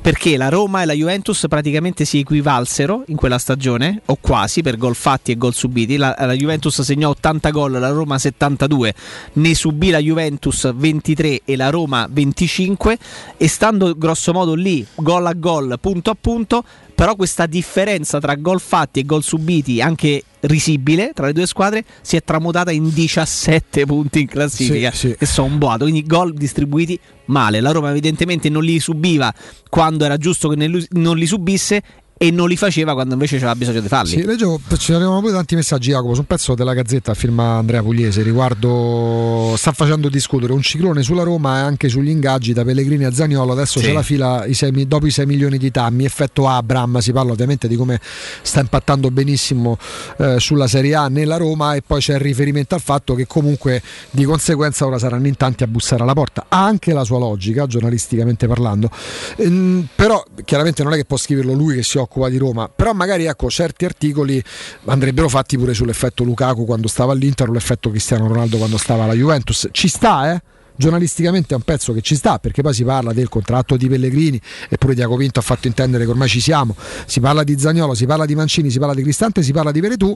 Perché la Roma e la Juventus praticamente si equivalsero in quella stagione, o quasi, per gol fatti e gol subiti. La, la Juventus segnò 80 gol, la Roma 72, ne subì la Juventus 23 e la Roma 25 e stando grosso modo lì, gol a gol, punto a punto, però questa differenza tra gol fatti e gol subiti, anche risibile tra le due squadre, si è tramutata in 17 punti in classifica, Sì, sì. che sono un boato, quindi gol distribuiti male. La Roma evidentemente non li subiva quando era giusto che non li subisse e non li faceva quando invece c'era bisogno di farli. Sì, leggevo, ci arrivano pure tanti messaggi Jacopo su un pezzo della Gazzetta firma Andrea Pugliese riguardo sta facendo discutere un ciclone sulla Roma e anche sugli ingaggi da Pellegrini a Zaniolo adesso Sì. c'è la fila i sei mi- dopo i 6 milioni di Tammi effetto Abram si parla ovviamente di come sta impattando benissimo eh, sulla Serie A nella Roma e poi c'è il riferimento al fatto che comunque di conseguenza ora saranno in tanti a bussare alla porta ha anche la sua logica giornalisticamente parlando Ehm, però chiaramente non è che può scriverlo lui che si occupa di Roma. Però magari ecco certi articoli andrebbero fatti pure sull'effetto Lukaku quando stava all'Inter o l'effetto Cristiano Ronaldo quando stava alla Juventus. Ci sta eh? Giornalisticamente è un pezzo che ci sta perché poi si parla del contratto di Pellegrini eppure Diaco Pinto ha fatto intendere che ormai ci siamo. Si parla di Zagnolo, si parla di Mancini si parla di Cristante, si parla di Veretù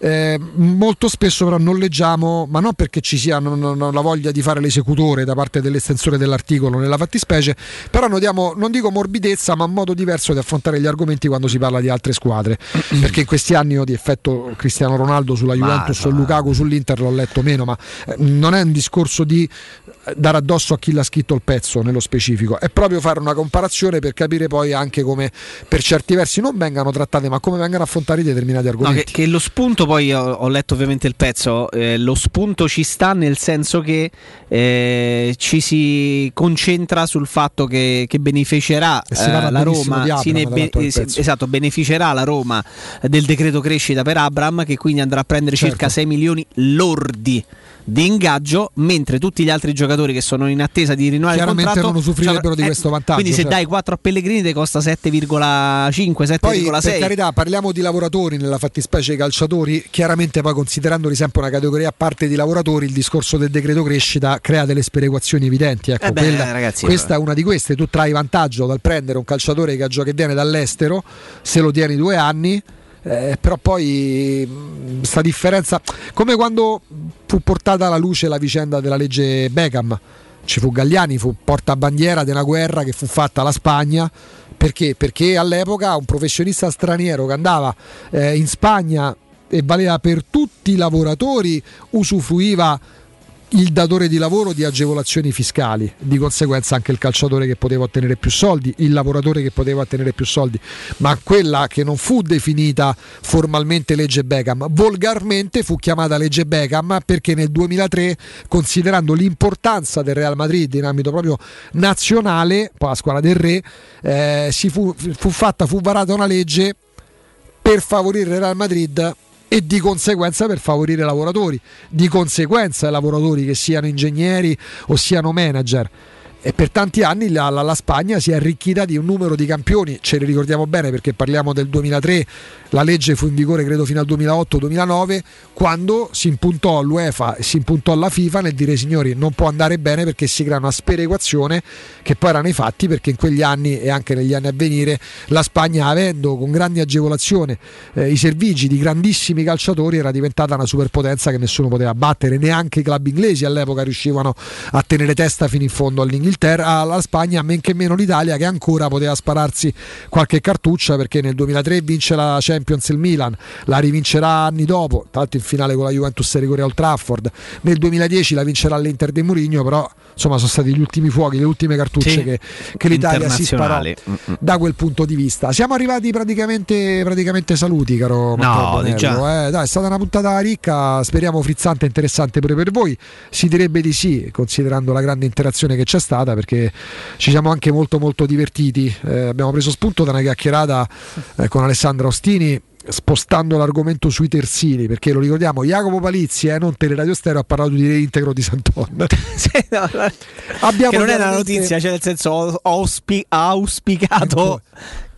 eh, molto spesso però non leggiamo ma non perché ci sia non- non- la voglia di fare l'esecutore da parte dell'estensore dell'articolo nella fattispecie però notiamo, non dico morbidezza ma un modo diverso di affrontare gli argomenti quando si parla di altre squadre perché in questi anni io di effetto Cristiano Ronaldo sulla Ma Juventus o no. Lukaku sull'Inter l'ho letto meno ma eh, non è un discorso di dare addosso a chi l'ha scritto il pezzo nello specifico, è proprio fare una comparazione per capire poi anche come per certi versi non vengano trattate, ma come vengano affrontati determinati No, che, argomenti. che lo spunto, poi ho, ho letto ovviamente il pezzo, eh, lo spunto ci sta nel senso che eh, ci si concentra sul fatto che, che beneficerà eh, la Roma, Abram pezzo. esatto, beneficerà la Roma del decreto crescita per Abram che quindi andrà a prendere Certo. circa 6 milioni lordi di ingaggio mentre tutti gli altri giocatori che sono in attesa di rinnovare il Chiaramente contratto non usufruirebbero di eh, questo vantaggio, quindi se certo. dai 4 a Pellegrini ti costa 7,5 Poi 7,6 per carità parliamo di lavoratori nella fattispecie calciatori, chiaramente poi considerandoli sempre una categoria a parte di lavoratori il discorso del decreto crescita crea delle sperequazioni evidenti. Ecco, Eh beh, quella- ragazzi, questa è una di queste, tu trai vantaggio dal prendere un calciatore che, gioca- che viene dall'estero, se lo tieni due anni. Eh, però poi mh, sta differenza come quando fu portata alla luce la vicenda della legge Beckham ci fu Gagliani fu portabandiera di una guerra che fu fatta alla Spagna perché? Perché all'epoca un professionista straniero che andava eh, in Spagna e valeva per tutti i lavoratori usufruiva il datore di lavoro di agevolazioni fiscali, di conseguenza anche il calciatore che poteva ottenere più soldi, il lavoratore che poteva ottenere più soldi, ma quella che non fu definita formalmente legge Beckham, volgarmente fu chiamata legge Beckham perché nel 2003, considerando l'importanza del Real Madrid in ambito proprio nazionale, poi la squadra del re, eh, fu, fu fatta, fu varata una legge per favorire il Real Madrid e di conseguenza per favorire i lavoratori, di conseguenza i lavoratori che siano ingegneri o siano manager. E per tanti anni la, la- la Spagna si è arricchita di un numero di campioni, ce li ricordiamo bene perché parliamo del 2003, la legge fu in vigore credo fino al 2008-2009, quando si impuntò all'UEFA e si impuntò alla FIFA nel dire signori non può andare bene perché si crea una sperequazione che poi era nei fatti perché in quegli anni e anche negli anni a venire la Spagna avendo con grande agevolazione eh, i servigi di grandissimi calciatori era diventata una superpotenza che nessuno poteva battere, neanche i club inglesi all'epoca riuscivano a tenere testa fino in fondo all'Inghilterra, alla Spagna, men che meno l'Italia che ancora poteva spararsi qualche cartuccia perché nel 2003 vince la Champions il Milan, la rivincerà anni dopo, tra l'altro in finale con la Juventus rigore a Old Trafford, nel 2010 la vincerà l'Inter di Mourinho, però insomma sono stati gli ultimi fuochi, le ultime cartucce Sì. che, che l'Italia si sparò. Mm-mm. da quel punto di vista. Siamo arrivati praticamente, praticamente saluti, caro Matteo No, eh. Dai, è stata una puntata ricca, speriamo frizzante e interessante pure per voi. Si direbbe di sì, considerando la grande interazione che c'è stata, perché ci siamo anche molto molto divertiti. Eh, abbiamo preso spunto da una chiacchierata eh, con Alessandra Ostini. Spostando l'argomento sui terzini, perché lo ricordiamo, Jacopo Palizzi, eh, non Teleradio Stereo, ha parlato di reintegro di Santon. Abbiamo che non è una notizia, cioè nel senso ho, ho ha auspicato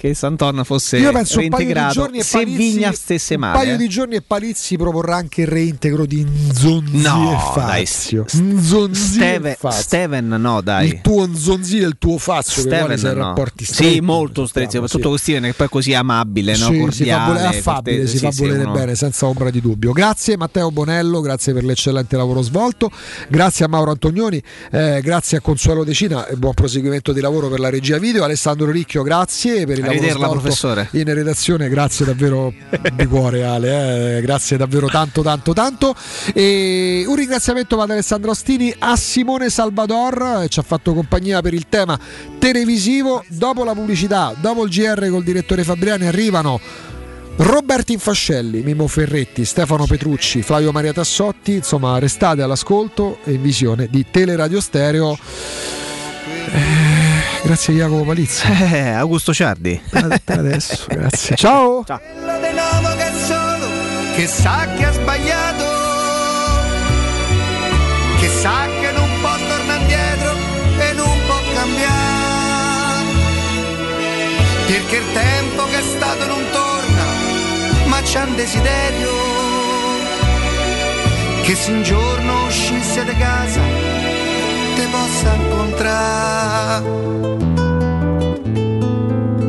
che Santon fosse Io penso un paio di reintegrato giorni e se Palizzi, Vigna stesse un male. paio eh. di giorni e Palizzi proporrà anche il reintegro di Nzonzi No, e dai, Fazio. Nzonzi e Steven, Fazio. Steven, no, dai. Il tuo Nzonzi e il tuo Fazio, che Steven, sei no. rapporti stretti. Sì, molto stretti, soprattutto con Steven che poi è così amabile, no? Sì, si fa cordiale, volere, affabile, cortese, si fa sì, sì, volere uno- bene senza ombra di dubbio. Grazie Matteo Bonello, grazie per l'eccellente lavoro svolto, grazie a Mauro Antonioni, eh, grazie a Consuelo Decina e buon proseguimento di lavoro per la regia video. Alessandro Ricchio, grazie per il lavoro Arrivederla, professore. in redazione, grazie davvero di cuore Ale, eh, grazie davvero tanto tanto tanto. E un ringraziamento ad Alessandro Ostini, a Simone Salvador, eh, ci ha fatto compagnia per il tema televisivo. Dopo la pubblicità, dopo il GR col direttore Fabriani arrivano Roberto Infascelli, Mimo Ferretti, Stefano Petrucci, Flavio Maria Tassotti, insomma restate all'ascolto e in visione di Teleradio Stereo. Eh, grazie a Jacopo Palizzi. Eh, Augusto Ciardi. Per adesso, grazie. Ciao. Ciao. di nuovo che è solo, che sa che ha sbagliato, che sa che non può tornare indietro e non può cambiare, perché il tempo che è stato non torna, ma c'è un desiderio, che se un giorno uscisse di casa a encontrar.